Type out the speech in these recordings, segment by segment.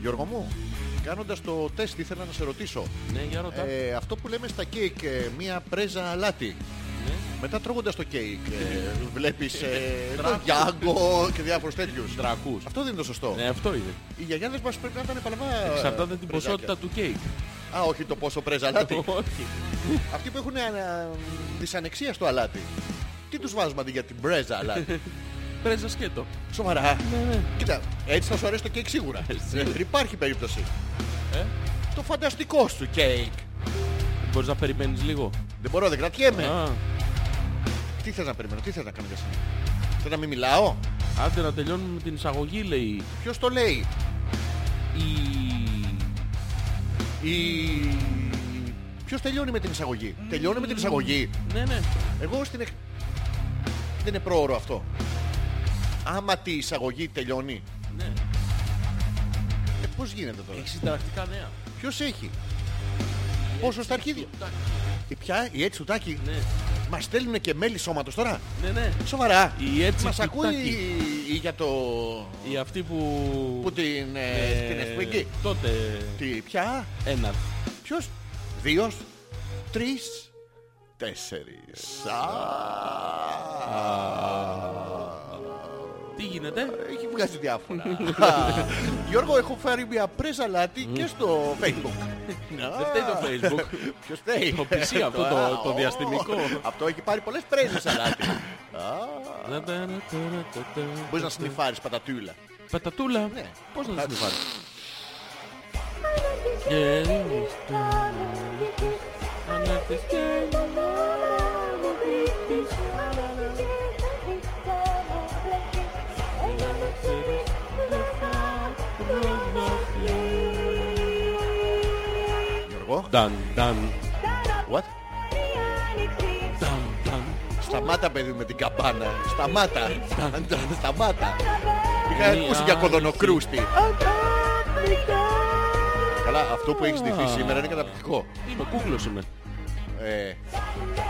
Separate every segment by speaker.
Speaker 1: Γιώργο μου, κάνοντας το τεστ ήθελα να σε ρωτήσω.
Speaker 2: Ναι, για ρωτά.
Speaker 1: Ε, αυτό που λέμε στα κέικ, ε, μία πρέζα αλάτι.
Speaker 2: Ναι.
Speaker 1: Μετά τρώγοντας το κέικ, ε, βλέπεις ε, το
Speaker 2: τρακ-τρουκ.
Speaker 1: γιάγκο και διάφορους τέτοιους.
Speaker 2: Τρακούς.
Speaker 1: Αυτό δεν είναι το σωστό.
Speaker 2: Ναι, αυτό είναι.
Speaker 1: Οι γιαγιάδες μας πρέπει να ήταν παλαβά.
Speaker 2: Εξαρτάται την
Speaker 1: πρεζάκια.
Speaker 2: ποσότητα του κέικ.
Speaker 1: Α, όχι το πόσο πρέζα αλάτι.
Speaker 2: Όχι.
Speaker 1: Αυτοί που έχουν ανα... δυσανεξία στο αλάτι. Τι τους βάζουμε αντί για την πρέζα αλάτι;
Speaker 2: Πρέζα σκέτο.
Speaker 1: Σοβαρά.
Speaker 2: Ναι,
Speaker 1: Κοίτα, έτσι θα σου αρέσει το κέικ σίγουρα. Δεν υπάρχει περίπτωση.
Speaker 2: Ε;
Speaker 1: Το φανταστικό σου κέικ.
Speaker 2: Μπορείς να περιμένεις λίγο;
Speaker 1: Δεν μπορώ, δεν κρατιέμαι.
Speaker 2: Α,
Speaker 1: Τι θες να περιμένω, τι θες να κάνω για σένα; Θες να μην μιλάω;
Speaker 2: άντε να τελειώνουμε με την εισαγωγή, λέει.
Speaker 1: Ποιος το λέει;
Speaker 2: Η...
Speaker 1: Η... Ποιος τελειώνει με την εισαγωγή; Τελειώνει με την εισαγωγή.
Speaker 2: Ναι, ναι.
Speaker 1: Εγώ στην εκ... Δεν είναι πρόωρο αυτό. Άμα τη εισαγωγή τελειώνει.
Speaker 2: ναι.
Speaker 1: Ε, πώς γίνεται τώρα;
Speaker 2: Έχεις συνταρακτικά νέα.
Speaker 1: Ποιος έχει; Πόσο στα αρχίδια; Η ποια, η έτσι του τάκι.
Speaker 2: Ναι,
Speaker 1: Μας στέλνουν και μέλη σώματος τώρα;
Speaker 2: ναι, ναι.
Speaker 1: Σοβαρά.
Speaker 2: Η έτσι
Speaker 1: Μας
Speaker 2: του
Speaker 1: ακούει
Speaker 2: Τάκη.
Speaker 1: ή για το...
Speaker 2: Η αυτή που...
Speaker 1: Που την... ε,
Speaker 2: Ε,
Speaker 1: την εσπρική.
Speaker 2: Τότε
Speaker 1: Τι, ποια.
Speaker 2: ένα.
Speaker 1: Ποιος; Δύο. Τρεις. Τέσσερις.
Speaker 2: Τι γίνεται;
Speaker 1: Έχει βγάζει διάφορα. Γιώργο, έχω φέρει μια πρέζα λάτι και στο facebook.
Speaker 2: Δεν φταίει το facebook.
Speaker 1: Ποιος θέλει.
Speaker 2: Το PC αυτό το- το διαστημικό.
Speaker 1: Αυτό έχει πάρει πολλές πρέζες αλάτι. Μπορείς να σνιφάρεις πατατούλα.
Speaker 2: Πατατούλα;
Speaker 1: Ναι.
Speaker 2: Πώς να
Speaker 1: Θα-
Speaker 2: την πάρει.
Speaker 1: Γιώργο.
Speaker 2: Νταν, νταν,
Speaker 1: What?
Speaker 2: νταν, νταν.
Speaker 1: Σταμάτα παιδί με την καμπάνα. Σταμάτα. Σταμάτα. Είχα
Speaker 2: Μία
Speaker 1: ακούσει για κοδονοκρούστη. Καλά, αυτό που έχεις ντυθεί σήμερα είναι καταπληκτικό.
Speaker 2: Είμαι κούκλος είμαι.
Speaker 1: Ε,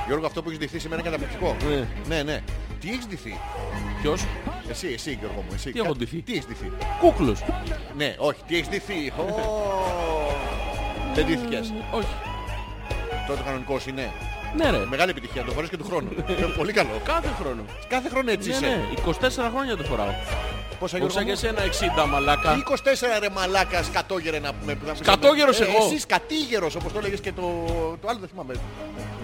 Speaker 1: Γιώργο, αυτό που έχεις ντυθεί σήμερα είναι καταπληκτικό.
Speaker 2: Ναι.
Speaker 1: Ναι, ναι. Τι έχεις ντυθεί.
Speaker 2: Ποιος;
Speaker 1: Εσύ, εσύ Γιώργο μου. Εσύ.
Speaker 2: Τι έχω
Speaker 1: Κα-
Speaker 2: ντυθεί;
Speaker 1: Τι έχεις ντυθεί.
Speaker 2: Κούκλος.
Speaker 1: Ναι, όχι, τι έχεις ντυθεί. Ω. Δεν ντύθηκες.
Speaker 2: Όχι.
Speaker 1: Τότε κανονικός είναι.
Speaker 2: Ναι ρε.
Speaker 1: Μεγάλη επιτυχία, το φορές και του χρόνου. Ε, Πολύ καλό.
Speaker 2: Κάθε χρόνο.
Speaker 1: Κάθε χρόνο έτσι
Speaker 2: Ναι,
Speaker 1: είσαι.
Speaker 2: ναι. 24 χρόνια το φοράω.
Speaker 1: Πόσα
Speaker 2: Όχι
Speaker 1: Γιώργο
Speaker 2: σαν και
Speaker 1: μου;
Speaker 2: εσένα 60 μαλάκα.
Speaker 1: 24 ρε μαλάκα σκατόγερε να πούμε. να-
Speaker 2: Σκατόγερος
Speaker 1: Ε,
Speaker 2: εγώ.
Speaker 1: Εσύ σκατήγερος όπως το έλεγες και το, το άλλο δεν θυμάμαι.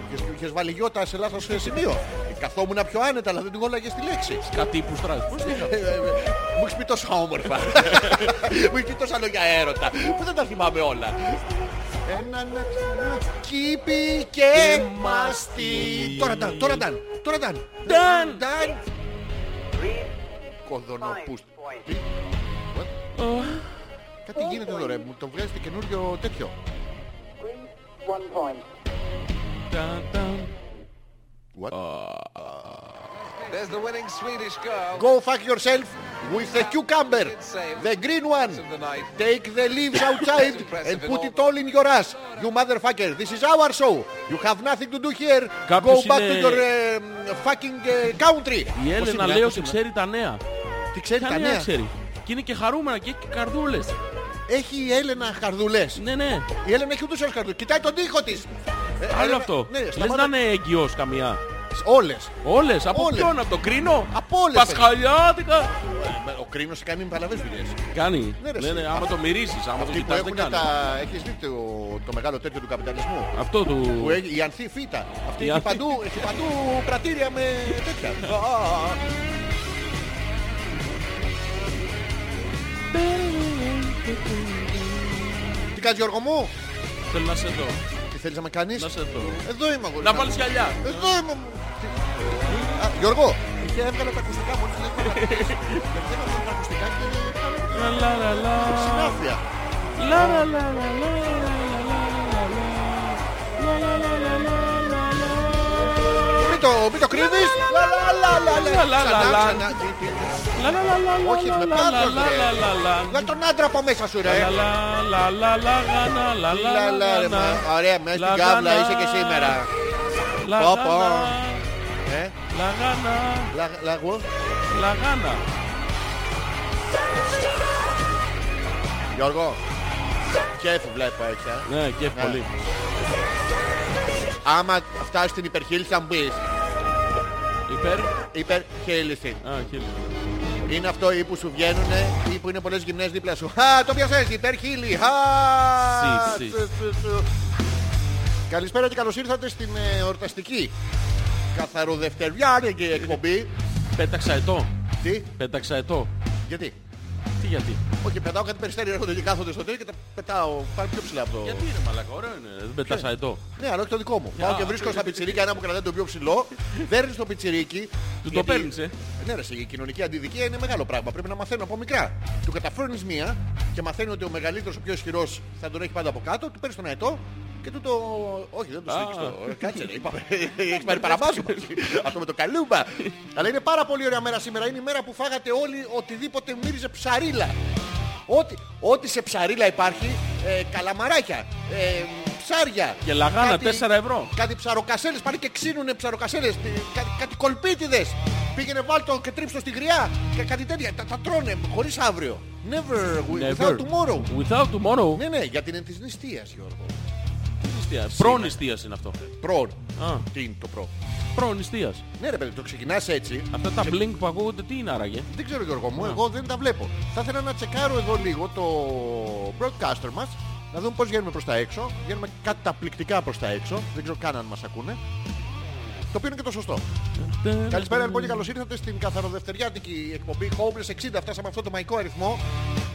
Speaker 1: Είχες, είχες βάλει γιώτα σε λάθος σημείο. Ε, Καθόμουν πιο άνετα αλλά δεν την γόλαγες τη λέξη.
Speaker 2: Κάτι που στράζει. Πώς
Speaker 1: Ε,
Speaker 2: είχα;
Speaker 1: ε, ε, Μου έχεις πει τόσο όμορφα. Μου έχεις πει τόσα λόγια έρωτα. Πού δεν τα θυμάμαι όλα. Ένα να κήπη και μαστί. Τώρα ταν, τώρα ταν, τώρα ταν.
Speaker 2: Ταν.
Speaker 1: Ταν. Κοδονοπούστη. Τι; What? Κάτι γίνεται εδώ ρε, μου το βγάζετε καινούριο τέτοιο.
Speaker 2: Ταν, ταν.
Speaker 1: What?
Speaker 3: There's the winning Swedish girl.
Speaker 1: Go fuck yourself with the cucumber. The green one.
Speaker 3: Of the night.
Speaker 1: Take the leaves outside and put it all in your ass. You motherfucker. This is our show. You have nothing to do here. Go
Speaker 2: Κάποιος
Speaker 1: back to
Speaker 2: είναι-
Speaker 1: your um, fucking uh, country.
Speaker 2: Η
Speaker 1: Πώς
Speaker 2: Έλενα
Speaker 1: είναι,
Speaker 2: λέει
Speaker 1: πώς
Speaker 2: ότι
Speaker 1: είναι.
Speaker 2: ξέρει τα νέα.
Speaker 1: Τι ξέρει
Speaker 2: Ποια
Speaker 1: τα
Speaker 2: νέα
Speaker 1: νέα.
Speaker 2: ξέρει. Και είναι και χαρούμενα και έχει και καρδούλες.
Speaker 1: Έχει η Έλενα χαρδουλές.
Speaker 2: Ναι, ναι.
Speaker 1: Η Έλενα έχει ούτως άλλως χαρδουλές. Κοιτάει τον τοίχο της. Ε,
Speaker 2: Άλλο
Speaker 1: Έλενα-
Speaker 2: αυτό.
Speaker 1: Ναι,
Speaker 2: Λες
Speaker 1: σταμάτα.
Speaker 2: να είναι έγκυος καμιά.
Speaker 1: Όλες.
Speaker 2: Όλες; Από
Speaker 1: Όλες.
Speaker 2: ποιον, από το κρίνο;
Speaker 1: Από όλες,
Speaker 2: Πασχαλιάτικα.
Speaker 1: Ε, Ο κρίνος κάνει παλαβές δουλειές.
Speaker 2: Κάνει.
Speaker 1: Ναι, ρε,
Speaker 2: Ναι,
Speaker 1: εσύ.
Speaker 2: ναι, άμα το μυρίσεις, άμα το
Speaker 1: Αυτοί που
Speaker 2: κοιτάς δεν
Speaker 1: έχουν
Speaker 2: κάνει.
Speaker 1: τα... Έχεις δει το, το μεγάλο τέτοιο του καπιταλισμού;
Speaker 2: Αυτό του...
Speaker 1: Που έχει, η ανθή φύτα. Αυτή
Speaker 2: Η
Speaker 1: έχει
Speaker 2: ανθή-
Speaker 1: παντού, έχει παντού πρατήρια με τέτοια. Α, α, α. Τι κάνεις Γιώργο μου,
Speaker 2: Θέλω να σε δω.
Speaker 1: τι θέλεις να με κάνεις;
Speaker 2: Να σε δω.
Speaker 1: Εδώ είμαι αγόρι.
Speaker 2: Να
Speaker 1: μου.
Speaker 2: βάλεις γυαλιά.
Speaker 1: Εδώ είμαι. μου. Τι- Α, Γιώργο, είχε έβγαλε τα ακουστικά μόλις λες πάρα. Γιατί δεν έβγαλε τα ακουστικά και
Speaker 2: Λα, λα, λα, λα.
Speaker 1: συνάφεια.
Speaker 2: Λα, λα, λα, λα, λα, λα, λα, λα,
Speaker 1: μην το, μην το κρύβεις. Όχι, με πάθος, ρε. Βγάλ τον άντρα από μέσα σου, ρε. Ωραία, μέσα στην κάβλα είσαι και σήμερα.
Speaker 2: Πόπο.
Speaker 1: Ε? Λαγάνα.
Speaker 2: Λαγού. Λαγάνα.
Speaker 1: Γιώργο, κέφι βλέπω έτσι. Ε.
Speaker 2: Ναι, κέφι
Speaker 1: ναι.
Speaker 2: πολύ.
Speaker 1: Άμα φτάσεις στην υπερχείληση θα μου πεις
Speaker 2: Υπέρ.
Speaker 1: υπερχείληση.
Speaker 2: Α, χίλι.
Speaker 1: Είναι αυτό ή που σου βγαίνουν ή που είναι πολλές γυμνές δίπλα σου. Α, το πιάσες, υπερχείλη. Α,
Speaker 2: Σι, σι.
Speaker 1: τσου, τσου, τσου. Καλησπέρα και καλώς ήρθατε στην ε, εορταστική καθαροδευτεριάρικη εκπομπή.
Speaker 2: Πέταξα ετώ.
Speaker 1: Τι,
Speaker 2: Πέταξα ετώ.
Speaker 1: γιατί;
Speaker 2: Τι γιατί;
Speaker 1: Όχι, πετάω κάτι περιστέρι, έρχονται και κάθονται στο τέλος και τα πετάω. Πάνε πιο ψηλά από το.
Speaker 2: Γιατί είναι μαλακά, ωραίο είναι. Δεν πέταξα ετώ.
Speaker 1: Ναι, αλλά όχι το δικό μου. Πάω και βρίσκω στα πιτσιρίκια ένα που κρατάει το πιο ψηλό. Παίρνει το πιτσιρίκι.
Speaker 2: Του το
Speaker 1: γιατί-
Speaker 2: παίρνεις, ε.
Speaker 1: Ναι, ρε, σε, η κοινωνική αντιδικία είναι μεγάλο πράγμα. Πρέπει να μαθαίνω από μικρά. Του καταφέρνει μία και μαθαίνει ότι ο μεγαλύτερος, ο πιο ισχυρός θα τον έχει πάντα από κάτω. Του παίρνεις τον αετό και του το. Όχι, δεν το
Speaker 2: Α.
Speaker 1: στρίξει το. Ε, Κάτσε, ρε, είπαμε. Έχεις πάρει παραπάνω. Αυτό με το καλούμπα. Αλλά είναι πάρα πολύ ωραία μέρα σήμερα. Είναι η μέρα που φάγατε όλοι οτιδήποτε μύριζε ψαρίλα. Ό,τι, ό,τι σε ψαρίλα υπάρχει, ε, καλαμαράκια, ε, ψάρια.
Speaker 2: Και λαγάνα,
Speaker 1: κάτι-
Speaker 2: 4 ευρώ.
Speaker 1: Κάτι ψαροκασέλες, πάνε και ξύνουνε ψαροκασέλες, τι- κάτι, κάτι κολπίτιδες. Πήγαινε βάλτο και τρίψτο στη γριά και κάτι τέτοια. Τα, τα τρώνε χωρίς αύριο. Never, without
Speaker 2: Never.
Speaker 1: tomorrow.
Speaker 2: Without tomorrow.
Speaker 1: Ναι, ναι, γιατί είναι της νηστείας, Γιώργο.
Speaker 2: Νηστείας. Προνηστείας είναι αυτό.
Speaker 1: Προ.
Speaker 2: Α,
Speaker 1: Τι είναι το προ.
Speaker 2: Προνηστείας.
Speaker 1: Ναι, ρε παιδί, το ξεκινάς έτσι.
Speaker 2: Αυτά τα blink που ακούγονται τι είναι άραγε;
Speaker 1: Δεν ξέρω Γιώργο μου, εγώ δεν τα βλέπω. Θα ήθελα να τσεκάρω εδώ λίγο το broadcaster μας, να δούμε πώς βγαίνουμε προς τα έξω. Βγαίνουμε καταπληκτικά προς τα έξω, δεν ξέρω καν αν μας ακούνε. Το οποίο είναι και το σωστό. Καλησπέρα λοιπόν και καλώς ήρθατε στην καθαροδευτεριάτικη εκπομπή Homeless 60. Φτάσαμε αυτό το μαϊκό αριθμό.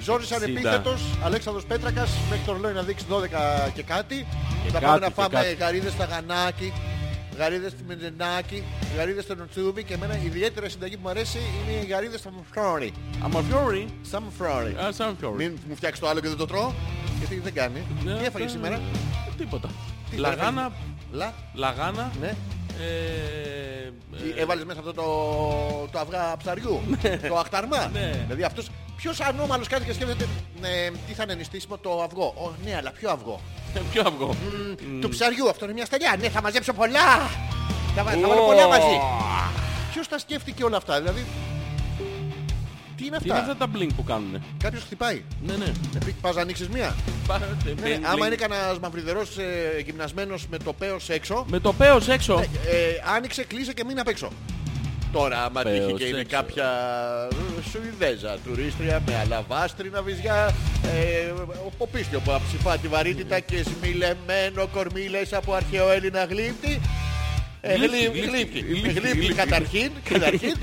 Speaker 1: Ζόρις
Speaker 2: 60.
Speaker 1: ανεπίθετος, Αλέξανδρος Πέτρακας, μέχρι το ρολόι να δείξει 12 και κάτι.
Speaker 2: Και
Speaker 1: θα
Speaker 2: κάτι,
Speaker 1: πάμε να
Speaker 2: και
Speaker 1: φάμε
Speaker 2: κάτι.
Speaker 1: γαρίδες στα γανάκι, γαρίδες στη μεντενάκι, γαρίδες στο νοτσούμπι και εμένα η ιδιαίτερη συνταγή που μου αρέσει είναι οι γαρίδες στα μφρόρι.
Speaker 2: Αμαφιόρι.
Speaker 1: Στα μφρόρι.
Speaker 2: Α, σαν φιόρι.
Speaker 1: Μην μου φτιάξει το άλλο και δεν το τρώω. Γιατί δεν κάνει.
Speaker 2: Ναι,
Speaker 1: Τι έφαγες
Speaker 2: ναι,
Speaker 1: σήμερα;
Speaker 2: ναι. Τίποτα.
Speaker 1: Τι
Speaker 2: Λαγάνα.
Speaker 1: Λα,
Speaker 2: Λαγάνα.
Speaker 1: ναι.
Speaker 2: Ε, ε,
Speaker 1: Έβαλες μέσα αυτό το, το αυγά ψαριού; το αχταρμά;
Speaker 2: Ναι.
Speaker 1: Δηλαδή αυτός ποιος ανώμαλος κάνει και σκέφτεται ε, τι θα είναι νηστίσιμο το αυγό; Ω, ναι, αλλά ποιο αυγό;
Speaker 2: Ποιο αυγό;
Speaker 1: Του ψαριού. Αυτό είναι μια σταλιά. Ναι, θα μαζέψω πολλά. Θα, βα- θα βάλω πολλά μαζί. Ποιος τα σκέφτηκε όλα αυτά; Δηλαδή, τι είναι
Speaker 2: Τι είναι
Speaker 1: αυτά.
Speaker 2: αυτά τα blink που κάνουνε;
Speaker 1: Κάποιος χτυπάει;
Speaker 2: Ναι, ναι.
Speaker 1: Ε, Πας να ανοίξεις μία;
Speaker 2: Πάρε-
Speaker 1: Ναι,
Speaker 2: blink,
Speaker 1: άμα
Speaker 2: blink.
Speaker 1: είναι κανένας μαυριδερός ε, γυμνασμένος με το πέος έξω,
Speaker 2: Με το πέος έξω;
Speaker 1: ε, άνοιξε, κλείσε και μείνει απ' έξω. Τώρα, άμα
Speaker 2: Πέος
Speaker 1: τύχει και είναι
Speaker 2: έξω.
Speaker 1: κάποια ε, Σουηδέζα τουρίστρια με αλαβάστρινα βυζιά, ε, ο Ποπίστιο που αψηφά τη βαρύτητα και σμιλεμένο κορμί λες από αρχαίο Έλληνα γλύπτη. Ε,
Speaker 2: Γλύπτη,
Speaker 1: γλύ-
Speaker 2: γλύπτη,
Speaker 1: Γλύπτη,
Speaker 2: γλύπτη,
Speaker 1: γλύπτη
Speaker 2: γλύπτη.
Speaker 1: καταρχήν, καταρχήν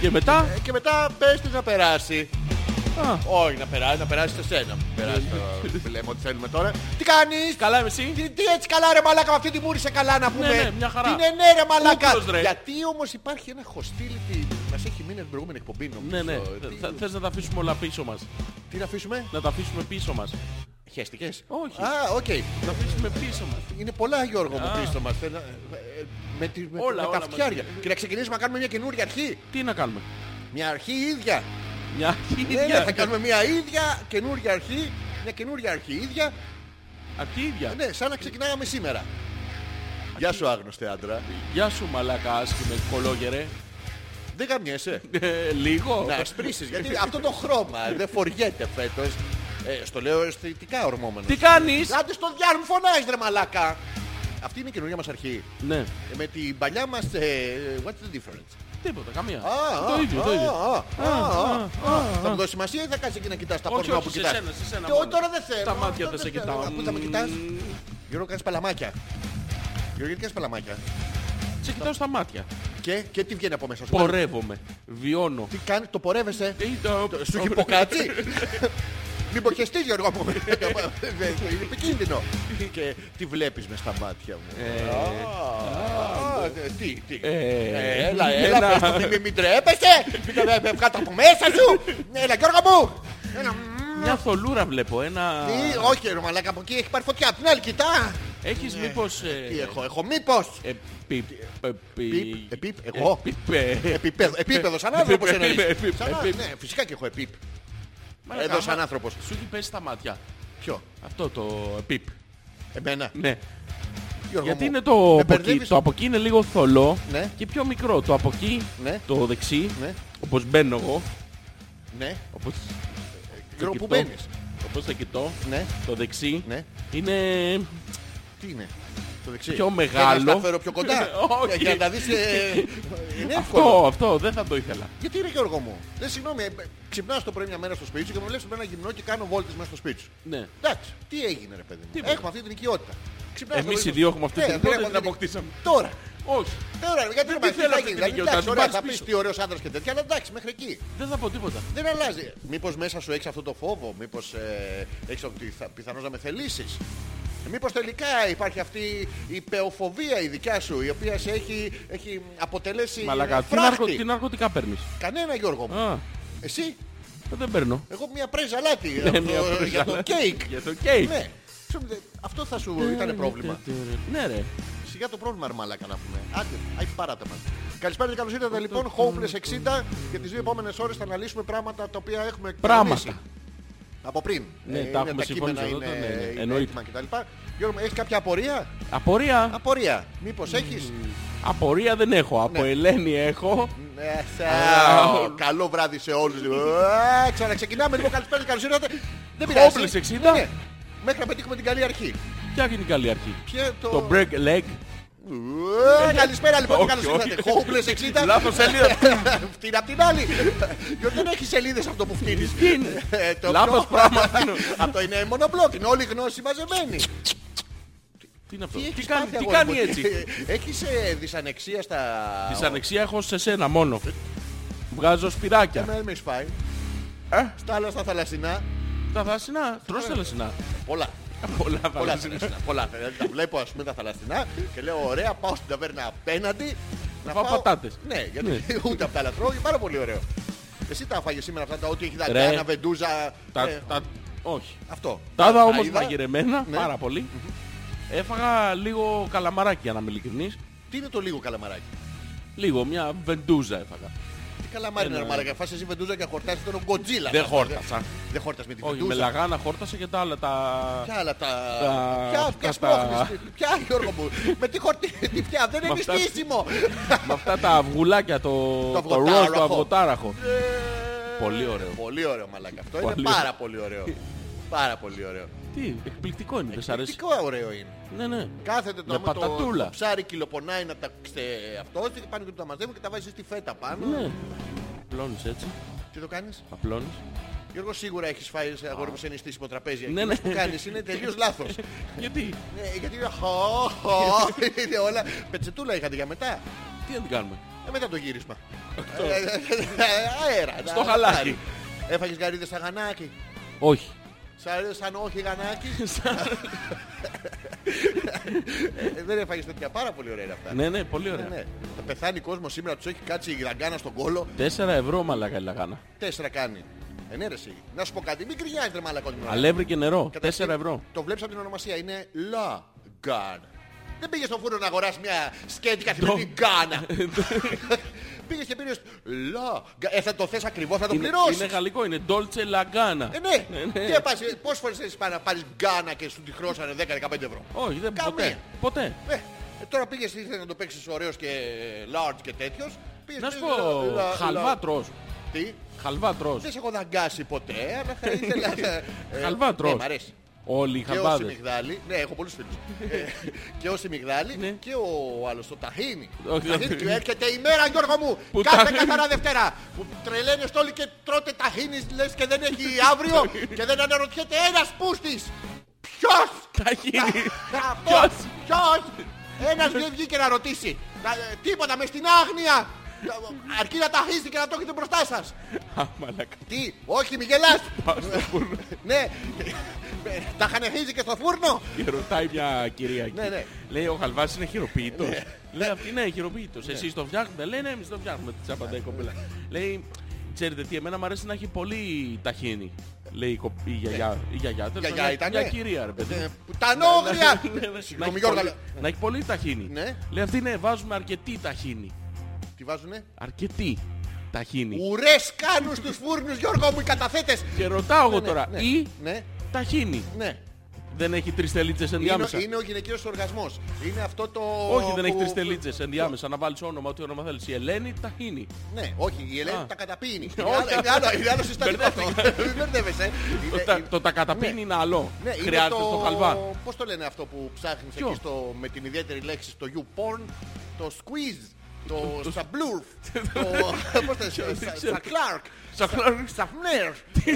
Speaker 2: Και μετά;
Speaker 1: ε, και μετά πες της να περάσει.
Speaker 2: Α,
Speaker 1: Όχι, να περάσει, να περάσει σε σένα. Περάσει το λέμε ότι θέλουμε τώρα. Τι κάνεις,
Speaker 2: καλά είμαι εσύ;
Speaker 1: τι, τι έτσι καλά ρε μαλάκα με αυτή τη μούρη σε καλά να πούμε;
Speaker 2: ναι, μια χαρά.
Speaker 1: Τι είναι ναι ρε μαλάκα.
Speaker 2: Ούκλος, ρε.
Speaker 1: Γιατί όμως υπάρχει ένα hostility. Μας έχει μείνει την προηγούμενη εκπομπή νομίζω.
Speaker 2: Ναι, ναι.
Speaker 1: Τι,
Speaker 2: Θα- Θες να τα αφήσουμε όλα πίσω μας;
Speaker 1: τι να αφήσουμε;
Speaker 2: Να τα αφήσουμε πίσω μας.
Speaker 1: Χέστηκες;
Speaker 2: Όχι.
Speaker 1: Α, οκ.
Speaker 2: Να τα αφήσουμε πίσω μας.
Speaker 1: Είναι πολλά Γιώργο μου
Speaker 2: Α.
Speaker 1: πίσω μας. Θέλω, ε, ε, Με, τη- με,
Speaker 2: Όλα,
Speaker 1: με
Speaker 2: όλα
Speaker 1: τα φτιάρια.
Speaker 2: μαζί.
Speaker 1: Και να ξεκινήσουμε να κάνουμε μια καινούργια αρχή.
Speaker 2: Τι να κάνουμε;
Speaker 1: Μια αρχή ίδια.
Speaker 2: Μια
Speaker 1: Ναι, ναι,
Speaker 2: ίδια.
Speaker 1: θα κάνουμε μια ίδια καινούργια αρχή. Μια καινούργια αρχή ίδια.
Speaker 2: Απ' τη ίδια.
Speaker 1: Ναι, σαν να ξεκινάγαμε σήμερα. Γεια σου άγνωστε άντρα.
Speaker 2: Γεια σου μαλάκα άσχημε κολόγερε.
Speaker 1: Δεν γαμιέσαι.
Speaker 2: Ε, Λίγο.
Speaker 1: να σπρίσεις γιατί αυτό το χρώμα δεν φοριέται φέτος. Ε, στο λέω αισθητικά ορμόμενος.
Speaker 2: Τι κάνεις;
Speaker 1: Άντε στο διάλογο μου φωνάζεις ρε μαλάκα. Αυτή είναι η καινούργια μας αρχή.
Speaker 2: Ναι.
Speaker 1: Ε, με την παλιά μας... ε, what's the difference?
Speaker 2: Τίποτα, καμία.
Speaker 1: Α,
Speaker 2: Το
Speaker 1: α,
Speaker 2: ίδιο, το
Speaker 1: α,
Speaker 2: ίδιο.
Speaker 1: α, α, α. Θα μου δώσεις σημασία ή θα κάτσεις εκεί να κοιτάς τα
Speaker 2: Όχι,
Speaker 1: πορνό που
Speaker 2: όχι, σε
Speaker 1: κοιτάς;
Speaker 2: σένα, σε σένα
Speaker 1: Και
Speaker 2: μόνο.
Speaker 1: Τώρα δεν θέλω.
Speaker 2: Στα μάτια
Speaker 1: Αυτό
Speaker 2: δεν σε
Speaker 1: θέλω.
Speaker 2: κοιτάω.
Speaker 1: Πού θα με κοιτάς. Γιώργο κάνεις παλαμάκια. Γιώργο γιατί κάνεις παλαμάκια;
Speaker 2: Σε κοιτάω στα μάτια.
Speaker 1: Και, και τι βγαίνει από μέσα σου;
Speaker 2: Πορεύομαι. Βιώνω.
Speaker 1: Τι κάνει, το πορεύεσαι;
Speaker 2: Ε, το-
Speaker 1: Σου έχει υποκάτσει. Μην ποχεστείς Γιώργο μου. Είναι επικίνδυνο. Και τι βλέπεις μες στα μάτια μου. Α, ε, Τι, τι.
Speaker 2: Ε,
Speaker 1: Ε, Έλα, έλα,
Speaker 2: ένα-
Speaker 1: πες το, μην- μην τρέπεσαι. Μην το ε, κάτω από μέσα σου. Έλα Γιώργο μου. Έλα, μ.
Speaker 2: Μια θολούρα βλέπω. Ένα.
Speaker 1: Τι, όχι ρε μαλάκα από εκεί έχει πάρει φωτιά. Απ' την άλλη κοιτά.
Speaker 2: Έχεις μήπως... ε,
Speaker 1: Τι έχω, έχω μήπως.
Speaker 2: επί- επί-
Speaker 1: Πιπ, επιπ, εγώ.
Speaker 2: Επιπέ.
Speaker 1: Επίπεδο, επίπεδο σαν άνθρωπος
Speaker 2: Επίπεδο,
Speaker 1: εννοείς.
Speaker 2: επίπεδο,
Speaker 1: Σαν-
Speaker 2: επίπεδο.
Speaker 1: Ναι, φυσικά και έχω επίπ.
Speaker 2: Μαλάκα,
Speaker 1: Εδώ σαν
Speaker 2: άμα
Speaker 1: άνθρωπος.
Speaker 2: Σου έχει πέσει στα μάτια.
Speaker 1: Ποιο,
Speaker 2: Αυτό το επιπ.
Speaker 1: εμένα;
Speaker 2: Ναι.
Speaker 1: Γιώργο
Speaker 2: Γιατί
Speaker 1: μου,
Speaker 2: είναι το
Speaker 1: με
Speaker 2: από εκεί.
Speaker 1: μπερδεύεις;
Speaker 2: Το από εκεί είναι λίγο θολό
Speaker 1: Ναι.
Speaker 2: και πιο μικρό. Το από εκεί,
Speaker 1: Ναι.
Speaker 2: το δεξί,
Speaker 1: Ναι.
Speaker 2: όπως μπαίνω εγώ,
Speaker 1: Ναι,
Speaker 2: όπως...
Speaker 1: Γιώργο, πού
Speaker 2: κοιτώ.
Speaker 1: μπαίνεις.
Speaker 2: Όπως το κοιτώ,
Speaker 1: Ναι,
Speaker 2: το δεξί
Speaker 1: ναι.
Speaker 2: είναι
Speaker 1: Τι είναι; Το δεξί.
Speaker 2: Πιο
Speaker 1: Θέλεις
Speaker 2: μεγάλο.
Speaker 1: να τα φέρω πιο κοντά.
Speaker 2: Όχι.
Speaker 1: Για να τα δεις. ε, Είναι εύκολο.
Speaker 2: αυτό, αυτό δεν θα το ήθελα.
Speaker 1: Γιατί είναι Γιώργο μου. Δεν συγγνώμη, ε, ξυπνάς το πρωί μια μέρα στο σπίτι σου και με βλέπεις με ένα γυμνό και κάνω βόλτες μέσα στο σπίτι σου.
Speaker 2: Ναι.
Speaker 1: Εντάξει, τι έγινε ρε παιδί μου.
Speaker 2: Τίποτα.
Speaker 1: Έχουμε αυτή την οικειότητα. Ξυπνάς το
Speaker 2: Εμείς
Speaker 1: πρωί
Speaker 2: οι δύο έχουμε αυτή
Speaker 1: Ναι,
Speaker 2: την
Speaker 1: δεν
Speaker 2: οικειότητα,
Speaker 1: έχουμε
Speaker 2: την
Speaker 1: αυτή
Speaker 2: αποκτήσαμε.
Speaker 1: Τώρα.
Speaker 2: Όχι.
Speaker 1: Τώρα, γιατί
Speaker 2: Δεν
Speaker 1: δεν
Speaker 2: τη θέλω αυτή την οικειότητα,
Speaker 1: Εντάξει,
Speaker 2: την
Speaker 1: ωραία,
Speaker 2: πάρεις
Speaker 1: θα πεις
Speaker 2: πίσω.
Speaker 1: τι ωραίος άντρας και τέτοια, αλλά εντάξει, μέχρι εκεί.
Speaker 2: Δεν θα πω τίποτα.
Speaker 1: Δεν αλλάζει. Μήπως μέσα σου έχεις αυτό το φόβο, μήπως ε, έχεις ότι θα, πιθανώς να με θελήσεις. Ε, Μήπως τελικά υπάρχει αυτή η πεοφοβία η δικιά σου, η οποία σε έχει, έχει αποτελέσει
Speaker 2: Μαλακά, τι,
Speaker 1: φράχτη;
Speaker 2: ναρκω- τι ναρκωτικά παίρνεις;
Speaker 1: Κανένα Γιώργο μου.
Speaker 2: Α,
Speaker 1: Εσύ,
Speaker 2: δεν παίρνω.
Speaker 1: εγώ μια πρέζα αλάτι
Speaker 2: Ναι,
Speaker 1: αυτό,
Speaker 2: μια πρέζα
Speaker 1: για το
Speaker 2: αλάτι.
Speaker 1: κέικ.
Speaker 2: Για το κέικ.
Speaker 1: Ναι. Σου, δε- Αυτό θα σου ήταν πρόβλημα.
Speaker 2: Ναι ρε.
Speaker 1: Σιγά το πρόβλημα, ρε μαλάκα να πούμε. Άντε, άι παράτα μας. Καλησπέρα και καλώς ήρθατε λοιπόν. Hopeless 60. Για τις δύο επόμενες ώρες θα αναλύσουμε πράγματα τα οποία έχουμε
Speaker 2: Πράγματα.
Speaker 1: Εκπονήσει. Από πριν.
Speaker 2: Ναι,
Speaker 1: Ε,
Speaker 2: τα
Speaker 1: είναι
Speaker 2: έχουμε
Speaker 1: κείμενα
Speaker 2: συμφωνήσει εδώ,
Speaker 1: είναι,
Speaker 2: ναι, ναι,
Speaker 1: είναι
Speaker 2: εννοείται.
Speaker 1: έτοιμα κτλ. Γιώργο, έχεις κάποια απορία;
Speaker 2: Απορία;
Speaker 1: Απορία. Μήπως έχεις;
Speaker 2: Απορία δεν έχω. Από
Speaker 1: Ναι.
Speaker 2: Ελένη έχω.
Speaker 1: Ναι, σε- Καλό βράδυ σε όλους. Ε, Ξαναξεκινάμε λίγο. Καλησπέρα και καλώς ήρθατε. Δεν πειράζει.
Speaker 2: Hopeless 60.
Speaker 1: Ναι, ναι. Μέχρι να πετύχουμε την καλή αρχή.
Speaker 2: Ποια είναι η καλή αρχή;
Speaker 1: Ποιο το...
Speaker 2: Το break leg.
Speaker 1: Ε, Καλησπέρα λοιπόν και
Speaker 2: Όχι,
Speaker 1: καλώς
Speaker 2: όχι.
Speaker 1: ήρθατε. Hopeless 60.
Speaker 2: Λάθος σελίδα.
Speaker 1: Φτύνει απ' την άλλη. Γιατί δεν έχεις σελίδες αυτό που φτύνεις.
Speaker 2: είναι.
Speaker 1: Ε, το
Speaker 2: Λάθος
Speaker 1: πιο-
Speaker 2: πράγμα φτύνω.
Speaker 1: Αυτό είναι μονοπλόκ. Είναι όλη η γνώση μαζεμένη.
Speaker 2: Τι είναι αυτό;
Speaker 1: Τι
Speaker 2: Τι
Speaker 1: έχεις
Speaker 2: κάνει,
Speaker 1: πάθει,
Speaker 2: τι
Speaker 1: αγόρι
Speaker 2: κάνει
Speaker 1: μου;
Speaker 2: έτσι;
Speaker 1: Έχεις ε, δυσανεξία στα...
Speaker 2: Δυσανεξία έχω σε σένα μόνο. Βγάζω σπυράκια.
Speaker 1: Εμένα με έχεις φάει.
Speaker 2: Ε,
Speaker 1: Στα άλλα στα θαλασσινά.
Speaker 2: τα θαλασσινά. Τρως θαλασσινά.
Speaker 1: Πολλά.
Speaker 2: Πολλά
Speaker 1: Πολλά
Speaker 2: θαλασσινά.
Speaker 1: θαλασσινά. Πολλά. Δηλαδή τα βλέπω ας πούμε τα θαλασσινά και λέω ωραία πάω στην ταβέρνα απέναντι. Να
Speaker 2: φάω πατάτες.
Speaker 1: Ναι, γιατί ούτε από τα άλλα τρώω. Είναι πάρα πολύ ωραίο. Εσύ τα φάγες σήμερα αυτά τα ό,τι έχει
Speaker 2: Ρε.
Speaker 1: δαγκάνα, βεντούζα.
Speaker 2: Τα-
Speaker 1: ε,
Speaker 2: τα- Όχι.
Speaker 1: Αυτό.
Speaker 2: Τα είδα όμως
Speaker 1: είδα.
Speaker 2: μαγειρεμένα
Speaker 1: Ναι.
Speaker 2: πάρα πολύ. Έφαγα λίγο καλαμαράκι για να είμαι ειλικρινής.
Speaker 1: Τι είναι το λίγο καλαμαράκι;
Speaker 2: Λίγο, μια βεντούζα έφαγα.
Speaker 1: Τι καλαμάρι είναι
Speaker 2: Ένα-
Speaker 1: ρε μαλάκα. Φας εσύ βεντούζα και χορτάσεις τον Γκοτζίλα.
Speaker 2: Δεν χόρτασα.
Speaker 1: Δεν χόρτας με τη
Speaker 2: Όχι, με
Speaker 1: βεντούζα.
Speaker 2: λαγάνα χόρτασα και τα άλλα τα...
Speaker 1: Ποια άλλα τα...
Speaker 2: Τα-
Speaker 1: Ποια,
Speaker 2: αυτά
Speaker 1: ποια
Speaker 2: τα-
Speaker 1: σπρώχνεις. Ποια Γιώργο μου. Με τι χορτή. Τι πια. Δεν είναι
Speaker 2: αυτά-
Speaker 1: στήσιμο.
Speaker 2: με αυτά τα αυγουλάκια, το,
Speaker 1: Το
Speaker 2: το ροζ,
Speaker 1: αυγοτάραχο.
Speaker 2: το αυγοτάραχο.
Speaker 1: Ε,
Speaker 2: Πολύ ωραίο.
Speaker 1: Πολύ ωραίο μαλάκα. Αυτό είναι
Speaker 2: Πολύ
Speaker 1: πάρα
Speaker 2: ωραίο.
Speaker 1: πολύ ωραίο. Πάρα πολύ ωραίο.
Speaker 2: Τι, εκπληκτικό είναι, δεν σ' αρέσει;
Speaker 1: Εκπληκτικό ωραίο είναι.
Speaker 2: Ναι, ναι.
Speaker 1: Κάθεται το,
Speaker 2: Με
Speaker 1: άμα το,
Speaker 2: πατατούλα.
Speaker 1: το ψάρι κυλοπονάει να τα ξε... αυτό και πάνε και το τα μαζεύουν και τα βάζεις στη φέτα πάνω.
Speaker 2: Ναι. Απλώνεις έτσι,
Speaker 1: Τι το κάνεις;
Speaker 2: απλώνεις.
Speaker 1: Γιώργο σίγουρα έχεις φάει σε αγόρι μου σε νηστήσιμο τραπέζι.
Speaker 2: Ναι,
Speaker 1: Εκείνος
Speaker 2: ναι.
Speaker 1: που κάνεις είναι τελείως λάθος.
Speaker 2: Γιατί,
Speaker 1: Ναι, γιατί είναι χω, χω, είναι όλα. Πετσετούλα είχατε για μετά.
Speaker 2: τι να την κάνουμε;
Speaker 1: Ε, μετά το γύρισμα. Ε, Αέρα. να-
Speaker 2: Στο
Speaker 1: να
Speaker 2: χαλάκι.
Speaker 1: πάρει. Έφαγες γαρίδες σαν γανάκι;
Speaker 2: Όχι.
Speaker 1: Σ' αρέσει σαν όχι γανάκι; Ε, Δεν έφαγες τέτοια πάρα πολύ ωραία είναι αυτά.
Speaker 2: ναι, ναι, πολύ
Speaker 1: Ναι,
Speaker 2: ωραία.
Speaker 1: ναι. Θα πεθάνει κόσμος σήμερα, τους έχει κάτσει η γραγκάνα στον κόλο.
Speaker 2: Τέσσερα ευρώ μαλάκα η λαγάνα.
Speaker 1: Τέσσερα κάνει. Ε, ναι, ρε, εσύ. Να σου πω κάτι, μην κρινιάζεις ρε μαλακό την ώρα.
Speaker 2: Αλεύρι και νερό.
Speaker 1: Καταρχήν,
Speaker 2: Τέσσερα ευρώ.
Speaker 1: Το βλέπεις από την ονομασία, είναι Lagan. Δεν πήγες στο φούρνο να αγοράσεις μια σκέτη καθημερινή γκάνα. πήγες και πήρες Lagan. Ε, θα το θες ακριβώς, θα το
Speaker 2: Είναι,
Speaker 1: πληρώσεις.
Speaker 2: είναι γαλλικό, είναι Dolce Lagana.
Speaker 1: Ε, ναι.
Speaker 2: Ναι, ναι.
Speaker 1: Τι έπασε, πόσες φορές έχεις πάει να πάρεις γκάνα και σου τη χρώσανε 10-15 ευρώ;
Speaker 2: Όχι, δεν
Speaker 1: Καμία.
Speaker 2: ποτέ. Ποτέ.
Speaker 1: Ε, ε, τώρα πήγες ήθελες να το παίξεις ωραίος και large και τέτοιος. Πήγες,
Speaker 2: Να σου
Speaker 1: πήγες,
Speaker 2: πω,
Speaker 1: λα- λα-
Speaker 2: χαλβά
Speaker 1: λα-
Speaker 2: τρως.
Speaker 1: Τι,
Speaker 2: Χαλβά τρως.
Speaker 1: δεν σε έχω δαγκάσει ποτέ, αλλά θα ήθελα... ε,
Speaker 2: Χαλβά
Speaker 1: Ναι,
Speaker 2: τρως.
Speaker 1: μ' αρέσει.
Speaker 2: Όλοι οι
Speaker 1: Και ο
Speaker 2: χαλβάδες.
Speaker 1: Σιμιγδάλη, ναι, έχω πολλούς φίλους. Ε, και ο Σιμιγδάλη
Speaker 2: Ναι.
Speaker 1: και ο άλλος, το Ταχίνι.
Speaker 2: Όχι,
Speaker 1: Ταχίνι,
Speaker 2: όχι.
Speaker 1: και έρχεται η μέρα, Γιώργο μου,
Speaker 2: Που
Speaker 1: κάθε
Speaker 2: ταχίνι.
Speaker 1: καθαρά Δευτέρα. Που τρελαίνεστε όλοι και τρώτε Ταχίνι, λες και δεν έχει αύριο και δεν αναρωτιέται ένας πούστης. Ποιος;
Speaker 2: Θα γίνει.
Speaker 1: αυτό, ποιος; Ένας δεν βγήκε να ρωτήσει. Να- ε, Τίποτα, μες στην άγνοια. Αρκεί να ταχύσει και να το έχετε μπροστά σας.
Speaker 2: Α, μαλάκα.
Speaker 1: Τι, όχι μη γελάς.
Speaker 2: Πάω στο φούρνο.
Speaker 1: Ναι, Ε, τα χανεχίζει και στο φούρνο.
Speaker 2: Και ρωτάει μια κυρία εκεί.
Speaker 1: Ναι, ναι.
Speaker 2: Λέει ο Χαλβάς είναι χειροποίητος. Λέει αυτή ναι, χειροποίητος. Εσείς το φτιάχνετε; Λέει ναι, εμείς το φτιάχνουμε. Της απαντάει η κοπέλα. Λέει, ξέρετε τι, εμένα μου αρέσει να έχει πολύ ταχύνη. Λέει η, κο- η γιαγιά. Η γιαγιά, τέλος
Speaker 1: Γιαγιά
Speaker 2: πάντων,
Speaker 1: ήτανε;
Speaker 2: Μια κυρία ρε παιδί.
Speaker 1: Ε, Πουτανόγρια.
Speaker 2: Ναι, ναι, ναι. Να
Speaker 1: Συγγνώμη
Speaker 2: έχει
Speaker 1: Γιώργο,
Speaker 2: πολύ-
Speaker 1: αλλά-
Speaker 2: Να έχει πολύ ταχύνη.
Speaker 1: Ναι.
Speaker 2: Λέει αυτή ναι, βάζουμε αρκετή ταχύνη.
Speaker 1: Τι βάζουνε;
Speaker 2: Αρκετή ταχύνη.
Speaker 1: Ουρές κάνουν στους φούρνους Γιώργο μου οι καταθέτες.
Speaker 2: Και ρωτάω εγώ
Speaker 1: Ναι,
Speaker 2: τώρα,
Speaker 1: ναι,
Speaker 2: ή
Speaker 1: Ναι,
Speaker 2: ταχύνη.
Speaker 1: ναι.
Speaker 2: Δεν έχει τρεις τελίτσες
Speaker 1: Είναι,
Speaker 2: ενδιάμεσα.
Speaker 1: είναι ο γυναικείος οργασμός. Είναι αυτό το...
Speaker 2: Όχι, δεν έχει
Speaker 1: που-
Speaker 2: τρεις τελίτσες ενδιάμεσα. Να βάλεις όνομα, ό,τι όνομα θέλεις. Η Ελένη Ταχίνη.
Speaker 1: Ναι, όχι, η Ελένη
Speaker 2: Α.
Speaker 1: τα καταπίνει.
Speaker 2: Όχι.
Speaker 1: Είναι άλλο- Είναι άλλο, είναι άλλο συστατικό αυτό. Μην μπερδεύεσαι.
Speaker 2: Το,
Speaker 1: Είναι-
Speaker 2: τα,
Speaker 1: είναι-
Speaker 2: το τα καταπίνει είναι άλλο.
Speaker 1: Ναι, είναι
Speaker 2: Χρειάζεται
Speaker 1: το...
Speaker 2: στο χαλβά.
Speaker 1: Πώς το λένε αυτό που ψάχνεις
Speaker 2: Ποιο;
Speaker 1: εκεί στο... με την ιδιαίτερη λέξη στο YouPorn, το squeeze, το σαμπλούρφ, το... πώς το λένε,
Speaker 2: Δεν ξέρω.
Speaker 1: σακλάρκ,
Speaker 2: Σακλάρκ.
Speaker 1: σαφνέρ,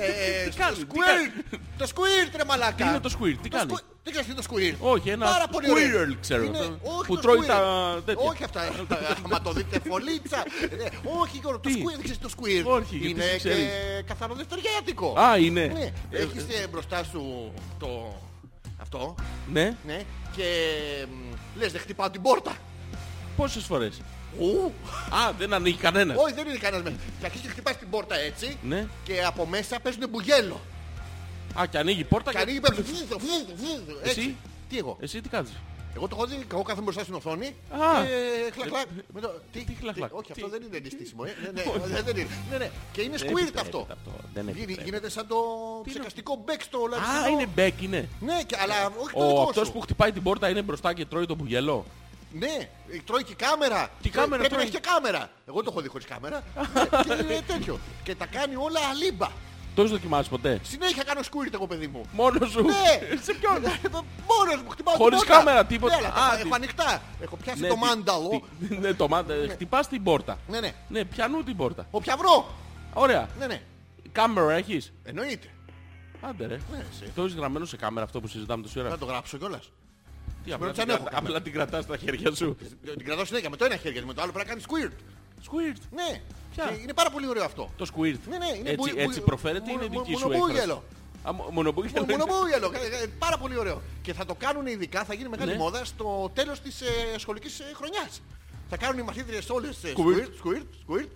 Speaker 1: ε,
Speaker 2: τι κάνεις, τι
Speaker 1: squirt, το squirt ρε μαλάκα.
Speaker 2: Τι είναι το squirt, τι
Speaker 1: Το
Speaker 2: κάνεις;
Speaker 1: squi- Τι ξέρεις τι είναι το squirt.
Speaker 2: Όχι, ένα
Speaker 1: Πάρα πολύ ωραίο.
Speaker 2: squirrel, ξέρω.
Speaker 1: Είναι-
Speaker 2: Το-
Speaker 1: όχι
Speaker 2: που
Speaker 1: το
Speaker 2: τρώει
Speaker 1: squirrel.
Speaker 2: τα τέτοια.
Speaker 1: Όχι αυτά. Άμα το δείτε φωλίτσα. Ε, Όχι Γιώργο, το
Speaker 2: Τι;
Speaker 1: squirt, δεν ξέρεις το squirt.
Speaker 2: Όχι, γιατί
Speaker 1: Είναι
Speaker 2: σε
Speaker 1: και
Speaker 2: ξέρεις.
Speaker 1: καθαρό δευτεριάτικο.
Speaker 2: Α, είναι.
Speaker 1: Ναι,
Speaker 2: Ε,
Speaker 1: έχεις ε, μπροστά σου το... Αυτό,
Speaker 2: Ναι.
Speaker 1: ναι, και μ, λες δεν χτυπάω την πόρτα.
Speaker 2: Πόσες φορές;
Speaker 1: Ου,
Speaker 2: Α, δεν ανοίγει κανένας.
Speaker 1: όχι δεν είναι κανένας μέσα. Και αρχίζεις και χτυπάς την πόρτα έτσι
Speaker 2: Ναι.
Speaker 1: και από μέσα παίζουν μπουγέλο.
Speaker 2: Α, και ανοίγει η πόρτα
Speaker 1: Και
Speaker 2: και...
Speaker 1: ανοίγει πέφτει. φύγει, φύγει, φύγει, έτσι.
Speaker 2: Εσύ;
Speaker 1: Τι εγώ;
Speaker 2: Εσύ τι κάνεις;
Speaker 1: Εγώ το έχω δει, εγώ κάθομαι μπροστά στην οθόνη
Speaker 2: Α.
Speaker 1: και χλακ χλακ. Με το- Τι,
Speaker 2: τι χλακ, χλακ,
Speaker 1: Όχι,
Speaker 2: τι;
Speaker 1: αυτό δεν είναι ενιστήσιμο. ε. Ναι, ναι, δεν- δεν είναι. Ναι, ναι. Και είναι
Speaker 2: Δεν
Speaker 1: squirt
Speaker 2: επιτρέπεται
Speaker 1: αυτό.
Speaker 2: Δεν
Speaker 1: Γίνει-
Speaker 2: επιτρέπεται.
Speaker 1: Γίνεται σαν το ψεκαστικό μπέκ στο
Speaker 2: Α,
Speaker 1: λαριστικό.
Speaker 2: είναι μπέκ, είναι.
Speaker 1: Ναι, και- αλλά όχι το
Speaker 2: Ο
Speaker 1: δικό
Speaker 2: αυτός
Speaker 1: σου.
Speaker 2: που χτυπάει την πόρτα είναι μπροστά και τρώει το μπουγελό.
Speaker 1: Ναι, τρώει και κάμερα.
Speaker 2: Τι
Speaker 1: Τρώει-
Speaker 2: κάμερα
Speaker 1: Πρέπει να
Speaker 2: τρώει;
Speaker 1: έχει και κάμερα. Εγώ το έχω δει χωρίς κάμερα. και είναι τέτοιο. Και τα κάνει όλα αλίμπα.
Speaker 2: Το έχεις δοκιμάσει ποτέ;
Speaker 1: Συνέχεια κάνω squirt εγώ παιδί μου.
Speaker 2: Μόνος σου;
Speaker 1: Ναι,
Speaker 2: Σε ποιον;
Speaker 1: Μόνος μου χτυπάω την
Speaker 2: Χωρίς
Speaker 1: πόρτα.
Speaker 2: κάμερα, τίποτα.
Speaker 1: Ναι, αλλά
Speaker 2: Α,
Speaker 1: τα
Speaker 2: τι-
Speaker 1: έχω ανοιχτά. Έχω πιάσει
Speaker 2: Ναι,
Speaker 1: το
Speaker 2: τι-
Speaker 1: μάνταλο.
Speaker 2: τι- Ναι, το μάντα. Χτυπάς την πόρτα.
Speaker 1: Ναι, ναι.
Speaker 2: Ναι, πιανού την πόρτα.
Speaker 1: Όποια βρω.
Speaker 2: Ωραία.
Speaker 1: Ναι, ναι.
Speaker 2: Κάμερα έχεις;
Speaker 1: Εννοείται.
Speaker 2: Άντε ρε.
Speaker 1: Ναι, εσύ.
Speaker 2: Το έχεις γραμμένο σε κάμερα αυτό που συζητάμε τόση ώρα;
Speaker 1: Θα το γράψω κιόλας.
Speaker 2: Τι, απλά
Speaker 1: ρωτήσαν,
Speaker 2: την,
Speaker 1: έχω
Speaker 2: κρατα-
Speaker 1: κάμερα.
Speaker 2: απλά την κρατάς στα χέρια σου.
Speaker 1: Την κρατάω συνέχεια με το ένα χέρι γιατί με το άλλο πρέπει να κάνεις squirt.
Speaker 2: Squirt.
Speaker 1: Ναι.
Speaker 2: Ποια;
Speaker 1: Και είναι πάρα πολύ ωραίο αυτό.
Speaker 2: Το squirt.
Speaker 1: Ναι, ναι, είναι
Speaker 2: έτσι,
Speaker 1: μπου-
Speaker 2: έτσι
Speaker 1: μπου-
Speaker 2: προφέρεται ή
Speaker 1: μου-
Speaker 2: είναι
Speaker 1: μου-
Speaker 2: δική σου
Speaker 1: μονομπούγελο.
Speaker 2: έκφραση; Α, μο- μονομπούγελο.
Speaker 1: Μονομπούγελο. Ε, ε, Πάρα πολύ ωραίο. Και θα το κάνουν ειδικά, θα γίνει μεγάλη
Speaker 2: Ναι.
Speaker 1: μόδα στο τέλος της ε, σχολικής ε, χρονιάς. Θα κάνουν οι μαθήτριες όλες ε,
Speaker 2: Squirt.
Speaker 1: squirt, squirt, squirt.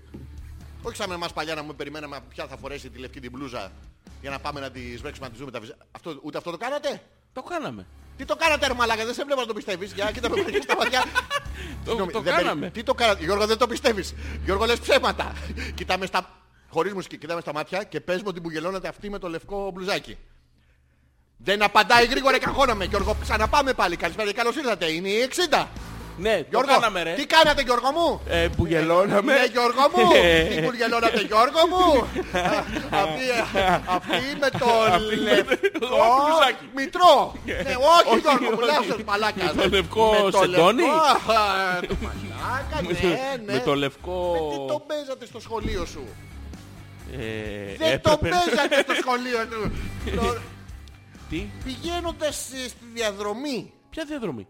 Speaker 1: Όχι σαν εμάς παλιά να μου περιμέναμε ποια θα φορέσει τη λευκή την μπλούζα για να πάμε να τη σβέξουμε να τη ζούμε τα βυζά. Αυτό, ούτε αυτό το κάνατε;
Speaker 2: Το κάναμε.
Speaker 1: Τι το κάνατε ρε μαλάκα, δεν σε βλέπω να το πιστεύεις. Για κοίτα με και στα μάτια.
Speaker 2: Το,
Speaker 1: Συγγνώμη,
Speaker 2: το
Speaker 1: δεν περι-
Speaker 2: κάναμε.
Speaker 1: Τι το κάνατε, Γιώργο δεν το πιστεύεις. Γιώργο λες ψέματα. Κοιτάμε στα... Χωρίς μουσική, κοιτάμε στα μάτια και πες μου ότι μπουγελώνεται αυτή με το λευκό μπλουζάκι. Δεν απαντάει γρήγορα καχώναμε. Γιώργο, ξαναπάμε πάλι. Καλησπέρα και καλώς ήρθατε. Είναι η 60.
Speaker 2: Ναι, το
Speaker 1: Γιώργο,
Speaker 2: κάναμε ρε.
Speaker 1: τι κάνατε Γιώργο μου;
Speaker 2: Ε, μπουγελώναμε.
Speaker 1: Ναι Γιώργο μου.
Speaker 2: Ε.
Speaker 1: Τι μπουγελώνατε Γιώργο μου; Α, Αυτή, αυτή με το
Speaker 2: Αυτή με
Speaker 1: λευκό
Speaker 2: το μπλουζάκι.
Speaker 1: μητρό. Ναι, όχι
Speaker 2: όχι,
Speaker 1: Γιώργο μου,
Speaker 2: όχι.
Speaker 1: λάθος μαλάκα.
Speaker 2: Με το λευκό
Speaker 1: Με το
Speaker 2: σεντόνι.
Speaker 1: λευκό, α, το μαλάκα,
Speaker 2: Με
Speaker 1: ναι,
Speaker 2: το-
Speaker 1: ναι.
Speaker 2: Με το λευκό...
Speaker 1: Με τι το παίζατε στο σχολείο σου;
Speaker 2: Ε,
Speaker 1: Δεν το
Speaker 2: έπρεπε-
Speaker 1: παίζατε στο σχολείο σου. Το-
Speaker 2: Τι,
Speaker 1: Πηγαίνοντας ε, στη διαδρομή.
Speaker 2: ποια διαδρομή;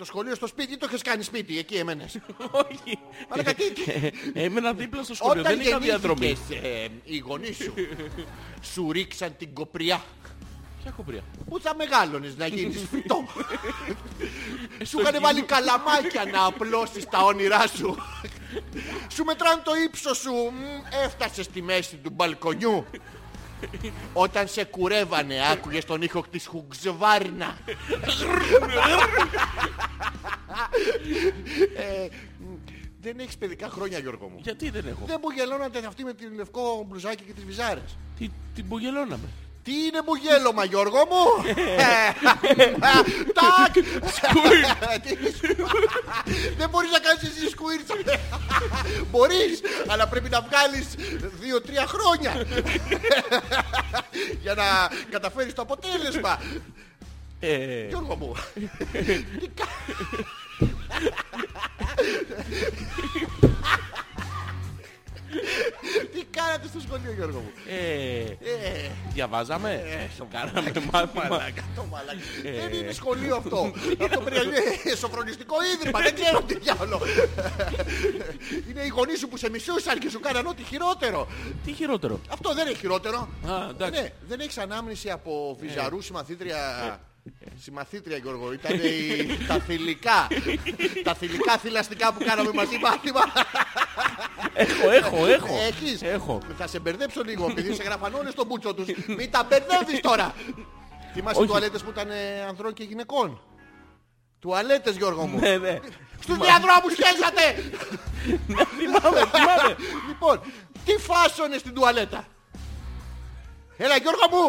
Speaker 1: Το σχολείο στο σπίτι ή το έχεις κάνει σπίτι, εκεί εμένες.
Speaker 2: Όχι.
Speaker 1: Μαλάκα, τι- τι-
Speaker 2: Ε, Έμενα δίπλα στο σχολείο,
Speaker 1: Όταν
Speaker 2: δεν είχα διαδρομή.
Speaker 1: γεννήθηκες, ε, οι γονείς σου σου ρίξαν την κοπριά.
Speaker 2: Ποια κοπρία.
Speaker 1: Πού θα μεγάλωνες να γίνεις φυτό;
Speaker 2: Ε,
Speaker 1: σου είχαν βάλει καλαμάκια να απλώσεις τα όνειρά σου. σου μετράνε το ύψος σου. Μμ, Έφτασες στη μέση του μπαλκονιού. Όταν σε κουρεύανε άκουγες τον ήχο της χουγζβάρνα. Ε, μ, Δεν έχεις παιδικά χρόνια Γιώργο μου.
Speaker 2: Γιατί δεν έχω;
Speaker 1: Δεν μπουγελώνατε αυτή με την λευκό μπλουζάκι και τις βυζάρες.
Speaker 2: Τι, την μπουγελώναμε.
Speaker 1: Τι είναι μπουγέλωμα Γιώργο μου; Τάκ! Τι- Δεν μπορείς να κάνεις εσύ σκουίρτ Μπορείς Αλλά πρέπει να βγάλεις δύο-τρία χρόνια. Για να καταφέρεις το αποτέλεσμα.
Speaker 2: Ε,
Speaker 1: Γιώργο μου. Τι κα- Τι κάνατε στο σχολείο Γιώργο μου;
Speaker 2: Ε,
Speaker 1: Ε,
Speaker 2: διαβάζαμε;
Speaker 1: Ε,
Speaker 2: Το κάναμε μάθημα.
Speaker 1: Μαλάκα, το μαλάκα.
Speaker 2: Ε.
Speaker 1: Δεν είναι σχολείο αυτό. Αυτό πρέπει να είναι σοφρονιστικό ίδρυμα. Δεν ξέρω τι διάλογο. Είναι οι γονείς σου που σε μισούσαν και σου κάναν ό,τι χειρότερο.
Speaker 2: Τι χειρότερο;
Speaker 1: Αυτό δεν είναι χειρότερο.
Speaker 2: Α, εντάξει.
Speaker 1: Ναι, δεν έχεις ανάμνηση από βυζαρούς συμμαθήτρια. Συμμαθήτρια Γιώργο, ήταν η... τα θηλυκά. τα θηλυκά θηλαστικά που κάναμε μαζί μάθημα.
Speaker 2: Έχω, έχω, έχω.
Speaker 1: Έχεις.
Speaker 2: Έχω.
Speaker 1: Θα σε μπερδέψω λίγο επειδή σε γράφαν όλες στον μπούτσο τους. Μην τα μπερδεύεις τώρα. Θυμάσαι
Speaker 2: Όχι.
Speaker 1: τουαλέτες που ήταν ε, ανδρών και γυναικών; Τουαλέτες Γιώργο μου.
Speaker 2: Ναι, ναι.
Speaker 1: Στους διαδρόμους χέσατε.
Speaker 2: Θυμάμαι, θυμάμαι.
Speaker 1: λοιπόν, τι φάσονες στην τουαλέτα; Έλα Γιώργο μου.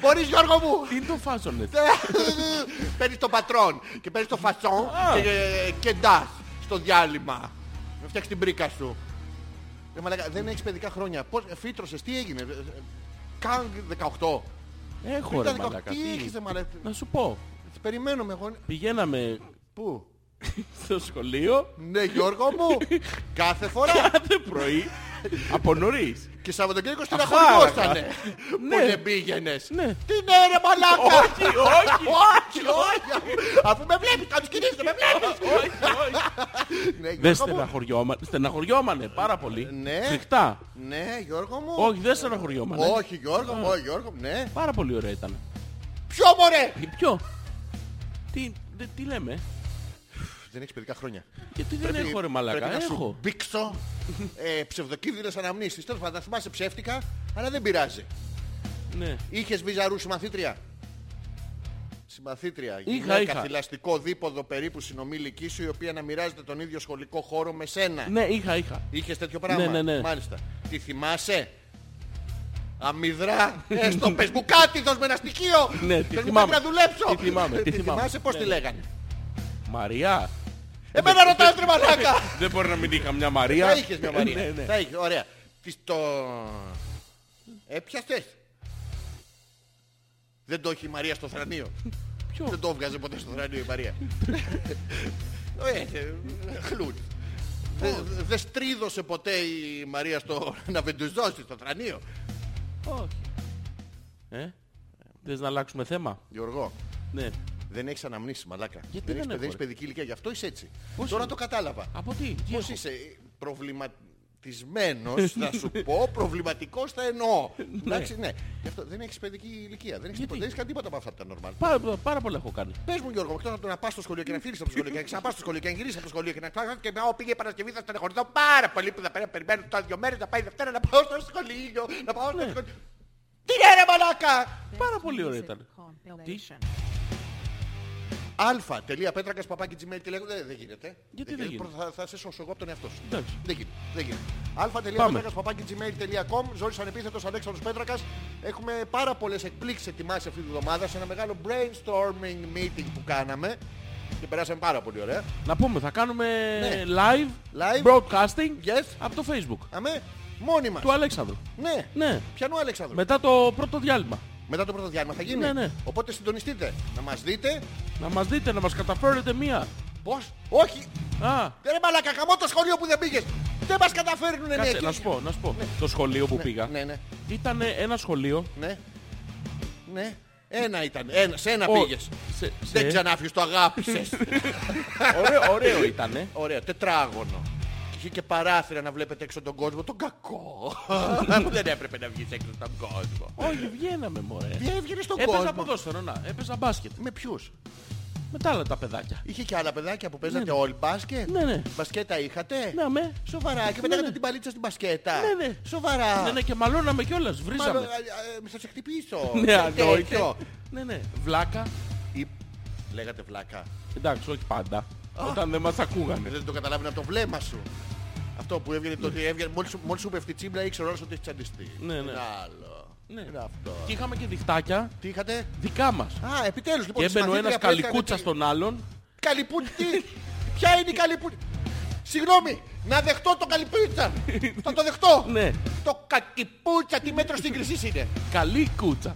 Speaker 1: Μπορείς Γιώργο μου.
Speaker 2: Τι είναι το φάσονε.
Speaker 1: Παίρνεις το πατρόν και παίρνεις το φασόν
Speaker 2: Α.
Speaker 1: και, και ντάς στο διάλειμμα. Να φτιάξεις την πρίκα σου. Ρε μαλάκα, δεν έχεις παιδικά χρόνια. Πώς, φύτρωσες, τι έγινε; ε, ε, Καν 18.
Speaker 2: Έχω
Speaker 1: Πριν
Speaker 2: ρε
Speaker 1: τα 18,
Speaker 2: μαλάκα.
Speaker 1: Τι
Speaker 2: τι-
Speaker 1: έχεις ρε μαλάκα;
Speaker 2: Να σου πω.
Speaker 1: Περιμένουμε εγώ.
Speaker 2: Πηγαίναμε
Speaker 1: Πού;
Speaker 2: στο σχολείο
Speaker 1: Ναι Γιώργο μου. Κάθε φορά.
Speaker 2: κάθε πρωί από νωρίς.
Speaker 1: Και Σαββατοκύριακο στην
Speaker 2: Αχά,
Speaker 1: αχωριώσανε.
Speaker 2: Ναι.
Speaker 1: Που δεν πήγαινες.
Speaker 2: Ναι.
Speaker 1: Τι ναι ρε μαλάκα.
Speaker 2: Όχι, όχι.
Speaker 1: όχι, όχι. Αφού με βλέπεις, κάνεις κινήσεις, με βλέπεις.
Speaker 2: Όχι, όχι.
Speaker 1: Ναι,
Speaker 2: Δεν
Speaker 1: Γιώργο μου.
Speaker 2: στεναχωριόμανε. Στεναχωριόμανε πάρα πολύ.
Speaker 1: Ναι.
Speaker 2: Φρικτά.
Speaker 1: Ναι, Γιώργο μου.
Speaker 2: Όχι, δεν στεναχωριόμανε.
Speaker 1: Όχι, Γιώργο μου, όχι, Γιώργο μου. Ναι.
Speaker 2: Πάρα πολύ ωραία ήταν.
Speaker 1: Ποιο μωρέ.
Speaker 2: Ε, Ποιο; Τι, δε- τι λέμε;
Speaker 1: Δεν έχεις παιδικά χρόνια.
Speaker 2: Γιατί δεν
Speaker 1: Πρέπει-
Speaker 2: έχω ρε μαλακά.
Speaker 1: Πρέπει να σου
Speaker 2: Έχω.
Speaker 1: μπήξω ε, ψευδοκίνδυνες αναμνήσεις. Τέλος πάντων, να θυμάσαι ψεύτικα, αλλά δεν πειράζει.
Speaker 2: Ναι.
Speaker 1: Είχες βυζαρού συμμαθήτρια; Συμμαθήτρια.
Speaker 2: Είχα,
Speaker 1: Γυναίκα,
Speaker 2: είχα.
Speaker 1: θηλαστικό δίποδο περίπου συνομήλικη σου, η οποία να μοιράζεται τον ίδιο σχολικό χώρο με σένα.
Speaker 2: Ναι, είχα, είχα.
Speaker 1: Είχες τέτοιο πράγμα;
Speaker 2: Ναι, ναι, ναι.
Speaker 1: Μάλιστα. Τι θυμάσαι; Αμυδρά. Έστω πες μου κάτι, δώσ' με ένα στοιχείο.
Speaker 2: Ναι, τι
Speaker 1: Πες μου,
Speaker 2: θυμάμαι.
Speaker 1: Πρέπει να δουλέψω.
Speaker 2: Τι θυμάμαι, τι
Speaker 1: Τι
Speaker 2: θυμάμαι.
Speaker 1: θυμάσαι, πώς
Speaker 2: Ναι,
Speaker 1: τη
Speaker 2: ναι.
Speaker 1: λέγανε;
Speaker 2: Μαριά.
Speaker 1: Εμένα ρωτάς ρε μαλάκα.
Speaker 2: Δεν μπορεί να μην είχα μια Μαρία.
Speaker 1: Θα είχες μια Μαρία.
Speaker 2: Ναι, ναι.
Speaker 1: Θα είχες, ωραία. Της το... Έπιαστες. Δεν το έχει η Μαρία στο θρανείο.
Speaker 2: Ποιο;
Speaker 1: Δεν το έβγαζε ποτέ στο θρανείο η Μαρία. Ε, ε, Χλούτ. Δεν δεν στρίδωσε ποτέ η Μαρία στο να βεντουζώσει στο θρανείο;
Speaker 2: Όχι. Ε, θες να αλλάξουμε θέμα;
Speaker 1: Γιώργο,
Speaker 2: Ναι.
Speaker 1: Δεν έχεις αναμνήσεις μαλάκα.
Speaker 2: Γιατί
Speaker 1: δεν,
Speaker 2: δεν
Speaker 1: έχεις,
Speaker 2: έχω,
Speaker 1: δεν έχεις
Speaker 2: ρε;
Speaker 1: παιδική ηλικία, γι' αυτό είσαι έτσι.
Speaker 2: Πώς
Speaker 1: Τώρα
Speaker 2: είναι;
Speaker 1: το κατάλαβα.
Speaker 2: Από τι; τι
Speaker 1: Πώς
Speaker 2: έχω;
Speaker 1: είσαι; Προβληματισμένος, θα σου πω, προβληματικός θα εννοώ. Εντάξει, ναι. Γι' αυτό δεν έχεις παιδική ηλικία. Δεν έχεις,
Speaker 2: Γιατί;
Speaker 1: τίποτα, δεν έχεις κάνει τίποτα από αυτά τα normal.
Speaker 2: Πάρα, πάρα πολλά έχω κάνει.
Speaker 1: Πες μου Γιώργο, εκτός από το να πας στο σχολείο και να φύγεις από το σχολείο και να ξαναπάς στο σχολείο και να γυρίσεις από το σχολείο και να πας και να πήγε Παρασκευή θα στεναχωρηθώ πάρα πολύ που θα πρέπει να περιμένω τώρα δύο μέρες να πάει Δευτέρα να πάω στο σχολείο, να πάω στο σχολείο. Τι είναι ρε μαλάκα!
Speaker 2: Πάρα πολύ ωραία ήταν. Τι;
Speaker 1: αλφα.πέτρακας παπάκι gmail τι λέγονται, δεν γίνεται.
Speaker 2: Γιατί δεν γίνεται;
Speaker 1: Πρώτα Θα, θα σε σώσω εγώ από τον εαυτό σου.
Speaker 2: Εντάξει.
Speaker 1: Δεν γίνεται. Δεν γίνεται. αλφα.πέτρακας παπάκι gmail.com Ζόρις ανεπίθετος Αλέξανδρος Πέτρακας. Έχουμε πάρα πολλές εκπλήξεις ετοιμάσει αυτή τη βδομάδα σε ένα μεγάλο brainstorming meeting που κάναμε. Και περάσαμε πάρα πολύ ωραία.
Speaker 2: Να πούμε, θα κάνουμε
Speaker 1: Ναι.
Speaker 2: live,
Speaker 1: Live.
Speaker 2: broadcasting
Speaker 1: Yes.
Speaker 2: από το facebook
Speaker 1: Αμέ, μόνοι μας.
Speaker 2: του Αλέξανδρου.
Speaker 1: Ναι.
Speaker 2: Ναι.
Speaker 1: Πιανού Αλέξανδρο.
Speaker 2: Μετά το πρώτο διάλειμμα.
Speaker 1: Μετά το πρώτο διάλειμμα θα γίνει.
Speaker 2: Ναι, ναι.
Speaker 1: Οπότε συντονιστείτε. Να μας δείτε.
Speaker 2: Να μας δείτε, να μας καταφέρετε μία.
Speaker 1: Πώς; Όχι.
Speaker 2: Α,
Speaker 1: Δεν ρε μαλακα, χαμό το σχολείο που δεν πήγες. Δεν μας καταφέρνουνε
Speaker 2: κάτσε,
Speaker 1: ναι,
Speaker 2: να σου πω, να σου πω. Το σχολείο που πήγα
Speaker 1: Ναι, ναι.
Speaker 2: ήταν ένα σχολείο.
Speaker 1: Ναι. Ναι. Ένα ήταν. Ένα, σε ένα
Speaker 2: Ο-
Speaker 1: πήγες.
Speaker 2: σε-
Speaker 1: Δεν
Speaker 2: σε-
Speaker 1: ξανάφυγες, το αγάπησες.
Speaker 2: Ωραίο, ωραίο ήτανε.
Speaker 1: Ωραία, τετράγωνο. Και είχε και παράθυρα να βλέπετε έξω τον κόσμο. Τον κακό. Που δεν έπρεπε να βγεις έξω στον κόσμο.
Speaker 2: Όχι, βγαίναμε μωρέ.
Speaker 1: Τι έβγαινες στον
Speaker 2: Έπαιζα
Speaker 1: κόσμο.
Speaker 2: ποδόσφαιρο, να, έπαιζα μπάσκετ.
Speaker 1: Με ποιους;
Speaker 2: Με τα άλλα τα παιδάκια.
Speaker 1: Είχε και άλλα παιδάκια που παίζατε όλοι μπάσκετ;
Speaker 2: Ναι, ναι.
Speaker 1: Μπασκέτα είχατε;
Speaker 2: Ναι, με.
Speaker 1: Σοβαρά. Και πετάγατε την παλίτσα στην μπασκέτα;
Speaker 2: Ναι, ναι.
Speaker 1: Σοβαρά.
Speaker 2: Ναι, ναι, και μαλώναμε κιόλας,
Speaker 1: Μάλλον,
Speaker 2: βρίζαμε.
Speaker 1: ε, ε, θα σε χτυπήσω.
Speaker 2: Ναι,
Speaker 1: Τε-
Speaker 2: αντόιτε.
Speaker 1: τέτοιο.
Speaker 2: Ναι, ναι. Βλάκα.
Speaker 1: Ή- Λέγατε βλάκα.
Speaker 2: Εντάξει, όχι πάντα. Όταν δεν μας ακούγανε.
Speaker 1: Δεν το καταλάβει από το βλέμμα σου. Αυτό που έβγαινε το ότι έβγαινε, μόλις, σου- μόλις σου πέφτει η τσίμπλα ήξερε όλος ότι έχεις τσαντιστεί.
Speaker 2: Ναι, ναι.
Speaker 1: Είναι άλλο.
Speaker 2: Ναι.
Speaker 1: Είναι αυτό.
Speaker 2: Και είχαμε και διχτάκια
Speaker 1: Τι είχατε;
Speaker 2: δικά μας.
Speaker 1: Α, επιτέλους λοιπόν.
Speaker 2: Και
Speaker 1: τη
Speaker 2: έμπαινε ο ένας
Speaker 1: συμμαθήτρια που
Speaker 2: καλικούτσας
Speaker 1: έκανε
Speaker 2: στον άλλον.
Speaker 1: τη- Καλιπούτσα. τι; Ποια είναι η καλιπούτσα. Συγγνώμη, να δεχτώ το καλιπούτσα. Θα το δεχτώ.
Speaker 2: Ναι,
Speaker 1: Το κακιπούτσα, τι μέτρο σύγκρισης είναι.
Speaker 2: καλή κούτσα.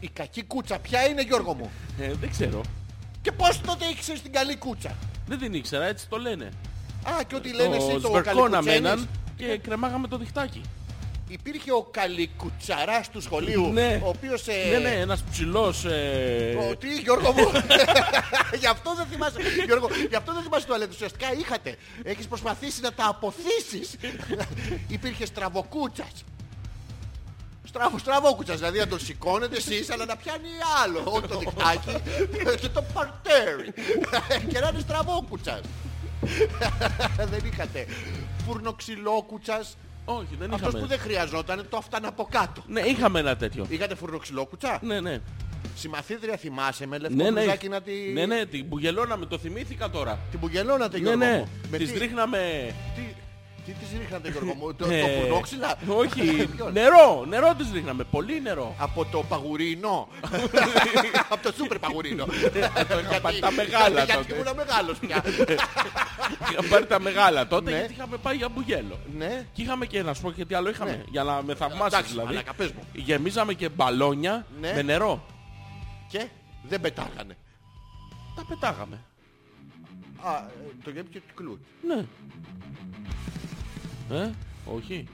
Speaker 1: Η κακή κούτσα ποια είναι Γιώργο μου;
Speaker 2: Ε, δεν ξέρω.
Speaker 1: Και πώς τότε ήξερες την καλή κούτσα;
Speaker 2: Δεν την ήξερα, έτσι το λένε.
Speaker 1: Α, και ό,τι λένε εσύ
Speaker 2: Το
Speaker 1: το
Speaker 2: σβερκώναμε
Speaker 1: καλικουτσένης.
Speaker 2: έναν και κρεμάγαμε το διχτάκι.
Speaker 1: Υπήρχε ο καλικουτσαράς του σχολείου,
Speaker 2: Ναι.
Speaker 1: ο οποίος... ε,
Speaker 2: Ναι, ναι, ένας ψηλός... ε,
Speaker 1: Ο, τι, Γιώργο μου. γι' αυτό δεν θυμάσαι. Γιώργο, γι' αυτό δεν θυμάσαι το αλέτο. Ουσιαστικά είχατε. Έχεις προσπαθήσει να τα αποθήσεις. Υπήρχε στραβοκούτσας. Στραβο, στραβόκουτσας, δηλαδή να τον σηκώνετε εσείς, αλλά να πιάνει άλλο. Όχι το διχτάκι και το παρτέρι. και να είναι στραβόκουτσας. δεν είχατε. Φουρνοξυλόκουτσας.
Speaker 2: Όχι, δεν
Speaker 1: Αυτός που
Speaker 2: είχαμε.
Speaker 1: δεν χρειαζόταν το έφτανε από κάτω.
Speaker 2: Ναι, είχαμε ένα τέτοιο.
Speaker 1: Είχατε φουρνοξυλόκουτσα.
Speaker 2: Ναι, ναι.
Speaker 1: Συμμαθήτρια θυμάσαι με λευκό
Speaker 2: Ναι, ναι.
Speaker 1: μπλουζάκι να τη...
Speaker 2: Ναι, ναι, την μπουγελώναμε, το θυμήθηκα τώρα.
Speaker 1: Την μπουγελώνατε
Speaker 2: Ναι,
Speaker 1: Γιώργο
Speaker 2: ναι.
Speaker 1: μου. Με
Speaker 2: Τις
Speaker 1: τι-
Speaker 2: ρίχναμε...
Speaker 1: τι... Τι τις ρίχνατε Γιώργο μου, το,
Speaker 2: Ε,
Speaker 1: το φουρνόξυλα;
Speaker 2: Όχι,
Speaker 1: Ποιον;
Speaker 2: νερό, νερό τις ρίχναμε, πολύ νερό.
Speaker 1: Από το παγουρίνο. Από το σούπερ παγουρίνο.
Speaker 2: Είχα πάρει τα μεγάλα
Speaker 1: Γιατί
Speaker 2: τότε.
Speaker 1: ήμουν μεγάλος πια.
Speaker 2: Είχα πάρει τα μεγάλα τότε
Speaker 1: Ναι.
Speaker 2: γιατί είχαμε πάει για μπουγέλο.
Speaker 1: Ναι.
Speaker 2: Και είχαμε και να σου πω και τι άλλο είχαμε.
Speaker 1: Ναι.
Speaker 2: Για να με θαυμάσεις
Speaker 1: Εντάξει,
Speaker 2: δηλαδή.
Speaker 1: μαλάκα, πες μου.
Speaker 2: Γεμίζαμε και μπαλόνια
Speaker 1: Ναι.
Speaker 2: με νερό.
Speaker 1: Και δεν πετάγανε.
Speaker 2: Τα πετάγαμε.
Speaker 1: Α, ε, το γέμι και κλου.
Speaker 2: Ναι. Ε, όχι.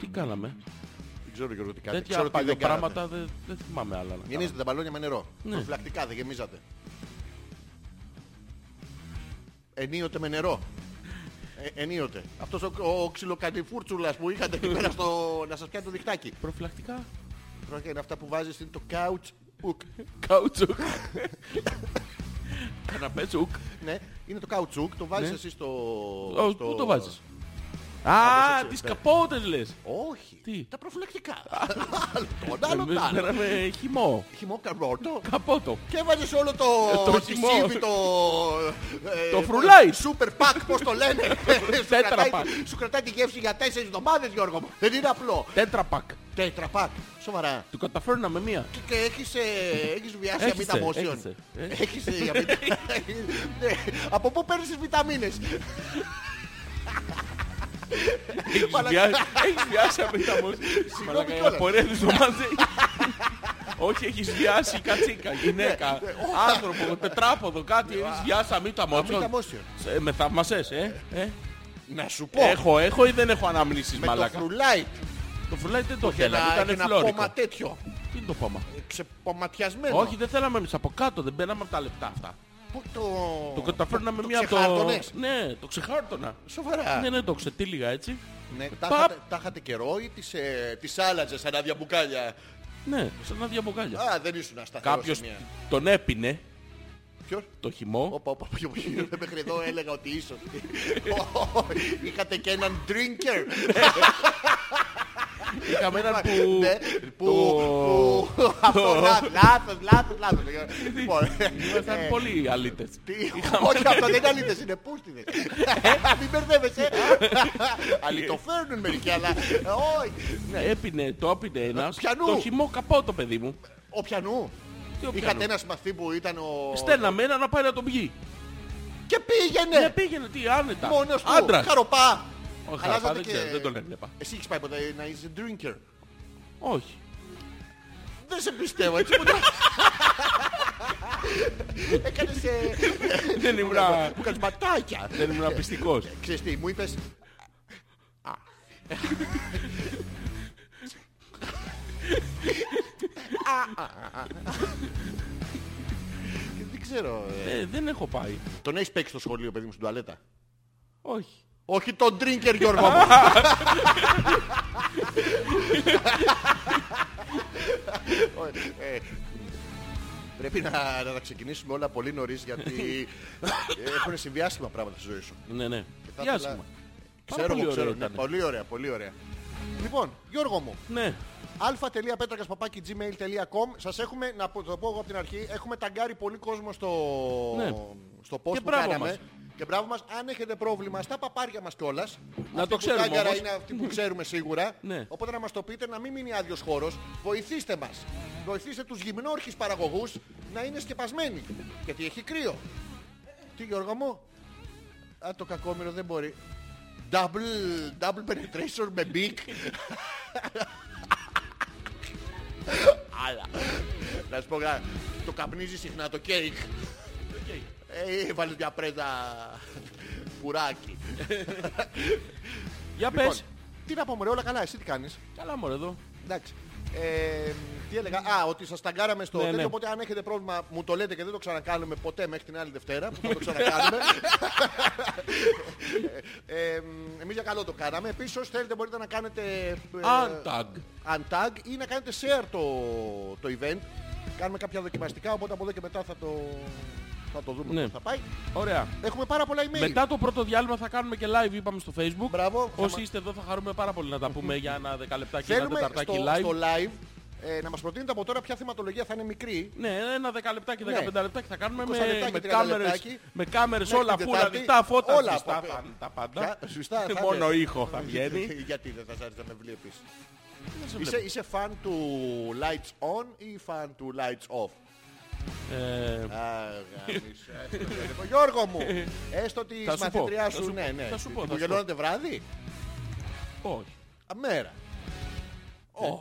Speaker 2: Τι κάναμε;
Speaker 1: Δεν ξέρω Γιώργο τι κάνετε.
Speaker 2: Τέτοια
Speaker 1: Ξέρω τι δεν κάνατε.
Speaker 2: πράγματα δεν, δεν θυμάμαι άλλα. να κάναμε.
Speaker 1: Γεμίζετε τα μπαλόνια με νερό.
Speaker 2: Ναι.
Speaker 1: Προφυλακτικά δεν γεμίζατε. Ενίοτε με νερό. Ε, ενίοτε. Αυτός ο, ο ξυλοκανιφούρτσουλας που είχατε εκεί πέρα στο... να σας πιάνει το διχτάκι.
Speaker 2: Προφυλακτικά.
Speaker 1: Τώρα είναι αυτά που βάζεις είναι το couch hook.
Speaker 2: Καουτσούκ. Καναπέτσουκ.
Speaker 1: Ναι, είναι το couch hook. Το βάζεις
Speaker 2: Ναι.
Speaker 1: εσύ στο...
Speaker 2: Ω,
Speaker 1: στο-
Speaker 2: Πού το βάζεις; Α,
Speaker 1: έτσι,
Speaker 2: τις
Speaker 1: ναι.
Speaker 2: καπότες λες.
Speaker 1: Όχι.
Speaker 2: Τι;
Speaker 1: Τα προφυλακτικά. Άλλο το άλλο
Speaker 2: Εμείς
Speaker 1: το άλλο.
Speaker 2: Φέραμε χυμό.
Speaker 1: Χυμό καρότο.
Speaker 2: Καπότο.
Speaker 1: Και έβαζες όλο το...
Speaker 2: το
Speaker 1: τη
Speaker 2: χυμό.
Speaker 1: σύβη, το... ε,
Speaker 2: Το φρουλάι.
Speaker 1: Super pack, πώς το λένε. Σου
Speaker 2: Τέτρα
Speaker 1: κρατάει-
Speaker 2: πακ.
Speaker 1: Σου κρατάει τη γεύση για τέσσερις εβδομάδες, Γιώργο μου. Δεν είναι απλό.
Speaker 2: Τέτραπακ.
Speaker 1: Τέτρα pack. Σοβαρά.
Speaker 2: Του καταφέρναμε μία.
Speaker 1: Και- Και έχεις, ε, έχεις βιάσει
Speaker 2: Έχεις,
Speaker 1: αμύτα
Speaker 2: ε,
Speaker 1: motion.
Speaker 2: έχεις, ε, ε.
Speaker 1: Έχεις ε, αμύτα... Ναι. Από πού παίρνεις τις βιταμίνες;
Speaker 2: Έχεις
Speaker 1: Μαλάκα.
Speaker 2: βιάσει- Έχεις βιάσει αμύτα μου. Μαλάκα, η
Speaker 1: κιόλας.
Speaker 2: απορία της το μαζί. Όχι, έχεις βιάσει κατσίκα, γυναίκα, άνθρωπο, τετράποδο, κάτι. Έχεις βιάσει αμύτα
Speaker 1: Αμύτα
Speaker 2: μου.
Speaker 1: motion.
Speaker 2: Με θαυμασές, ε. ε.
Speaker 1: Να σου πω.
Speaker 2: Έχω, έχω ή δεν έχω αναμνήσεις,
Speaker 1: Με το
Speaker 2: μαλάκα.
Speaker 1: φρουλάιτ.
Speaker 2: Το φρουλάι δεν το
Speaker 1: Έχει ένα,
Speaker 2: θέλαμε,
Speaker 1: έχει
Speaker 2: ήταν
Speaker 1: ένα
Speaker 2: φλόρικο.
Speaker 1: πόμα τέτοιο.
Speaker 2: Τι είναι το πόμα;
Speaker 1: Ξεπωματιασμένο.
Speaker 2: Όχι, δεν θέλαμε εμείς από κάτω, δεν μπαίναμε από τα λεπτά αυτά.
Speaker 1: Πού το...
Speaker 2: Το καταφέρναμε
Speaker 1: το
Speaker 2: μία από το...
Speaker 1: ξεχάρτωνες;
Speaker 2: Ναι, το ξεχάρτωνα.
Speaker 1: Σοβαρά.
Speaker 2: Ναι, ναι, το ξετύλιγα έτσι.
Speaker 1: Ναι, τα,
Speaker 2: Παπ.
Speaker 1: είχατε, τα είχατε καιρό ή τις, ε, τις άλλαζες σαν άδεια μπουκάλια;
Speaker 2: Ναι, σαν άδεια μπουκάλια.
Speaker 1: Α, δεν ήσουν ασταθερός
Speaker 2: Κάποιος
Speaker 1: σε μία.
Speaker 2: τον έπινε
Speaker 1: Ποιος;
Speaker 2: το χυμό.
Speaker 1: Όπα, όπα, ποιο, ποιο, μέχρι εδώ έλεγα ότι ίσως. Είχατε και έναν drinker.
Speaker 2: Είχαμε έναν που...
Speaker 1: Ναι, που...
Speaker 2: το-
Speaker 1: που- Αυτό λάθος, λάθος, λάθος, λάθος. Λοιπόν,
Speaker 2: Ήμασταν
Speaker 1: ε,
Speaker 2: πολύ αλήτες.
Speaker 1: τι- Όχι, αυτό δεν είναι αλήθες, είναι πούστιδες. Μην μπερδεύεσαι. Αλυτοφέρνουν μερικοί, αλλά ε, όχι.
Speaker 2: Ναι, έπινε, το έπινε ένας.
Speaker 1: Πιανού.
Speaker 2: Το χυμό καπό το παιδί μου.
Speaker 1: Ο πιανού.
Speaker 2: Τι ο
Speaker 1: Είχατε
Speaker 2: πιανού;
Speaker 1: ένα συμμαθή που ήταν ο...
Speaker 2: Στέλναμε ένα να πάει να τον πιει.
Speaker 1: Και
Speaker 2: Ναι,
Speaker 1: πήγαινε.
Speaker 2: πήγαινε, τι, άνετα.
Speaker 1: Μόνος του.
Speaker 2: Άντρας.
Speaker 1: Χαροπά.
Speaker 2: Ο
Speaker 1: Αλλάζατε
Speaker 2: Χαραπά δεν
Speaker 1: και-
Speaker 2: ξέρω, δεν τον έβλεπα.
Speaker 1: Εσύ έχεις πάει ποτέ να είσαι drinker;
Speaker 2: Όχι.
Speaker 1: Δεν σε πιστεύω έτσι που το... Έκανες... ε,
Speaker 2: Δεν ήμουν,
Speaker 1: Μου κάνεις ματάκια.
Speaker 2: δεν ήμουν πιστικός.
Speaker 1: Ξέρεις τι, μου είπες... Α. Α, α, α, α. Και Δεν ξέρω. ε,
Speaker 2: Ε, δεν έχω πάει.
Speaker 1: Τον έχεις παίξει στο σχολείο, παιδί μου, στην τουαλέτα;
Speaker 2: Όχι.
Speaker 1: Όχι τον drinker, Γιώργο μου. Ε, Πρέπει να, να τα ξεκινήσουμε όλα πολύ νωρίς γιατί έχουν συμβεί άσχημα πράγματα στη ζωή σου.
Speaker 2: Ναι, ναι.
Speaker 1: θα
Speaker 2: Τι
Speaker 1: ήθελα-
Speaker 2: άσχημα.
Speaker 1: Ξέρω,
Speaker 2: πολύ
Speaker 1: εγώ
Speaker 2: ωραίο
Speaker 1: ξέρω. Ναι,
Speaker 2: ήταν.
Speaker 1: πολύ ωραία, πολύ ωραία. Λοιπόν, Γιώργο μου,
Speaker 2: Ναι.
Speaker 1: αλφα.πέτρακας.gmail.com Σας έχουμε, να πω- το πω εγώ από την αρχή, έχουμε ταγκάρει πολύ κόσμο στο,
Speaker 2: Ναι.
Speaker 1: στο post
Speaker 2: Και
Speaker 1: που
Speaker 2: μπράβο
Speaker 1: κάναμε.
Speaker 2: μας.
Speaker 1: Και μπράβο μας, αν έχετε πρόβλημα στα παπάρια μας κιόλας.
Speaker 2: Να
Speaker 1: Αυτή
Speaker 2: το
Speaker 1: που
Speaker 2: ξέρουμε
Speaker 1: τάγκαρα
Speaker 2: όμως.
Speaker 1: είναι αυτή που ξέρουμε σίγουρα.
Speaker 2: Ναι.
Speaker 1: Οπότε να μας το πείτε, να μην μείνει άδειος χώρος. Βοηθήστε μας. Βοηθήστε τους γυμνόρχης παραγωγούς να είναι σκεπασμένοι. Γιατί έχει κρύο. Τι Γιώργο μου; Α, το κακόμοιρο δεν μπορεί. Double, double penetration με big. Άλλα. Να σου πω κάτι. Το καπνίζει συχνά το κέικ. Ε, βάλεις μια πρέζα πουράκι.
Speaker 2: Για
Speaker 1: Λοιπόν,
Speaker 2: πες.
Speaker 1: τι να πω μωρέ, όλα καλά, εσύ τι κάνεις;
Speaker 2: Καλά μωρέ εδώ.
Speaker 1: Εντάξει. Ε, τι έλεγα, Α, ότι σας ταγκάραμε στο
Speaker 2: Ναι,
Speaker 1: τέτοιο,
Speaker 2: ναι.
Speaker 1: οπότε αν έχετε πρόβλημα μου το λέτε και δεν το ξανακάνουμε ποτέ μέχρι την άλλη Δευτέρα που θα το ξανακάνουμε. ε, ε, εμείς για καλό το κάναμε. Επίσης όσοι θέλετε μπορείτε να κάνετε ε,
Speaker 2: Untag.
Speaker 1: untag ή να κάνετε share το, το event. Κάνουμε κάποια δοκιμαστικά, οπότε από εδώ και μετά θα το, θα το δούμε
Speaker 2: Ναι.
Speaker 1: πώς θα πάει.
Speaker 2: Ωραία.
Speaker 1: Έχουμε πάρα πολλά email.
Speaker 2: Μετά το πρώτο διάλειμμα θα κάνουμε και live, είπαμε στο facebook.
Speaker 1: Μπράβο. Θα
Speaker 2: Όσοι
Speaker 1: μα-
Speaker 2: είστε εδώ θα χαρούμε πάρα πολύ να τα πούμε για ένα δεκαλεπτάκι, ένα
Speaker 1: Θέλουμε
Speaker 2: τεταρτάκι
Speaker 1: στο,
Speaker 2: live.
Speaker 1: στο live Ε, να μας προτείνετε από τώρα ποια θεματολογία θα είναι μικρή.
Speaker 2: Ναι, ένα 10 λεπτάκι, 15
Speaker 1: Ναι.
Speaker 2: λεπτάκι θα κάνουμε
Speaker 1: 20
Speaker 2: με,
Speaker 1: λεπτάκι,
Speaker 2: με
Speaker 1: 30
Speaker 2: κάμερες,
Speaker 1: λεπτάκι.
Speaker 2: με κάμερες
Speaker 1: Μέχρι
Speaker 2: όλα
Speaker 1: την
Speaker 2: φούλα,
Speaker 1: Τετάρτη.
Speaker 2: ανοιχτά φώτα,
Speaker 1: Όλα
Speaker 2: σβηστά,
Speaker 1: από-
Speaker 2: τα, τα πάντα.
Speaker 1: Ποια; Σβηστά, θα
Speaker 2: Μόνο
Speaker 1: είναι.
Speaker 2: ήχο θα βγαίνει.
Speaker 1: Γιατί δεν θα σ' άρεσε να με βλέπεις.
Speaker 2: σε
Speaker 1: Είσαι,
Speaker 2: βλέπω.
Speaker 1: είσαι fan του lights on ή fan του lights off; Γιώργο μου, έστω τη
Speaker 2: Θα σου πω,
Speaker 1: μαθήτριά
Speaker 2: θα
Speaker 1: σου,
Speaker 2: σου
Speaker 1: ναι,
Speaker 2: πω,
Speaker 1: ναι.
Speaker 2: θα σου πω, θα
Speaker 1: Που
Speaker 2: σου πω.
Speaker 1: γελώνατε βράδυ.
Speaker 2: όχι.
Speaker 1: Α, μέρα. Όχι.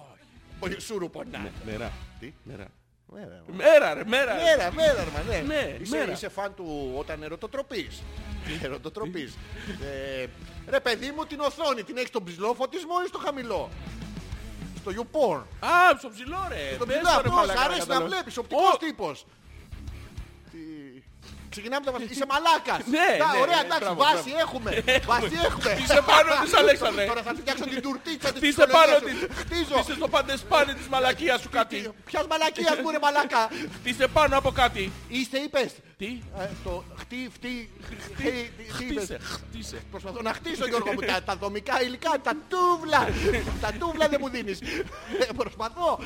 Speaker 1: Πολύ σούρου πονά.
Speaker 2: Μέρα.
Speaker 1: Τι;
Speaker 2: Μέρα.
Speaker 1: Μέρα.
Speaker 2: Μέρα ρε, μέρα.
Speaker 1: Μέρα, μέρα, ρε, μα, ναι.
Speaker 2: Ναι,
Speaker 1: είσαι,
Speaker 2: μέρα.
Speaker 1: είσαι φαν του όταν ερωτοτροπείς. ερωτοτροπείς. ε, ρε παιδί μου την οθόνη, την έχεις στον ψηλό φωτισμό ή στο χαμηλό; Στο YouPorn.
Speaker 2: Α, στο ψηλό ρε.
Speaker 1: Στο
Speaker 2: Πες
Speaker 1: ψηλό
Speaker 2: το, ρε,
Speaker 1: αυτό,
Speaker 2: μαλάκα,
Speaker 1: σ' αρέσει να
Speaker 2: καταλάβω.
Speaker 1: βλέπεις, οπτικός
Speaker 2: Ω,
Speaker 1: τύπος. Τι... Ξεκινάμε τα βασικά. Είσαι μαλάκας.
Speaker 2: Ναι,
Speaker 1: Τα,
Speaker 2: ναι,
Speaker 1: ωραία,
Speaker 2: ναι,
Speaker 1: εντάξει,
Speaker 2: μπράβο,
Speaker 1: βάση
Speaker 2: μπράβο.
Speaker 1: έχουμε. Βάση έχουμε.
Speaker 2: Είσαι πάνω της Αλέξανδρε.
Speaker 1: Τώρα θα φτιάξω την τουρτίτσα της
Speaker 2: Χτίσε πάνω
Speaker 1: ψυχολογίας
Speaker 2: της.
Speaker 1: σου. Χτίζω.
Speaker 2: Χτίσε στο παντεσπάνι της μαλακίας σου κάτι.
Speaker 1: Ποιας μαλακίας μου ρε μαλάκα;
Speaker 2: Χτίσε πάνω από κάτι.
Speaker 1: Είστε είπες.
Speaker 2: Τι;
Speaker 1: Ε, Το χτί, φτί, χτί, τι είπες;
Speaker 2: Χτίσε, χτίσε.
Speaker 1: Προσπαθώ να χτίσω Γιώργο μου τα, τα δομικά υλικά, τα τούβλα. τα τούβλα δεν μου δίνεις. Ε, Προσπαθώ.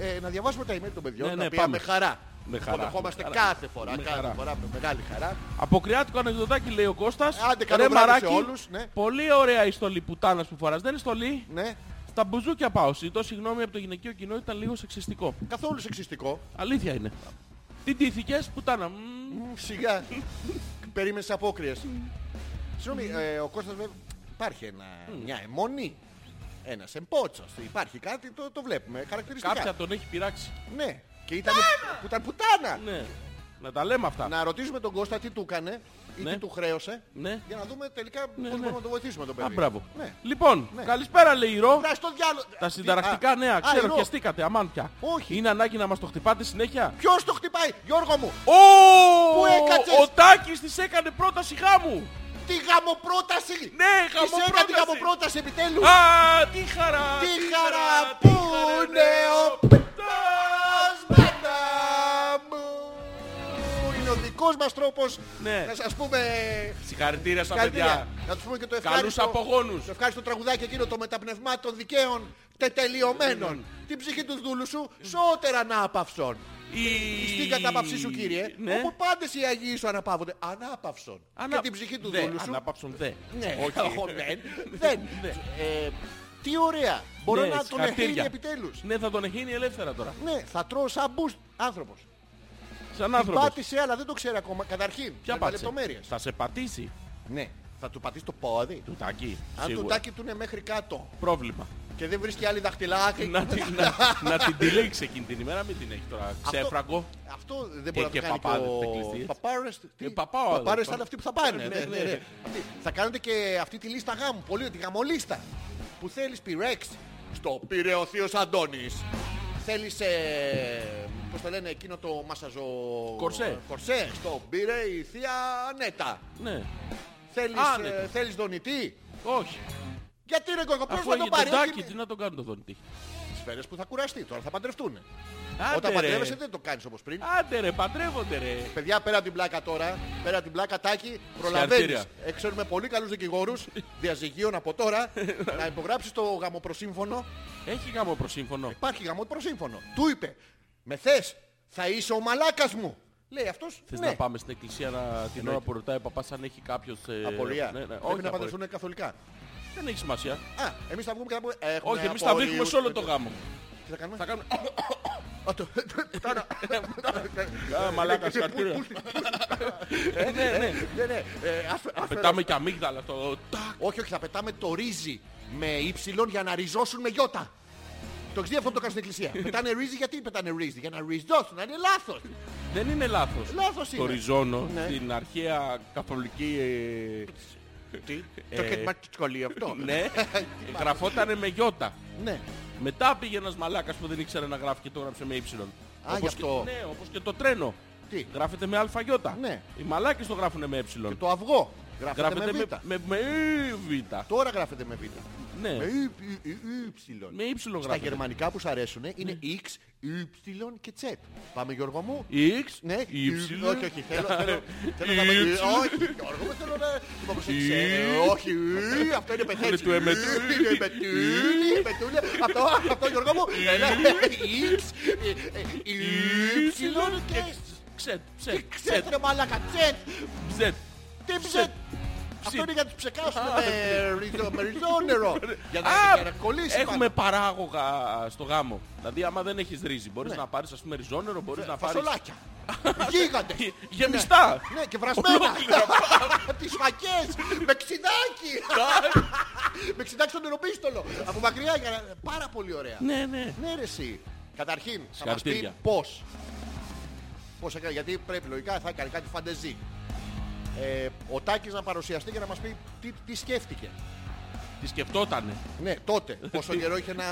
Speaker 1: Ε, να διαβάσουμε τα email των παιδιών,
Speaker 2: Ναι,
Speaker 1: τα
Speaker 2: ναι,
Speaker 1: οποία
Speaker 2: πάμε.
Speaker 1: με χαρά.
Speaker 2: Με χαρά,
Speaker 1: Το δεχόμαστε
Speaker 2: με χαρά.
Speaker 1: κάθε φορά,
Speaker 2: Με
Speaker 1: κάθε
Speaker 2: χαρά.
Speaker 1: φορά με μεγάλη χαρά.
Speaker 2: Αποκριάτικο ανεκδοτάκι λέει ο Κώστας.
Speaker 1: Άντε, καλό
Speaker 2: Ρε
Speaker 1: βράδυ σε
Speaker 2: μαράκι,
Speaker 1: όλους, ναι.
Speaker 2: Πολύ ωραία η στολή πουτάνας που φοράς. Δεν είναι στολή.
Speaker 1: Ναι,
Speaker 2: Στα μπουζούκια πάω. Ζητώ συγγνώμη από το γυναικείο κοινό, ήταν λίγο σεξιστικό.
Speaker 1: καθόλου σεξιστικό.
Speaker 2: Αλήθεια είναι. Τι ντύθηκες, πουτάνα. Μμμ.
Speaker 1: Μ, Σιγά. Περίμενες απόκριες. Συγγνώμη, ε, ο Κώστας βέβαια υπάρχει ένα, μια αιμονή. Ένας εμπότσος. Υπάρχει κάτι, το, το βλέπουμε. Χαρακτηριστικά.
Speaker 2: Κάποια τον έχει πειράξει.
Speaker 1: Ναι. Και ήταν, που ήταν πουτάνα.
Speaker 2: Ναι. Να τα λέμε αυτά.
Speaker 1: Να ρωτήσουμε τον Κώστα τι του έκανε ή
Speaker 2: Ναι.
Speaker 1: τι του χρέωσε.
Speaker 2: Ναι.
Speaker 1: Για να δούμε τελικά πώς
Speaker 2: ναι.
Speaker 1: μπορούμε να το βοηθήσουμε τον παιδί.
Speaker 2: Α, μπράβο.
Speaker 1: Ναι.
Speaker 2: Λοιπόν,
Speaker 1: Ναι.
Speaker 2: καλησπέρα λέει η Ρο.
Speaker 1: Βράζει το διάλογο.
Speaker 2: Τα συνταρακτικά
Speaker 1: Α,
Speaker 2: νέα,
Speaker 1: α,
Speaker 2: ξέρω,
Speaker 1: η Ρο.
Speaker 2: πιαστήκατε, αμάν πια.
Speaker 1: Όχι.
Speaker 2: Είναι ανάγκη να μας το χτυπάτε συνέχεια;
Speaker 1: Ποιος το χτυπάει, Γιώργο μου;
Speaker 2: Ω,
Speaker 1: Πού έκατσες;
Speaker 2: Ο Τάκης της έκανε πρόταση γάμου.
Speaker 1: Τι γαμοπρόταση.
Speaker 2: Ναι,
Speaker 1: Της έκανε τη
Speaker 2: γαμοπρόταση.
Speaker 1: γαμοπρόταση επιτέλους.
Speaker 2: Α, τι χαρά.
Speaker 1: Τι χαρά που είναι ο πετάς δικός μας τρόπος
Speaker 2: Ναι.
Speaker 1: να σας πούμε
Speaker 2: Συγχαρητήρια στα
Speaker 1: Συγχαρητήρια.
Speaker 2: παιδιά.
Speaker 1: Να τους πούμε και το
Speaker 2: Καλούς
Speaker 1: ευχάριστο.
Speaker 2: απογόνους.
Speaker 1: Το ευχάριστο τραγουδάκι εκείνο το μεταπνευμάτων δικαίων τετελειωμένων. Την ψυχή τους δούλους σου σώτερα ανάπαυσον.
Speaker 2: Η...
Speaker 1: Στην κατάπαυσή σου κύριε,
Speaker 2: Ναι.
Speaker 1: όπου πάντες οι Αγίοι σου αναπαύονται, ανάπαυσον.
Speaker 2: Ανα-
Speaker 1: Και την ψυχή τους
Speaker 2: Δε,
Speaker 1: δούλους σου.
Speaker 2: Ανάπαυσον δε.
Speaker 1: Ναι,
Speaker 2: Όχι.
Speaker 1: όχι, δεν. δεν.
Speaker 2: Ναι.
Speaker 1: Ε, τι ωραία. Μπορώ
Speaker 2: Ναι,
Speaker 1: να τον
Speaker 2: συγχαρητήρια.
Speaker 1: εχίνει επιτέλους.
Speaker 2: Ναι, θα τον εχίνει ελεύθερα τώρα.
Speaker 1: Ναι, θα τρώω σαν boost άνθρωπος.
Speaker 2: Σαν
Speaker 1: Την
Speaker 2: άνθρωπος.
Speaker 1: πάτησε, αλλά δεν το ξέρει ακόμα. Καταρχήν,
Speaker 2: Ποια
Speaker 1: με
Speaker 2: πάτησε;
Speaker 1: λεπτομέρειες.
Speaker 2: Θα σε πατήσει.
Speaker 1: Ναι, θα του πατήσει το πόδι.
Speaker 2: Του τάκι.
Speaker 1: Αν το
Speaker 2: Σίγουρα.
Speaker 1: τάκι του είναι μέχρι κάτω
Speaker 2: Πρόβλημα.
Speaker 1: και δεν βρίσκει άλλη δαχτυλάκη.
Speaker 2: να, την, να, να την τυλίξει εκείνη την ημέρα, μην την έχει τώρα. Ξέφραγκο.
Speaker 1: Αυτό δεν μπορεί
Speaker 2: και
Speaker 1: να το κάνει
Speaker 2: παπάδες
Speaker 1: και
Speaker 2: θα
Speaker 1: ο...
Speaker 2: κλειστεί, έτσι.
Speaker 1: Παπάρες, τι-
Speaker 2: Ε, παπάω,
Speaker 1: παπάρες
Speaker 2: εδώ.
Speaker 1: θα είναι αυτοί που θα πάνε.
Speaker 2: Ναι,
Speaker 1: ναι,
Speaker 2: ναι,
Speaker 1: ναι,
Speaker 2: ναι.
Speaker 1: ναι. Αυτοί. Θα κάνετε και αυτή τη λίστα γάμου. Πολύ, τη γαμολίστα. Που θέλεις πυρέξ στο πήρε ο Θείος Αντώνης. Θέλεις, ε, πώς το λένε, εκείνο το μασαζο...
Speaker 2: Κορσέ.
Speaker 1: Κορσέ. Στο πήρε η Θεία Νέτα.
Speaker 2: Ναι.
Speaker 1: Θέλεις,
Speaker 2: Α,
Speaker 1: ε,
Speaker 2: ναι.
Speaker 1: θέλεις δονητή;
Speaker 2: Όχι.
Speaker 1: Γιατί ρε κόκο, ποιος
Speaker 2: Αφού
Speaker 1: θα το
Speaker 2: έγινε τον
Speaker 1: πάρει.
Speaker 2: τάκι,
Speaker 1: όχι,
Speaker 2: τι να τον κάνει το δόντι.
Speaker 1: Σφαίρες που θα κουραστεί. Τώρα θα παντρευτούν.
Speaker 2: Άντε,
Speaker 1: Όταν
Speaker 2: ρε.
Speaker 1: παντρεύεσαι δεν το κάνεις όπως πριν.
Speaker 2: Άντε ρε, παντρεύονται ρε.
Speaker 1: Παιδιά, πέρα από την πλάκα τώρα, πέρα από την πλάκα τάκι, προλαβαίνεις.
Speaker 2: Συγχαρητήρια.
Speaker 1: Έξερουμε πολύ καλούς δικηγόρους διαζυγίων από τώρα να υπογράψεις το γαμοπροσύμφωνο.
Speaker 2: Έχει γάμο προσύμφωνο.
Speaker 1: Υπάρχει γαμοπροσύμφωνο. Του είπε, με θες, θα είσαι ο μαλάκας μου. Λέει αυτός,
Speaker 2: Θες
Speaker 1: ναι.
Speaker 2: να πάμε στην εκκλησία να, την ώρα που ρωτάει ο παπάς αν έχει κάποιος... ε,
Speaker 1: Απορία.
Speaker 2: ναι, ναι,
Speaker 1: Πρέπει
Speaker 2: όχι,
Speaker 1: να
Speaker 2: απορία.
Speaker 1: παντρευτούν καθολικά.
Speaker 2: Δεν έχει σημασία.
Speaker 1: Α, εμείς θα βγούμε και θα πούμε, έχουμε
Speaker 2: Όχι, εμείς θα
Speaker 1: απορρίους.
Speaker 2: βήχουμε σε όλο το γάμο.
Speaker 1: Τι θα κάνουμε;
Speaker 2: Θα κάνουμε...
Speaker 1: Α, το- Τώρα.
Speaker 2: Α, Μαλάκα, συγχαρητήρια.
Speaker 1: Ε, Ναι, ναι, ναι, ναι. Ε, άφε- άφε-
Speaker 2: Πετάμε και αμύγδαλα στο... τάκ.
Speaker 1: Όχι, όχι, θα πετάμε το ρύζι με ύψιλον για να ριζώσουν με γιώτα. Το έχεις δει αυτό που το κάνουν στην εκκλησία. πετάνε ρύζι, γιατί πετάνε ρύζι, για να ριζώσουν, να είναι λάθος.
Speaker 2: Δεν είναι λάθος.
Speaker 1: Λάθος
Speaker 2: Το
Speaker 1: είναι.
Speaker 2: ριζώνω
Speaker 1: Ναι.
Speaker 2: στην αρχαία καθολική... ε,
Speaker 1: Τι,
Speaker 2: Ε,
Speaker 1: το έχετε μάθει στο σχολείο αυτό;
Speaker 2: Ναι, γραφότανε με γιώτα.
Speaker 1: Ναι.
Speaker 2: Μετά πήγε ένας μαλάκας που δεν ήξερε να γράφει και το έγραψε με ύψιλον.
Speaker 1: Α, γι'
Speaker 2: και,
Speaker 1: αυτό.
Speaker 2: ναι, όπως και το τρένο.
Speaker 1: Τι,
Speaker 2: Γράφεται με αλφαγιώτα.
Speaker 1: Ναι.
Speaker 2: Οι μαλάκες το γράφουν με ύψιλον.
Speaker 1: το αυγό. Γράφεται
Speaker 2: Γράφεται
Speaker 1: με β.
Speaker 2: με, με, με β.
Speaker 1: Τώρα γράφεται με β.
Speaker 2: Ναι.
Speaker 1: Με ύ- ύ- ύ- ύψιλον.
Speaker 2: Με ύψιλο
Speaker 1: Στα
Speaker 2: γράφεται.
Speaker 1: γερμανικά που σου αρέσουν είναι X, Y και Z. Πάμε Γιώργο μου.
Speaker 2: X,
Speaker 1: Ναι,
Speaker 2: Y,
Speaker 1: όχι, όχι. Θέλω, θέλω, θέλω να με...
Speaker 2: Y.
Speaker 1: Όχι, Γιώργο μου, θέλω να... Λοιπόν, προσέξτε,
Speaker 2: Y.
Speaker 1: Όχι, Y, αυτό είναι πεθαίνει.
Speaker 2: του εμετού.
Speaker 1: Είναι εμετούλη, εμετούλη. Αυτό, αυτό Γιώργο μου. Ένα, X, ε, ε, Y και...
Speaker 2: Ξετ, ψετ, ψετ,
Speaker 1: Ξέρετε ρε μαλάκα, Z.
Speaker 2: ψετ.
Speaker 1: Τι
Speaker 2: Ψετ.
Speaker 1: Ψετ. Αυτό είναι για τους ψεκάσουμε με ριζο- με ριζόνερο. Για να-
Speaker 2: Α,
Speaker 1: για να κολλήσει.
Speaker 2: Έχουμε παράγωγα στο γάμο. Δηλαδή, άμα δεν έχεις ρύζι, μπορείς
Speaker 1: Ναι.
Speaker 2: να πάρεις ας πούμε ριζόνερο, μπορείς να πάρεις...
Speaker 1: Φασολάκια. Γίγαντες.
Speaker 2: Γεμιστά.
Speaker 1: Ναι, και βρασμένα. Τις φακές. Με ξιδάκι. Με ξιδάκι στον νεροπίστολο. Από μακριά. για να- Πάρα πολύ ωραία.
Speaker 2: Ναι, ναι.
Speaker 1: Ναι ρε εσύ. Καταρχήν θα μας πεις
Speaker 2: Συγχαρητήρια.
Speaker 1: πώς. Πώς έκανε, γιατί πρέπει λογικά θα έκανε κάτι φαντεζή. Ε, ο Τάκης να παρουσιαστεί και να μας πει τι, τι σκέφτηκε.
Speaker 2: Τη σκεφτότανε;
Speaker 1: Ναι, τότε. Πόσο καιρό είχε να...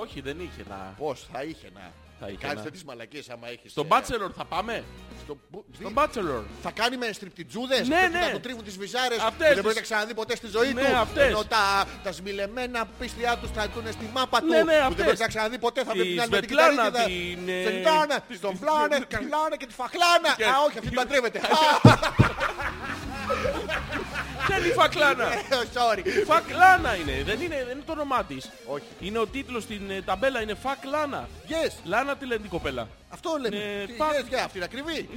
Speaker 2: Όχι, δεν είχε να...
Speaker 1: Πώς θα είχε να...
Speaker 2: Θα είχε
Speaker 1: Κάνεις
Speaker 2: να-
Speaker 1: τέτοιες μαλακίες άμα έχεις...
Speaker 2: Στον
Speaker 1: ε,
Speaker 2: Bachelor θα πάμε.
Speaker 1: στο- που-
Speaker 2: Στον
Speaker 1: τι-
Speaker 2: Bachelor.
Speaker 1: Θα κάνει με στριπτιτζούδες
Speaker 2: Ναι,
Speaker 1: που
Speaker 2: ναι.
Speaker 1: θα του τρίβουν τις βυζάρες
Speaker 2: Αυτές
Speaker 1: που δεν
Speaker 2: τις-
Speaker 1: μπορεί να ξαναδεί ποτέ στη ζωή
Speaker 2: Ναι,
Speaker 1: του.
Speaker 2: αυτές.
Speaker 1: Ενώ τα, τα σμιλεμένα πίστρια τους θα έρθουν στη μάπα του
Speaker 2: Ναι, ναι,
Speaker 1: που δεν
Speaker 2: αυτές.
Speaker 1: μπορεί να ξαναδεί ποτέ. Θα
Speaker 2: Τη
Speaker 1: βλέπει την άλλη με την
Speaker 2: Σβετλάνα,
Speaker 1: κυταρίτιδα.
Speaker 2: την, ε,
Speaker 1: Σβετλάνα,
Speaker 2: τη-
Speaker 1: στον
Speaker 2: τη-
Speaker 1: φλάνε,
Speaker 2: τη-
Speaker 1: την φλάνε και τη φαχλάνα.
Speaker 2: Και-
Speaker 1: Α, όχι, αυτή την παντρεύεται. Α,
Speaker 2: Δεν είναι η Φακλάνα.
Speaker 1: ε, sorry.
Speaker 2: Φακλάνα είναι. Δεν είναι, δεν είναι το όνομά της.
Speaker 1: Όχι.
Speaker 2: Είναι ο τίτλος στην ε, ταμπέλα. Είναι Φακλάνα.
Speaker 1: Yes,
Speaker 2: Λάνα τι λένε την κοπέλα.
Speaker 1: αυτό λέμε.
Speaker 2: Ναι,
Speaker 1: Τι,
Speaker 2: fuck.
Speaker 1: yes, yeah, αυτή είναι ακριβή.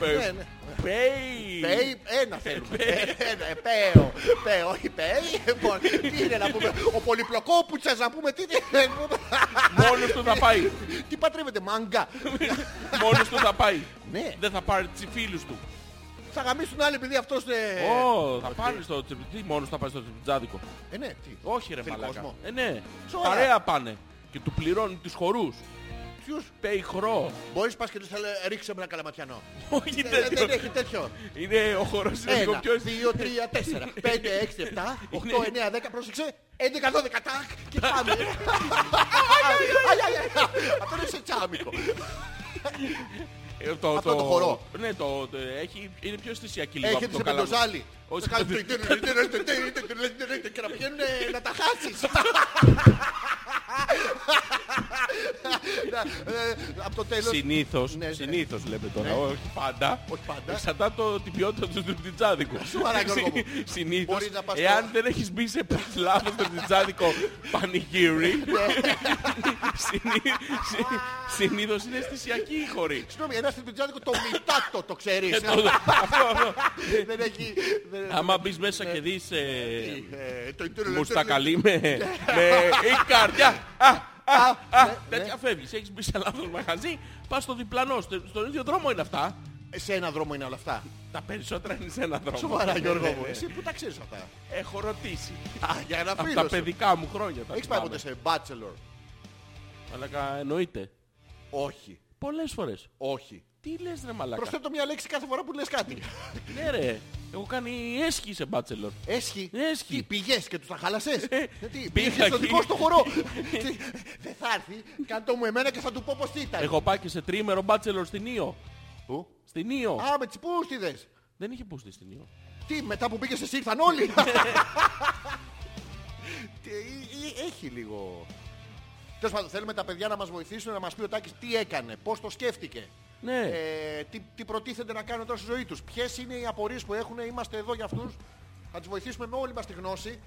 Speaker 1: Ναι, ναι.
Speaker 2: Πέι.
Speaker 1: Πέι, ένα θέλουμε. Ένα, ε, Πέο. Πέο, όχι πέι. Λοιπόν, Τι είναι να πούμε, ο πολυπλοκόπουτσας να πούμε τι είναι.
Speaker 2: Μόνος του θα πάει.
Speaker 1: Τι πατρεύεται, μάγκα.
Speaker 2: Μόνος του θα πάει.
Speaker 1: Ναι.
Speaker 2: Δεν θα πάρει τις φίλους του.
Speaker 1: Θα γαμίσουν άλλοι επειδή αυτός... ε,
Speaker 2: Ω, θα πάρει στο τσιπ- Τι μόνος θα πάει στο τσιπτζάδικο.
Speaker 1: Ε, ναι, τι.
Speaker 2: Όχι ρε
Speaker 1: Θέλει
Speaker 2: μαλάκα.
Speaker 1: κόσμο.
Speaker 2: Ε, ναι.
Speaker 1: Σοβαρά.
Speaker 2: Παρέα πάνε. Και του πληρώνει τους χορούς.
Speaker 1: Ποιους.
Speaker 2: Πέι χρό.
Speaker 1: Μπορείς πας και τους λέει ρίξε με ένα καλαματιανό.
Speaker 2: Όχι
Speaker 1: Ε, Δεν
Speaker 2: τέτοιο.
Speaker 1: έχει τέτοιο.
Speaker 2: Είναι ο χορός είναι λίγο
Speaker 1: Ένα,
Speaker 2: πιο...
Speaker 1: δύο, τρία, τέσσερα, πέντε, έξι, επτά, οκτώ, εννέα, δέκα, πρόσεξε. Έντεκα, δώδεκα, τάκ και πάμε. Αι, αι, αι. Αυτό είναι σε τσάμικο.
Speaker 2: Ε, το,
Speaker 1: Αυτό το χορό.
Speaker 2: Ναι, το, το- έχει, είναι πιο αισθησιακή λίγο
Speaker 1: Έχει
Speaker 2: από
Speaker 1: τη
Speaker 2: το καλαμάκι.
Speaker 1: σεπεντοζάλι.
Speaker 2: Όχι,
Speaker 1: Θα κάνεις Και να πηγαίνουν να τα χάσεις. Να, ε, Από το τέλος.
Speaker 2: Συνήθως,
Speaker 1: Ναι, ναι.
Speaker 2: συνήθως λέμε τώρα,
Speaker 1: Ναι.
Speaker 2: όχι πάντα.
Speaker 1: Όχι πάντα.
Speaker 2: Εξαρτάται το, την ποιότητα του τριπτιτζάδικου.
Speaker 1: Σοβαρά, Γιώργο μου.
Speaker 2: Συνήθως,
Speaker 1: Μπορείς να πας
Speaker 2: εάν
Speaker 1: στο-
Speaker 2: δεν έχεις μπει σε λάθος τριπτιτζάδικο πανηγύρι,
Speaker 1: Ναι.
Speaker 2: συνή- συ- συνήθως είναι αισθησιακή η χωρή.
Speaker 1: Συγγνώμη, ένα στριπτζάδικο το μητάτο το ξέρεις.
Speaker 2: Ε, το- Αυτό, αυτό.
Speaker 1: Δεν έχει... δεν-
Speaker 2: Άμα μπεις μέσα και δεις ε,
Speaker 1: ε, το-
Speaker 2: μουστακαλί με με η καρδιά. Α, α, α,
Speaker 1: ναι,
Speaker 2: τέτοια φεύγεις. Έχεις μπει σε λάθος μαγαζί, πας στο διπλανό. Στο- Στον ίδιο δρόμο είναι αυτά.
Speaker 1: Σε ένα δρόμο είναι όλα αυτά.
Speaker 2: Τα περισσότερα είναι σε ένα δρόμο.
Speaker 1: Σοβαρά Γιώργο
Speaker 2: Ναι,
Speaker 1: μου.
Speaker 2: ναι.
Speaker 1: Εσύ που τα ξέρεις αυτά.
Speaker 2: Έχω ρωτήσει.
Speaker 1: Α, για ένα
Speaker 2: Από
Speaker 1: φίλο
Speaker 2: τα
Speaker 1: σου.
Speaker 2: παιδικά μου χρόνια. τα
Speaker 1: Έχεις πάει
Speaker 2: θυμάμαι.
Speaker 1: ποτέ σε bachelor;
Speaker 2: Αλλά κα- εννοείται.
Speaker 1: Όχι.
Speaker 2: Πολλές φορές.
Speaker 1: Όχι.
Speaker 2: Τι λες ρε μαλάκα;
Speaker 1: Προσθέτω μια λέξη κάθε φορά που λες κάτι.
Speaker 2: Ναι ρε. Έχω κάνει έσχη σε μπάτσελορ.
Speaker 1: Έσχη.
Speaker 2: Έσχη.
Speaker 1: Τι πήγες και τους τα χάλασες.
Speaker 2: Ε,
Speaker 1: Γιατί
Speaker 2: πήγα
Speaker 1: πήγες στο
Speaker 2: εκεί.
Speaker 1: δικό στο χορό. Τι, Δεν θα έρθει. Κάνε το μου εμένα και θα του πω πως τι ήταν.
Speaker 2: Έχω πάει και σε τρίμερο μπάτσελορ στην Ήο.
Speaker 1: Πού;
Speaker 2: Στην Ήο.
Speaker 1: Α, με τις πούστιδες.
Speaker 2: Δεν είχε πούστη στην Ήο.
Speaker 1: Τι, μετά που πήγες εσύ ήρθαν όλοι; Τι, ε, ε, Έχει λίγο... Τέλος πάντων, θέλουμε τα παιδιά να μας βοηθήσουν να μας πει ο Τάκης τι έκανε, πώς το σκέφτηκε.
Speaker 2: Ναι.
Speaker 1: Ε, τι, τι προτίθεται να κάνουν τώρα στη ζωή τους. Ποιες είναι οι απορίες που έχουν, είμαστε εδώ για αυτούς. Θα τους βοηθήσουμε με όλη μας τη γνώση.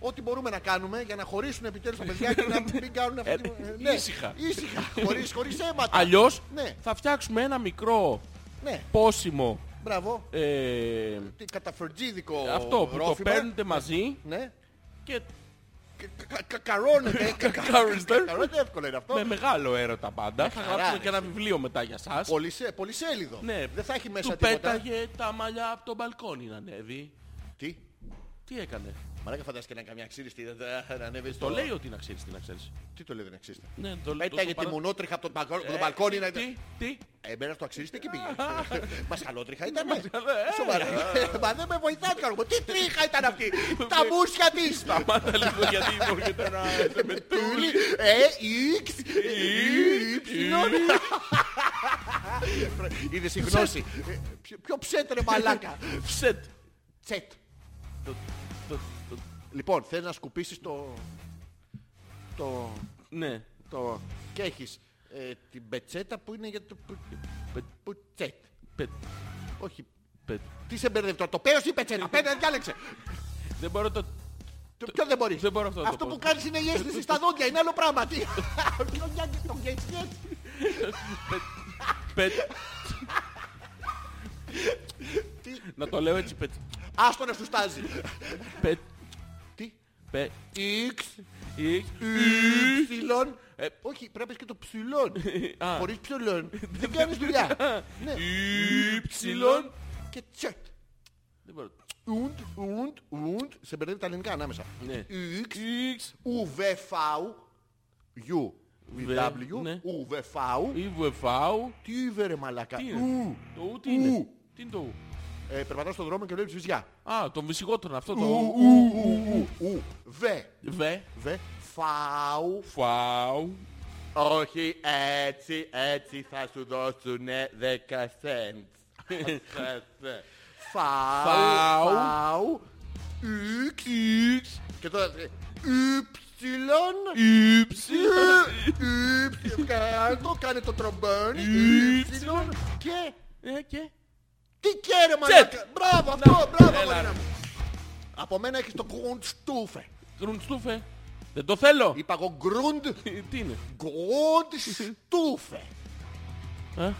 Speaker 1: Ό,τι μπορούμε να κάνουμε για να χωρίσουν επιτέλους τα παιδιά και να μην κάνουν αυτή τη...
Speaker 2: Ε, ήσυχα.
Speaker 1: Ήσυχα. Χωρίς, χωρίς αίματα.
Speaker 2: Αλλιώς
Speaker 1: Ναι,
Speaker 2: θα φτιάξουμε ένα μικρό
Speaker 1: ναι.
Speaker 2: πόσιμο
Speaker 1: Μπράβο.
Speaker 2: ε,
Speaker 1: Τι καταφερτζίδικο
Speaker 2: αυτό που το
Speaker 1: ρόφημα.
Speaker 2: παίρνετε μαζί
Speaker 1: Ναι.
Speaker 2: και
Speaker 1: Κα- κα- Κακαρώνεται.
Speaker 2: Κακαρώνεστε.
Speaker 1: Κακαρώνεται εύκολο είναι αυτό.
Speaker 2: με μεγάλο έρωτα πάντα. Θα
Speaker 1: χαρά,
Speaker 2: γράψουμε
Speaker 1: ρε,
Speaker 2: και ένα βιβλίο μετά για σας.
Speaker 1: Πολυσέ- Πολυσέλιδο.
Speaker 2: Ναι,
Speaker 1: Δεν θα έχει μέσα
Speaker 2: του
Speaker 1: τίποτα.
Speaker 2: πέταγε τα μαλλιά από το μπαλκόνι να ανέβει.
Speaker 1: Τι;
Speaker 2: Τι έκανε;
Speaker 1: Μαράκα φαντάστηκε να καμιά ξύριστη να- να ανέβει στο...
Speaker 2: Το λέει ότι να ξέρεις τι να ξέρεις.
Speaker 1: Τι το λέει δεν εξίστα.
Speaker 2: Ναι, το, το,
Speaker 1: Πέταγε
Speaker 2: το
Speaker 1: τη
Speaker 2: παρα-
Speaker 1: μονότριχα από τον μπαλκόνι- το
Speaker 2: Ε,
Speaker 1: μπαλκόνι να...
Speaker 2: Τι, τι.
Speaker 1: Εμένα στο αξίριστη και πήγε. Μασχαλότριχα ήταν.
Speaker 2: Μασχαλό- ε,
Speaker 1: Σοβαρά. Μα δεν με βοηθάει κάνω. Τι τρίχα ήταν αυτή; Τα μουσια της.
Speaker 2: Σταμάτα λίγο γιατί μπορείτε να σε με
Speaker 1: Τούλη. Ε, X. Y. Είδες η γνώση. Ε, ποιο- Ποιο ψέτρε μαλάκα;
Speaker 2: Ψετ.
Speaker 1: Τσέτ.
Speaker 2: Το- το- το-
Speaker 1: Λοιπόν, θέλεις να σκουπίσεις το... Το...
Speaker 2: Ναι.
Speaker 1: το... Και έχεις ε, την πετσέτα που είναι για το... που-
Speaker 2: Πε-
Speaker 1: Πουτσέτ.
Speaker 2: πε-
Speaker 1: Όχι.
Speaker 2: πε-
Speaker 1: Τι σε μπερδεύει τώρα, το πέος ή η πετσέτα. Πέντε, διάλεξε.
Speaker 2: Δεν μπορώ το...
Speaker 1: Το ποιο δεν μπορείς;
Speaker 2: Δεν μπορώ αυτό να το
Speaker 1: Αυτό
Speaker 2: πω.
Speaker 1: που κάνεις είναι η αίσθηση στα δόντια, είναι άλλο πράγμα. Τι. Ποιο νιάγκη, το γέιτς γέιτς.
Speaker 2: πε- Να το λέω έτσι. πε-
Speaker 1: Άστο να σου στάζει.
Speaker 2: Πε-
Speaker 1: Τι.
Speaker 2: πε-
Speaker 1: X,
Speaker 2: X,
Speaker 1: ψιλόν. Ε, όχι, πρέπει να πεις και το ψιλόν.
Speaker 2: Α.
Speaker 1: Χωρίς ψιλόν. Δεν κάνεις δουλειά. Ναι.
Speaker 2: Υψηλόν.
Speaker 1: Και τσεκ.
Speaker 2: Δεν μπορώ.
Speaker 1: Ουντ, ουντ, ουντ. Σε μπερδεύει τα ελληνικά ανάμεσα.
Speaker 2: Ναι.
Speaker 1: X,
Speaker 2: X,
Speaker 1: ουβεφάου. U.
Speaker 2: Βε,
Speaker 1: W.
Speaker 2: ναι.
Speaker 1: Ουβεφάου.
Speaker 2: ή βεφάου.
Speaker 1: Τι είπε ρε μαλάκα.
Speaker 2: Τι
Speaker 1: Ου.
Speaker 2: είναι. Το ου τι είναι;
Speaker 1: Ου.
Speaker 2: Τι είναι το ου;
Speaker 1: Ε, Περπατάω στον δρόμο και βλέπεις βυζιά.
Speaker 2: Α, τον βυσιγότρον αυτό το
Speaker 1: Ου,
Speaker 2: ου.
Speaker 1: ου, ου, ου, ου. Βε.
Speaker 2: Βε.
Speaker 1: Βε. Φάου.
Speaker 2: Φάου.
Speaker 1: Όχι έτσι, έτσι θα σου δώσουνε 10 cents. Φάου,
Speaker 2: Φάου.
Speaker 1: φάου, X,
Speaker 2: X,
Speaker 1: και τώρα ε, Υψηλόν,
Speaker 2: Y.
Speaker 1: Υψηλόν, κάτω, κάνε το τρομπόνι, Υψηλόν και...
Speaker 2: Ε, και.
Speaker 1: Τι καίρε μαλάκα, μπράβο αυτό, μπράβο
Speaker 2: Έλα,
Speaker 1: αγόρι
Speaker 2: ρε.
Speaker 1: μου. Από μένα έχεις το Grundstufe.
Speaker 2: Γκρουντστούφε. Δεν το θέλω.
Speaker 1: Είπα εγώ Grund,
Speaker 2: Τι είναι;
Speaker 1: Grundstufe.
Speaker 2: Ε;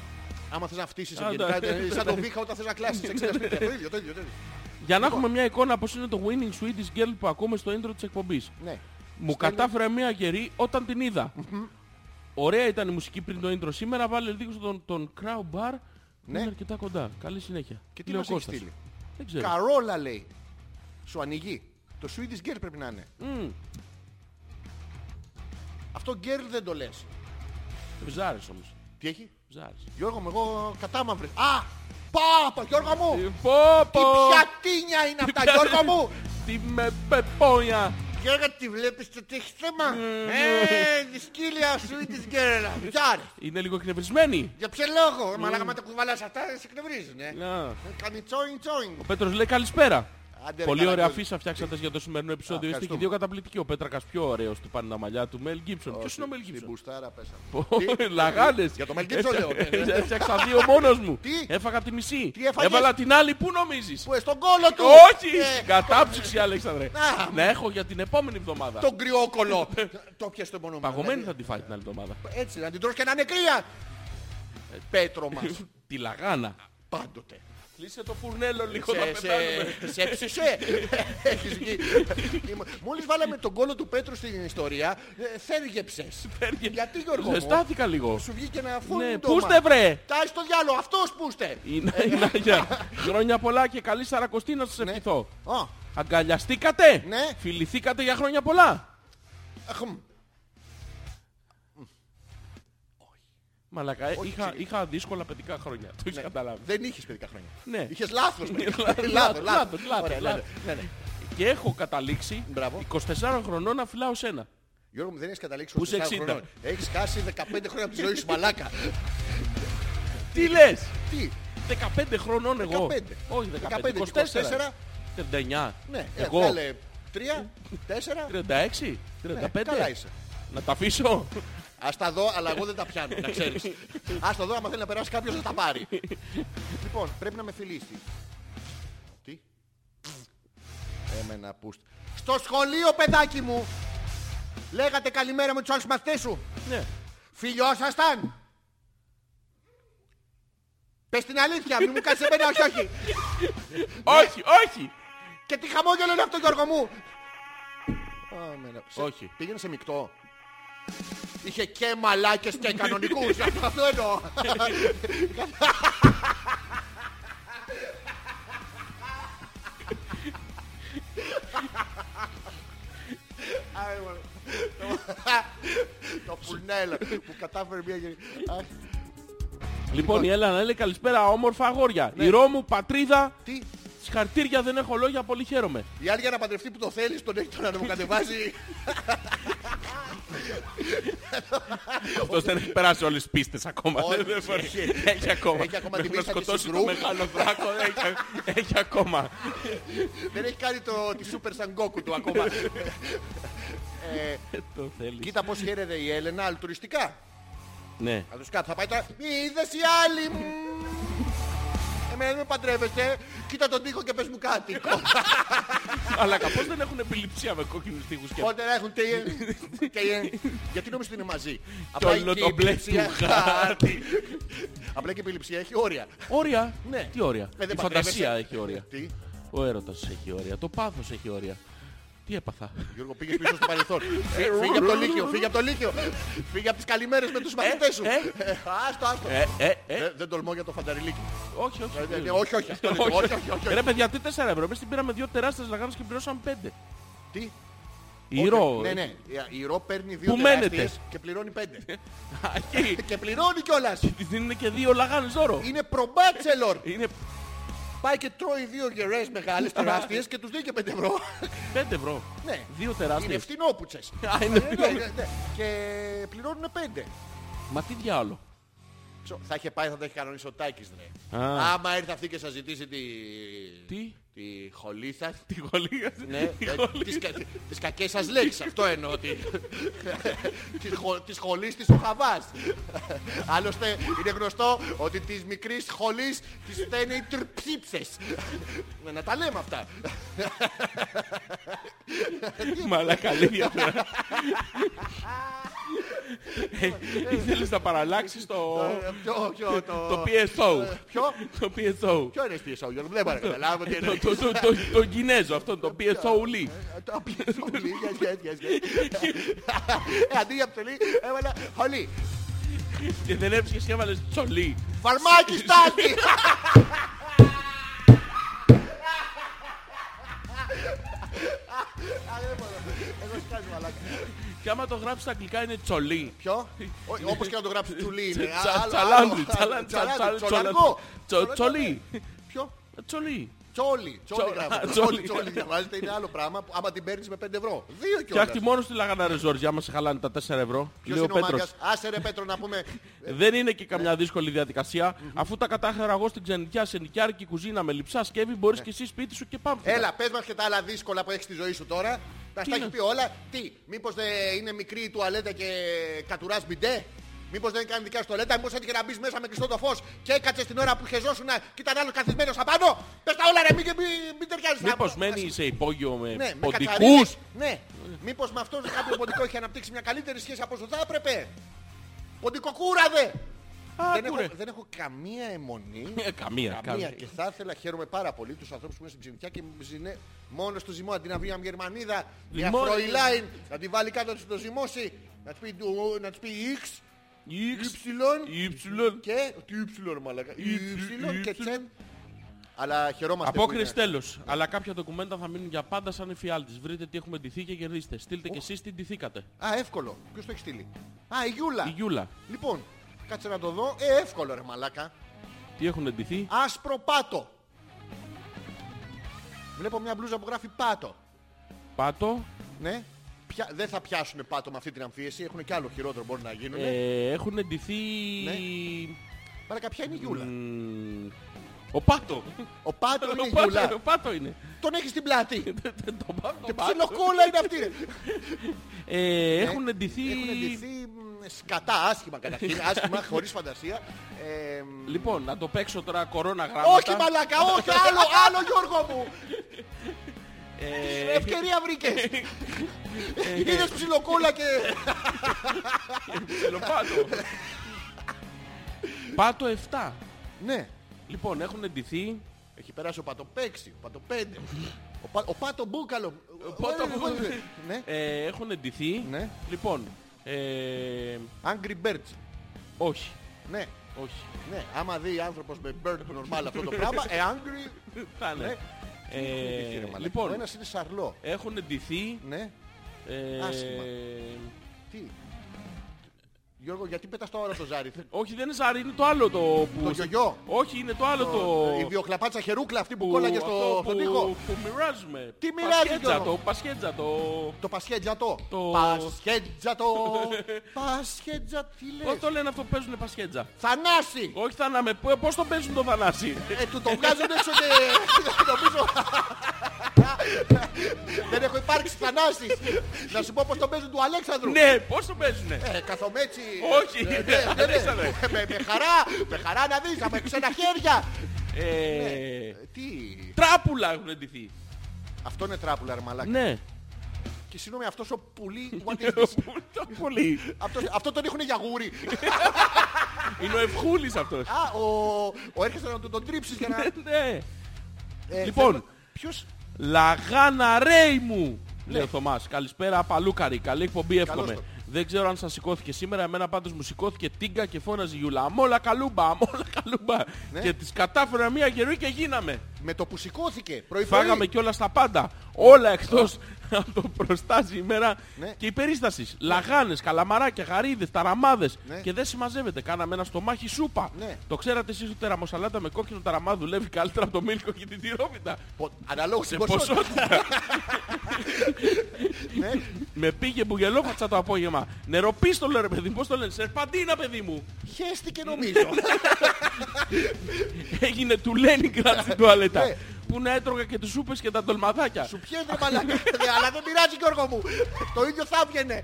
Speaker 1: Άμα θες να φτύσεις
Speaker 2: Α,
Speaker 1: ευγενικά,
Speaker 2: ναι.
Speaker 1: είναι σαν το βήχα όταν θες να κλάσεις σε 60 σπίτια. Το ίδιο, το ίδιο, το ίδιο.
Speaker 2: Για να έχουμε μια εικόνα πώς είναι το Winning Swedish Girl που ακούμε στο intro της εκπομπής.
Speaker 1: Ναι.
Speaker 2: Μου κατάφερε μια γερή όταν την είδα. Ωραία ήταν η μουσική πριν το intro σήμερα. Βάλε λίγο τον, τον Crow Bar.
Speaker 1: Ναι.
Speaker 2: Είναι αρκετά κοντά. Καλή συνέχεια.
Speaker 1: Και τι
Speaker 2: Λέει ο
Speaker 1: μας έχει
Speaker 2: Κώστας.
Speaker 1: στείλει;
Speaker 2: Δεν ξέρω.
Speaker 1: Καρόλα λέει. Σου ανοιγεί. Το Swedish Girl πρέπει να είναι.
Speaker 2: Μμμ.
Speaker 1: Αυτό girl δεν το λες.
Speaker 2: Βζάρες όμως.
Speaker 1: Τι έχει;
Speaker 2: Βζάρες.
Speaker 1: Γιώργο μου, εγώ κατάμαυρη. Α! Πάπα, Γιώργο μου!
Speaker 2: Ε, Πω
Speaker 1: Τι
Speaker 2: πω.
Speaker 1: πιατίνια είναι αυτά, Γιώργο μου!
Speaker 2: Τι με πεπόνια.
Speaker 1: Γιώργο, τη βλέπεις το τι έχεις θέμα; Ε, τη σκύλια Swedish Girl. Τζάρε.
Speaker 2: Είναι λίγο εκνευρισμένη.
Speaker 1: Για ποιο λόγο, μαλάκα με τα κουβαλάς αυτά, σε εκνευρίζουν, ε.
Speaker 2: Να.
Speaker 1: Κάνει τσόιν τσόιν.
Speaker 2: Ο Πέτρος λέει καλησπέρα.
Speaker 1: Άντε, ρε,
Speaker 2: Πολύ
Speaker 1: καλά,
Speaker 2: ωραία
Speaker 1: Γιώργο.
Speaker 2: αφίσα φτιάξατε για το σημερινό επεισόδιο. Είστε και
Speaker 1: ευχαριστούμε.
Speaker 2: δύο καταπληκτικοί. Ο Πέτρακας πιο ωραίος του πάνε τα μαλλιά του. Μέλ Γκίψον. Ποιος είναι ο Μέλ
Speaker 1: Στην
Speaker 2: Γκίψον.
Speaker 1: μπουστάρα πέσαμε.
Speaker 2: Πω, Λαγάνες.
Speaker 1: Για το Mel Gibson λέω. ναι, ναι.
Speaker 2: Έφτιαξα δύο μόνος μου.
Speaker 1: Τι;
Speaker 2: Έφαγα τη μισή.
Speaker 1: Τι έφαγες;
Speaker 2: Έβαλα την άλλη. Πού νομίζεις;
Speaker 1: Που στον κόλο του;
Speaker 2: Όχι!
Speaker 1: Ε,
Speaker 2: Κατάψυξη, Αλέξανδρε.
Speaker 1: Α.
Speaker 2: Να έχω για την επόμενη εβδομάδα.
Speaker 1: Τον κρυόκολο. Το πιες το μόνο
Speaker 2: Παγωμένη θα τη φάει την άλλη εβδομάδα.
Speaker 1: Έτσι, να την τρως και να είναι κρύα. Πέτρο μας.
Speaker 2: Τη λαγάνα.
Speaker 1: Πάντοτε.
Speaker 2: Κλείσε το φουρνέλο λίγο να
Speaker 1: Σε-
Speaker 2: πετάνουμε.
Speaker 1: σε- Σε ψησέ. Έχεις βγει. Είμαι- Μόλις βάλαμε τον κόλο του Πέτρου στην ιστορία, ε, θέργεψες. Γιατί Γιώργο μου,
Speaker 2: Ζεστάθηκα λίγο.
Speaker 1: σου βγήκε ένα
Speaker 2: Ναι,
Speaker 1: φούρνο.
Speaker 2: πούστε βρε!
Speaker 1: Τάει στο διάλογο, αυτός πούστε.
Speaker 2: Είναι είναι για χρόνια πολλά και καλή σαρακοστή να σας ευχηθώ.
Speaker 1: Α,
Speaker 2: Αγκαλιαστήκατε!
Speaker 1: Ναι.
Speaker 2: Φιληθήκατε για χρόνια πολλά!
Speaker 1: Αχμ.
Speaker 2: Μαλακα, ε, είχα, είχα δύσκολα παιδικά χρόνια. Το έχεις καταλάβει.
Speaker 1: Δεν είχες παιδικά χρόνια.
Speaker 2: Ναι.
Speaker 1: Είχες λάθος.
Speaker 2: Λάθος,
Speaker 1: Λάθος,
Speaker 2: λάθος,
Speaker 1: λάθος.
Speaker 2: λάθος,
Speaker 1: Ωραία,
Speaker 2: λάθος.
Speaker 1: ναι, ναι, ναι.
Speaker 2: Και έχω καταλήξει
Speaker 1: Μπράβο.
Speaker 2: 24 χρονών να φυλάω σένα.
Speaker 1: Γιώργο μου δεν έχεις καταλήξει
Speaker 2: Πού
Speaker 1: ως
Speaker 2: είσαι
Speaker 1: 4
Speaker 2: 60?
Speaker 1: χρονών. Έχεις χάσει 15 χρόνια από τη ζωή σου μαλάκα.
Speaker 2: Τι λες!
Speaker 1: Τι,
Speaker 2: 15 χρονών εγώ.
Speaker 1: 15.
Speaker 2: Όχι 15,
Speaker 1: 15,
Speaker 2: 24.
Speaker 1: 24.
Speaker 2: 39.
Speaker 1: Ναι,
Speaker 2: Εγώ.
Speaker 1: έβγαλε 3, 4.
Speaker 2: 36. 35.
Speaker 1: καλά είσαι.
Speaker 2: Να τα αφήσω.
Speaker 1: Ας τα δω, αλλά εγώ δεν τα πιάνω, να ξέρεις. Ας τα δω, άμα θέλει να περάσει κάποιος θα τα πάρει. λοιπόν, πρέπει να με φιλήσεις. Τι; Έμενα πούστ. Στο σχολείο, παιδάκι μου, λέγατε καλημέρα με τους άλλους μαθητές σου.
Speaker 2: ναι.
Speaker 1: Φιλιώσασταν. Πες την αλήθεια, μην μου κάνεις εμένα, όχι, όχι.
Speaker 2: όχι, όχι.
Speaker 1: Και τι χαμόγελο είναι αυτό, Γιώργο μου. Α, μένα. Σε-
Speaker 2: Όχι.
Speaker 1: Πήγαινε σε μεικτό. Είχε και μαλάκες και κανονικούς. Αυτό εννοώ. Άι, μωρέ. Το- Το φουρνέλο που κατάφερε μια γερή. Αχ,
Speaker 2: Λοιπόν, η Έλενα λέει καλησπέρα, όμορφα αγόρια. Η Ρώμου, πατρίδα,
Speaker 1: Τι,
Speaker 2: συγχαρητήρια δεν έχω λόγια, πολύ χαίρομαι.
Speaker 1: η άλλη για να παντρευτεί που το θέλεις τον έχει τον να μου κατεβάζει.
Speaker 2: Αυτός δεν έχει περάσει όλες τις πίστες ακόμα.
Speaker 1: Όχι,
Speaker 2: Δεν- δεν φοράει.
Speaker 1: έχει.
Speaker 2: Έχει ακόμα.
Speaker 1: Έχει ακόμα
Speaker 2: Μέχρι
Speaker 1: τη
Speaker 2: να
Speaker 1: μίστα και
Speaker 2: σκοτώσει το
Speaker 1: συγκρού.
Speaker 2: μεγάλο δράκο. έχει- Έχει ακόμα.
Speaker 1: Δεν έχει κάνει το, τη Super Sangoku του ακόμα. Ε,
Speaker 2: Το θέλεις.
Speaker 1: κοίτα πώς χαίρεται η Έλενα αλτουριστικά.
Speaker 2: Ναι.
Speaker 1: Θα τους κάτω, θα πάει τώρα. Μη είδες οι άλλοι μου. Εμένα δεν με παντρεύεστε. Κοίτα τον τοίχο και πες μου κάτι.
Speaker 2: Αλλά καπώς δεν έχουν επιληψία με κόκκινους τείχους και
Speaker 1: Πότε να έχουν τέιε. τέιε. Γιατί νομίζω ότι είναι μαζί.
Speaker 2: κι όλο
Speaker 1: και
Speaker 2: το
Speaker 1: η
Speaker 2: μπλε
Speaker 1: επιληψία-
Speaker 2: του χάρτη.
Speaker 1: Απλά και η επιληψία έχει όρια.
Speaker 2: Όρια;
Speaker 1: Ναι.
Speaker 2: Τι όρια;
Speaker 1: Ε, δεν
Speaker 2: Η φαντασία
Speaker 1: παντρεύεσαι.
Speaker 2: έχει όρια.
Speaker 1: Τι,
Speaker 2: Ο έρωτας έχει όρια. Το πάθος έχει όρια. Τι έπαθα;
Speaker 1: Γιώργο, πήγες πίσω στο παρελθόν. Ε, Φύγε από το Λύκειο, φύγε από το Λύκειο. Φύγε από τις καλημέρες με τους μαθητές σου.
Speaker 2: ε.
Speaker 1: Ε, Άστο, άστο.
Speaker 2: Ε, ε, ε.
Speaker 1: Ε, Δεν τολμώ για το φανταριλίκι.
Speaker 2: Όχι, όχι.
Speaker 1: Ε, ε, Όχι, όχι, αυτό είναι.
Speaker 2: Όχι,
Speaker 1: Όχι, όχι, όχι.
Speaker 2: Ρε παιδιά, τι 4 ευρώ. Εμείς την πήραμε δύο τεράστιες λαγάνες και πληρώσαμε 5.
Speaker 1: Τι;
Speaker 2: Ηρώ.
Speaker 1: Ναι, ναι. Η Ηρώ παίρνει δύο
Speaker 2: Πού μένετε;
Speaker 1: τεράστιες και πληρώνει πέντε.
Speaker 2: Εκεί.
Speaker 1: Και πληρώνει κιόλας.
Speaker 2: Της δίνουν και δύο λαγάνες δώρο.
Speaker 1: Είναι προμπάτσελορ.
Speaker 2: Είναι
Speaker 1: Πάει και τρώει δύο γερές μεγάλες τεράστιες και τους δίνει και πέντε ευρώ.
Speaker 2: 5 ευρώ.
Speaker 1: Ναι.
Speaker 2: Δύο
Speaker 1: Είναι
Speaker 2: τεράστιες.
Speaker 1: φτηνόπουτσες.
Speaker 2: Α, είναι
Speaker 1: Ε, ναι,
Speaker 2: φτηνό.
Speaker 1: ναι, ναι. Και πληρώνουν πέντε.
Speaker 2: Μα τι διάλο.
Speaker 1: Ψω, Θα είχε πάει, θα τα έχει κανονίσει ο Τάκης, ρε.
Speaker 2: Α.
Speaker 1: Άμα έρθει αυτή και σας ζητήσει τη...
Speaker 2: Τι;
Speaker 1: Τη χολή σας.
Speaker 2: Τη γολία.
Speaker 1: Ναι,
Speaker 2: Τη
Speaker 1: ε,
Speaker 2: γολία.
Speaker 1: τις, κα- τις κακές σας λέξεις, αυτό εννοώ. Τη, της, χο, της χολής της ο Χαβάς. Άλλωστε είναι γνωστό ότι της μικρής χολής της φταίνε οι τρυψίψες. Ναι, Να τα λέμε αυτά.
Speaker 2: Μαλάκα αλήθεια τώρα. Ε, Ήθελες να παραλλάξεις το...
Speaker 1: Ε, Ποιο, ποιο, το...
Speaker 2: Το PSO.
Speaker 1: Ποιο,
Speaker 2: Το PSO.
Speaker 1: ποιο είναι PSO, Γιώργο, δεν μπορώ να καταλάβω τι
Speaker 2: Ε, Το-
Speaker 1: είναι.
Speaker 2: το- το- το- Το Κινέζο αυτό, το PSO Lee.
Speaker 1: Το PSO, yes, yes, yes, yes. Ε, Αντί για ψωλή, έβαλα χολή.
Speaker 2: Και δεν έψυχες και έβαλες τσολί.
Speaker 1: Φαρμάκι στάλτη! Α, δεν μπορώ. Εγώ σκάζει μαλάκα.
Speaker 2: Και άμα το γράψεις στα αγγλικά είναι τσολί.
Speaker 1: Ποιο; Όχι, Όπως και να το γράψεις τσουλί είναι.
Speaker 2: Τσα-
Speaker 1: Α, άλλο,
Speaker 2: Τσαλάντι,
Speaker 1: άλλο.
Speaker 2: τσαλάντι,
Speaker 1: Τσαλάντι,
Speaker 2: τσαλάντι,
Speaker 1: τσολαργό.
Speaker 2: τσο- Τσολί.
Speaker 1: Ποιο;
Speaker 2: Τσολί.
Speaker 1: Τσόλι. Τσόλι
Speaker 2: Τσο-
Speaker 1: γράφεται.
Speaker 2: α,
Speaker 1: Τσόλι,
Speaker 2: τσόλι.
Speaker 1: τσόλι διαβάζεται. Είναι άλλο πράγμα που άμα την παίρνεις με 5 ευρώ. Δύο
Speaker 2: Φτιάχτη
Speaker 1: κιόλας.
Speaker 2: μόνο στη λαγάνα ρε Ζόρζι, άμα σε χαλάνε τα 4 ευρώ.
Speaker 1: Ποιος
Speaker 2: Λέει ο
Speaker 1: είναι ο
Speaker 2: Πέτρος.
Speaker 1: μάγκας; Άσε ρε Πέτρο να πούμε.
Speaker 2: Δεν είναι και καμιά δύσκολη διαδικασία. Αφού τα κατάχερα εγώ στην ξενιτιά σε νοικιάρικη κουζίνα με λειψά σκεύη, μπορείς και εσύ σπίτι σου και πάμε.
Speaker 1: Έλα, πες μας και τα άλλα δύσκολα που έχεις στη ζωή σου τώρα. Να στα
Speaker 2: είναι;
Speaker 1: έχει πει όλα. Τι, μήπως δεν είναι μικρή η τουαλέτα και κατουράς μπιντέ; Μήπως δεν κάνει δικιά σου τουαλέτα. Μήπως έτυχε να μπεις μέσα με κλειστό το φως και έκατσε την ώρα που χεζόσουν και ήταν άλλο καθισμένος απάνω. Πες τα όλα ρε, μην, μην, μην ταιριάζεις.
Speaker 2: Μήπως
Speaker 1: Να-
Speaker 2: μένει σε υπόγειο με
Speaker 1: Ναι, με
Speaker 2: ποντικούς;
Speaker 1: κατσαρίδες. Ναι. Μήπως με αυτόν κάποιο ποντικό έχει αναπτύξει μια καλύτερη σχέση από όσο θα έπρεπε; Ποντικοκούραδε.
Speaker 2: Α,
Speaker 1: Δεν
Speaker 2: κούρε.
Speaker 1: έχω, δεν έχω καμία αιμονή.
Speaker 2: Ε, Καμία,
Speaker 1: Καμία.
Speaker 2: καμία.
Speaker 1: Και θα ήθελα, χαίρομαι πάρα πολύ τους ανθρώπους που είναι στην ξενιτιά και ζηνέ μόνο στο ζυμό αντί να βγει μια Γερμανίδα, μια
Speaker 2: Ζυμώνει.
Speaker 1: Φροϊλάιν, να τη βάλει κάτω να της το ζυμώσει, να της πει, «Ντου», να της πει X, Y
Speaker 2: Υψηλόν.
Speaker 1: και τι Y μαλακα, Y και
Speaker 2: Y.
Speaker 1: Z. Αλλά χαιρόμαστε. που
Speaker 2: Απόκριση
Speaker 1: είναι.
Speaker 2: τέλος. Αλλά κάποια ντοκουμέντα θα μείνουν για πάντα σαν εφιάλτης. Βρείτε τι έχουμε ντυθεί και κερδίστε. Στείλτε και εσείς τι ντυθήκατε.
Speaker 1: Α, εύκολο. Ποιος το έχει στείλει; Α, η Γιούλα.
Speaker 2: Η Γιούλα.
Speaker 1: Λοιπόν, κάτσε να το δω. Ε, εύκολο ρε μαλάκα.
Speaker 2: Τι έχουν ντυθεί;
Speaker 1: Άσπρο πάτο. Βλέπω μια μπλούζα που γράφει πάτο.
Speaker 2: Πάτο.
Speaker 1: Ναι. Πια... Δεν θα πιάσουν πάτο με αυτή την αμφίεση. Έχουν και άλλο χειρότερο μπορεί να γίνουν.
Speaker 2: Ε, έχουν ντυθεί...
Speaker 1: Ναι. Μαλάκα, ποια είναι η Γιούλα;
Speaker 2: Μμμ, Ο Πάτο.
Speaker 1: Ο πάτο είναι
Speaker 2: Ο
Speaker 1: η
Speaker 2: Πάτο,
Speaker 1: Γιούλα.
Speaker 2: ο Πάτο είναι.
Speaker 1: Τον έχεις στην πλάτη.
Speaker 2: Το Πάτο,
Speaker 1: Και
Speaker 2: το Πάτο.
Speaker 1: ψιλοκόλα είναι αυτή. ρε.
Speaker 2: Ε, Έχουν ντυθεί...
Speaker 1: Έχουν ντυθεί μ, σκατά, άσχημα καταρχήν. Άσχημα, χωρίς φαντασία. Ε, μ,
Speaker 2: Λοιπόν, να το παίξω τώρα κορώνα γράμματα.
Speaker 1: όχι μαλάκα, όχι, άλλο, άλλο Γιώργο μου.
Speaker 2: Ε,
Speaker 1: Ευκαιρία βρήκες. Είδες ψιλοκόλα και...
Speaker 2: Πάτο. Πάτο 7.
Speaker 1: Ναι.
Speaker 2: Λοιπόν, έχουν ντυθεί...
Speaker 1: Έχει περάσει ο Πατοπέξι, ο Πατοπέντε. Ο, πα, ο Πάτο Μπούκαλο.
Speaker 2: Πάτο
Speaker 1: Ε,
Speaker 2: Μπούκαλο.
Speaker 1: ε, Ναι.
Speaker 2: Ε, έχουν ντυθεί...
Speaker 1: Ναι.
Speaker 2: Λοιπόν, ε,
Speaker 1: Angry Birds.
Speaker 2: όχι,
Speaker 1: Ναι.
Speaker 2: όχι.
Speaker 1: Ναι. Άμα δει άνθρωπος με bird normal αυτό το πράγμα, ε, angry.
Speaker 2: Θα είναι.
Speaker 1: Ναι.
Speaker 2: Ε,
Speaker 1: Κύριε μαλάκα. Ο
Speaker 2: λοιπόν,
Speaker 1: ένας είναι σαρλό.
Speaker 2: έχουν ντυθεί...
Speaker 1: Ναι.
Speaker 2: ε,
Speaker 1: Άσχημα. Τι; Γιώργο, γιατί πετάς το ώρα το ζάρι; Θε-
Speaker 2: Όχι, δεν είναι ζάρι, είναι το άλλο το που...
Speaker 1: Το γιογιό.
Speaker 2: Όχι, είναι το άλλο το...
Speaker 1: Η βιοκλαπάτσα χερούκλα αυτή που
Speaker 2: που-
Speaker 1: κόλλαγε
Speaker 2: αυτό
Speaker 1: στο,
Speaker 2: που,
Speaker 1: στον τοίχο.
Speaker 2: που μοιράζουμε.
Speaker 1: Τι μοιράζει,
Speaker 2: Πασχέτζα
Speaker 1: Γιώργο;
Speaker 2: το, πασχέτζα το...
Speaker 1: Το πασχέτζατο.
Speaker 2: Το-
Speaker 1: Πασχέτζατο. Πασχέτζα, τι
Speaker 2: Πώς
Speaker 1: λες.
Speaker 2: το λένε αυτό που παίζουν πασχέτζα.
Speaker 1: Θανάση.
Speaker 2: Όχι θανάμε, π- πώς το παίζουν το θανάσι.
Speaker 1: Ε, του το βγάζουν έξω και νομίζω... Δεν έχω υπάρξει θανάσης. Να σου πω πως το παίζουν του Αλέξανδρου.
Speaker 2: ναι, πώς το παίζουνε;
Speaker 1: Ε, καθομέτσι.
Speaker 2: Όχι,
Speaker 1: Ε, ναι, ναι, ναι.
Speaker 2: Αλέξανδρε.
Speaker 1: Ε, Με με χαρά, με χαρά να δεις, με ξένα χέρια.
Speaker 2: Ε,
Speaker 1: Ε, Τι,
Speaker 2: Τράπουλα έχουν εντυθεί.
Speaker 1: αυτό είναι τράπουλα ρε μαλάκα.
Speaker 2: Ναι.
Speaker 1: Και συγγνώμη, αυτός ο πουλί, what is this?
Speaker 2: Πολύ.
Speaker 1: Αυτός- Αυτό τον έχουν για γούρι.
Speaker 2: Είναι ο Ευχούλης αυτός.
Speaker 1: Α, ο, ο έρχεσαι να του τον τρίψεις για να...
Speaker 2: Ναι.
Speaker 1: Ε,
Speaker 2: Λοιπόν.
Speaker 1: θέλω- Ποιος...
Speaker 2: Λαγάνα ρέι μου. Λέει ο Θωμάς. Καλησπέρα Παλούκαρη. Καλή εκπομπή εύχομαι.
Speaker 1: Καλώς το.
Speaker 2: Δεν ξέρω αν σας σηκώθηκε σήμερα. Εμένα πάντως μου σηκώθηκε τίγκα και φώναζε η Γιούλα. Αμόλα καλούμπα, αμόλα καλούμπα.
Speaker 1: Ναι.
Speaker 2: Και τις κατάφερα μία καιρή και γίναμε.
Speaker 1: Με το που σηκώθηκε πρωί
Speaker 2: Φάγαμε κιόλας τα πάντα. Όλα εκτός από το προστάζει ημέρα
Speaker 1: Ναι.
Speaker 2: και η περίσταση. Λαγάνες, καλαμαράκια, γαρίδες, ταραμάδες.
Speaker 1: Ναι.
Speaker 2: Και δεν συμμαζεύεται. Κάναμε ένα στομάχι σούπα.
Speaker 1: Ναι.
Speaker 2: Το ξέρατε εσείς ότι η τεραμοσαλάτα με κόκκινο ταραμά δουλεύει καλύτερα από το μίλκο και την τυρόπιτα.
Speaker 1: Πο- Αναλόγως
Speaker 2: Σε
Speaker 1: στην ποσότητα.
Speaker 2: ποσότητα.
Speaker 1: Ναι.
Speaker 2: με πήγε μπουγελόφατσα το απόγευμα. Νεροπίστολο ρε παιδί μου, πώς το λένε. Σερπαντίνα παιδί μου.
Speaker 1: Χέστηκε νομίζω.
Speaker 2: Έγινε του Λένιγκρατ στην τουαλέτα.
Speaker 1: Ναι.
Speaker 2: Που να έτρωγα και τις σούπες και τα τολμαδάκια.
Speaker 1: Σου πιέζε μαλάκα. Ε, Αλλά δεν πειράζει Γιώργο μου. Το ίδιο θα έβγαινε.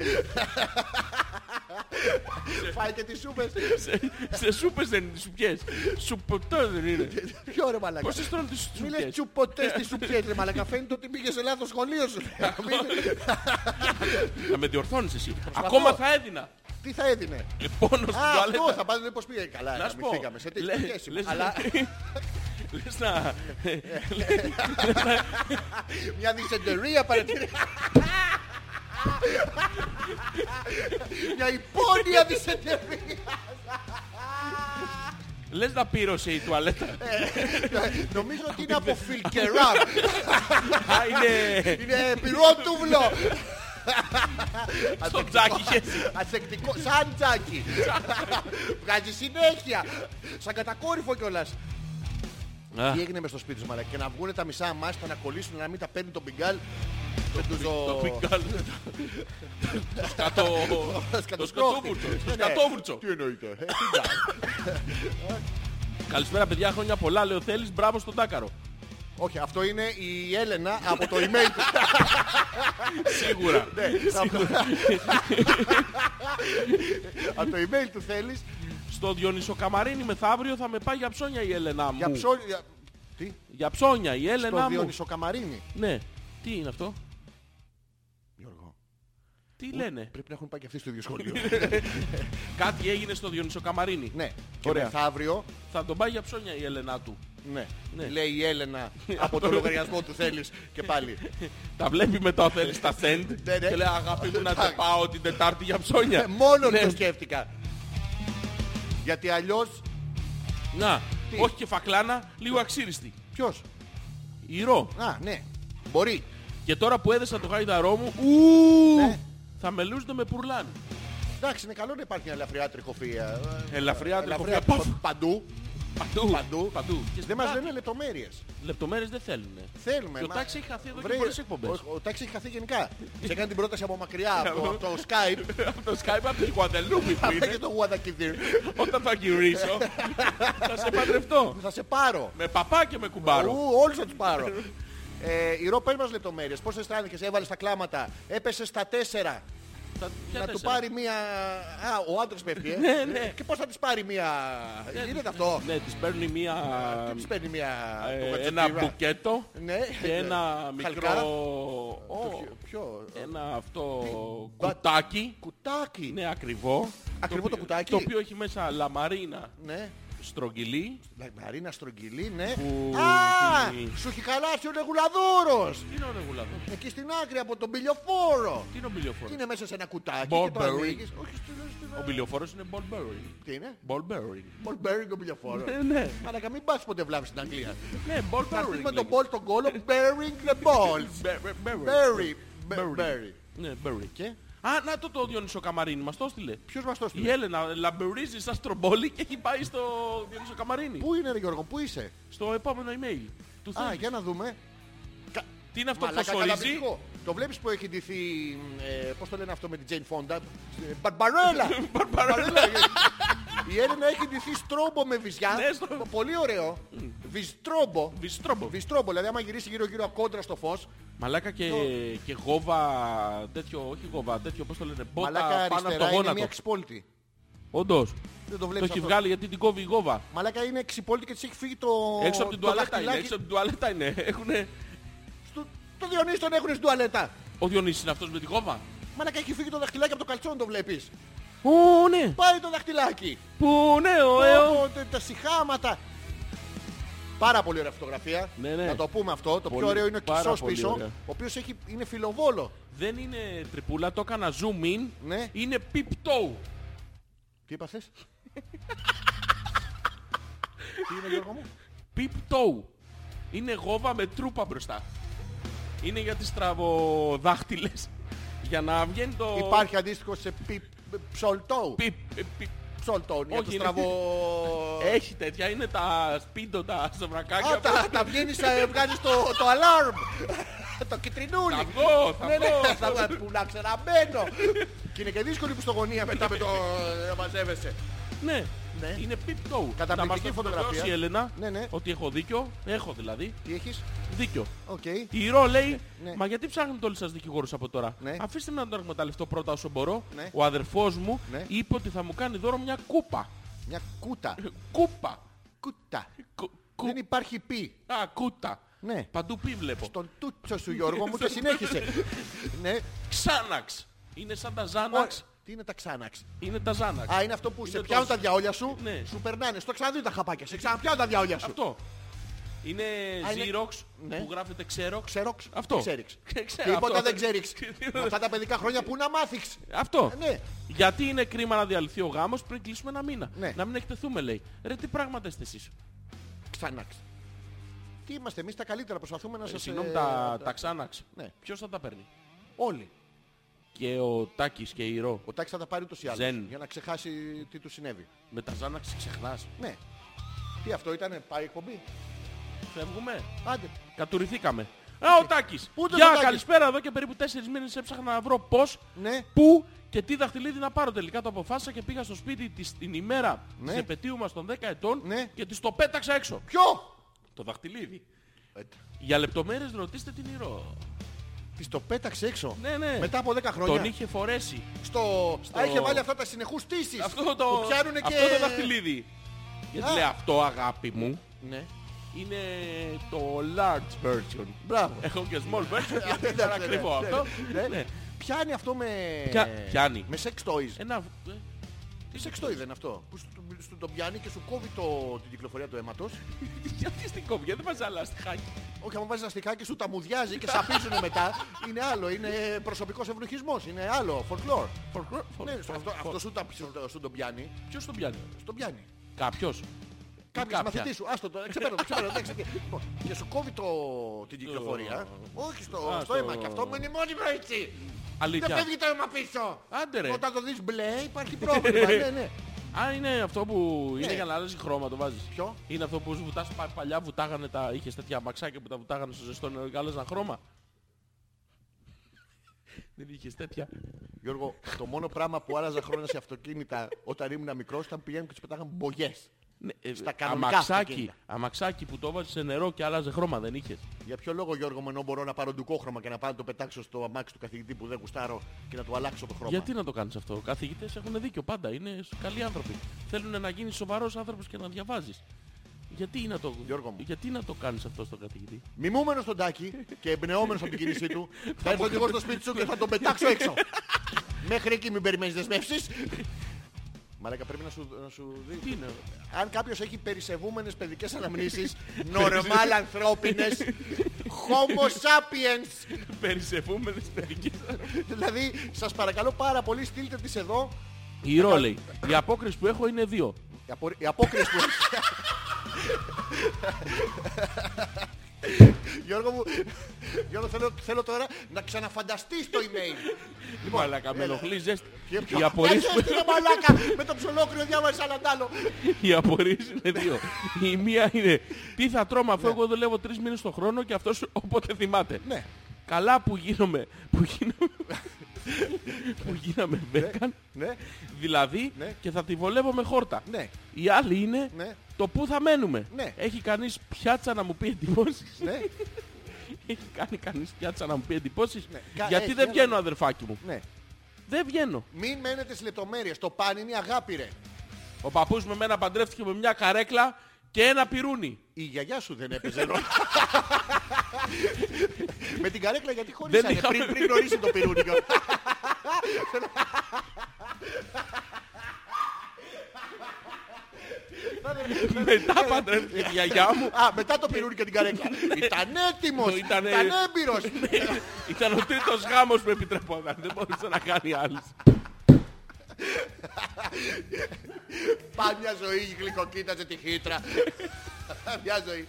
Speaker 1: Φάει και τις σούπες.
Speaker 2: σε, σε σούπες δεν είναι τις σουπιές. Σουποτό δεν είναι.
Speaker 1: Ποιο ρε μαλάκα.
Speaker 2: Πώς τις τρώνε τις
Speaker 1: Μη λες
Speaker 2: σουπιές.
Speaker 1: τσουποτές τις σουπιές ρε μαλάκα. Φαίνεται ότι πήγες σε λάθος σχολείο σου.
Speaker 2: Να με διορθώνεις εσύ. Ακόμα θα έδινα.
Speaker 1: Τι θα έδινε;
Speaker 2: Λοιπόν, στην
Speaker 1: Α, αυτό
Speaker 2: τουαλέτα.
Speaker 1: θα πάνε πώς πήγε. Καλά,
Speaker 2: Να σου πω.
Speaker 1: αμυθήκαμε. Σε
Speaker 2: λε-
Speaker 1: τέτοια σχέση.
Speaker 2: λες-
Speaker 1: Αλλά
Speaker 2: Λες να...
Speaker 1: μια δυσεντερία παρατηρεί. Μια υπόνοια δυσεντερία.
Speaker 2: Λες να πήρωσε η τουαλέτα.
Speaker 1: Νομίζω ότι είναι από φιλκερά.
Speaker 2: Α, είναι...
Speaker 1: Είναι πυρότουβλο.
Speaker 2: Στο τζάκι χέση.
Speaker 1: Αθεκτικό, σαν τζάκι. Βγάζει συνέχεια. Σαν κατακόρυφο κιόλας.
Speaker 2: Α,
Speaker 1: Τι έγινε μες στο σπίτι σου μαλάκα. Και να βγουν τα μισά μάστα να κολλήσουν να μην τα παίρνει το μπιγκάλ. Το
Speaker 2: Το
Speaker 1: ντουζο...
Speaker 2: πιγκάλ. Το σκατό... Το
Speaker 1: σκατοσκρόχτη.
Speaker 2: σκατόβουρτσο.
Speaker 1: Ναι,
Speaker 2: Το
Speaker 1: ναι.
Speaker 2: σκατόβουρτσο.
Speaker 1: Τι εννοείται. ε, τι να.
Speaker 2: Καλησπέρα παιδιά, χρόνια πολλά. Λέω θέλεις, μπράβο στον Τάκαρο.
Speaker 1: Όχι, αυτό είναι η Έλενα από το email του.
Speaker 2: Σίγουρα.
Speaker 1: Ναι, από- Από το email του θέλεις
Speaker 2: Στο Διονύσο Καμαρίνη μεθαύριο θα με πάει για ψώνια η Έλενα μου.
Speaker 1: για ψώνια. για- Τι,
Speaker 2: Για ψώνια η
Speaker 1: στο
Speaker 2: Έλενα μου.
Speaker 1: Διόνυσο Καμαρίνη;
Speaker 2: Ναι. Τι είναι αυτό;
Speaker 1: Γιώργο,
Speaker 2: Τι λένε;
Speaker 1: πρέπει να έχουν πάει και αυτοί στο ίδιο σχολείο.
Speaker 2: Κάτι έγινε στο Διονύσο Καμαρίνη.
Speaker 1: Ναι, και
Speaker 2: Ωραία.
Speaker 1: μεθαύριο,
Speaker 2: Θα τον πάει για ψώνια η Έλενα του.
Speaker 1: ναι,
Speaker 2: Ναι.
Speaker 1: λέει η Έλενα από το λογαριασμό του θέλεις και πάλι.
Speaker 2: Τα βλέπει μετά ο θέλεις τα send
Speaker 1: Ναι, ναι.
Speaker 2: και λέει αγάπη μου να τε πάω την Τετάρτη για ψώνια.
Speaker 1: Ε, Μόνο
Speaker 2: Ναι.
Speaker 1: το σκέφτηκα. Γιατί αλλιώς,
Speaker 2: Να,
Speaker 1: Τι;
Speaker 2: όχι και φακλάνα, λίγο αξίριστη.
Speaker 1: ποιος,
Speaker 2: Ηρώ.
Speaker 1: α, ναι, μπορεί.
Speaker 2: Και τώρα που έδεσα το γάιδαρό μου, ου,
Speaker 1: Ναι.
Speaker 2: θα με λούζονται με πουρλάν.
Speaker 1: Εντάξει, είναι καλό να υπάρχει μια ελαφριά τριχοφία. Ε,
Speaker 2: Ελαφριά τριχοφία.
Speaker 1: ελαφριά
Speaker 2: Παφ.
Speaker 1: πα- παντού.
Speaker 2: Παντού.
Speaker 1: Παντού.
Speaker 2: Παντού. Και
Speaker 1: Δεν μας λένε λεπτομέρειες.
Speaker 2: Λεπτομέρειες δεν θέλουν.
Speaker 1: Θέλουμε.
Speaker 2: Και ο
Speaker 1: μα-
Speaker 2: Τάξης έχει χαθεί εδώ και
Speaker 1: Βρε,
Speaker 2: πολλές εκπομπές.
Speaker 1: Ο, ο Τάξης έχει χαθεί γενικά. Σε έκανε την πρόταση από μακριά, από το, από το Skype.
Speaker 2: Από το Skype, από τη Γουαδελούπη που
Speaker 1: Απέ και
Speaker 2: είναι,
Speaker 1: το Guadalquivir.
Speaker 2: όταν θα γυρίσω, θα σε παντρευτώ.
Speaker 1: Θα σε πάρω.
Speaker 2: Με παπά και με κουμπάρο.
Speaker 1: Ου, όλους θα τους πάρω. Ε, η Ρο, πες μας λεπτομέρειες. Πώς αισθάνθηκες, έβαλες τα κλάματα, έπεσες στα τέσσερα.
Speaker 2: Θα- ποια
Speaker 1: να του
Speaker 2: τέσσερα;
Speaker 1: πάρει μία... Α, ο άντρας πέφτει, ε.
Speaker 2: Ναι, ναι.
Speaker 1: Και πώς θα της πάρει μία... Γίνεται αυτό;
Speaker 2: Ναι, της παίρνει μία...
Speaker 1: Τι της παίρνει μία...
Speaker 2: ε,
Speaker 1: το
Speaker 2: ένα
Speaker 1: κατσιπίρα.
Speaker 2: μπουκέτο
Speaker 1: Ναι.
Speaker 2: και ένα
Speaker 1: Χαλκά.
Speaker 2: μικρό...
Speaker 1: Το
Speaker 2: Ω,
Speaker 1: ποιο- Ποιο...
Speaker 2: Ένα αυτό
Speaker 1: Μπα-
Speaker 2: κουτάκι.
Speaker 1: Κουτάκι.
Speaker 2: Ναι, ακριβό.
Speaker 1: Ακριβό το
Speaker 2: οποίο-
Speaker 1: κουτάκι.
Speaker 2: Το οποίο έχει μέσα λαμαρίνα
Speaker 1: Ναι.
Speaker 2: Στρογγυλή.
Speaker 1: Μαρίνα στρογγυλή, ναι.
Speaker 2: Που
Speaker 1: Α,
Speaker 2: την-
Speaker 1: σου έχει χαλάσει ο ρεγουλαδόρος.
Speaker 2: Τι είναι ο ρεγουλαδό.
Speaker 1: Εκεί στην άκρη από τον πιλιοφόρο.
Speaker 2: Τι είναι ο μπιλιοφόρος;
Speaker 1: Είναι μέσα σε ένα κουτάκι
Speaker 2: Ball
Speaker 1: και το
Speaker 2: bearing.
Speaker 1: ανοίγεις. Όχι, στην- στην-
Speaker 2: Ο μπιλιοφόρος είναι ball bearing.
Speaker 1: Τι είναι;
Speaker 2: Ball bearing.
Speaker 1: Ball bearing ο πιλιοφόρο.
Speaker 2: Ε, ναι.
Speaker 1: Αλλά μην πας ποτέ βλάβεις στην Αγγλία.
Speaker 2: Ναι, ball
Speaker 1: Θα έρθεις
Speaker 2: bearing.
Speaker 1: με τον
Speaker 2: λέγεται.
Speaker 1: ball στον κόλο, bearing the balls.
Speaker 2: Be- be- bearing.
Speaker 1: Berry.
Speaker 2: Bearing.
Speaker 1: Berry.
Speaker 2: Ναι, bearing.
Speaker 1: Και;
Speaker 2: Α, να το το Διονύσο Καμαρίνη, μας το έστειλε.
Speaker 1: Ποιος μας το
Speaker 2: Η
Speaker 1: έστειλε.
Speaker 2: Έλενα λαμπερίζει σαν στρομπόλι και έχει πάει στο Διονύσο Καμαρίνη.
Speaker 1: Πού είναι ρε Γιώργο, πού είσαι;
Speaker 2: Στο επόμενο email. Του
Speaker 1: Α,
Speaker 2: θέλει.
Speaker 1: για να δούμε.
Speaker 2: Τι είναι αυτό που
Speaker 1: Μαλάκα
Speaker 2: φωσφορίζει.
Speaker 1: καταπληκτικό. Το βλέπεις που έχει ντυθεί, ε, πώς το λένε αυτό με την Jane Fonda; Ε, Μπαρμπαρέλα. Μπαρμπαρέλα. Η Έλενα έχει ντυθεί στρόμπο με βυζιά.
Speaker 2: Ναι, στο-
Speaker 1: Πολύ ωραίο. Βυστρόμπο.
Speaker 2: Βιστρόμπο.
Speaker 1: Βυστρόμπο, δηλαδή άμα γυρίσει γύρω γύρω κόντρα στο φως.
Speaker 2: Μαλάκα και, και γόβα, τέτοιο, όχι γόβα, τέτοιο, πώς το λένε, μπότα
Speaker 1: Μαλάκα
Speaker 2: πάνω από το
Speaker 1: αριστερά είναι μια
Speaker 2: γόνατο.
Speaker 1: εξυπόλυτη.
Speaker 2: Όντως.
Speaker 1: Δεν το
Speaker 2: Το
Speaker 1: βλέπεις
Speaker 2: έχει
Speaker 1: αυτό.
Speaker 2: βγάλει γιατί την κόβει η γόβα.
Speaker 1: Μαλάκα είναι εξυπόλυτη και της έχει φύγει το
Speaker 2: Έξω από την
Speaker 1: το
Speaker 2: τουαλέτα είναι,
Speaker 1: δαχτυλάκι.
Speaker 2: έξω από την τουαλέτα είναι. Έχουνε...
Speaker 1: Στο- Το Διονύσης τον έχουν στην τουαλέτα.
Speaker 2: Ο Διονύσης είναι αυτός με τη γόβα;
Speaker 1: Μαλάκα έχει φύγει το δαχτυλάκι από το καλτσόν, το βλέπεις.
Speaker 2: Ω, ναι.
Speaker 1: Πάει το δαχτυλάκι.
Speaker 2: Πού, ναι, ωραίο.
Speaker 1: Ω, τε- τα συχάματα. Πάρα πολύ ωραία φωτογραφία.
Speaker 2: Ναι, ναι.
Speaker 1: Να το πούμε αυτό. Το
Speaker 2: Πολύ-
Speaker 1: πιο ωραίο είναι ο
Speaker 2: πάρα
Speaker 1: Κισός
Speaker 2: πολύ
Speaker 1: πίσω,
Speaker 2: ωραία.
Speaker 1: ο οποίος έχει, είναι φιλοβόλο.
Speaker 2: Δεν είναι τρυπούλα, το έκανα zoom in.
Speaker 1: Ναι.
Speaker 2: Είναι peep toe.
Speaker 1: Τι είπα θες; Τι είναι Γιώργο μου;
Speaker 2: Peep toe. Είναι γόβα με τρούπα μπροστά. Είναι για τις τραβοδάχτυλες. Για να βγαίνει το...
Speaker 1: Υπάρχει αντίστοιχο σε πι, ψολτό.
Speaker 2: Peep, ε, peep.
Speaker 1: Ψολτό. Για
Speaker 2: Όχι,
Speaker 1: το
Speaker 2: είναι-
Speaker 1: στραβό...
Speaker 2: Έχει τέτοια, είναι τα σπίντο, τα σοβρακάκια.
Speaker 1: Α, τα, τα βγαίνεις, ε, βγάζεις το, το alarm. το κυτρινούλι.
Speaker 2: Θα βγω, θα
Speaker 1: Ναι, ναι,
Speaker 2: βγω.
Speaker 1: θα βγω, που να ξαναμπαίνω. Και είναι και δύσκολη που στο γωνία μετά με το ε, μαζεύεσαι.
Speaker 2: Ναι,
Speaker 1: Ναι.
Speaker 2: είναι peep toe.
Speaker 1: Καταπληκτική
Speaker 2: Να μας το
Speaker 1: φωτογραφία.
Speaker 2: επιβεβαιώσει η Έλενα
Speaker 1: Ναι, ναι.
Speaker 2: ότι έχω δίκιο. Έχω δηλαδή
Speaker 1: Τι έχεις;
Speaker 2: δίκιο.
Speaker 1: Οκ.
Speaker 2: Η Ρο λέει,
Speaker 1: Ναι.
Speaker 2: μα γιατί ψάχνετε όλοι σας δικηγόρους από τώρα;
Speaker 1: Ναι.
Speaker 2: Αφήστε με να τον εκμεταλλευτώ πρώτα όσο μπορώ.
Speaker 1: Ναι.
Speaker 2: Ο αδερφός μου
Speaker 1: Ναι.
Speaker 2: είπε ότι θα μου κάνει δώρο μια κούπα.
Speaker 1: Μια κούτα.
Speaker 2: Κούπα.
Speaker 1: Κούτα.
Speaker 2: Κου- κου-
Speaker 1: Δεν υπάρχει πι.
Speaker 2: Α, κούτα.
Speaker 1: Ναι.
Speaker 2: Παντού πι βλέπω.
Speaker 1: Στον τούτσο σου Γιώργο μου και συνέχισε. ναι.
Speaker 2: Ξάναξ. Είναι σαν τα
Speaker 1: Ω,
Speaker 2: Ζάναξ.
Speaker 1: Τι είναι τα ξάναξ.
Speaker 2: Είναι τα Ζάναξ.
Speaker 1: Α, είναι αυτό που σε
Speaker 2: Είναι
Speaker 1: πιάνουν
Speaker 2: το-
Speaker 1: τα διαόλια σου,
Speaker 2: Ναι.
Speaker 1: σου περνάνε. Στο ξαναδεί τα χαπάκια, σε ξαναπιάνουν τα διαόλια σου.
Speaker 2: Αυτό. Είναι
Speaker 1: Α, είναι-
Speaker 2: Xerox
Speaker 1: Ναι.
Speaker 2: που γράφεται Xerox.
Speaker 1: Ξέροξ.
Speaker 2: Αυτό.
Speaker 1: Τι ξέρεις.
Speaker 2: Ξέρω,
Speaker 1: Τίποτα
Speaker 2: αυτό.
Speaker 1: δεν ξέρεις. Με αυτά τα παιδικά χρόνια που να μάθεις.
Speaker 2: Αυτό.
Speaker 1: Ναι.
Speaker 2: Γιατί είναι κρίμα να διαλυθεί ο γάμος πριν κλείσουμε ένα μήνα.
Speaker 1: Ναι.
Speaker 2: Να μην εκτεθούμε λέει. Ρε τι πράγματα είστε εσείς;
Speaker 1: Ξανάξ. Τι είμαστε εμείς τα καλύτερα, προσπαθούμε να
Speaker 2: Ε,
Speaker 1: σας...
Speaker 2: Συγγνώμη
Speaker 1: ε,
Speaker 2: τα, τα Xanax.
Speaker 1: Ναι.
Speaker 2: Ποιος θα τα παίρνει;
Speaker 1: Όλοι.
Speaker 2: Και ο Τάκης και η Ρο.
Speaker 1: Ο Τάκης θα τα πάρει ούτως ή άλλως.
Speaker 2: Ζεν.
Speaker 1: Για να ξεχάσει τι του συνέβη.
Speaker 2: Με τα Xanax ξεχνάς.
Speaker 1: Ναι. Τι αυτό ήτανε, πάει η εκπομπή;
Speaker 2: Φεύγουμε.
Speaker 1: Άντε.
Speaker 2: Κατουριθήκαμε. Α, ο Τάκης.
Speaker 1: Πού ήταν
Speaker 2: Γεια,
Speaker 1: ο Τάκης;
Speaker 2: καλησπέρα εδώ και περίπου τέσσερις μήνες έψαχνα να βρω πώς,
Speaker 1: Ναι.
Speaker 2: πού και τι δαχτυλίδι να πάρω. Τελικά το αποφάσισα και πήγα στο σπίτι της την ημέρα
Speaker 1: Ναι.
Speaker 2: της επαιτίου μας των 10 ετών
Speaker 1: Ναι.
Speaker 2: και της το πέταξα έξω.
Speaker 1: Ποιο!
Speaker 2: Το δαχτυλίδι.
Speaker 1: Ε,
Speaker 2: Για λεπτομέρειες ρωτήστε την Ηρώ.
Speaker 1: Της το πέταξε έξω.
Speaker 2: Ναι, ναι.
Speaker 1: Μετά από 10 χρόνια.
Speaker 2: Τον είχε φορέσει.
Speaker 1: Στο... Α, είχε βάλει αυτά τα συνεχούς τήσεις.
Speaker 2: Αυτό το,
Speaker 1: Που πιάνουνε και...
Speaker 2: αυτό το δαχτυλίδι. Γιατί
Speaker 1: Α.
Speaker 2: λέει αυτό αγάπη μου
Speaker 1: Ναι.
Speaker 2: είναι το large version.
Speaker 1: Μπράβο.
Speaker 2: Έχω και small version γιατί
Speaker 1: Ναι,
Speaker 2: ήταν
Speaker 1: ναι,
Speaker 2: ακριβό
Speaker 1: ναι,
Speaker 2: αυτό.
Speaker 1: ναι.
Speaker 2: Ναι.
Speaker 1: Πιάνει αυτό με...
Speaker 2: Ποια- πιάνει.
Speaker 1: Με sex toys.
Speaker 2: Ένα... ε,
Speaker 1: Τι sex toy δεν είναι αυτό; Που σου, σου τον πιάνει και σου κόβει το, την κυκλοφορία του αίματος.
Speaker 2: Γιατί στην κόβια δεν βάζεις άλλα στιχάκι.
Speaker 1: Όχι, άμα βάζεις αστικά και σου τα μουδιάζει και σαπίζουν μετά. Είναι άλλο. Είναι προσωπικός ευνουχισμός. Είναι άλλο. Folklore. Ναι, αυτό, αυτό σου, τα, σου, σου τον πιάνει.
Speaker 2: Ποιος τον πιάνει;
Speaker 1: Στον πιάνει.
Speaker 2: Κάποιος;
Speaker 1: Κάποιος
Speaker 2: κάποια.
Speaker 1: μαθητής σου. Άστο το. Ξεπέρω το. Ξεπέρω, εντάξει, και- λοιπόν, Και σου κόβει το, την κυκλοφορία. Όχι στο,
Speaker 2: Α,
Speaker 1: στο
Speaker 2: στο-
Speaker 1: αίμα. Και αυτό μένει μόνιμο έτσι. Δεν
Speaker 2: Αλήθεια.
Speaker 1: φεύγει το αίμα πίσω.
Speaker 2: Άντε ρε.
Speaker 1: Όταν το δεις μπλε υπάρχει πρόβλημα. ναι, ναι.
Speaker 2: Α, είναι αυτό που είναι
Speaker 1: Ναι.
Speaker 2: για να αλλάζει χρώμα το βάζεις.
Speaker 1: Ποιο;
Speaker 2: Είναι αυτό που βουτάς πα- παλιά βουτάγανε τα... Είχες τέτοια αμαξάκια που τα βουτάγανε στο ζεστό νερό και άλλαζαν χρώμα. Δεν είχες τέτοια.
Speaker 1: Γιώργο, το μόνο πράγμα που άλλαζα χρόνια σε αυτοκίνητα όταν ήμουν μικρός ήταν πηγαίνουν και τους πετάγαν μπογιές.
Speaker 2: Ναι, ε,
Speaker 1: Στα κανονικά
Speaker 2: αμαξάκι,
Speaker 1: αυτοκίνητα.
Speaker 2: αμαξάκι που το βάζεις σε νερό και άλλαζε χρώμα δεν είχες;
Speaker 1: Για ποιο λόγο Γιώργο μου ενώ μπορώ να πάρω ντουκόχρωμα και να πάω να το πετάξω στο αμάξι του καθηγητή που δεν γουστάρω και να του αλλάξω το χρώμα;
Speaker 2: Γιατί να το κάνεις αυτό; Οι καθηγητές έχουν δίκιο πάντα. Είναι καλοί άνθρωποι. Θέλουν να γίνεις σοβαρός άνθρωπος και να διαβάζεις. Γιατί να το,
Speaker 1: Γιώργο μου.
Speaker 2: γιατί να το κάνεις αυτό στον καθηγητή;
Speaker 1: Μιμούμενος στον τάκι και εμπνεόμενος από την κίνησή του, θα έρθω και εγώ στο σπίτι σου και θα τον πετάξω έξω. Μέχρι εκεί μην περιμένεις δεσμεύσεις. Μαλάκα πρέπει να σου, να σου δει.
Speaker 2: Τι είναι;
Speaker 1: Αν κάποιος έχει περισεβούμενες παιδικές αναμνήσεις, normal ανθρώπινες, homo sapiens.
Speaker 2: Περισσευούμενες παιδικές.
Speaker 1: δηλαδή, σας παρακαλώ πάρα πολύ, στείλτε τις εδώ.
Speaker 2: Η Ρο λέει. Η απόκριση που έχω είναι δύο.
Speaker 1: Οι, απο... οι απόκριες που Γιώργο μου, Γιώργο θέλω, θέλω τώρα να ξαναφανταστείς το email.
Speaker 2: Λοιπόν, Μαλάκα, με ενοχλείς ζέστη.
Speaker 1: Ποιο- ποιο-
Speaker 2: Οι απορίες
Speaker 1: Κάτσε, ρε μαλάκα, με το ψολόκριο διάβασα ένα άλλο.
Speaker 2: Οι απορίες είναι δύο. Η μία είναι τι θα τρώμε
Speaker 1: Ναι.
Speaker 2: αφού εγώ δουλεύω τρεις μήνες το χρόνο και αυτός όποτε θυμάται.
Speaker 1: Ναι.
Speaker 2: Καλά που γίνομαι, που γίνομαι, που γίναμε vegan,
Speaker 1: Ναι,
Speaker 2: δηλαδή
Speaker 1: Ναι.
Speaker 2: και θα τη βολεύω με χόρτα.
Speaker 1: ναι,
Speaker 2: Η άλλη είναι
Speaker 1: Ναι.
Speaker 2: το πού θα μένουμε.
Speaker 1: Ναι.
Speaker 2: Έχει κανείς πιάτσα να μου πει εντυπώσεις;
Speaker 1: ναι,
Speaker 2: Έχει κάνει κανείς πιάτσα να μου πει εντυπώσεις;
Speaker 1: Ναι. Κα-
Speaker 2: Γιατί
Speaker 1: έχει,
Speaker 2: δεν
Speaker 1: αλλά-
Speaker 2: βγαίνω αδερφάκι μου.
Speaker 1: ναι.
Speaker 2: Δεν βγαίνω.
Speaker 1: Μην μένετε στις λεπτομέρειες. Το παν είναι η αγάπη ρε.
Speaker 2: Ο παππούς με μένα παντρεύτηκε με μια καρέκλα και ένα πυρούνι.
Speaker 1: Η γιαγιά σου δεν έπαιζε ρόλο. Με την καρέκλα γιατί χωρίσανε
Speaker 2: Δεν είχαμε-
Speaker 1: πριν, πριν γνωρίσει το πυρούνι.
Speaker 2: Μετά παντρεύτηκε η γιαγιά μου.
Speaker 1: Α, μετά το πυρούνι και την καρέκλα. Ήταν έτοιμος, ήταν
Speaker 2: Ήτανε-
Speaker 1: έμπειρος.
Speaker 2: Ήταν ο τρίτος γάμος που επιτρεπόταν. Δεν μπορούσε να κάνει άλλος.
Speaker 1: Πάει μια ζωή γλυκοκοίταζε τη χύτρα. Μια ζωή.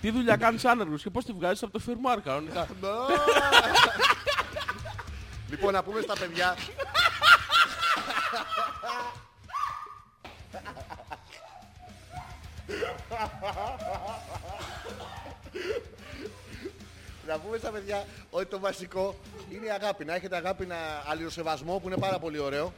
Speaker 2: Τι δουλειά κάνεις άνεργος και πώς τη βγάζεις από το φερμάρ κανονικά;
Speaker 1: Λοιπόν, να πούμε στα παιδιά. Να πούμε στα παιδιά ότι το βασικό είναι η αγάπη. Να έχετε αγάπη, να αλληλοσεβασμό που είναι πάρα πολύ ωραίο.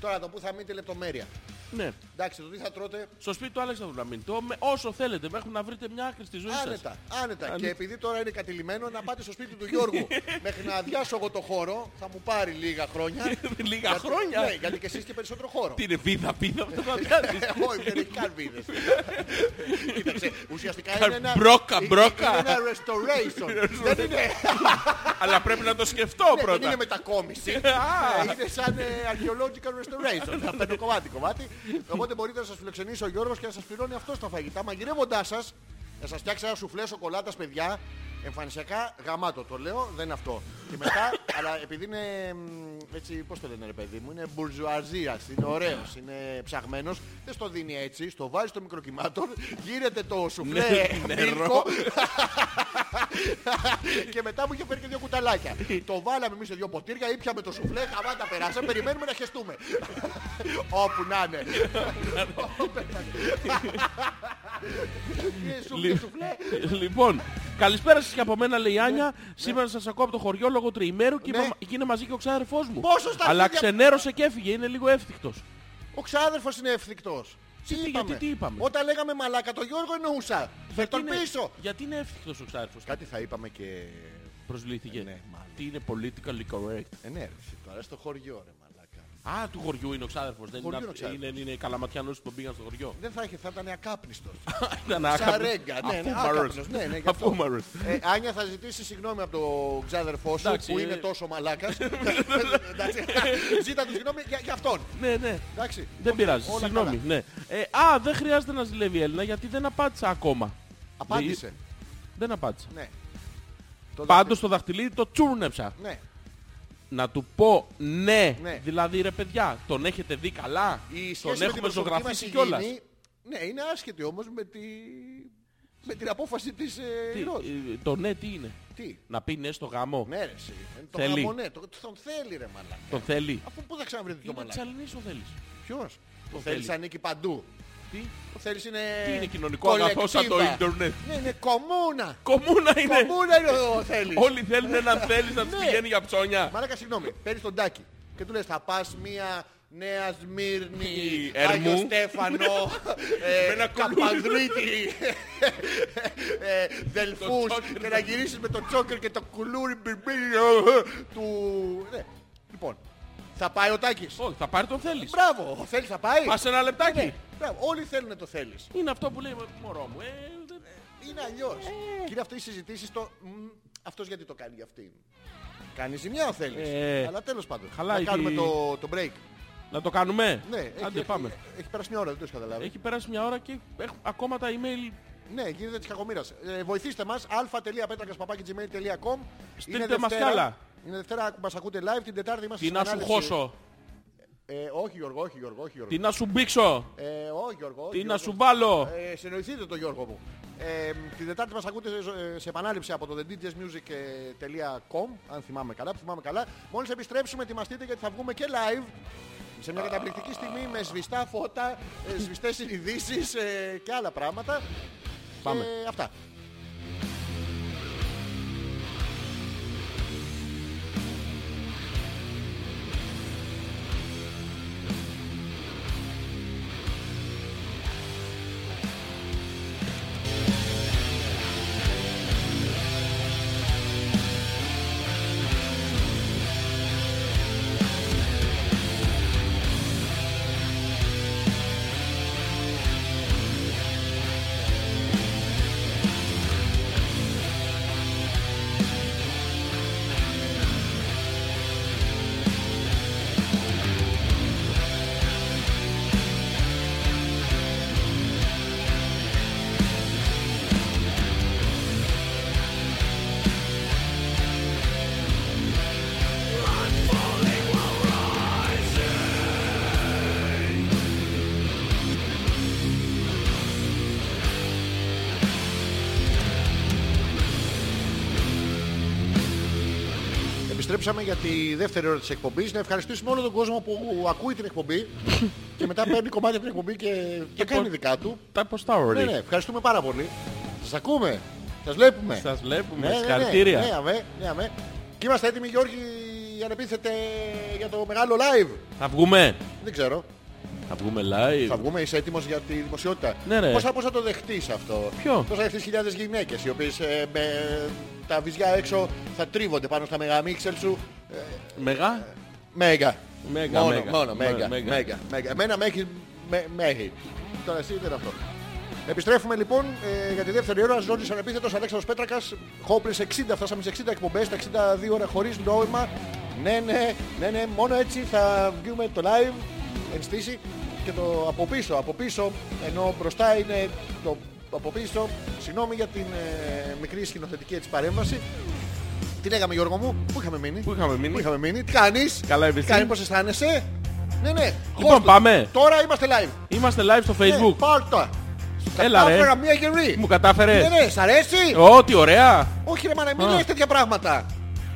Speaker 1: Τώρα το που θα μείνετε λεπτομέρεια.
Speaker 2: Ναι.
Speaker 1: Εντάξει, το τι θα τρώτε
Speaker 2: Στο σπίτι του Άλεξανδρου να μείνετε. Ο- με- Όσο θέλετε μέχρι να βρείτε μια άκρη στη ζωή σας.
Speaker 1: Άνετα, άνετα.
Speaker 2: Άνετα.
Speaker 1: Και επειδή τώρα είναι κατηλημένο, να πάτε στο σπίτι του Γιώργου. Μέχρι να αδειάσω εγώ το χώρο, θα μου πάρει λίγα χρόνια.
Speaker 2: Λίγα
Speaker 1: Γιατί-
Speaker 2: χρόνια;
Speaker 1: Ναι, γιατί και εσείς και περισσότερο χώρο.
Speaker 2: Τι είναι βίδα, βίδα, αυτό θα πιάσεις.
Speaker 1: Ε, Όχι, δεν έχει καν βίδες. Κοίταξε, ουσιαστικά
Speaker 2: Κα-
Speaker 1: είναι ένα...
Speaker 2: μπρόκα,
Speaker 1: είναι-
Speaker 2: μπρόκα.
Speaker 1: Είναι ένα restoration. Δεν είναι,
Speaker 2: Αλλά πρέπει να το σκεφτώ
Speaker 1: ναι, δεν
Speaker 2: πρώτα.
Speaker 1: είναι μετακόμιση.
Speaker 2: Α.
Speaker 1: Ε, Είναι σαν ε, archaeological restoration. Θα παίρνω κομμάτι κομμάτι. Οπότε μπορείτε να σας φιλοξενήσει ο Γιώργος και να σας πληρώνει αυτό τα φαγητά. Μαγειρεύοντάς σας, να σας φτιάξει ένα σουφλέ σοκολάτας, παιδιά. Εμφανισιακά γαμάτο το λέω, δεν είναι αυτό. Και μετά, αλλά επειδή είναι μ, έτσι, πώς το λένε ρε παιδί μου, είναι μπουρζουαζίας, είναι ωραίος, είναι ψαγμένος, δεν στο δίνει έτσι, στο βάζει στο μικροκυμάτων, γύρεται το σουφλέ
Speaker 2: Ναι,
Speaker 1: μύρκο και μετά μου είχε φέρει και δύο κουταλάκια. το βάλαμε εμείς σε δύο ποτήρια, ήπιαμε το σουφλέ, χαβάτα περάσαμε, περιμένουμε να χεστούμε. Όπου να είναι. Τι σουφλέ, σουφλέ.
Speaker 2: Λοιπόν, καλησπέρα σας και από μένα λέει η Άνια. Σήμερα σας ακούω από το χωριό λόγω τριημέρου και,
Speaker 1: Ναι.
Speaker 2: είμαι- και είναι μαζί και ο ξάδερφός μου.
Speaker 1: Πόσο στα
Speaker 2: Αλλά
Speaker 1: αρχίδια-
Speaker 2: ξενέρωσε και έφυγε, είναι λίγο εύθυκτος.
Speaker 1: Ο ξάδερφος είναι ευθυκτός.
Speaker 2: Τι, γιατί τι είπαμε;
Speaker 1: Όταν λέγαμε μαλάκα το Γιώργο εννοούσα. Φέρ τον
Speaker 2: είναι-
Speaker 1: πίσω.
Speaker 2: Γιατί είναι εύθυκτος ο ξάδερφος;
Speaker 1: Κάτι θα είπαμε και...
Speaker 2: Προσβλήθηκε.
Speaker 1: Ναι, μάλλον.
Speaker 2: Τι είναι politically correct;
Speaker 1: Ε, ναι, ρε, εσύ, τώρα στο χωριό ρε μαλάκα.
Speaker 2: Α, του χωριού είναι ο ξάδερφος. Δεν
Speaker 1: Χωριού
Speaker 2: είναι,
Speaker 1: είναι ο ξάδερφος.
Speaker 2: είναι, είναι καλαματιανός που τον πήγαν στο χωριό.
Speaker 1: Δεν θα είχε, θα ήταν ακάπνιστος.
Speaker 2: Ήταν άκαμπτος.
Speaker 1: Σαρέγγα, ναι, ναι,
Speaker 2: Αφούμαρος.
Speaker 1: άκαπνος, ναι, ναι, γι' αυτό.
Speaker 2: Αφούμαρος.
Speaker 1: Ε, Άνια θα ζητήσει συγγνώμη από τον ξάδερφό σου
Speaker 2: Εντάξει,
Speaker 1: που
Speaker 2: ε.
Speaker 1: είναι τόσο μαλάκας. Εντάξει, Ζήτα του συγγνώμη για, για αυτόν.
Speaker 2: Ναι, ναι.
Speaker 1: Εντάξει.
Speaker 2: Δεν πειράζει.
Speaker 1: όλα
Speaker 2: Συγγνώμη.
Speaker 1: καλά.
Speaker 2: Ναι. Ε, α, δεν χρειάζεται να ζηλεύει η Έλληνα γιατί δεν απάντησα ακόμα.
Speaker 1: Απάντησε.
Speaker 2: Δεν απάντησα.
Speaker 1: Ναι. Το
Speaker 2: Πάντως το δαχτυλίδι το τσούρνεψα.
Speaker 1: Ναι.
Speaker 2: Να του πω ναι.
Speaker 1: Ναι.
Speaker 2: Δηλαδή ρε παιδιά, τον έχετε δει καλά;
Speaker 1: Η σχέση
Speaker 2: Τον
Speaker 1: με την
Speaker 2: έχουμε
Speaker 1: προσωπική μας
Speaker 2: ζωγραφίσει κιόλας;
Speaker 1: υγιεινή, Ναι, είναι άσχετη όμως με, τη... με την απόφαση της ε,
Speaker 2: Τι,
Speaker 1: Ηρώς.
Speaker 2: ε, το ναι τι είναι;
Speaker 1: Τι;
Speaker 2: Να πει ναι στο γαμό.
Speaker 1: Ναι ρε εσύ. Ε, Το
Speaker 2: Θέλει.
Speaker 1: γάμο, ναι. Το, τον θέλει ρε μαλάκα.
Speaker 2: Τον θέλει.
Speaker 1: Αφού πού θα ξαναβρείτε το
Speaker 2: Είναι
Speaker 1: μαλάκα;
Speaker 2: τσαλινής ο θέλεις.
Speaker 1: Ποιος; Το
Speaker 2: θέλεις.
Speaker 1: θέλεις ανήκει παντού;
Speaker 2: Τι,
Speaker 1: Το θέλεις είναι...
Speaker 2: τι είναι κοινωνικό αγαθό σαν το
Speaker 1: κολεκτίβα.
Speaker 2: ίντερνετ;
Speaker 1: Ναι, είναι κομμούνα.
Speaker 2: Κομμούνα είναι.
Speaker 1: Κομμούνα είναι ο θέλεις.
Speaker 2: Όλοι θέλουν έναν θέλεις να τους
Speaker 1: Ναι.
Speaker 2: πηγαίνει για ψώνια.
Speaker 1: Μαλάκα, συγγνώμη. Παίρνεις τον τάκι και του λες θα πας μία Νέα Σμύρνη,
Speaker 2: Ερμού.
Speaker 1: Άγιο Στέφανο,
Speaker 2: Με ένα
Speaker 1: ε,
Speaker 2: κουλούρι.
Speaker 1: Καπανδρίτη, ε, Δελφούς
Speaker 2: τσόκερ.
Speaker 1: και να γυρίσεις με το τσόκερ και το κουλούρι μπιμπίλιο του... Ναι. Λοιπόν, θα πάει ο Τάκης.
Speaker 2: Όχι, θα πάρει τον θέλεις.
Speaker 1: Μπράβο, ο Θέλης θα πάει.
Speaker 2: Πας ένα λεπτάκι.
Speaker 1: Ναι, μπράβο, όλοι θέλουν το Θέλεις.
Speaker 2: Είναι αυτό που λέει μωρό μου. Ε, δεν-
Speaker 1: Είναι αλλιώς. Και είναι αυτό οι συζητήσεις το... «Μ, Αυτός γιατί το κάνει για αυτήν; Κάνει ζημιά ο Θέλης.
Speaker 2: Ε,
Speaker 1: Αλλά τέλος πάντων.
Speaker 2: χαλάει
Speaker 1: να κάνουμε
Speaker 2: τη-
Speaker 1: το, το break.
Speaker 2: Να το κάνουμε;
Speaker 1: Ναι,
Speaker 2: Άντε
Speaker 1: έχει,
Speaker 2: πάμε.
Speaker 1: Έχει, έχει περάσει μια ώρα, δεν το έχεις καταλάβει.
Speaker 2: Έχει περάσει μια ώρα και έχω ακόμα τα email.
Speaker 1: Ναι, γίνεται της κακομοίρας. Ε, βοηθήστε μας, αλφα.πέτρακας.gmail.com
Speaker 2: Στείλτε μας κι άλλα.
Speaker 1: Είναι Δευτέρα που μας ακούτε live, την Τετάρτη είμαστε
Speaker 2: Τι
Speaker 1: στην
Speaker 2: να σου
Speaker 1: ανάλυση.
Speaker 2: χώσω;
Speaker 1: Ε, όχι Γιώργο, όχι Γιώργο, όχι Γιώργο.
Speaker 2: Τι να σου μπήξω;
Speaker 1: Ε, όχι Γιώργο. όχι,
Speaker 2: Τι να
Speaker 1: Γιώργο.
Speaker 2: σου βάλω;
Speaker 1: Ε, συνοηθείτε το Γιώργο μου. Ε, την Δετάρτη μας ακούτε σε- σε επανάληψη από το thedjsmusic.com αν θυμάμαι καλά, που θυμάμαι καλά. Μόλις επιστρέψουμε ετοιμαστείτε γιατί θα βγούμε και live σε μια καταπληκτική στιγμή με σβηστά φώτα, ε, σβηστές συνειδήσεις ε, και άλλα πράγματα.
Speaker 2: Πάμε.
Speaker 1: Ε, αυτά. Επιστρέψαμε για τη δεύτερη ώρα της εκπομπής. Να ευχαριστήσουμε όλο τον κόσμο που ακούει την εκπομπή και μετά παίρνει κομμάτια από την εκπομπή και, και κάνει
Speaker 2: πώς-
Speaker 1: δικά του.
Speaker 2: Τα ποστάω
Speaker 1: Ναι, ναι, ευχαριστούμε πάρα πολύ. Σας ακούμε. Σας βλέπουμε.
Speaker 2: Σας βλέπουμε.
Speaker 1: Ναι, ναι, ναι.
Speaker 2: Συγχαρητήρια.
Speaker 1: Ναι, αμέ, ναι, αμέ. Και είμαστε έτοιμοι, Γιώργη, ανεπίθετε για το μεγάλο live.
Speaker 2: Θα βγούμε.
Speaker 1: Δεν ξέρω.
Speaker 2: Θα βγούμε live.
Speaker 1: Θα βγούμε, είσαι έτοιμος για τη δημοσιότητα;
Speaker 2: Ναι, ναι.
Speaker 1: Πώς, θα, πώς θα το δεχτείς αυτό;
Speaker 2: Ποιο;
Speaker 1: Πώς θα δεχτείς χιλιάδες γυναίκες οι οποίες ε, με τα βυζιά έξω θα τρίβονται πάνω στα μεγαμίξελ σου; Ε,
Speaker 2: Μεγά.
Speaker 1: Μέγα.
Speaker 2: Μέγα,
Speaker 1: μόνο,
Speaker 2: μέγα.
Speaker 1: μόνο,
Speaker 2: Μέγα,
Speaker 1: μέγα,
Speaker 2: μέγα.
Speaker 1: μέγα, μέγα. Εμένα με έχει, με, με έχει. Τώρα εσύ δεν είναι αυτό; Επιστρέφουμε λοιπόν ε, για τη δεύτερη ώρα. Ζώνης ανεπίθετος Αλέξανδρος Πέτρακας. Χόπλες 60, φτάσαμε σε 60 εκπομπές, τα 62 ώρα χωρίς νόημα. Ναι, ναι, ναι, ναι, μόνο έτσι θα βγούμε το live εν στήση και το από πίσω, από πίσω, ενώ μπροστά είναι το από πίσω. Συγγνώμη για την ε, μικρή σκηνοθετική έτσι παρέμβαση. Τι λέγαμε Γιώργο μου, πού είχαμε μείνει;
Speaker 2: Πού είχαμε μείνει;
Speaker 1: Πού είχαμε μείνει, τι κάνεις;
Speaker 2: Καλά,
Speaker 1: Τι
Speaker 2: επίσης.
Speaker 1: κάνεις, πώς αισθάνεσαι; Ναι, ναι.
Speaker 2: Λοιπόν,
Speaker 1: Χώστο.
Speaker 2: πάμε.
Speaker 1: Τώρα είμαστε live.
Speaker 2: Είμαστε live στο
Speaker 1: Ναι,
Speaker 2: facebook.
Speaker 1: πάρτα.
Speaker 2: Έλα ρε.
Speaker 1: Κατάφερα μία γερή.
Speaker 2: Μου κατάφερες.
Speaker 1: Ναι, ναι, σ' αρέσει.
Speaker 2: Ω, τι ωραία.
Speaker 1: Όχι ρε μάνα, μην
Speaker 2: Α.
Speaker 1: λες τέτοια πράγματα.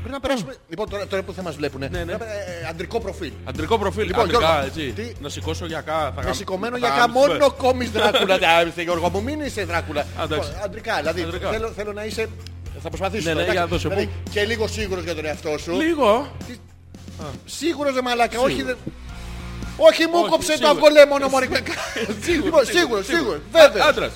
Speaker 1: Πρέπει να περάσουμε. Λοιπόν, τώρα, τώρα που θα μας βλέπουνε.
Speaker 2: Ναι, ναι.
Speaker 1: ε, ε, αντρικό προφίλ.
Speaker 2: Αντρικό προφίλ.
Speaker 1: Λοιπόν,
Speaker 2: αντρικά,
Speaker 1: Γιώργο,
Speaker 2: έτσι.
Speaker 1: τι-
Speaker 2: Να σηκώσω γιακά. Θα
Speaker 1: Με σηκωμένο
Speaker 2: θα
Speaker 1: για
Speaker 2: γαμίσουμε.
Speaker 1: μόνο κόμις δράκουλα. Α, είστε, Γιώργο μου, μην είσαι δράκουλα.
Speaker 2: εντάξει.
Speaker 1: Λοιπόν, Αντρικά, δηλαδή
Speaker 2: Αντρικά.
Speaker 1: θέλω, θέλω να είσαι. Θα προσπαθήσω.
Speaker 2: Ναι, ναι,
Speaker 1: εντάξει.
Speaker 2: για δώσε μου.
Speaker 1: Δηλαδή, Και λίγο σίγουρος για τον εαυτό σου.
Speaker 2: Λίγο.
Speaker 1: Σίγουρος δε μαλάκα, όχι δεν... Όχι μου
Speaker 2: Όχι,
Speaker 1: κόψε το
Speaker 2: σίγουρο.
Speaker 1: αυγολέμονο μωρέ. Λοιπόν, σίγουρος, σίγουρος, βέβαια.
Speaker 2: Άντρας.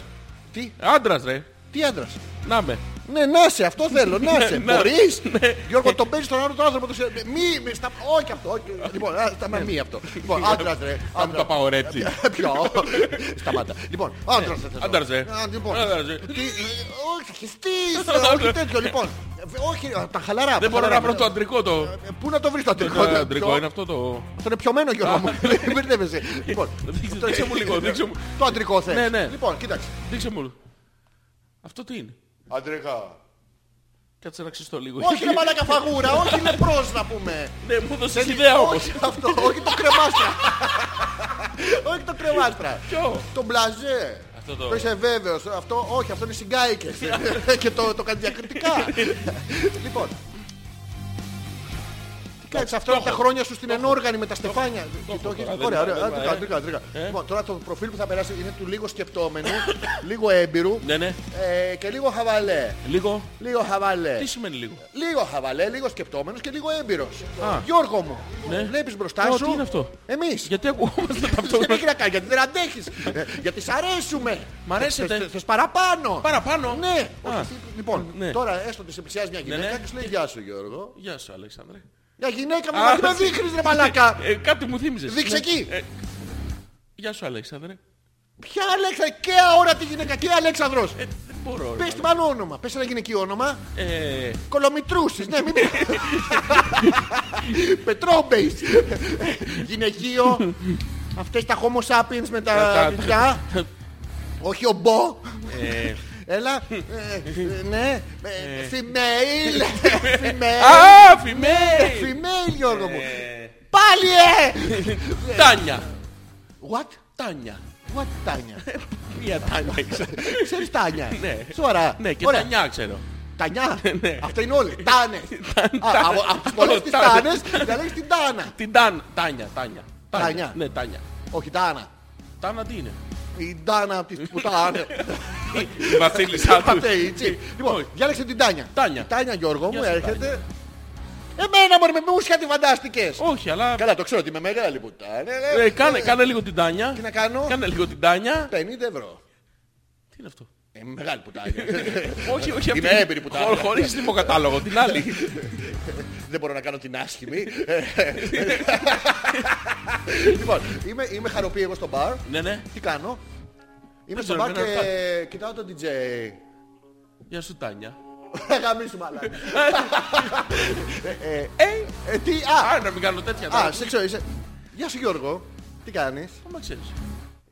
Speaker 1: Τι,
Speaker 2: Άντρας ρε.
Speaker 1: τι άντρας;
Speaker 2: Να με.
Speaker 1: Ναι, να σε, αυτό θέλω, να σε.
Speaker 2: ναι.
Speaker 1: Μπορείς.
Speaker 2: Ναι.
Speaker 1: Γιώργο, τον παίζεις τον άλλο τον άνθρωπο. το σε- Μη, μη, στα... όχι αυτό. όχι. Λοιπόν, α, στα μη αυτό. Λοιπόν, άντρας ρε.
Speaker 2: Θα μου το
Speaker 1: άντρας.
Speaker 2: πάω έτσι.
Speaker 1: Ποιο; Σταμάτα. Λοιπόν, άντρας δεν θέλω.
Speaker 2: Άντρας, ε.
Speaker 1: Α, Λοιπόν,
Speaker 2: Άντρας, ε.
Speaker 1: τι, ε, όχι, χιστείς, όχι τέτοιο. Λοιπόν, ε, όχι, α, τα χαλαρά.
Speaker 2: Δεν
Speaker 1: τα
Speaker 2: μπορώ να
Speaker 1: χαλαρά.
Speaker 2: βρω το αντρικό το.
Speaker 1: Ε, Πού να το βρεις το αντρικό;
Speaker 2: Το
Speaker 1: το-
Speaker 2: αντρικό
Speaker 1: ποιο-
Speaker 2: είναι αυτό το.
Speaker 1: Αυτό είναι πιωμένο Γιώργο μου. Δεν μπερδεύεσαι. Λοιπόν,
Speaker 2: Δείξε-
Speaker 1: αυτό
Speaker 2: Δείξε
Speaker 1: είναι-
Speaker 2: μου λίγο, δείξε μου.
Speaker 1: Το αντρικό θες.
Speaker 2: Ναι, ναι.
Speaker 1: Λοιπόν, κοίταξε.
Speaker 2: Δείξε μου. Αυτό τι είναι;
Speaker 1: Αντρικά.
Speaker 2: Κάτσε να ξυστώ λίγο.
Speaker 1: Όχι ρε μαλάκα φαγούρα, όχι λεπρός να πούμε.
Speaker 2: Ναι, μου έδωσες
Speaker 1: Δεν-
Speaker 2: ιδέα όμως.
Speaker 1: Όχι αυτό, όχι το κρεμάστρα. όχι το κρεμάστρα.
Speaker 2: Ποιο;
Speaker 1: Το μπλαζέ.
Speaker 2: Αυτό το-
Speaker 1: Το είσαι βέβαιος. Αυτό, όχι, αυτό είναι συγκάικες. και το, το κάνει διακριτικά. λοιπόν. Τι κάνεις αυτό από τα χρόνια σου στην ενόργανη με τα στεφάνια.
Speaker 2: το
Speaker 1: Και το
Speaker 2: έχω
Speaker 1: έχεις-
Speaker 2: τώρα, δεν
Speaker 1: Ωραία,
Speaker 2: είναι
Speaker 1: ωραία.
Speaker 2: θέμα,
Speaker 1: Αντρικά,
Speaker 2: ε.
Speaker 1: αντρικά, αντρικά.
Speaker 2: Ε.
Speaker 1: Λοιπόν, τώρα το προφίλ που θα περάσει είναι του λίγο σκεπτόμενου, λίγο έμπειρου
Speaker 2: Ναι, ναι.
Speaker 1: ε, και λίγο χαβαλέ.
Speaker 2: Λίγο.
Speaker 1: Λίγο χαβαλέ.
Speaker 2: Τι σημαίνει λίγο;
Speaker 1: Λίγο χαβαλέ, λίγο σκεπτόμενος και λίγο έμπειρος.
Speaker 2: Α.
Speaker 1: Γιώργο μου,
Speaker 2: Ναι.
Speaker 1: βλέπεις μπροστά
Speaker 2: Ω,
Speaker 1: σου;
Speaker 2: τι είναι αυτό;
Speaker 1: Εμείς.
Speaker 2: Γιατί ακουγόμαστε
Speaker 1: Δεν
Speaker 2: ταυτόχρονα.
Speaker 1: έχει να κάνει, γιατί δεν αντέχεις. Ε, γιατί σ' αρέσουμε.
Speaker 2: Μ' αρέσετε.
Speaker 1: Θες- θες παραπάνω.
Speaker 2: Παραπάνω;
Speaker 1: Ναι.
Speaker 2: Α.
Speaker 1: Όχι, Λοιπόν,
Speaker 2: Ναι.
Speaker 1: τώρα έστω ότι σε πλησιάζει μια γυναίκα
Speaker 2: ναι.
Speaker 1: και σου λέει Γεια σου Γιώργο.
Speaker 2: Γεια σου, Αλέξανδρε.
Speaker 1: Μια γυναίκα μου,
Speaker 2: Α,
Speaker 1: μα τι με δείχνεις ρε μαλάκα.
Speaker 2: Ε, κάτι μου θύμισες.
Speaker 1: Δείξε
Speaker 2: Ναι.
Speaker 1: εκεί.
Speaker 2: Ε, Γεια σου, Αλέξανδρε.
Speaker 1: Ποια Αλέξανδρο, και αόρατη γυναίκα και Αλέξανδρος.
Speaker 2: Ε, δεν μπορώ. ρε.
Speaker 1: Πες τι άλλο όνομα, πες ένα γυναικείο όνομα.
Speaker 2: Ε,
Speaker 1: Κολομητρούσης, ναι, μην Πετρόμπεϊς. Γυναικείο. Αυτές τα homo sapiens με
Speaker 2: Τα-
Speaker 1: τα
Speaker 2: τα-
Speaker 1: βυζιά. Όχι ο Μπο.
Speaker 2: Ε,
Speaker 1: Έλα. ε, ε, Ναι. ε, Female. Female.
Speaker 2: Α, φημέ!
Speaker 1: Female, Γιώργο μου.
Speaker 2: Ε,
Speaker 1: Πάρα πάλι, ε!
Speaker 2: Τάνια.
Speaker 1: What?
Speaker 2: Τάνια.
Speaker 1: What, Τάνια;
Speaker 2: Μία Τάνια ξέρω.
Speaker 1: Ξέρεις Τάνια;
Speaker 2: Ναι.
Speaker 1: Σοβαρά.
Speaker 2: Ναι, και
Speaker 1: Ωραία.
Speaker 2: Τανιά ξέρω.
Speaker 1: Τανιά.
Speaker 2: Ναι.
Speaker 1: Αυτά είναι όλοι. Τάνες. Α, από- Από τις πολλές τις
Speaker 2: Τάνες.
Speaker 1: Τάνες διαλέγεις την Τάνα.
Speaker 2: Την Ταν. Τάνια. Τάνια.
Speaker 1: Τάνια.
Speaker 2: Ναι, Τάνια.
Speaker 1: Όχι Τάνα.
Speaker 2: Τάνα τι είναι;
Speaker 1: Η Τάνα από τις πουτάνε.
Speaker 2: Η βασίλισσά τους.
Speaker 1: Αυτή η τσι. Λοιπόν, διάλεξε την Τάνια.
Speaker 2: Τάνια.
Speaker 1: Η Τάνια Γιώργο μου
Speaker 2: Γεια σου,
Speaker 1: έρχεται. Εμένα μωρέ με μουσια τη φαντάστηκες.
Speaker 2: Όχι, αλλά...
Speaker 1: Καλά το ξέρω ότι είμαι μεγάλη πουτάνε.
Speaker 2: Ε, κάνε, κάνε λίγο την Τάνια.
Speaker 1: Τι να κάνω;
Speaker 2: Κάνε λίγο την Τάνια.
Speaker 1: 50 ευρώ.
Speaker 2: Τι είναι αυτό;
Speaker 1: Ε, μεγάλη πουτάνια.
Speaker 2: Όχι, όχι.
Speaker 1: Είμαι
Speaker 2: αυτή-
Speaker 1: έμπειρη που τα
Speaker 2: χω-
Speaker 1: έλεγα.
Speaker 2: Χωρίς τιμοκατάλογο. Την άλλη.
Speaker 1: Δεν μπορώ να κάνω την άσχημη. λοιπόν, είμαι, είμαι χαροπή εγώ στο μπαρ.
Speaker 2: Ναι, ναι.
Speaker 1: Τι κάνω; Είμαι
Speaker 2: Δεν
Speaker 1: στο
Speaker 2: ξέρω,
Speaker 1: μπαρ
Speaker 2: εμένα
Speaker 1: και κοιτάω τον DJ.
Speaker 2: Γεια σου Τάνια.
Speaker 1: Γαμίσου μαλάκα. Ε, ε, ε, Τι,
Speaker 2: Α,
Speaker 1: α,
Speaker 2: να μην κάνω τέτοια.
Speaker 1: α,
Speaker 2: τώρα.
Speaker 1: σε ξέρω, είσαι. Γεια σου Γιώργο. Τι κάνεις;
Speaker 2: Άμα ξέρεις.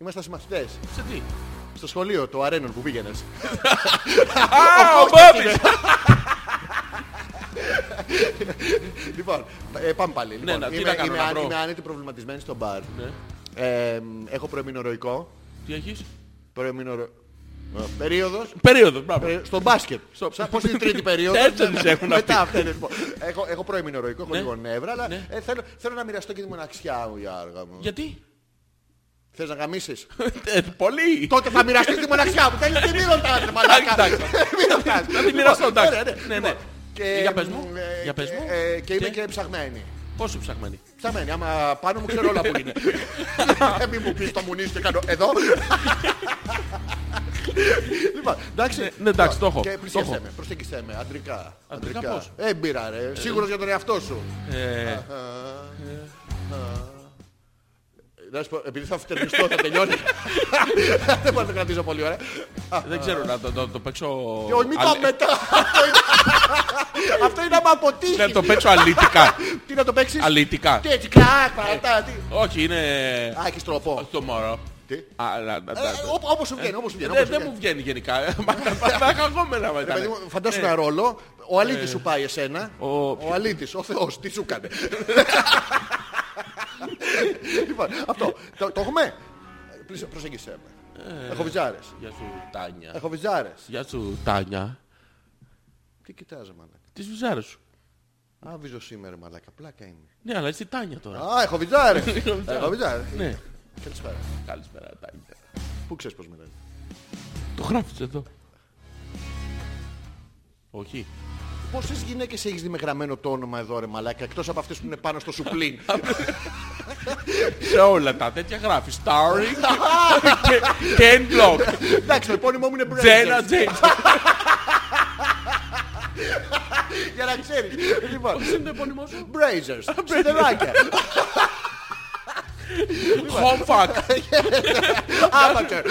Speaker 1: Είμαστε συμμαθητές.
Speaker 2: Σε τι;
Speaker 1: Στο σχολείο, το αρένων που πήγαινες.
Speaker 2: Α, ο Μπόμπης.
Speaker 1: Λοιπόν, ε, πάμε πάλι. Λοιπόν,
Speaker 2: να- τι
Speaker 1: είμαι,
Speaker 2: να κάνω,
Speaker 1: είμαι,
Speaker 2: να
Speaker 1: αν-
Speaker 2: βρω.
Speaker 1: είμαι άνετη προβληματισμένη στο μπαρ.
Speaker 2: Ναι.
Speaker 1: Ε, έχω προεμινορροϊκό.
Speaker 2: Τι έχεις;
Speaker 1: Προεμινορο... ε, Περίοδος.
Speaker 2: Περίοδος, μπράβο.
Speaker 1: Ε, Στο μπάσκετ.
Speaker 2: Στο-
Speaker 1: Σαν πώς είναι η τρίτη περίοδος;
Speaker 2: Τέσσερις έχουν
Speaker 1: Μετά
Speaker 2: αυτοί.
Speaker 1: αυτά είναι, λοιπόν. Έχω, έχω προεμινορροϊκό, έχω
Speaker 2: Ναι.
Speaker 1: λίγο νεύρα, αλλά
Speaker 2: Ναι.
Speaker 1: ε, θέλω, θέλω να μοιραστώ και τη μοναξιά μου, Γιώργο μου.
Speaker 2: Γιατί;
Speaker 1: Θες να γαμίσεις;
Speaker 2: Ε, Πολύ.
Speaker 1: Τότε θα μοιραστείς τη μοναξιά μου. Θέλεις τι μη ρωτάς, ρε μαλάκα.
Speaker 2: Εντάξει,
Speaker 1: Μη ρωτάς.
Speaker 2: Θα τη μοιραστώ,
Speaker 1: Λοιπόν,
Speaker 2: εντάξει.
Speaker 1: ωραία,
Speaker 2: Ναι, ναι.
Speaker 1: Λοιπόν, και,
Speaker 2: Για πες μου.
Speaker 1: ε,
Speaker 2: Για πες
Speaker 1: και-
Speaker 2: μου.
Speaker 1: ε, Και είμαι
Speaker 2: Και;
Speaker 1: και ψαγμένη.
Speaker 2: Πόσο ψαχμένη.
Speaker 1: Ψαγμένη, άμα πάνω μου ξέρω όλα που είναι. Ε, Μη μου πεις το μουνί και κάνω εδώ. Λοιπόν, εντάξει.
Speaker 2: ναι, εντάξει, το έχω,
Speaker 1: Και
Speaker 2: το
Speaker 1: πλησίασέ
Speaker 2: έχω.
Speaker 1: με, προσέγγισέ με, αντρικά.
Speaker 2: Αντρικά πώς;
Speaker 1: Ε, μπήρα ρε, σίγουρος για τον εαυτό σου.
Speaker 2: Ε,
Speaker 1: Να σου πω, επειδή θα φτερνιστώ θα τελειώνει. Δεν μπορώ να το κρατήσω πολύ ωραία.
Speaker 2: Δεν ξέρω να το- το το παίξω.
Speaker 1: Και όχι, μην το
Speaker 2: αλ-
Speaker 1: μετά. Αυτό είναι- Αυτό είναι άμα
Speaker 2: Να
Speaker 1: αποτύχει.
Speaker 2: το παίξω αλητικά.
Speaker 1: Τι να το παίξεις;
Speaker 2: Αλητικά.
Speaker 1: Τι έτσι, κρακ, παρατά, τι.
Speaker 2: Όχι, είναι.
Speaker 1: Α, έχεις τρόπο.
Speaker 2: Το μωρό.
Speaker 1: Τι;
Speaker 2: Α, να- να- να-
Speaker 1: Ε, ό- Όπως σου βγαίνει, όπως σου βγαίνει.
Speaker 2: Δεν
Speaker 1: όπως σου
Speaker 2: δεν
Speaker 1: βγαίνει.
Speaker 2: μου βγαίνει γενικά. Μα θα χαγόμενα
Speaker 1: Ρε
Speaker 2: μετά.
Speaker 1: παιδί μου, Φαντάσου ένα ρόλο, ο αλήτης σου πάει εσένα,
Speaker 2: Ε. Ο-
Speaker 1: ο αλήτης, ο Θεός, τι σου κάνει. Λοιπόν, αυτό, το το έχουμε; Πλήσε, Προσέγγισέ με.
Speaker 2: Ε.
Speaker 1: Έχω βυζάρες.
Speaker 2: Γεια σου Τάνια.
Speaker 1: Έχω βυζάρες.
Speaker 2: Γεια σου Τάνια.
Speaker 1: Τι κοιτάζω, μαλάκα;
Speaker 2: Τις βυζάρες σου.
Speaker 1: Α, βυζω σήμερα, μαλάκα. Πλάκα είναι.
Speaker 2: Ναι, αλλά είσαι Τάνια τώρα.
Speaker 1: Α, έχω βυζάρες.
Speaker 2: βυζάρες.
Speaker 1: Έχω βυζάρες.
Speaker 2: Ναι.
Speaker 1: Καλησπέρα.
Speaker 2: Καλησπέρα Τάνια.
Speaker 1: Πού ξέρεις πώς με λένε.
Speaker 2: Το γράφεις εδώ. Όχι.
Speaker 1: Πόσες γυναίκες έχεις δει με γραμμένο το όνομα εδώ ρε μαλάκα εκτός από αυτές που είναι πάνω στο σουπλίν.
Speaker 2: Σε όλα τα τέτοια γράφεις. Starring και Ken Block.
Speaker 1: Εντάξει, το επώνυμο μου είναι
Speaker 2: Τζένα
Speaker 1: Brazers.
Speaker 2: Τζέιμς.
Speaker 1: Για να ξέρεις. Λοιπόν,
Speaker 2: Πώς είναι το επώνυμό σου;
Speaker 1: Brazers. Σιδεράκια.
Speaker 2: Home fuck.
Speaker 1: Amateur.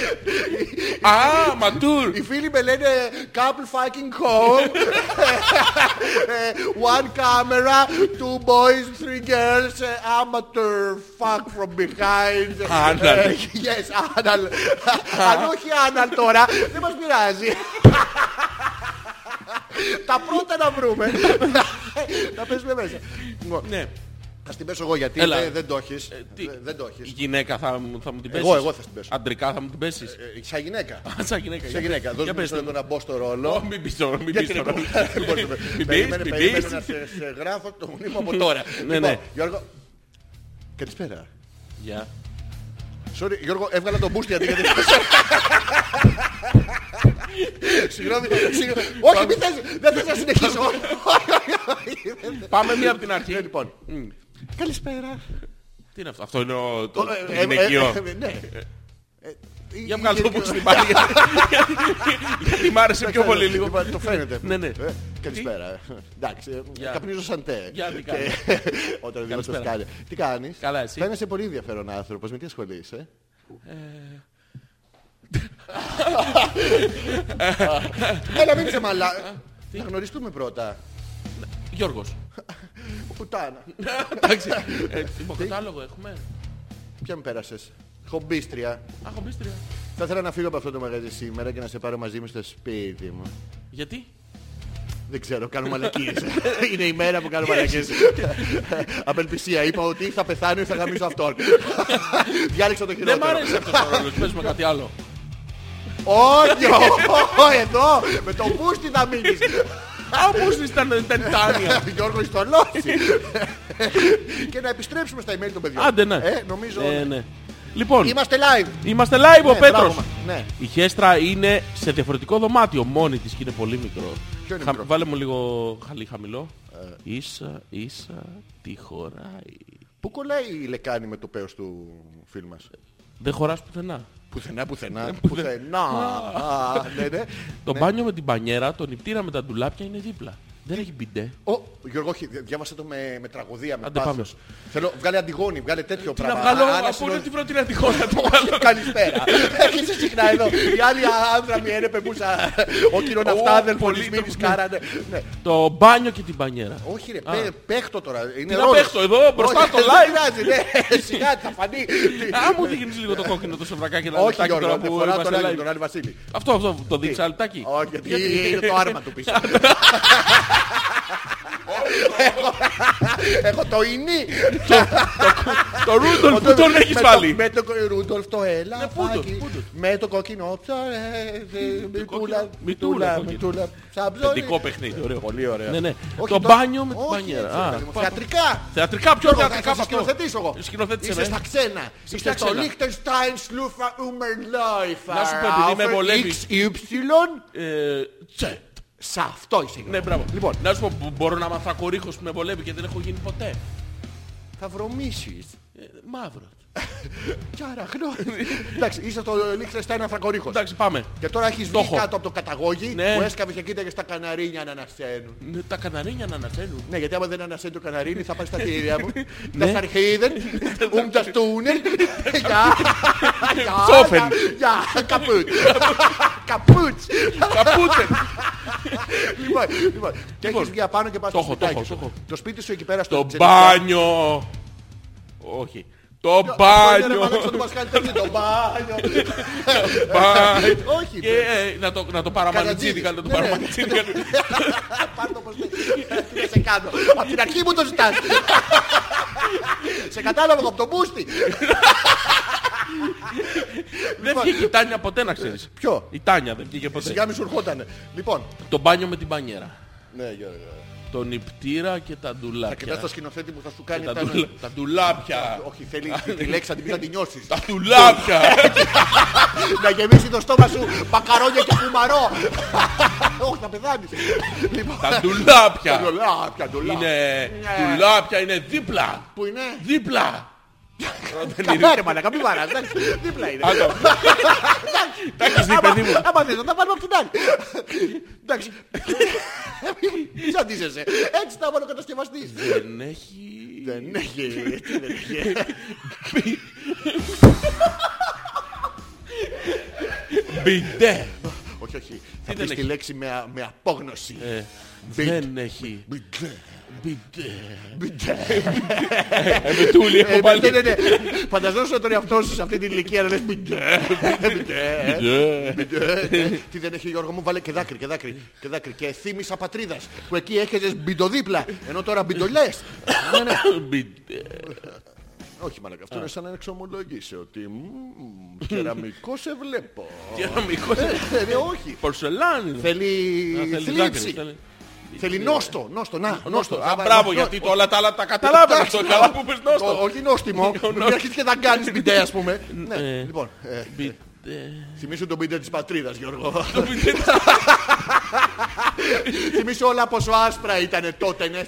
Speaker 2: Α, ματούρ.
Speaker 1: Οι φίλοι με λένε couple fucking home. Ε, One camera, two boys, three girls, ε, amateur fuck from behind.
Speaker 2: Anal.
Speaker 1: Ε, Yes, anal. Αν όχι anal τώρα, δεν μας πειράζει. Τα πρώτα να βρούμε. Να παίζουμε μέσα. Λοιπόν,
Speaker 2: Ναι.
Speaker 1: Θα στην πέσω εγώ γιατί
Speaker 2: Έλα.
Speaker 1: δεν- δεν το έχεις.
Speaker 2: Ε, τι,
Speaker 1: Δεν- Δεν το
Speaker 2: Η
Speaker 1: έχεις.
Speaker 2: γυναίκα θα μου θα μου την πέσεις;
Speaker 1: Εγώ, εγώ θα την πέσω.
Speaker 2: Αντρικά θα μου την πέσεις;
Speaker 1: Ε, Σαν γυναίκα.
Speaker 2: Α, Σαν γυναίκα.
Speaker 1: Σαν
Speaker 2: για
Speaker 1: γυναίκα.
Speaker 2: πες.
Speaker 1: Δώσ'
Speaker 2: Για
Speaker 1: μου
Speaker 2: πες
Speaker 1: μισό
Speaker 2: το.
Speaker 1: λεπτό να μπω στο ρόλο.
Speaker 2: Ω, Μην πεις τώρα, μην
Speaker 1: Γιατί
Speaker 2: πεις
Speaker 1: δεν
Speaker 2: τώρα.
Speaker 1: μπορούμε- δεν μπορούμε.
Speaker 2: Μην
Speaker 1: Περίμενε,
Speaker 2: πεις, μην
Speaker 1: περίμενε
Speaker 2: πεις.
Speaker 1: να σε σε γράφω το μνήμα από τώρα.
Speaker 2: Ναι,
Speaker 1: Λοιπόν,
Speaker 2: ναι.
Speaker 1: Γιώργο. Καλησπέρα.
Speaker 2: Γεια.
Speaker 1: Sorry, Γιώργο, έβγαλα τον boost γιατί... γιατί- Συγγνώμη, συγγνώμη. Όχι, μην θες, δεν θες να συνεχίσω. Όχι, όχι, όχι.
Speaker 2: Πάμε μία από την αρχή.
Speaker 1: Ναι, Λοιπόν, καλησπέρα.
Speaker 2: Τι είναι αυτό. Αυτό είναι ο- το το
Speaker 1: Ε, ε,
Speaker 2: γυναικείο.
Speaker 1: ε, ε, Ναι. Ε,
Speaker 2: Για βγάλω το
Speaker 1: γενικό-
Speaker 2: μπουκς στην πάλι. Γιατί μ' άρεσε πιο πολύ λίγο.
Speaker 1: Λοιπόν, Το φαίνεται.
Speaker 2: Ναι, ναι.
Speaker 1: Ε, Καλησπέρα. Εντάξει, ε,
Speaker 2: Γεια.
Speaker 1: καπνίζω σαν τε.
Speaker 2: Γεια, τι
Speaker 1: Και-
Speaker 2: κάνεις.
Speaker 1: Όταν δίνω το
Speaker 2: Καλησπέρα.
Speaker 1: σκάλι. Τι κάνεις;
Speaker 2: Καλά, εσύ.
Speaker 1: Φαίνεσαι πολύ ενδιαφέρον άνθρωπος. Με τι ασχολείσαι; Έλα μην είσαι μαλά. Να γνωριστούμε πρώτα.
Speaker 2: Γιώργος.
Speaker 1: Πουτάνα.
Speaker 2: Εντάξει. Ε, Υποκατάλογο έχουμε;
Speaker 1: Ποια με πέρασες; Χομπίστρια.
Speaker 2: Α, έχω μπίστρια.
Speaker 1: Θα ήθελα να φύγω από αυτό το μαγαζί σήμερα και να σε πάρω μαζί μου στο σπίτι μου.
Speaker 2: Γιατί;
Speaker 1: Δεν ξέρω, κάνω μαλακίες. Είναι η μέρα που κάνω μαλακίες. Απελπισία. Είπα ότι θα πεθάνω ή θα γαμίσω αυτόν. Διάλεξα το
Speaker 2: Δεν μ'
Speaker 1: χειρότερο.
Speaker 2: αρέσει αυτό το ρόλο. Πες με κάτι άλλο.
Speaker 1: Όχι, ω, εδώ, με το μπούστι θα μείνεις.
Speaker 2: Α, πώς ήταν ήταν τάνια.
Speaker 1: Γιώργος Ιστολόση. Και να επιστρέψουμε στα email των παιδιών.
Speaker 2: Άντε, ναι.
Speaker 1: Ε, νομίζω.
Speaker 2: Ε, ναι. Λοιπόν,
Speaker 1: Είμαστε live.
Speaker 2: είμαστε live ο
Speaker 1: Ναι,
Speaker 2: Πέτρος.
Speaker 1: μπράβο, Ναι.
Speaker 2: Η Χέστρα είναι σε διαφορετικό δωμάτιο μόνη της και είναι πολύ μικρό.
Speaker 1: Ποιο είναι
Speaker 2: Χα-
Speaker 1: μικρό;
Speaker 2: Βάλε μου λίγο χαλί χαμηλό. Ίσα, ίσα, τι χωράει.
Speaker 1: Πού κολλάει η λεκάνη με το πέος του φίλου μας;
Speaker 2: Δεν χωράς πουθενά.
Speaker 1: Πουθενά, πουθενά, πουθενά. Α, ναι, ναι.
Speaker 2: Το μπάνιο με την μπανιέρα, το νηπτήρα με τα ντουλάπια είναι δίπλα. Δεν έχει μπιντέ.
Speaker 1: Ω, Γιώργο, όχι, διάβασε το με, με τραγωδία, με
Speaker 2: Άντε,
Speaker 1: πάθος. Θέλω, βγάλε αντιγόνη, βγάλε τέτοιο
Speaker 2: Τι να
Speaker 1: πράγμα.
Speaker 2: βγάλω,
Speaker 1: Α, να
Speaker 2: από
Speaker 1: συνο-
Speaker 2: όλη τη πρώτη να τυχόν να το βγάλω.
Speaker 1: Καλησπέρα. Έρχεσαι συχνά εδώ. Οι άλλοι άνδρα μη ένεπε που σα... Ο κύριο Ναυτάδελφο
Speaker 2: πολύ
Speaker 1: της
Speaker 2: το-
Speaker 1: Μήνης Κάρανε. Ναι.
Speaker 2: Το μπάνιο και την μπανιέρα.
Speaker 1: Όχι ρε, πέ- παίχτο τώρα. Είναι
Speaker 2: να
Speaker 1: ρόλος.
Speaker 2: παίχτω εδώ, μπροστά
Speaker 1: Όχι,
Speaker 2: στο
Speaker 1: δεν
Speaker 2: live.
Speaker 1: πειράζει, ναι. Σιγά θα φανεί.
Speaker 2: Α, μου δείχνεις λίγο το κόκκινο το σεβρακάκι να
Speaker 1: Όχι
Speaker 2: λεπτάκι
Speaker 1: Γιώργο,
Speaker 2: τώρα
Speaker 1: δεν
Speaker 2: που
Speaker 1: φορά
Speaker 2: είμαστε
Speaker 1: τον Άγιο,
Speaker 2: live.
Speaker 1: τον Άλλη Βασίλη.
Speaker 2: Αυτό, αυτό, το δείξα αλτάκι.
Speaker 1: Όχι, γιατί είναι το άρμα του πίσω. Έχω- Έχω το ινί.
Speaker 2: Το Ρούντολφ που τον έχεις
Speaker 1: Με το-
Speaker 2: βάλει.
Speaker 1: Με το Ρούντολφ το έλα.
Speaker 2: πού το,
Speaker 1: φάκι.
Speaker 2: πού το.
Speaker 1: Με το κόκκινο ψαρέ. Μητούλα,
Speaker 2: μητούλα,
Speaker 1: μητούλα,
Speaker 2: κόκκινο.
Speaker 1: μητούλα. Σαν ψώνι.
Speaker 2: Θετικό παιχνίδι, ωραίο.
Speaker 1: Πολύ ωραίο.
Speaker 2: Ναι, ναι.
Speaker 1: Όχι,
Speaker 2: Το μπάνιο με την
Speaker 1: όχι,
Speaker 2: μπανιέρα.
Speaker 1: έτσι,
Speaker 2: Α,
Speaker 1: παιδί μου,
Speaker 2: πάμε.
Speaker 1: Θεατρικά.
Speaker 2: Θεατρικά, πιο
Speaker 1: Γιώργο,
Speaker 2: θεατρικά
Speaker 1: θα
Speaker 2: από
Speaker 1: σε
Speaker 2: αυτό.
Speaker 1: σκηνοθετήσω εγώ.
Speaker 2: Σκηνοθέτησε
Speaker 1: Είσαι
Speaker 2: με.
Speaker 1: στα ξένα. Είσαι
Speaker 2: ποια
Speaker 1: στο
Speaker 2: ξένα;
Speaker 1: Liechtenstein Sluffer Ummerläufer.
Speaker 2: Να σου πω, επειδή με βολεύεις.
Speaker 1: XY.
Speaker 2: Ε, τσε.
Speaker 1: Σε αυτό είσαι.
Speaker 2: Ναι, μπράβο.
Speaker 1: Λοιπόν,
Speaker 2: Να σου πω, μπο- μπορώ να μάθω κορύχος που με βολεύει και δεν έχω γίνει ποτέ;
Speaker 1: θα βρωμίσεις.
Speaker 2: Ε, Μαύρο.
Speaker 1: Κι άρα γνώριζε. Εντάξει, είσαι στο Liechtenstein Αφρακορίχος.
Speaker 2: Εντάξει, πάμε.
Speaker 1: Και τώρα έχεις
Speaker 2: Το
Speaker 1: βγει
Speaker 2: έχω.
Speaker 1: κάτω από το καταγόγι
Speaker 2: Ναι.
Speaker 1: που έσκαβες και κοίταγες τα καναρίνια να ανασένουν.
Speaker 2: Ναι, Τα καναρίνια να ανασένουν.
Speaker 1: Ναι, γιατί άμα δεν ανασένει το καναρίνι θα πάει στα χέρια μου.
Speaker 2: Ναι.
Speaker 1: Τα αρχίδεν, um das Tunnel. Ja, ja,
Speaker 2: Psoffen.
Speaker 1: ja, ja, kaputt. Kaputt.
Speaker 2: Καπούτε.
Speaker 1: Λοιπόν, λοιπόν, και έχεις βγει απάνω και πας
Speaker 2: Το
Speaker 1: στο
Speaker 2: έχω, το
Speaker 1: σπιτάκι
Speaker 2: έχω,
Speaker 1: σου.
Speaker 2: το έχω.
Speaker 1: Το σπίτι σου εκεί πέρα στο
Speaker 2: Το
Speaker 1: Τζενικιά.
Speaker 2: μπάνιο. Όχι. Το
Speaker 1: Αυτό είναι, ρε,
Speaker 2: μπάνιο.
Speaker 1: μαλάκα, το Πασχάλη, τέτοιο, Το μπάνιο.
Speaker 2: Μπάνιο.
Speaker 1: Όχι,
Speaker 2: Και ε, να το, να το παραμανιτζίδι, να το
Speaker 1: Ναι, ναι.
Speaker 2: παραμανιτζίδι.
Speaker 1: Πάρ' το πως θες. Τι να σε κάνω. Απ' την αρχή μου το ζητάς. Σε κατάλαβα εγώ από τον Μπούστη.
Speaker 2: Δεν βγήκε η Τάνια ποτέ να ξέρεις.
Speaker 1: Ποιο?
Speaker 2: Η Τάνια δεν βγήκε ποτέ.
Speaker 1: Σιγά μη σου ερχότανε. Λοιπόν,
Speaker 2: Το μπάνιο με την μπανιέρα.
Speaker 1: ναι Γιώργο.
Speaker 2: Το νηπτήρα και τα
Speaker 1: Θα κοιτάς
Speaker 2: ντουλάπια.
Speaker 1: το σκηνοθέτη που θα σου
Speaker 2: Και
Speaker 1: κάνει
Speaker 2: τα
Speaker 1: τα-
Speaker 2: ντουλα- Τα ντουλάπια.
Speaker 1: Όχι, θέλει τη λέξη, θα την πει να την νιώσεις.
Speaker 2: Τα ντουλάπια.
Speaker 1: Να γεμίσει το στόμα σου μπακαρόνια και κουμαρό. Όχι, θα πεθάνεις. Λοιπόν,
Speaker 2: Τα ντουλάπια.
Speaker 1: ντουλάπια, ντουλάπια.
Speaker 2: Είναι
Speaker 1: Ναι.
Speaker 2: ντουλάπια, είναι δίπλα.
Speaker 1: Πού είναι;
Speaker 2: Δίπλα.
Speaker 1: Καλά ρε μαλακα, μη βαράς. εντάξει, Δίπλα είναι.
Speaker 2: Άντε. Τα έχεις δει,
Speaker 1: Άμα-
Speaker 2: παιδί μου.
Speaker 1: Άμα θες να τα βάλουμε απ' την άλλη. Εντάξει. Μη ζαντίζεσαι. Έτσι θα βάλω ο κατασκευαστής.
Speaker 2: Δεν έχει...
Speaker 1: Δεν έχει. Τι δεν έχει.
Speaker 2: Μπιντέ.
Speaker 1: Όχι, όχι. Θα
Speaker 2: δεν
Speaker 1: πεις τη
Speaker 2: έχει;
Speaker 1: λέξη με α- με απόγνωση.
Speaker 2: Ε,
Speaker 1: Μπιτ.
Speaker 2: Δεν έχει.
Speaker 1: Μπιντέ.
Speaker 2: Μπιντέ.
Speaker 1: Μπιντέ.
Speaker 2: Ε, με τούλι
Speaker 1: Ε,
Speaker 2: έχω
Speaker 1: ναι,
Speaker 2: πάλι.
Speaker 1: ναι, ναι. Φανταζόσου τον εαυτό σου σε αυτή την ηλικία να λες μπιντέ. Μπιντέ.
Speaker 2: Μπιντέ.
Speaker 1: Μπιντέ. Τι δεν έχει Γιώργο μου, βάλε και δάκρυ και δάκρυ και δάκρυ και θύμησα πατρίδας που εκεί έχετε μπιντοδίπλα ενώ τώρα μπιντολιές. Ναι, ναι.
Speaker 2: Μπιντέ.
Speaker 1: Όχι μαλακα, αυτό είναι σαν να εξομολογήσει ότι μμμ, κεραμικός σε βλέπω.
Speaker 2: Κεραμικός.
Speaker 1: Ε, ε, Όχι.
Speaker 2: Πορσελάνι. Α,
Speaker 1: Θέλει
Speaker 2: θέλει δάκρυ,
Speaker 1: θλίψη.
Speaker 2: Θέλει-
Speaker 1: Θέλει νόστο, νόστο, να, νόστο.
Speaker 2: Α,
Speaker 1: Άμα-
Speaker 2: μπράβο,
Speaker 1: νο-
Speaker 2: γιατί το όλα τα άλλα τα καταλάβαινα αυτό. Καλά που πες
Speaker 1: Ο-
Speaker 2: νόστο.
Speaker 1: Όχι νόστιμο. Μην αρχίσεις και θα κάνεις μπιντέ, ας πούμε. Ναι,
Speaker 2: Ε.
Speaker 1: λοιπόν, ε,
Speaker 2: Μπιντέ.
Speaker 1: θυμίσου τον μπιντέ της πατρίδας, Γιώργο.
Speaker 2: Το μπιντέ.
Speaker 1: Θυμίσου όλα πόσο άσπρα ήταν τότε, ναι.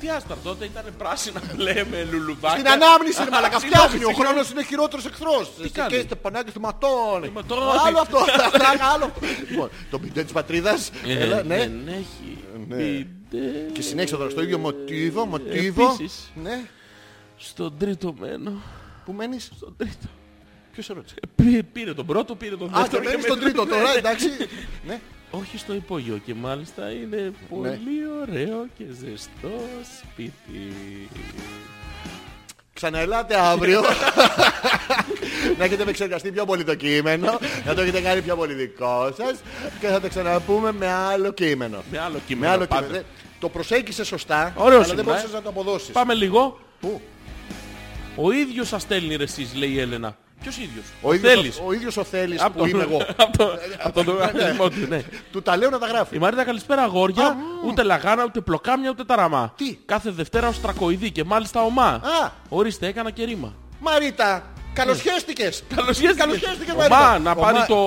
Speaker 2: Τι άσπρα τότε ήταν πράσινα μπλε με λουλουδάκια.
Speaker 1: Στην ανάμνηση, ρε μαλακα,
Speaker 2: Συγγνώμη,
Speaker 1: φτιάχνει. Ο
Speaker 2: συγγνώμη.
Speaker 1: χρόνος είναι χειρότερος εχθρός.
Speaker 2: Τι κάνει;
Speaker 1: Και είστε πανάκι του ματώνει.
Speaker 2: ματώνει.
Speaker 1: Άλλο αυτό. Άλλο αυτό. Λοιπόν, το μπιντέ της πατρίδας.
Speaker 2: Ε,
Speaker 1: Έλα, ναι.
Speaker 2: Δεν έχει. Μπιντέ.
Speaker 1: Και συνέχισε τώρα στο ίδιο μοτίβο, μοτίβο.
Speaker 2: Επίσης.
Speaker 1: Ναι.
Speaker 2: Στον τρίτο μένο.
Speaker 1: Πού μένεις;
Speaker 2: Στον τρίτο.
Speaker 1: Ποιος σε ρώτησε;
Speaker 2: Ε, πήρε- Πήρε τον πρώτο, πήρε τον
Speaker 1: Α, και
Speaker 2: δεύτερο.
Speaker 1: μένεις
Speaker 2: και
Speaker 1: στον
Speaker 2: μετά-
Speaker 1: τρίτο τώρα, εντάξει. Ναι.
Speaker 2: Όχι στο υπόγειο και μάλιστα είναι πολύ ωραίο και ζεστό σπίτι.
Speaker 1: Ξαναελάτε αύριο. να έχετε επεξεργαστεί πιο πολύ το κείμενο, να το έχετε κάνει πιο πολύ δικό σας και θα τα ξαναπούμε με άλλο κείμενο.
Speaker 2: Με άλλο
Speaker 1: Με
Speaker 2: κείμενο.
Speaker 1: άλλο
Speaker 2: πάντα.
Speaker 1: κείμενο. Δεν- Το προσέγγισε σωστά,
Speaker 2: Ωραίο
Speaker 1: αλλά
Speaker 2: σήμερα,
Speaker 1: δεν μπορούσες
Speaker 2: ε.
Speaker 1: να το αποδώσεις.
Speaker 2: Πάμε λίγο.
Speaker 1: Πού;
Speaker 2: Ο ίδιος σας στέλνει ρε εσείς, λέει η Έλενα. Ποιος ίδιος;
Speaker 1: Ο ίδιος,
Speaker 2: Θέλεις.
Speaker 1: ο, ο ίδιος ο Θέλης
Speaker 2: Από
Speaker 1: που είμαι εγώ.
Speaker 2: Από το- από τον οργανισμό του, ναι.
Speaker 1: Του τα λέω να τα γράφει.
Speaker 2: Η Μαρίτα καλησπέρα αγόρια, ούτε λαγάνα, ούτε πλοκάμια, ούτε ταραμά.
Speaker 1: Τι;
Speaker 2: Κάθε Δευτέρα ως τρακοειδή και μάλιστα ομά.
Speaker 1: Α,
Speaker 2: Ορίστε, έκανα και ρήμα.
Speaker 1: Μαρίτα, καλοσχέστηκες.
Speaker 2: Καλωσχέστηκες.
Speaker 1: Καλοσχέστηκες,
Speaker 2: Ομά,
Speaker 1: Μαρίτα.
Speaker 2: να
Speaker 1: Ομά.
Speaker 2: πάρει το...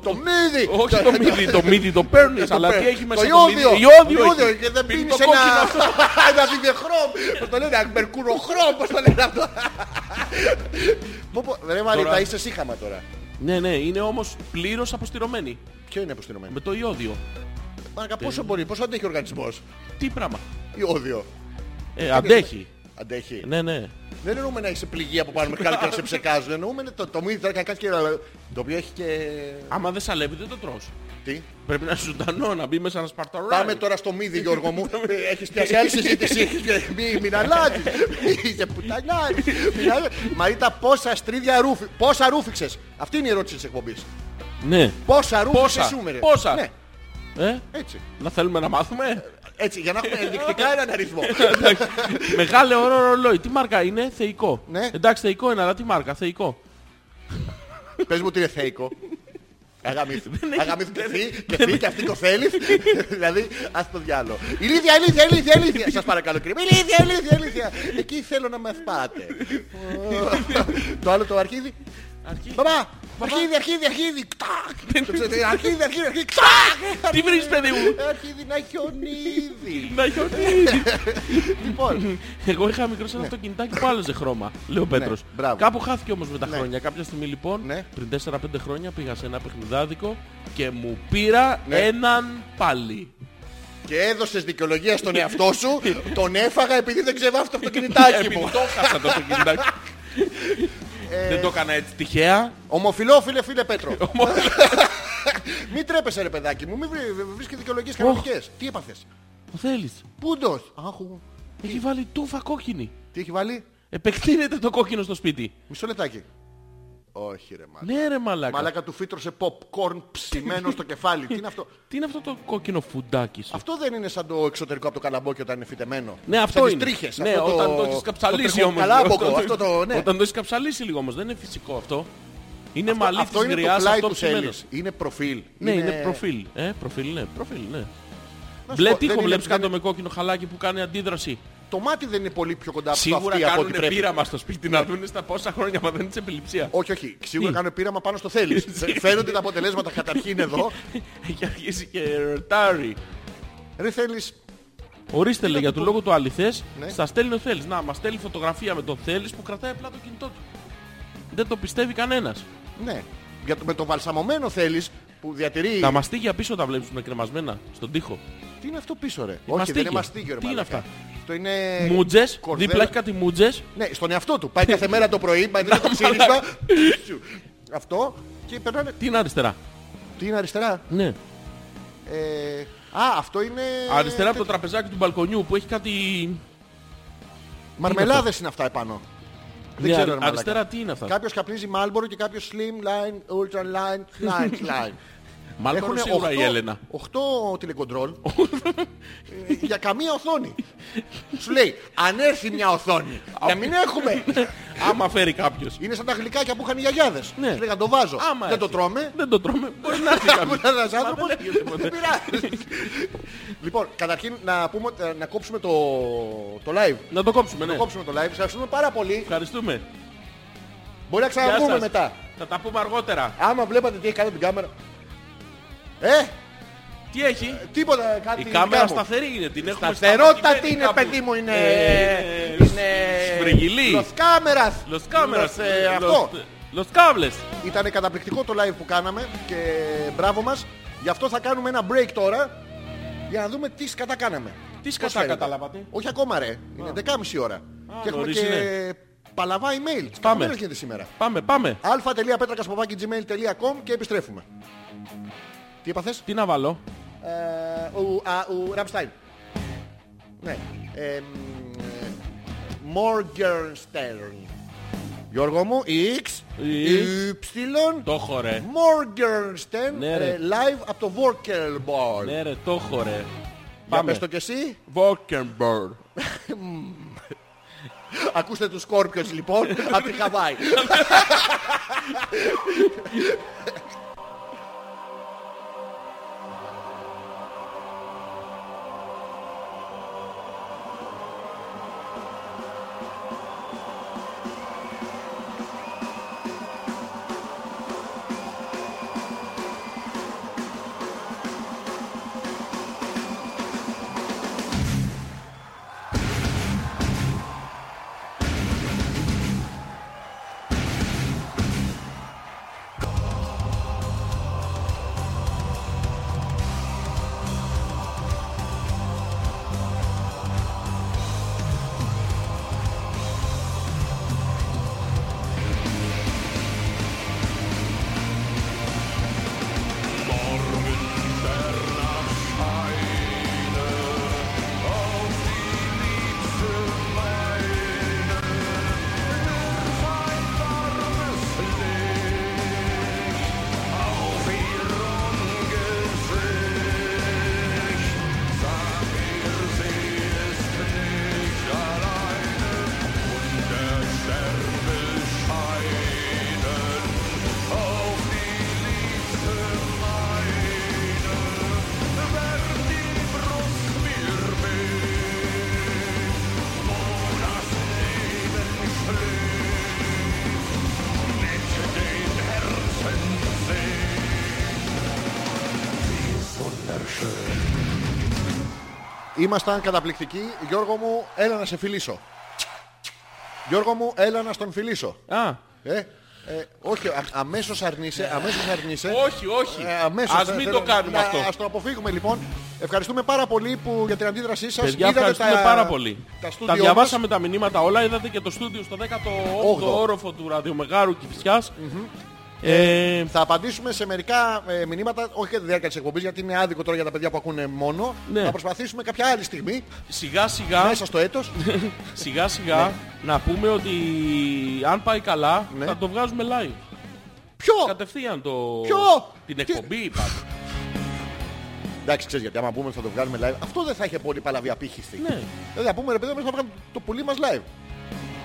Speaker 1: Το μύδι.
Speaker 2: Όχι το μύδι, το μύδι το παίρνεις, αλλά τι έχει μέσα
Speaker 1: το
Speaker 2: το μύδι.
Speaker 1: ιόδιο.
Speaker 2: Ιόδιο
Speaker 1: Ιόδιο,
Speaker 2: έχει.
Speaker 1: και δεν
Speaker 2: Πίνεις
Speaker 1: πίνεις
Speaker 2: το κόκκινο αυτό.
Speaker 1: ένα... ένα διδεχρόμ. Πώς το λένε, μερκουροχρώμ, πώς το λένε αυτό. Πω, πω, Ρε Μαρίτα,
Speaker 2: Τώρα-
Speaker 1: είσαι σύχαμα τώρα.
Speaker 2: Ναι, ναι, είναι όμως πλήρως αποστηρωμένη.
Speaker 1: Ποιο είναι αποστηρωμένο.
Speaker 2: Με το ιόδιο.
Speaker 1: Μαρακα, πόσο μπορεί, πόσο αντέχει ο οργανισμός;
Speaker 2: Τι πράγμα.
Speaker 1: Ιόδιο.
Speaker 2: Ε, αντέχει.
Speaker 1: Αντέχει.
Speaker 2: Ναι, ναι.
Speaker 1: Δεν εννοούμε να είσαι πληγή από πάνω μέχρι κάτω και να σε ψεκάζουν. Εννοούμε το, το μύδι τώρα και να κάνεις και... Το οποίο έχει και...
Speaker 2: Άμα δεν σαλεύει δεν το τρως.
Speaker 1: Τι;
Speaker 2: Πρέπει να είναι ζωντανό, να μπει μέσα να σπαρταράει.
Speaker 1: Πάμε τώρα στο μύδι Γιώργο μου. Ε, Έχεις πιάσει άλλη συζήτηση. Μη- Μην αλλάζεις. Είσαι πουτανιάρης. Μην αλλάζεις. Μαρίτα πόσα στρίδια ρούφι... Πόσα ρούφιξες. Αυτή είναι η ερώτηση της εκπομπής.
Speaker 2: Ναι.
Speaker 1: Πόσα ρούφιξες
Speaker 2: Πόσα;
Speaker 1: σου ρε.
Speaker 2: Πόσα;
Speaker 1: Ναι,
Speaker 2: Ε,
Speaker 1: έτσι.
Speaker 2: να θέλουμε να μάθουμε;
Speaker 1: Έτσι, για να έχουμε ενδεικτικά έναν αριθμό.
Speaker 2: Μεγάλο ωραίο ρολόι. Τι μάρκα είναι, θεϊκό.
Speaker 1: Ναι.
Speaker 2: Εντάξει, θεϊκό είναι, αλλά τι μάρκα, θεϊκό.
Speaker 1: Πες μου τι είναι θέικο. Αγαμήθου. Αγαμήθου και θύ, και θύ και αυτή το θέλεις. δηλαδή, ας το διάλο. Ηλίθεια, ηλίθεια, ηλίθεια, ηλίθεια. Σας παρακαλώ κύριε. μου. Ηλίθεια, ηλίθεια, ηλίθεια. Εκεί θέλω να με πάτε. το άλλο το αρχίδι.
Speaker 2: Αρχή.
Speaker 1: Μπαμπά, αρχίδι, αρχίδι, αρχίδι. Κτάκ. Το ξέρετε, Αρχίδι, αρχίδι, αρχίδι. Κτάκ.
Speaker 2: Τι βρεις, παιδί μου;
Speaker 1: Αρχίδι να χιονίδι.
Speaker 2: Να χιονίζει.
Speaker 1: Λοιπόν,
Speaker 2: Εγώ είχα μικρό σε ένα αυτοκινητάκι που άλλαζε χρώμα, λέει ο Πέτρος.
Speaker 1: Ναι, μπράβο.
Speaker 2: Κάπου χάθηκε όμως με τα
Speaker 1: Ναι.
Speaker 2: χρόνια. Κάποια στιγμή λοιπόν,
Speaker 1: Ναι.
Speaker 2: πριν 4-5 χρόνια πήγα σε ένα παιχνιδάδικο και μου πήρα
Speaker 1: Ναι.
Speaker 2: έναν πάλι.
Speaker 1: και έδωσες δικαιολογία στον εαυτό σου, τον έφαγα επειδή δεν ξεβάφτω το αυτοκινητάκι
Speaker 2: Επειδή
Speaker 1: μου.
Speaker 2: το χάσα το αυτοκινητάκι.
Speaker 1: Ε,
Speaker 2: Δεν το έκανα έτσι τυχαία.
Speaker 1: Ομοφιλόφιλε φίλε Πέτρο. Μην τρέπεσαι ρε παιδάκι μου, μην βρει- βρίσκεις δικαιολογίες κανονικές. Τι έπαθες;
Speaker 2: Το θέλεις.
Speaker 1: Πούντος. Άχου.
Speaker 2: Έχει βάλει τούφα κόκκινη.
Speaker 1: Τι έχει βάλει;
Speaker 2: Επεκτείνεται το κόκκινο στο σπίτι.
Speaker 1: Μισό λεπτάκι. Όχι ρε μαλάκα.
Speaker 2: Ναι ρε μαλάκα.
Speaker 1: Μαλάκα του φύτρωσε popcorn ψημένο στο κεφάλι. Τι είναι αυτό;
Speaker 2: Τι είναι αυτό το κόκκινο φουντάκι σου;
Speaker 1: Αυτό δεν είναι σαν το εξωτερικό από το καλαμπόκι όταν είναι φυτεμένο.
Speaker 2: Ναι, αυτό
Speaker 1: σαν
Speaker 2: είναι.
Speaker 1: Τις τρίχες.
Speaker 2: Ναι,
Speaker 1: αυτό
Speaker 2: όταν το έχεις καψαλίσει
Speaker 1: το
Speaker 2: όμως.
Speaker 1: Καλάμποκο.
Speaker 2: Όταν-
Speaker 1: Αυτό το, ναι.
Speaker 2: Όταν το έχεις καψαλίσει λίγο όμως, δεν είναι φυσικό αυτό. Είναι
Speaker 1: Αυτό-
Speaker 2: μαλλί
Speaker 1: αυτό
Speaker 2: της
Speaker 1: είναι το
Speaker 2: γριάς,
Speaker 1: πλάι
Speaker 2: αυτό
Speaker 1: του
Speaker 2: ψημένο.
Speaker 1: Σέλης. Είναι προφίλ.
Speaker 2: Ναι, είναι προφίλ. Ε, προφίλ, ναι, προφίλ, ναι.
Speaker 1: Να σου
Speaker 2: Μπλε
Speaker 1: πω,
Speaker 2: τείχο
Speaker 1: δεν είναι-
Speaker 2: βλέπεις
Speaker 1: δεν
Speaker 2: κάτω
Speaker 1: είναι-
Speaker 2: με κόκκινο χαλάκι που κάνει αντίδραση.
Speaker 1: Το μάτι δεν είναι πολύ πιο κοντά από το
Speaker 2: Σίγουρα
Speaker 1: αυτή από ό,τι
Speaker 2: κάνουν
Speaker 1: πρέπει.
Speaker 2: πείραμα στο σπίτι να δουν στα πόσα χρόνια μα δεν είναι επιληψία.
Speaker 1: Όχι, όχι. Σίγουρα
Speaker 2: Τι;
Speaker 1: κάνουν πείραμα πάνω στο θέλεις. Φαίνονται τα αποτελέσματα καταρχήν εδώ.
Speaker 2: Έχει αρχίσει και ρετάρει.
Speaker 1: Ρε θέλει.
Speaker 2: Ορίστε λέει για τον λόγο του αληθές,
Speaker 1: Ναι.
Speaker 2: σας στέλνει ο Θέλης. Να, μας στέλνει φωτογραφία με τον Θέλης που κρατάει απλά το κινητό του. Δεν το πιστεύει κανένας.
Speaker 1: Ναι. Για το, με το βαλσαμωμένο θέλεις που διατηρεί.
Speaker 2: Τα μαστίγια πίσω τα βλέπεις που είναι κρεμασμένα στον τοίχο.
Speaker 1: Τι είναι αυτό πίσω, ρε; Όχι,
Speaker 2: μαστίγια.
Speaker 1: δεν είναι μαστίγιο, ρε.
Speaker 2: Τι είναι
Speaker 1: μαλάκα.
Speaker 2: αυτά;
Speaker 1: Αυτό είναι.
Speaker 2: Μούτζες,
Speaker 1: κορδέλα.
Speaker 2: δίπλα έχει κάτι μούτζες.
Speaker 1: Ναι, στον εαυτό του. Πάει κάθε μέρα το πρωί, πάει το ψήρισμα. Αυτό και περνάνε.
Speaker 2: Τι είναι αριστερά;
Speaker 1: Τι είναι αριστερά;
Speaker 2: Ναι.
Speaker 1: Ε, α, αυτό είναι.
Speaker 2: Αριστερά από το τραπεζάκι του μπαλκονιού που έχει κάτι...
Speaker 1: Μαρμελάδες είναι αυτά επάνω. Δεν
Speaker 2: Ναι,
Speaker 1: ξέρω,
Speaker 2: αρι-
Speaker 1: ρε μαλάκα.
Speaker 2: αριστερά τι είναι αυτά;
Speaker 1: Κάποιος καπνίζει Marlboro και κάποιος Slim Line, Ultra Line, Line, Line.
Speaker 2: Μάλλον
Speaker 1: Έχουνε
Speaker 2: σίγουρα η
Speaker 1: οχτώ-
Speaker 2: Έλενα.
Speaker 1: οχτώ τηλεκοντρόλ ε, για καμία οθόνη. Σου λέει, αν έρθει μια οθόνη, να μην έχουμε.
Speaker 2: Άμα φέρει κάποιος.
Speaker 1: Είναι σαν τα γλυκάκια που είχαν οι γιαγιάδες.
Speaker 2: Ναι.
Speaker 1: Σου λέγαν το βάζω.
Speaker 2: Άμα
Speaker 1: Δεν το
Speaker 2: έρθει.
Speaker 1: τρώμε.
Speaker 2: Δεν το τρώμε. Μπορεί να έρθει κάποιος.
Speaker 1: Ένα ένας
Speaker 2: Μα
Speaker 1: άνθρωπος.
Speaker 2: δεν λέγεται ποτέ.
Speaker 1: Δεν πειράζει. Λοιπόν, καταρχήν να, πούμε, ε, να κόψουμε το, το live.
Speaker 2: Να το κόψουμε,
Speaker 1: Να
Speaker 2: ναι.
Speaker 1: κόψουμε το live. Σας ευχαριστούμε πάρα πολύ.
Speaker 2: Ευχαριστούμε.
Speaker 1: Μπορεί να
Speaker 2: Γεια
Speaker 1: ξαναβγούμε
Speaker 2: σας.
Speaker 1: μετά.
Speaker 2: Θα τα πούμε αργότερα.
Speaker 1: Άμα βλέπατε τι έχει κάνει την κάμερα. Ε,
Speaker 2: Τι έχει;
Speaker 1: τίποτα κάτι.
Speaker 2: Η κάμερα
Speaker 1: κάμω.
Speaker 2: σταθερή είναι. Την έχουμε
Speaker 1: Σταθερότατη
Speaker 2: σταματημένη
Speaker 1: είναι,
Speaker 2: κάπου.
Speaker 1: παιδί μου, είναι.
Speaker 2: Ε,
Speaker 1: είναι.
Speaker 2: σφριγγυλή.
Speaker 1: Los κάμερας.
Speaker 2: Los cámaras.
Speaker 1: Los, ε, αυτό.
Speaker 2: Los cables.
Speaker 1: Ήταν καταπληκτικό το live που κάναμε και μπράβο μας. Γι' αυτό θα κάνουμε ένα break τώρα για να δούμε τι σκατά κάναμε.
Speaker 2: Τι
Speaker 1: Πώς
Speaker 2: σκατά
Speaker 1: φαίνεται.
Speaker 2: καταλάβατε.
Speaker 1: Όχι ακόμα ρε. Είναι 10.30 ώρα. και έχουμε
Speaker 2: νωρίς
Speaker 1: και
Speaker 2: είναι.
Speaker 1: παλαβά email.
Speaker 2: Πάμε.
Speaker 1: Τι γίνεται σήμερα;
Speaker 2: Πάμε, πάμε.
Speaker 1: αλφα.πέτρακας.gmail.com και επιστρέφουμε. Τι είπαθες;
Speaker 2: Τι να βάλω;
Speaker 1: Ε, ου, α, ου, Ραμστάιν. Ναι. Ε, μ, ε, Morgenstern. Γιώργο μου, X, Y,
Speaker 2: Το έχω ρε.
Speaker 1: Morgenstern,
Speaker 2: Ναι, ρε.
Speaker 1: ε, live από το Vorkelborn.
Speaker 2: Ναι ρε, το έχω ρε.
Speaker 1: Για πες το κι εσύ.
Speaker 2: Walkenberg.
Speaker 1: Ακούστε τους Σκόρπιος λοιπόν από τη Χαβάη. Ήμασταν καταπληκτικοί. Γιώργο μου, έλα να σε φιλήσω. Γιώργο μου, έλα να στον φιλήσω.
Speaker 2: Α,
Speaker 1: Ε, ε, όχι, α, αμέσως αρνείσαι, αμέσως αρνείσαι.
Speaker 2: όχι, όχι.
Speaker 1: Ε, αμέσως,
Speaker 2: Ας
Speaker 1: ε,
Speaker 2: μην
Speaker 1: θέλω-
Speaker 2: το κάνουμε
Speaker 1: να-
Speaker 2: αυτό.
Speaker 1: Ας το αποφύγουμε λοιπόν. Ευχαριστούμε πάρα πολύ που, για την αντίδρασή σας.
Speaker 2: Παιδιά,
Speaker 1: Είδατε
Speaker 2: ευχαριστούμε
Speaker 1: τα-
Speaker 2: πάρα πολύ.
Speaker 1: Τα,
Speaker 2: Τα,
Speaker 1: στούντιό μας.
Speaker 2: διαβάσαμε τα μηνύματα όλα. Είδατε και το στούντιο στο 18ο
Speaker 1: Όγδοο.
Speaker 2: όροφο του ραδιομεγάρου Κηφισιάς. Ε,
Speaker 1: Θα απαντήσουμε σε μερικά ε, μηνύματα, όχι για τη διάρκεια της εκπομπής, γιατί είναι άδικο τώρα για τα παιδιά που ακούνε μόνο.
Speaker 2: Ναι.
Speaker 1: Θα προσπαθήσουμε κάποια άλλη στιγμή,
Speaker 2: σιγά σιγά,
Speaker 1: μέσα στο έτος.
Speaker 2: σιγά σιγά να πούμε ότι αν πάει καλά
Speaker 1: Ναι.
Speaker 2: θα το βγάζουμε live.
Speaker 1: Ποιο!
Speaker 2: Κατευθείαν το...
Speaker 1: Ποιο;
Speaker 2: την
Speaker 1: Τι-
Speaker 2: εκπομπή είπατε.
Speaker 1: Εντάξει, ξέρεις γιατί άμα πούμε θα το βγάλουμε live, αυτό δεν θα είχε πολύ παλαβή απήχηση.
Speaker 2: Ναι.
Speaker 1: Δηλαδή, θα πούμε ρε παιδί, μας θα βγάλουμε το πουλί μας live.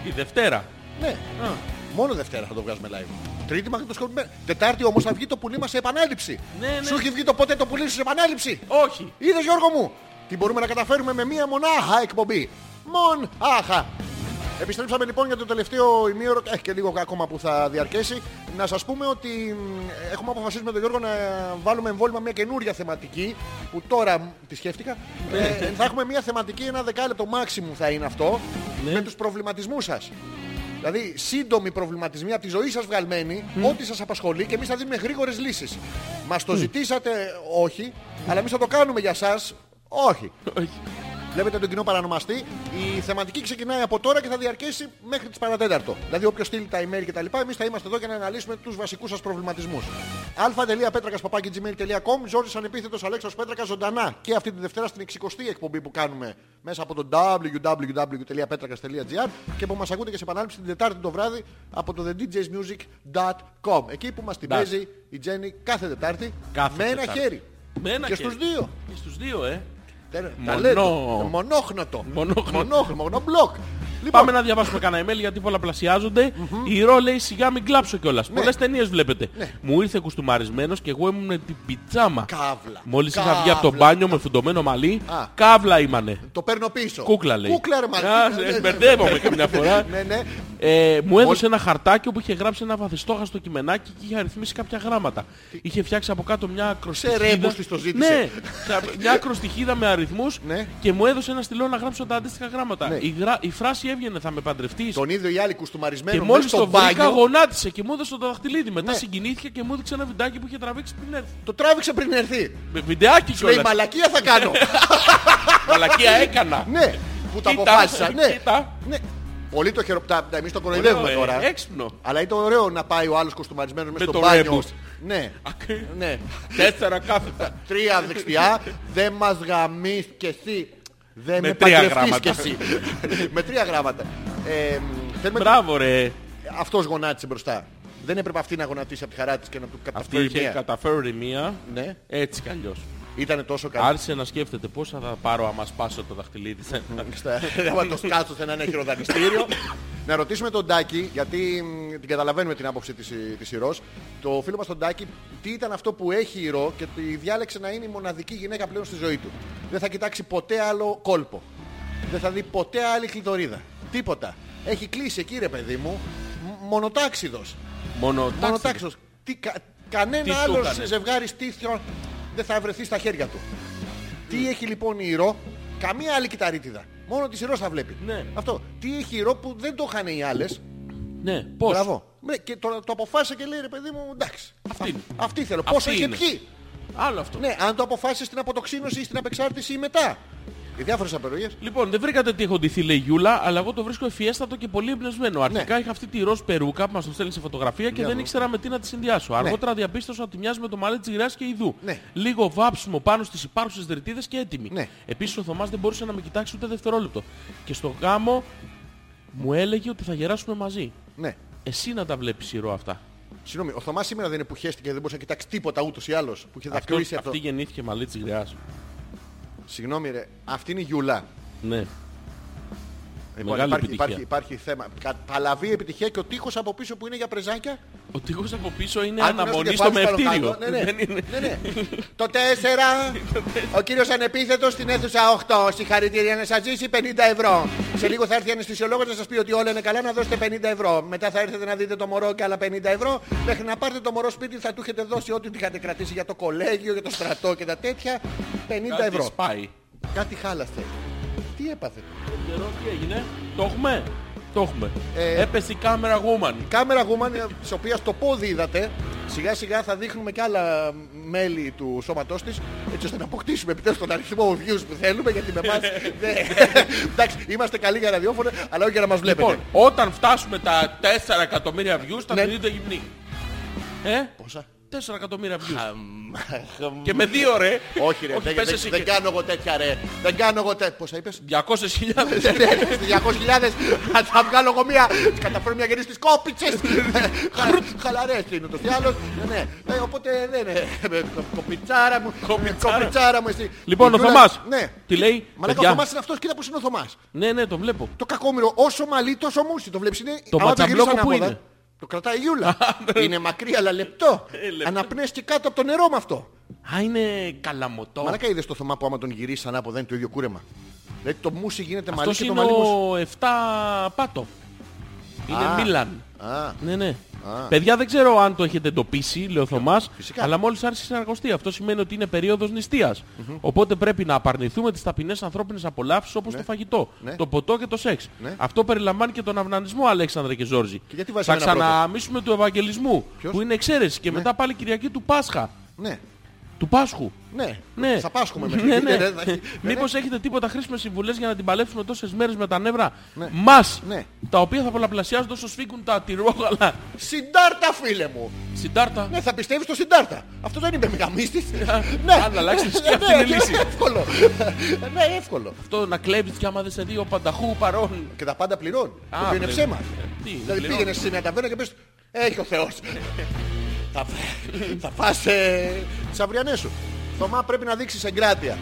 Speaker 2: Τη Δευτέρα.
Speaker 1: Ναι.
Speaker 2: Α,
Speaker 1: Μόνο Δευτέρα θα το βγάζουμε live. Τρίτη μαγνητοσκοπημένη. Τετάρτη όμως θα βγει το πουλί μας σε επανάληψη.
Speaker 2: Ναι, ναι.
Speaker 1: Σου έχει βγει το ποτέ το πουλί σου σε επανάληψη.
Speaker 2: όχι.
Speaker 1: Είδες Γιώργο μου. Τι μπορούμε να καταφέρουμε με μία μονάχα εκπομπή. Μονάχα. Επιστρέψαμε λοιπόν για το τελευταίο ημίωρο, έχει και λίγο ακόμα που θα διαρκέσει. Να σας πούμε ότι μ, έχουμε αποφασίσει με τον Γιώργο να βάλουμε εμβόλυμα μια καινούρια θεματική που τώρα μ, τη σκέφτηκα. Ε, θα έχουμε μια θεματική, ένα δεκάλεπτο maximum θα είναι αυτό,
Speaker 2: Ναι.
Speaker 1: με τους προβληματισμούς σας. Δηλαδή σύντομοι προβληματισμοί από τη ζωή σας βγαλμένοι, ό,τι σας απασχολεί και εμείς θα δίνουμε γρήγορες λύσεις. Μας το ζητήσατε όχι, αλλά εμείς θα το κάνουμε για σας όχι.
Speaker 2: Όχι.
Speaker 1: Βλέπετε τον κοινό παρανομαστή. Η θεματική ξεκινάει από τώρα και θα διαρκέσει μέχρι τις παρατέταρτο. Δηλαδή όποιος στείλει τα email και τα λοιπά, εμείς θα είμαστε εδώ για να αναλύσουμε τους βασικούς σας προβληματισμούς. α.πέτρακας.gmail.com Ζόρις ανεπίθετος Αλέξος Πέτρακας ζωντανά και αυτή τη Δευτέρα στην 60η εκπομπή που κάνουμε μέσα από το www.petrakas.gr και που μας ακούτε και σε επανάληψη την Τετάρτη το βράδυ από το thedjsmusic.com Εκεί που μας την
Speaker 2: Εντάξει.
Speaker 1: παίζει η Τζέννη κάθε Τετάρτη
Speaker 2: Κάθε
Speaker 1: με ένα
Speaker 2: Τετάρτη.
Speaker 1: χέρι.
Speaker 2: Με ένα
Speaker 1: και
Speaker 2: χέρι.
Speaker 1: στους δύο.
Speaker 2: Και στους δύο, ε.
Speaker 1: Τε-
Speaker 2: Μονό.
Speaker 1: ταλέντο. Μονόχνοτο.
Speaker 2: Μονόχνοτο.
Speaker 1: Μονόχνοτο. Μονομπλοκ. Λοιπόν,
Speaker 2: Πάμε να διαβάσουμε κανένα email γιατί πολλαπλασιάζονται. Η Ρο λέει σιγά μην κλάψω κιόλας.
Speaker 1: Ναι.
Speaker 2: Πολλές ταινίες βλέπετε. Μου ήρθε κουστούμαρισμένος και εγώ ήμουν με την πιτζάμα.
Speaker 1: Καύλα.
Speaker 2: Μόλις είχα
Speaker 1: Καύλα.
Speaker 2: βγει από το μπάνιο με φουντωμένο μαλλί,
Speaker 1: Α.
Speaker 2: καύλα ήμανε.
Speaker 1: Το παίρνω πίσω.
Speaker 2: Κούκλα λέει.
Speaker 1: Κούκλα ρε μαλάκα.
Speaker 2: Α,
Speaker 1: Ναι,
Speaker 2: σε-
Speaker 1: ναι,
Speaker 2: μπερδεύομαι
Speaker 1: ναι.
Speaker 2: καμιά φορά.
Speaker 1: Ναι, ναι.
Speaker 2: Ε, μου έδωσε ένα χαρτάκι όπου είχε γράψει ένα βαθιστόχαστο κειμενάκι και είχε αριθμίσει κάποια γράμματα. Είχε φτιάξει από κάτω μια ακροστιχίδα.
Speaker 1: ρέμπους της το ζήτησε.
Speaker 2: Ναι, κα- μια ακροστιχίδα με αριθμούς
Speaker 1: Ναι.
Speaker 2: και μου έδωσε ένα στυλό να γράψω τα αντίστοιχα γράμματα.
Speaker 1: Ναι.
Speaker 2: Η, γρα- η φράση έβγαινε θα με παντρευτείς.
Speaker 1: Τον ίδιο οι άλλοι
Speaker 2: Και
Speaker 1: κουστούμαρισμένο
Speaker 2: μόλις
Speaker 1: μέσα
Speaker 2: το
Speaker 1: στο
Speaker 2: βρήκα
Speaker 1: μπάνιο.
Speaker 2: γονάτισε και μου έδωσε το δαχτυλίδι. Μετά
Speaker 1: Ναι.
Speaker 2: συγκινήθηκε και μου έδειξε ένα βιντεάκι που είχε τραβήξει πριν έρθει.
Speaker 1: Το τράβηξε πριν έρθει.
Speaker 2: Με βιντεάκι
Speaker 1: Σου λέει
Speaker 2: κιόλας.
Speaker 1: μαλακία θα κάνω.
Speaker 2: Μαλακία έκανα.
Speaker 1: Ναι. Που το
Speaker 2: Κοίτα,
Speaker 1: αποφάσισα. Ναι.
Speaker 2: κοίτα.
Speaker 1: Ναι. Πολύ το χαιροπτά. Εμείς το κοροϊδεύουμε
Speaker 2: Ωραίο, ε,
Speaker 1: τώρα.
Speaker 2: Έξυπνο.
Speaker 1: Αλλά είναι ωραίο να πάει ο άλλος κουστούμαρισμένος μέσα
Speaker 2: Με
Speaker 1: στο
Speaker 2: το
Speaker 1: μπάνιο.
Speaker 2: ρέμπους.
Speaker 1: Ναι.
Speaker 2: Ακ-
Speaker 1: Ναι.
Speaker 2: Τέσσερα κάθετα.
Speaker 1: Τρία δεξιά. Δεν μας γαμείς κι εσύ. Δεν
Speaker 2: Με
Speaker 1: με
Speaker 2: τρία
Speaker 1: παντρευτείς κι
Speaker 2: γράμματα.
Speaker 1: εσύ. Με τρία γράμματα. Ε, θέλουμε
Speaker 2: Μπράβο ρε.
Speaker 1: αυτός γονάτισε μπροστά. Δεν έπρεπε αυτή να γονατίσει από τη χαρά της και να του
Speaker 2: Αυτή
Speaker 1: καταφέρει
Speaker 2: είχε
Speaker 1: μία.
Speaker 2: καταφέρει μία.
Speaker 1: Ναι,
Speaker 2: Έτσι κι αλλιώς.
Speaker 1: Ήταν τόσο καλή.
Speaker 2: Άρχισε να σκέφτεται πόσα θα πάρω άμα σπάσω το δαχτυλί της.
Speaker 1: Στα- Άμα το σκάσω σε ένα νέο χειροδανιστήριο. να ρωτήσουμε τον Τάκη, γιατί μ, την καταλαβαίνουμε την άποψη της, της Ηρώς, το φίλο μας τον Τάκη, τι ήταν αυτό που έχει η Ηρώ και τη διάλεξε να είναι η μοναδική γυναίκα πλέον στη ζωή του; Δεν θα κοιτάξει ποτέ άλλο κόλπο. Δεν θα δει ποτέ άλλη κλειδωρίδα. Τίποτα. Έχει κλείσει εκεί ρε παιδί μου, μ- μονοτάξιδος.
Speaker 2: Μόνο τάξη.
Speaker 1: Μονοτάξιδος. Τι, κα, κανένα
Speaker 2: Τι του
Speaker 1: άλλο
Speaker 2: έκανε;
Speaker 1: ζευγάρι στήθιο δεν θα βρεθεί στα χέρια του. Τι έχει λοιπόν η Ηρώ, καμία άλλη κυταρίτιδα. Μόνο τη Ηρώ θα βλέπει.
Speaker 2: Ναι.
Speaker 1: Αυτό. Τι έχει η Ηρώ που δεν το είχαν οι άλλες.
Speaker 2: Ναι, πώς;
Speaker 1: Μπράβο. Ναι, και το, το αποφάσισε και λέει ρε παιδί μου, εντάξει.
Speaker 2: Αυτή είναι.
Speaker 1: Αυτή θέλω.
Speaker 2: Αυτή
Speaker 1: Πόσο είχε
Speaker 2: είναι.
Speaker 1: πιει.
Speaker 2: Άλλο αυτό.
Speaker 1: Ναι, αν το αποφάσισε στην αποτοξίνωση ή στην απεξάρτηση ή μετά. Οι διάφορες απεργίε.
Speaker 2: Λοιπόν, δεν βρήκατε τι έχω ντυθεί, λέει η Γιούλα, αλλά εγώ το βρίσκω ευφιέστατο και πολύ εμπνευσμένο. Αρχικά είχα αυτή τη ροζ περούκα που μας το στέλνει σε φωτογραφία και
Speaker 1: Για
Speaker 2: δεν
Speaker 1: δω.
Speaker 2: ήξερα με τι να τη συνδυάσω. Αργότερα διαπίστωσα ότι μοιάζει με το μαλλί τη γριά και ιδού.
Speaker 1: Ναι.
Speaker 2: Λίγο βάψιμο πάνω στις υπάρχουσες δρυτίδε και έτοιμη.
Speaker 1: Ναι.
Speaker 2: Επίσης ο Θωμάς δεν μπορούσε να με κοιτάξει ούτε δευτερόλεπτο. Και στο γάμο μου έλεγε ότι θα γεράσουμε μαζί.
Speaker 1: Ναι.
Speaker 2: Εσύ να τα βλέπεις ηρώ αυτά.
Speaker 1: Συγγνώμη, ο Θωμάς σήμερα δεν είναι που χέστηκε και δεν μπορούσε να κοιτάξει τίποτα ούτως ή άλλως. Που είχε
Speaker 2: Αυτό,
Speaker 1: δακρύσει αυτό.
Speaker 2: αυτή γεννήθηκε μαλλί τη γριά.
Speaker 1: Συγγνώμη, ρε. Αυτή είναι η Γιούλα.
Speaker 2: Ναι.
Speaker 1: Λοιπόν,
Speaker 2: Μεγάλη
Speaker 1: υπάρχει,
Speaker 2: επιτυχία.
Speaker 1: υπάρχει, υπάρχει θέμα. Κα- Παλαβή επιτυχία και ο τείχος από πίσω που είναι για πρεζάκια.
Speaker 2: Ο τείχος από πίσω είναι
Speaker 1: Αν
Speaker 2: αναμονή
Speaker 1: κουνάς
Speaker 2: στο
Speaker 1: το κεφάλι
Speaker 2: μευτήριο.
Speaker 1: πάνω κάτω. Ναι, ναι.
Speaker 2: Δεν είναι-
Speaker 1: ναι, ναι. Το 4. ο κύριος ανεπίθετος στην αίθουσα 8. Συγχαρητήρια να σας ζήσει 50 ευρώ. Σε λίγο θα έρθει η αναισθησιολόγος να σας πει ότι όλα είναι καλά να δώσετε 50 ευρώ. Μετά θα έρθετε να δείτε το μωρό και άλλα 50 ευρώ. Μέχρι να πάρετε το μωρό σπίτι θα του έχετε δώσει ό,τι είχατε κρατήσει για το κολέγιο, για το στρατό και τα τέτοια. 50
Speaker 2: Κάτι
Speaker 1: ευρώ.
Speaker 2: σπάει.
Speaker 1: Κάτι χάλαστε. Τι έπαθε;
Speaker 2: Δεν ξέρω τι έγινε; Το έχουμε; Το έχουμε.
Speaker 1: Ε,
Speaker 2: Έπεσε η κάμερα woman.
Speaker 1: Κάμερα γούμαν, της οποίας το πόδι είδατε, σιγά σιγά θα δείχνουμε και άλλα μέλη του σώματός της, έτσι ώστε να αποκτήσουμε επιτέλους τον αριθμό views που θέλουμε, γιατί με εμάς δεν- Εντάξει, είμαστε καλοί για ραδιόφωνο, αλλά όχι για να μας βλέπετε.
Speaker 2: Λοιπόν, όταν φτάσουμε τα 4 εκατομμύρια views θα
Speaker 1: Ναι.
Speaker 2: δείτε γυμνή. Ε,
Speaker 1: Πόσα;
Speaker 2: 4 εκατομμύρια views. Και με δύο ρε.
Speaker 1: Όχι ρε,
Speaker 2: Όχι,
Speaker 1: δεν,
Speaker 2: πες
Speaker 1: δεν-
Speaker 2: εσύ
Speaker 1: δεν
Speaker 2: και-
Speaker 1: κάνω εγώ τέτοια ρε. Δεν κάνω εγώ τέτοια. Πόσα είπες;
Speaker 2: 200.000.
Speaker 1: Ναι, ναι, στις 200.000 θα- θα βγάλω εγώ μία, καταφέρω μια γεννή στις κόπιτσες. Χα- Χαλαρές είναι ούτως ή άλλως. Ναι, ναι. Ε, Οπότε δεν είναι. Ε, Κοπιτσάρα μου.
Speaker 2: Κοπιτσάρα.
Speaker 1: Κοπιτσάρα μου εσύ.
Speaker 2: Λοιπόν,
Speaker 1: Η
Speaker 2: ο
Speaker 1: Γιούλα-
Speaker 2: Θωμάς.
Speaker 1: Ναι.
Speaker 2: Τι λέει,
Speaker 1: Μαλάκα ο
Speaker 2: παιδιά.
Speaker 1: Θωμάς είναι αυτός, κοίτα πως είναι ο Θωμάς.
Speaker 2: Ναι, ναι, το βλέπω.
Speaker 1: Το κακόμοιρο, όσο μαλλί τόσο μουσι. Το βλέπεις είναι...
Speaker 2: Το
Speaker 1: άμα
Speaker 2: ματσαμπλόκο
Speaker 1: γυρίσει
Speaker 2: που
Speaker 1: ανάποδα,
Speaker 2: είναι;
Speaker 1: Το κρατάει η Ιούλα. είναι μακρύ αλλά λεπτό.
Speaker 2: λεπτό.
Speaker 1: Αναπνέεις και κάτω από το νερό με αυτό.
Speaker 2: Α, είναι καλαμωτό.
Speaker 1: Μαλάκα είδες το Θωμά που άμα τον γυρίσει ανάποδα είναι το ίδιο κούρεμα. Δηλαδή το μουσι γίνεται μαλλί
Speaker 2: Αυτός
Speaker 1: και το
Speaker 2: είναι
Speaker 1: μαλλί μου.
Speaker 2: ο 7 πάτο. Είναι
Speaker 1: Α.
Speaker 2: Μίλαν.
Speaker 1: Α,
Speaker 2: Ναι, ναι.
Speaker 1: Α.
Speaker 2: Παιδιά δεν ξέρω αν το έχετε εντοπίσει, λέει ο Θωμάς,
Speaker 1: φυσικά.
Speaker 2: αλλά μόλις άρχισε να αργοστεί. Αυτό σημαίνει ότι είναι περίοδος νηστείας. Οπότε πρέπει να απαρνηθούμε τις ταπεινές ανθρώπινες απολαύσεις όπως το φαγητό,
Speaker 1: Ναι.
Speaker 2: το ποτό και το σεξ.
Speaker 1: Ναι.
Speaker 2: Αυτό περιλαμβάνει και τον αυνανισμό, Αλέξανδρε και Ζόρζη.
Speaker 1: Και γιατί βάζεις
Speaker 2: Θα
Speaker 1: ένα πρώτο;
Speaker 2: ξαναμίσουμε του Ευαγγελισμού,
Speaker 1: Ποιος;
Speaker 2: που είναι εξαίρεση, και μετά πάλι Κυριακή του Πάσχα.
Speaker 1: ναι,
Speaker 2: Του Πάσχου.
Speaker 1: ναι.
Speaker 2: Ναι.
Speaker 1: Θα πάσχουμε μέχρι
Speaker 2: ναι,
Speaker 1: εκεί.
Speaker 2: ναι.
Speaker 1: Ναι, ναι, ναι.
Speaker 2: Μήπως έχετε τίποτα χρήσιμες συμβουλές για να την παλέψουμε τόσες μέρες με τα νεύρα
Speaker 1: Ναι.
Speaker 2: μας,
Speaker 1: Ναι.
Speaker 2: τα οποία θα πολλαπλασιάζονται όσο σφίγγουν τα τυρόγαλα.
Speaker 1: Συντάρτα φίλε μου.
Speaker 2: Συντάρτα.
Speaker 1: Ναι, θα πιστεύεις στο συντάρτα. Αυτό δεν είναι μεγαμίστης. ναι.
Speaker 2: Αν αλλάξει τη σκέψη,
Speaker 1: Ναι,
Speaker 2: είναι
Speaker 1: ναι,
Speaker 2: λύση.
Speaker 1: Εύκολο. ναι, εύκολο.
Speaker 2: Αυτό να κλέβεις και άμα δεν σε δει ο πανταχού παρόν.
Speaker 1: Και τα πάντα πληρώνει. Το
Speaker 2: Α,
Speaker 1: οποίο είναι
Speaker 2: πληρώνει.
Speaker 1: ψέμα.
Speaker 2: Τι, δεν
Speaker 1: Δηλαδή
Speaker 2: πληρώνει.
Speaker 1: πήγαινες σε μια ταβέρνα και πες Έχει ο Θεός. Θα, θα φας ε, τις αυριανές σου. Θωμά πρέπει να δείξεις εγκράτεια.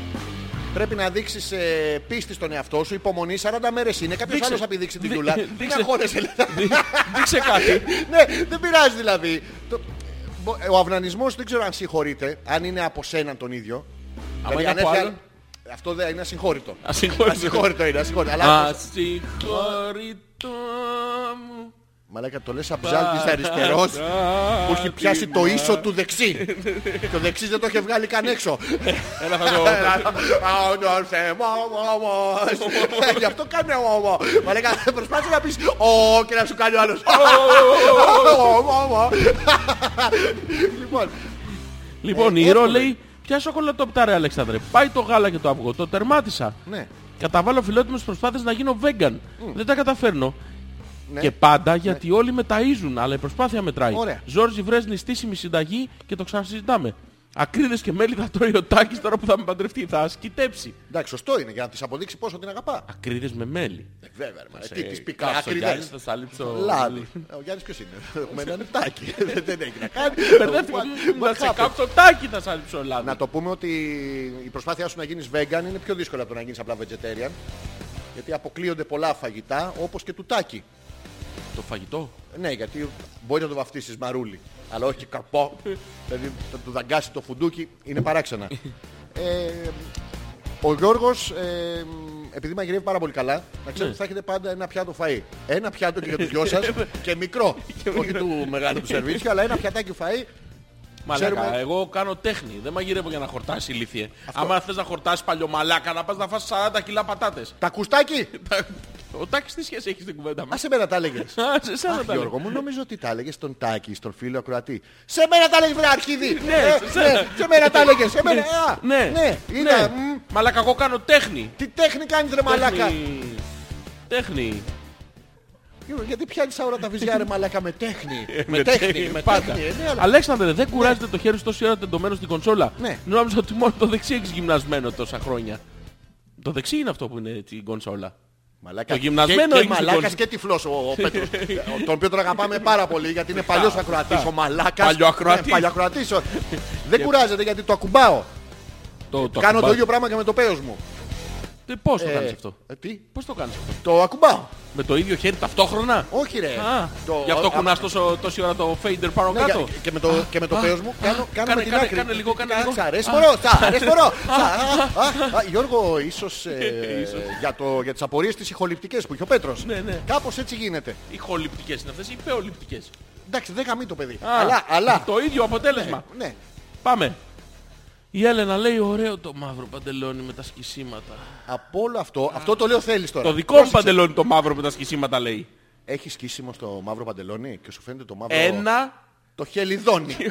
Speaker 1: Πρέπει να δείξεις ε, πίστη στον εαυτό σου, υπομονή, 40 μέρες είναι. Κάποιος
Speaker 2: Δείξε.
Speaker 1: άλλος θα πει δείξει τη
Speaker 2: Δει-
Speaker 1: δουλειά. Μην
Speaker 2: δείξε.
Speaker 1: αγχώνεσαι. δηλαδή.
Speaker 2: Δεί- Δείξε κάτι.
Speaker 1: ναι, δεν πειράζει δηλαδή. Το- ο αυνανισμός δεν ξέρω αν συγχωρείται, αν είναι από σένα τον ίδιο. Δηλαδή,
Speaker 2: είναι
Speaker 1: αν
Speaker 2: από
Speaker 1: έρθει
Speaker 2: άλλον;
Speaker 1: άλλο- Αυτό δεν είναι ασυγχώρητο.
Speaker 2: Ασυγχώρητο.
Speaker 1: Ασυγχώρητο είναι, ασυγχώρητο. Αλλά
Speaker 2: Ασυγχώρητο μου.
Speaker 1: Μαλάκα το λες σαν ψάλτης αριστερός που έχει πιάσει το ίσο του δεξί. και ο δεξής δεν το έχει βγάλει καν έξω.
Speaker 2: Ένα θα το...
Speaker 1: Άνορθε όμως. Γι' αυτό κάνει όμο. Μαλάκα προσπάθησε να πεις «Ω» και να σου κάνει ο άλλος «Ω». Λοιπόν,
Speaker 2: Λοιπόν, η
Speaker 1: Ε,
Speaker 2: Ρο
Speaker 1: εύκολο.
Speaker 2: λέει Ποια σοκολατόπιτα ρε Αλέξανδρε. Πάει το γάλα και το αυγό. Το τερμάτισα.
Speaker 1: ναι.
Speaker 2: Καταβάλω φιλότιμες προσπάθειες να γίνω vegan. Δεν τα καταφέρνω.
Speaker 1: Ναι.
Speaker 2: Και πάντα γιατί όλοι με ταΐζουν, αλλά η προσπάθεια μετράει.
Speaker 1: Ωραία.
Speaker 2: Ζόρζι βρες νηστήσιμη συνταγή και το ξανασυζητάμε. Ακρίδες και μέλι θα τρώει ο Τάκης τώρα που θα με παντρευτεί. Θα σκητέψει.
Speaker 1: Εντάξει, σωστό είναι για να της αποδείξει πόσο την αγαπά.
Speaker 2: Ακρίδες με μέλι.
Speaker 1: Ε, Βέβαια, ρε, μα,
Speaker 2: Σε
Speaker 1: τι της πει
Speaker 2: κάψω,
Speaker 1: άκρη
Speaker 2: Γιάννης,
Speaker 1: δεν.
Speaker 2: θα σ' άλυψω.
Speaker 1: Λάδι. Ε, Ο Γιάννης ποιος είναι. Έχουμε ένα νεπτάκι. Δεν έχει να κάνει.
Speaker 2: Μπερδεύτηκα.
Speaker 1: What-
Speaker 2: Να
Speaker 1: what
Speaker 2: σε
Speaker 1: happened?
Speaker 2: κάψω Τάκη θα σ' άλυψω λάδι.
Speaker 1: Να το πούμε ότι η προσπάθειά σου να γίνεις vegan είναι πιο δύσκολη από το να γίνεις απλά vegetarian. Γιατί αποκλείονται πολλά φαγητά όπως και του τάκι.
Speaker 2: Το φαγητό;
Speaker 1: Ναι, γιατί μπορεί να το βαφτίσεις μαρούλι, αλλά όχι καρπό. δηλαδή θα του δαγκάσει το φουντούκι, είναι παράξενα. ε, ο Γιώργος, ε, επειδή μαγειρεύει πάρα πολύ καλά, να ξέρετε ότι θα έχετε πάντα ένα πιάτο φαΐ. Ένα πιάτο και για τους δυο σας και μικρό. όχι του μεγάλου του σερβίτσιου, αλλά ένα πιατάκι φαΐ.
Speaker 2: Μαλάκα,
Speaker 1: Ξέρουμε-
Speaker 2: εγώ κάνω τέχνη. Δεν μαγειρεύω για να χορτάσει ηλίθιε. Άμα θες να χορτάσεις παλιωμαλάκα, να πας να φας 40 κιλά πατάτες.
Speaker 1: Τα κουστάκι!
Speaker 2: Ο Τάκης τι σχέση έχει στην κουβέντα
Speaker 1: Α,
Speaker 2: μας;
Speaker 1: σε μένα τα έλεγες.
Speaker 2: Α, σε σένα
Speaker 1: Αχ,
Speaker 2: τα λέω.
Speaker 1: Γιώργο μου, νομίζω ότι τα έλεγες στον Τάκη, στον φίλο ακροατή. Σε μένα τα έλεγες, βρε αρχίδι!
Speaker 2: Ναι,
Speaker 1: Ε,
Speaker 2: σε σένα.
Speaker 1: σε μένα τα έλεγες, σε μένα. α,
Speaker 2: Ναι,
Speaker 1: ναι, είναι.
Speaker 2: ναι.
Speaker 1: μ,
Speaker 2: Μαλάκα, εγώ κάνω τέχνη.
Speaker 1: Τι τέχνη κάνεις ρε μαλάκα;
Speaker 2: Τέχνη. Τέχνη.
Speaker 1: Γιώργο, Γιατί πιάνεις άωρα τα βυζιά ρε μαλάκα με τέχνη.
Speaker 2: Ε,
Speaker 1: Με τέχνη, με
Speaker 2: πάντα.
Speaker 1: τέχνη. ε, ναι, αλλά-
Speaker 2: Αλέξανδρε, δεν κουράζεται το χέρι σου τόση ώρα τεντωμένο στην κονσόλα;
Speaker 1: Ναι.
Speaker 2: Νόμιζα ότι μόνο το δεξί έχεις γυμνασμένο τόσα χρόνια. Το δεξί είναι αυτό που είναι έτσι, η κονσόλα.
Speaker 1: Μαλάκα.
Speaker 2: Το γυμνασμένο
Speaker 1: και, και
Speaker 2: έχεις
Speaker 1: μαλάκας
Speaker 2: σηκώσει.
Speaker 1: και τυφλός ο, ο Πέτρος. Ε, τον οποίο τον αγαπάμε πάρα πολύ γιατί είναι παλιός ακροατής ο μαλάκας.
Speaker 2: Παλιοακροατής.
Speaker 1: Ναι, παλιοακροατής. ο- Δεν κουράζεται γιατί το ακουμπάω.
Speaker 2: Το, το
Speaker 1: Κάνω
Speaker 2: ακουμπά-
Speaker 1: το ίδιο πράγμα και με το πέος μου.
Speaker 2: Τι, Πώς το
Speaker 1: Ε,
Speaker 2: κάνεις αυτό;
Speaker 1: ε, Τι,
Speaker 2: Πώς το κάνεις αυτό;
Speaker 1: το ακουμπάω.
Speaker 2: Με το ίδιο χέρι ταυτόχρονα;
Speaker 1: Όχι ρε.
Speaker 2: Α,
Speaker 1: Το-
Speaker 2: γι' αυτό
Speaker 1: α-
Speaker 2: κουνάς τόσο, τόση ώρα το fader πάνω
Speaker 1: Ναι,
Speaker 2: κάτω;
Speaker 1: για- και με το, και με το πέος μου κάνω, κάνω
Speaker 2: κάνε,
Speaker 1: με την
Speaker 2: κάνε,
Speaker 1: άκρη.
Speaker 2: κάνε λίγο, κάνε λίγο.
Speaker 1: Τσα, Αρές
Speaker 2: Α.
Speaker 1: φορώ, τσα, αρές φορώ. Τσα, α, α, α, Γιώργο, ίσως ε,
Speaker 2: Ίσως.
Speaker 1: για, το, για τις απορίες τις ηχοληπτικές που είχε ο Πέτρος.
Speaker 2: Ναι, ναι.
Speaker 1: Κάπως έτσι γίνεται.
Speaker 2: Οι χολυπτικές είναι αυτές ή πεοληπτικές.
Speaker 1: Εντάξει, δεν γαμεί το παιδί.
Speaker 2: Α,
Speaker 1: Αλλά, αλλά.
Speaker 2: Το ίδιο αποτέλεσμα.
Speaker 1: Ναι.
Speaker 2: Πάμε. Η Έλενα λέει ωραίο το μαύρο παντελόνι με τα σκισίματα.
Speaker 1: Από όλο αυτό, αυτό το λέω θέλεις τώρα.
Speaker 2: Το δικό μου
Speaker 1: Πρόσεξε.
Speaker 2: παντελόνι το μαύρο με τα σκισίματα λέει.
Speaker 1: Έχει σκίσιμο στο μαύρο παντελόνι και σου φαίνεται το μαύρο.
Speaker 2: Ένα.
Speaker 1: Το χελιδόνι.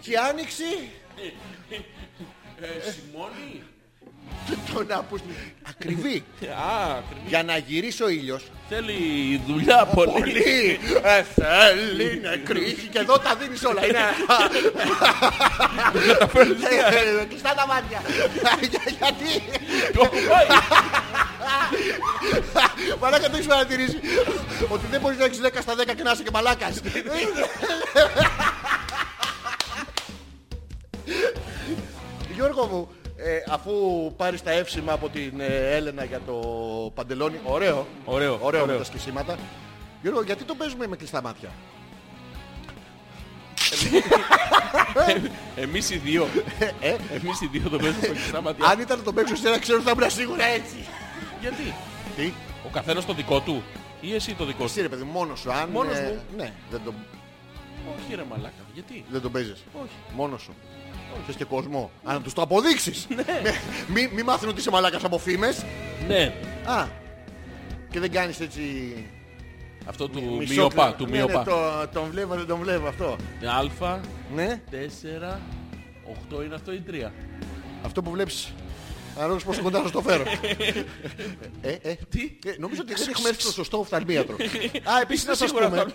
Speaker 1: Και η άνοιξη
Speaker 2: Ε, Σιμώνη.
Speaker 1: Το να πούς ακριβή.
Speaker 2: Α, ακριβή.
Speaker 1: Για να γυρίσει ο ήλιος
Speaker 2: Θέλει δουλειά πολύ.
Speaker 1: Πολύ ε, θέλει να κρύχει και εδώ τα δίνεις όλα. Είναι... Ε, Κλειστά τα μάτια. Για- Γιατί; Μαλάκα το έχεις παρατηρήσεις. Ότι δεν μπορείς να έχεις 10 στα 10 και να είσαι και μαλάκας. Γιώργο μου, ε, αφού πάρεις τα εύσημα από την ε, Έλενα για το παντελόνι, ωραίο,
Speaker 2: Ωραίο,
Speaker 1: ωραίο με
Speaker 2: ωραίο.
Speaker 1: τα σκισίματα. Γιώργο, γιατί το παίζουμε με κλειστά μάτια;
Speaker 2: Εμείς οι δύο.
Speaker 1: Ε,
Speaker 2: Εμείς οι δύο το παίζουμε με κλειστά μάτια.
Speaker 1: αν ήταν να το παίξω σε ένα ξέρω ότι θα ήμουν σίγουρα έτσι.
Speaker 2: Γιατί;
Speaker 1: Τι,
Speaker 2: Ο καθένας το δικό του. Ή εσύ το δικό
Speaker 1: εσύ
Speaker 2: σου.
Speaker 1: ρε παιδί, μόνος σου. Αν,
Speaker 2: Μόνος
Speaker 1: ε,
Speaker 2: μου.
Speaker 1: Ναι, δεν τον,
Speaker 2: Όχι ρε μαλάκα. Γιατί;
Speaker 1: δεν τον παίζεις.
Speaker 2: Όχι.
Speaker 1: Μόνος σου. Θες και κόσμο. Αν να τους το αποδείξεις. Με- Μη, μη μάθουν ότι είσαι μαλάκας από φήμες.
Speaker 2: Ναι.
Speaker 1: Α, και δεν κάνεις έτσι...
Speaker 2: Αυτό του
Speaker 1: μισό
Speaker 2: μειοπά.
Speaker 1: κλα-
Speaker 2: Του
Speaker 1: Ναι, ναι,
Speaker 2: μειοπά.
Speaker 1: το- Τον βλέπω, δεν τον βλέπω αυτό.
Speaker 2: Α,
Speaker 1: Ναι,
Speaker 2: 4, 8 είναι αυτό ή 3.
Speaker 1: αυτό που βλέπεις. Ανάλογα πόσο κοντά θα στο φέρω. ε, ε,
Speaker 2: Τι;
Speaker 1: ε, νομίζω ότι δεν έχουμε έρθει στο σωστό οφθαλμίατρο. Α, επίσης να σας
Speaker 2: σίγουρα
Speaker 1: πούμε.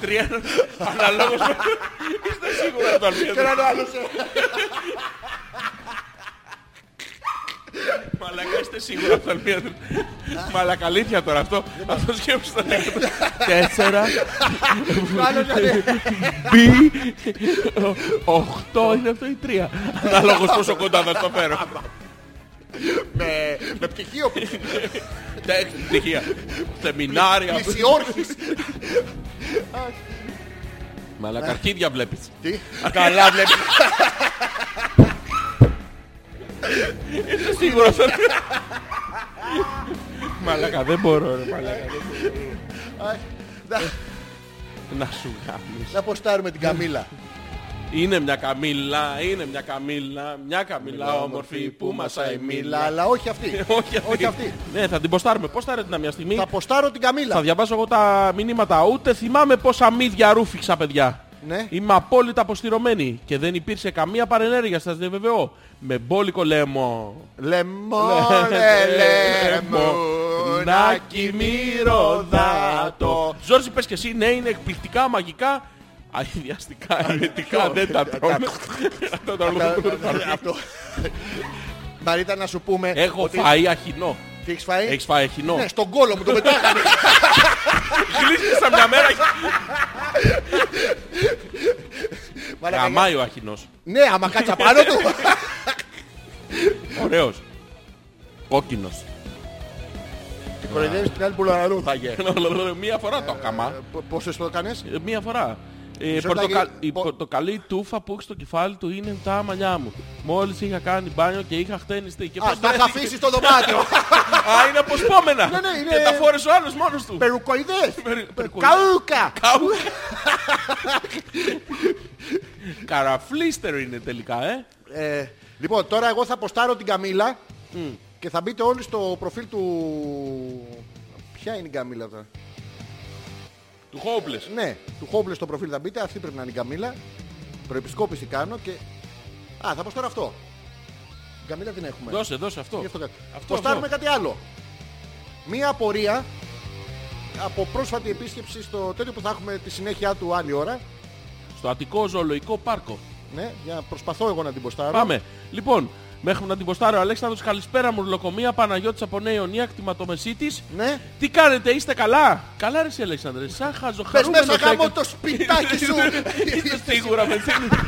Speaker 2: Τρία. Αναλόγως. Είστε σίγουρα το
Speaker 1: Και
Speaker 2: αλμίδα.
Speaker 1: έναν άλλο σε...
Speaker 2: Μαλακά είστε σίγουρα το αλμίδα. Μαλακαλήθεια τώρα αυτό. Αυτό σκέψου το Τέσσερα.
Speaker 1: Άλλο σε...
Speaker 2: Μπι. Οχτώ είναι αυτό ή τρία. Αναλόγως πόσο κοντά θα το φέρω.
Speaker 1: με, με πτυχίο
Speaker 2: Τέχνη, στοιχεία. Σεμινάρια.
Speaker 1: πλησιόρχης.
Speaker 2: Μαλάκα αρχίδια βλέπεις.
Speaker 1: Τι; Καλά βλέπεις.
Speaker 2: Είσαι σίγουρος. Μαλάκα δεν μπορώ ρε μαλάκα. δεν μπορώ.
Speaker 1: Να-
Speaker 2: Να σου γάμεις.
Speaker 1: Να ποστάρουμε την Καμίλα.
Speaker 2: Είναι μια καμίλα, είναι μια καμίλα, μια καμίλα όμορφη που μασάει
Speaker 1: Μίλα,
Speaker 2: μίλα.
Speaker 1: αλλά όχι αυτή.
Speaker 2: Όχι αυτή.
Speaker 1: Όχι αυτή.
Speaker 2: Ναι, θα την ποστάρουμε. Πώς θα ρε μια στιγμή.
Speaker 1: Θα ποστάρω την
Speaker 2: Θα
Speaker 1: Καμίλα.
Speaker 2: διαβάσω εγώ τα μηνύματα. Ούτε θυμάμαι πόσα μύδια ρούφηξα, παιδιά.
Speaker 1: Ναι.
Speaker 2: Είμαι απόλυτα αποστηρωμένη και δεν υπήρξε καμία παρενέργεια, σας διαβεβαιώ. Με μπόλικο λέμο.
Speaker 1: Λεμόνε, λεμονάκι μυρωδάτο.
Speaker 2: Ζόρζι, πες και εσύ, ναι, είναι εκπληκτικά, μαγικά, αειδιαστικά, αρνητικά, δεν τα τρώνε.
Speaker 1: Αυτό. Μαρίτα να σου πούμε
Speaker 2: Έχω
Speaker 1: ότι-
Speaker 2: φάει αχινό.
Speaker 1: Τι έχεις φάει;
Speaker 2: Έχεις φάει αχινό.
Speaker 1: Ναι στον κόλο μου το πετάγανε
Speaker 2: Γλίστησα μια μέρα.
Speaker 1: Μαλάκα,
Speaker 2: Γαμάει ο αχινός.
Speaker 1: Ναι άμα κάτσα πάνω του
Speaker 2: Ωραίος. Κόκκινος.
Speaker 1: Την κοροϊδεύεις την άλλη που λαρούθαγε
Speaker 2: Μία φορά το καμά.
Speaker 1: Πόσες το έκανες
Speaker 2: Ε, Μία φορά. Ε,
Speaker 1: Μισό
Speaker 2: πορτοκα-
Speaker 1: λεπτάκι.
Speaker 2: Η
Speaker 1: Πο-
Speaker 2: πορτοκαλί τούφα που έχει στο κεφάλι του είναι τα μαλλιά μου. Μόλις είχα κάνει μπάνιο και είχα χτένιστη. Και
Speaker 1: Α,
Speaker 2: πώς
Speaker 1: τα είχα
Speaker 2: βρέθηκε-
Speaker 1: αφήσεις στο δωμάτιο
Speaker 2: Α, είναι αποσπόμενα.
Speaker 1: Ναι, ναι, είναι-
Speaker 2: Και τα φόρεσε ο άλλος μόνος του.
Speaker 1: Περουκοειδές
Speaker 2: Περι- περικοειδές.
Speaker 1: Καούκα
Speaker 2: Καού. Καραφλίστερο είναι τελικά, ε.
Speaker 1: Ε, Λοιπόν τώρα εγώ θα ποστάρω την Καμίλα Και θα μπείτε όλοι στο προφίλ του Ποια είναι η Καμίλα τώρα;
Speaker 2: Του Hopeless.
Speaker 1: Ναι, του Hopeless στο προφίλ θα μπείτε, αυτή πρέπει να είναι η Καμίλα. Προεπισκόπηση κάνω και. Α, θα πω τώρα αυτό. Την Καμίλα την έχουμε.
Speaker 2: Δώσε, δώσε αυτό.
Speaker 1: Γι' αυτό κάτι.
Speaker 2: Αυτό,
Speaker 1: Ποστάρουμε
Speaker 2: αυτό.
Speaker 1: κάτι άλλο. Μία απορία από πρόσφατη επίσκεψη στο τέτοιο που θα έχουμε τη συνέχεια του άλλη ώρα.
Speaker 2: Στο Αττικό Ζωολογικό Πάρκο.
Speaker 1: Ναι, για να προσπαθώ εγώ να την ποστάρω.
Speaker 2: Πάμε. Λοιπόν, μέχρι να την ποστάρει ο Αλέξανδρος, καλησπέρα μου, Λοκομεία, Παναγιώτης από Νέα Ιωνία, κτηματομεσή της.
Speaker 1: Ναι.
Speaker 2: Τι κάνετε, είστε καλά; Καλά ρε εσύ Αλέξανδρε, σαν
Speaker 1: Πες
Speaker 2: χαζοχαρούμενος
Speaker 1: μέσα γάμο
Speaker 2: έκανα-
Speaker 1: το σπιτάκι σου.
Speaker 2: Είσαι σίγουρα με τσίνη.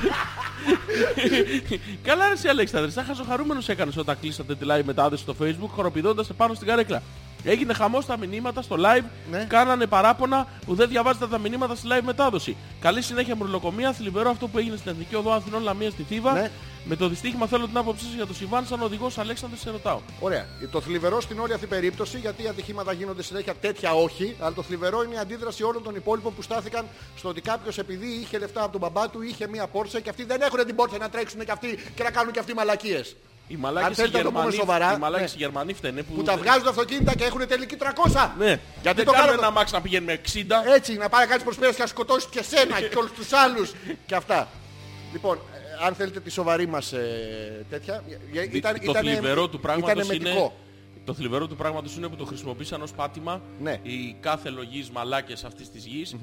Speaker 2: Καλά ρε εσύ Αλέξανδρε, σαν χαζοχαρούμενος έκανες όταν κλείσατε τη live μετάδοση στο facebook χοροπηδώντας επάνω στην καρέκλα. Έγινε χαμός στα μηνύματα στο live,
Speaker 1: Ναι.
Speaker 2: κάνανε παράπονα που δεν διαβάζετε τα μηνύματα στη live μετάδοση. Καλή συνέχεια μουρλοκομεία, θλιβερό αυτό που έγινε στην Εθνική Οδό Αθηνών Λαμία στη Θήβα.
Speaker 1: Ναι.
Speaker 2: Με το δυστύχημα θέλω την άποψή σας για το συμβάν σαν οδηγός Αλέξανδρε σε ρωτάω.
Speaker 1: Ωραία. Το θλιβερό στην όλη αυτή περίπτωση, γιατί οι ατυχήματα γίνονται συνέχεια τέτοια όχι, αλλά το θλιβερό είναι η αντίδραση όλων των υπόλοιπων που στάθηκαν στο ότι κάποιος επειδή είχε λεφτά από τον μπαμπά του, είχε μία πόρσε και αυτοί δεν έχουν την πόρσε να τρέξουν και αυτοί και να κάνουν και αυτοί μαλακίες.
Speaker 2: Οι
Speaker 1: Αν
Speaker 2: μαλάκες οι
Speaker 1: θέλετε να το πούμε
Speaker 2: Γερμανοί,
Speaker 1: σοβαρά,
Speaker 2: οι μαλάκες
Speaker 1: ναι.
Speaker 2: οι Γερμανοί φταίνε που,
Speaker 1: Που τα βγάζουν αυτοκίνητα και έχουν τελική 300.
Speaker 2: Ναι,
Speaker 1: Γιατί
Speaker 2: γιατί
Speaker 1: το
Speaker 2: το κάνουμε
Speaker 1: κάνουμε-
Speaker 2: ένα αμάξι να πηγαίνουμε 60.
Speaker 1: Έτσι, να πάει να κάνει προσπέραση και να σκοτώσει και σένα και όλους τους άλλους και αυτά. Λοιπόν, ε, αν θέλετε τη σοβαρή μας τέτοια. ε,
Speaker 2: Δι-
Speaker 1: Ήταν,
Speaker 2: το θλιβερό του πράγματος
Speaker 1: ήταν
Speaker 2: είναι...
Speaker 1: μετικό.
Speaker 2: Το θλιβερό του πράγματος είναι που το χρησιμοποίησαν ως πάτημα
Speaker 1: Ναι.
Speaker 2: οι κάθε λογής μαλάκες αυτής της γης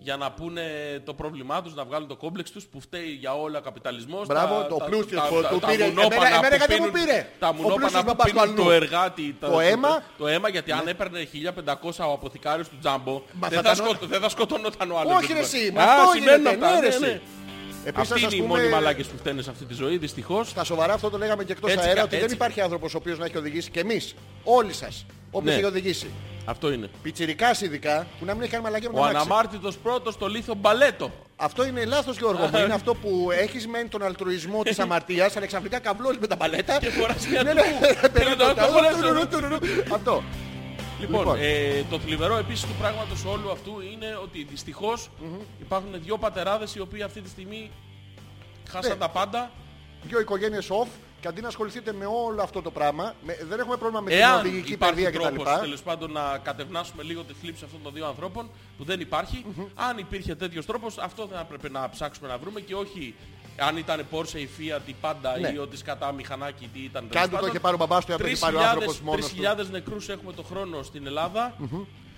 Speaker 2: για να πούνε το πρόβλημά τους, να βγάλουν το κόμπλεξ τους που φταίει για όλα ο καπιταλισμός.
Speaker 1: Μπράβο,
Speaker 2: τα-
Speaker 1: το
Speaker 2: τα-
Speaker 1: πλούστιος
Speaker 2: τα-
Speaker 1: που
Speaker 2: τα-
Speaker 1: του
Speaker 2: τα
Speaker 1: πήρε.
Speaker 2: μουνόπανα
Speaker 1: Εμένα- εμένα
Speaker 2: που
Speaker 1: γιατί μου
Speaker 2: πίνουν-
Speaker 1: πήρε.
Speaker 2: Τα
Speaker 1: Ο
Speaker 2: μουνόπανα
Speaker 1: πλούσιος
Speaker 2: που
Speaker 1: μπαμπάς του
Speaker 2: πίνουν
Speaker 1: αλλού.
Speaker 2: το εργάτι. τα-
Speaker 1: Το αίμα.
Speaker 2: Το αίμα γιατί αν έπαιρνε 1500 ο αποθηκάριος του Τζάμπο
Speaker 1: Μα
Speaker 2: δεν
Speaker 1: θα
Speaker 2: θα,
Speaker 1: τα-
Speaker 2: σκοτω- δεν θα σκοτωνόταν ο άλλος.
Speaker 1: Όχι, ρε, εσύ, με
Speaker 2: Α,
Speaker 1: αυτό
Speaker 2: συμβαίνουν
Speaker 1: γίνεται,
Speaker 2: αυτά,
Speaker 1: ναι, Επίσης,
Speaker 2: Αυτοί
Speaker 1: ας
Speaker 2: είναι οι
Speaker 1: πούμε,
Speaker 2: μόνοι μαλάκες που φταίνε σε αυτή τη ζωή, δυστυχώς.
Speaker 1: Στα σοβαρά αυτό το λέγαμε και εκτός
Speaker 2: Έτσι,
Speaker 1: αέρα
Speaker 2: κα-
Speaker 1: ότι δεν
Speaker 2: έτσι.
Speaker 1: υπάρχει άνθρωπος ο οποίος να έχει οδηγήσει και εμείς, όλοι σας, όποιος
Speaker 2: Ναι.
Speaker 1: έχει οδηγήσει.
Speaker 2: Αυτό είναι.
Speaker 1: Πιτσιρικάς ειδικά, που να μην έχει κάνει μαλακία με
Speaker 2: Ο
Speaker 1: το αμάξι.
Speaker 2: αναμάρτητος πρώτος στο λίθο μπαλέτο.
Speaker 1: Αυτό είναι λάθος Γιώργο μου. είναι αυτό που έχεις μεν τον αλτρουισμό της αμαρτίας, αλλά ξαφνικά καβλώνεις με τα παλέτα.
Speaker 2: Και φοράς μια
Speaker 1: Ναι, ναι,
Speaker 2: του.
Speaker 1: περνάει
Speaker 2: το-
Speaker 1: το-
Speaker 2: το φοράς
Speaker 1: τουρουρου,
Speaker 2: το-
Speaker 1: τουρουρου. Αυτό.
Speaker 2: Λοιπόν,
Speaker 1: Λοιπόν.
Speaker 2: ε, το θλιβερό επίσης του πράγματος όλου αυτού είναι ότι δυστυχώς υπάρχουν δύο πατεράδες οι οποίοι αυτή τη στιγμή χάσαν
Speaker 1: Ναι.
Speaker 2: τα πάντα.
Speaker 1: Δύο οικογένειες off και αντί να ασχοληθείτε με όλο αυτό το πράγμα, με- δεν έχουμε πρόβλημα με την
Speaker 2: Εάν
Speaker 1: οδηγική
Speaker 2: υπάρχει
Speaker 1: παιδεία κτλ.
Speaker 2: τρόπος τέλος πάντων να κατευνάσουμε λίγο τη θλίψη αυτών των δύο ανθρώπων που δεν υπάρχει, αν υπήρχε τέτοιος τρόπος αυτό θα έπρεπε να ψάξουμε να βρούμε και όχι αν ήταν Porsche ή Fiat ή πάντα
Speaker 1: Ναι.
Speaker 2: ή ότι σκατά μηχανάκι τι ήταν.
Speaker 1: Κάτι το είχε πάρει ο μπαμπάς του, αυτό το είχε πάρει ο άνθρωπος μόνος του.
Speaker 2: 3.000 νεκρούς έχουμε το χρόνο στην Ελλάδα.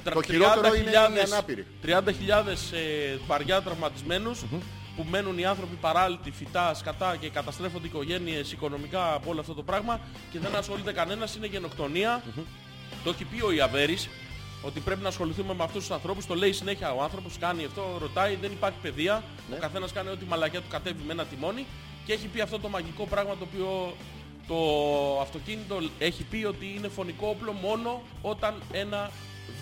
Speaker 2: Τρα-
Speaker 1: Το χειρότερο είναι οι
Speaker 2: 30.000
Speaker 1: ανάπηροι.
Speaker 2: 30.000 ε, βαριά τραυματισμένους που μένουν οι άνθρωποι παράλυτοι, φυτά, σκατά και καταστρέφονται οικογένειες οικονομικά από όλο αυτό το πράγμα και δεν ασχολείται κανένας, είναι γενοκτονία. Το έχει πει ο Ιαβέρης ότι πρέπει να ασχοληθούμε με αυτούς τους ανθρώπους. Το λέει συνέχεια ο άνθρωπος, κάνει αυτό, ρωτάει, δεν υπάρχει παιδεία.
Speaker 1: Ναι.
Speaker 2: Ο καθένας κάνει ό,τι μαλακιά του κατέβει με ένα τιμόνι και έχει πει αυτό το μαγικό πράγμα το οποίο το αυτοκίνητο έχει πει ότι είναι φωνικό όπλο μόνο όταν ένα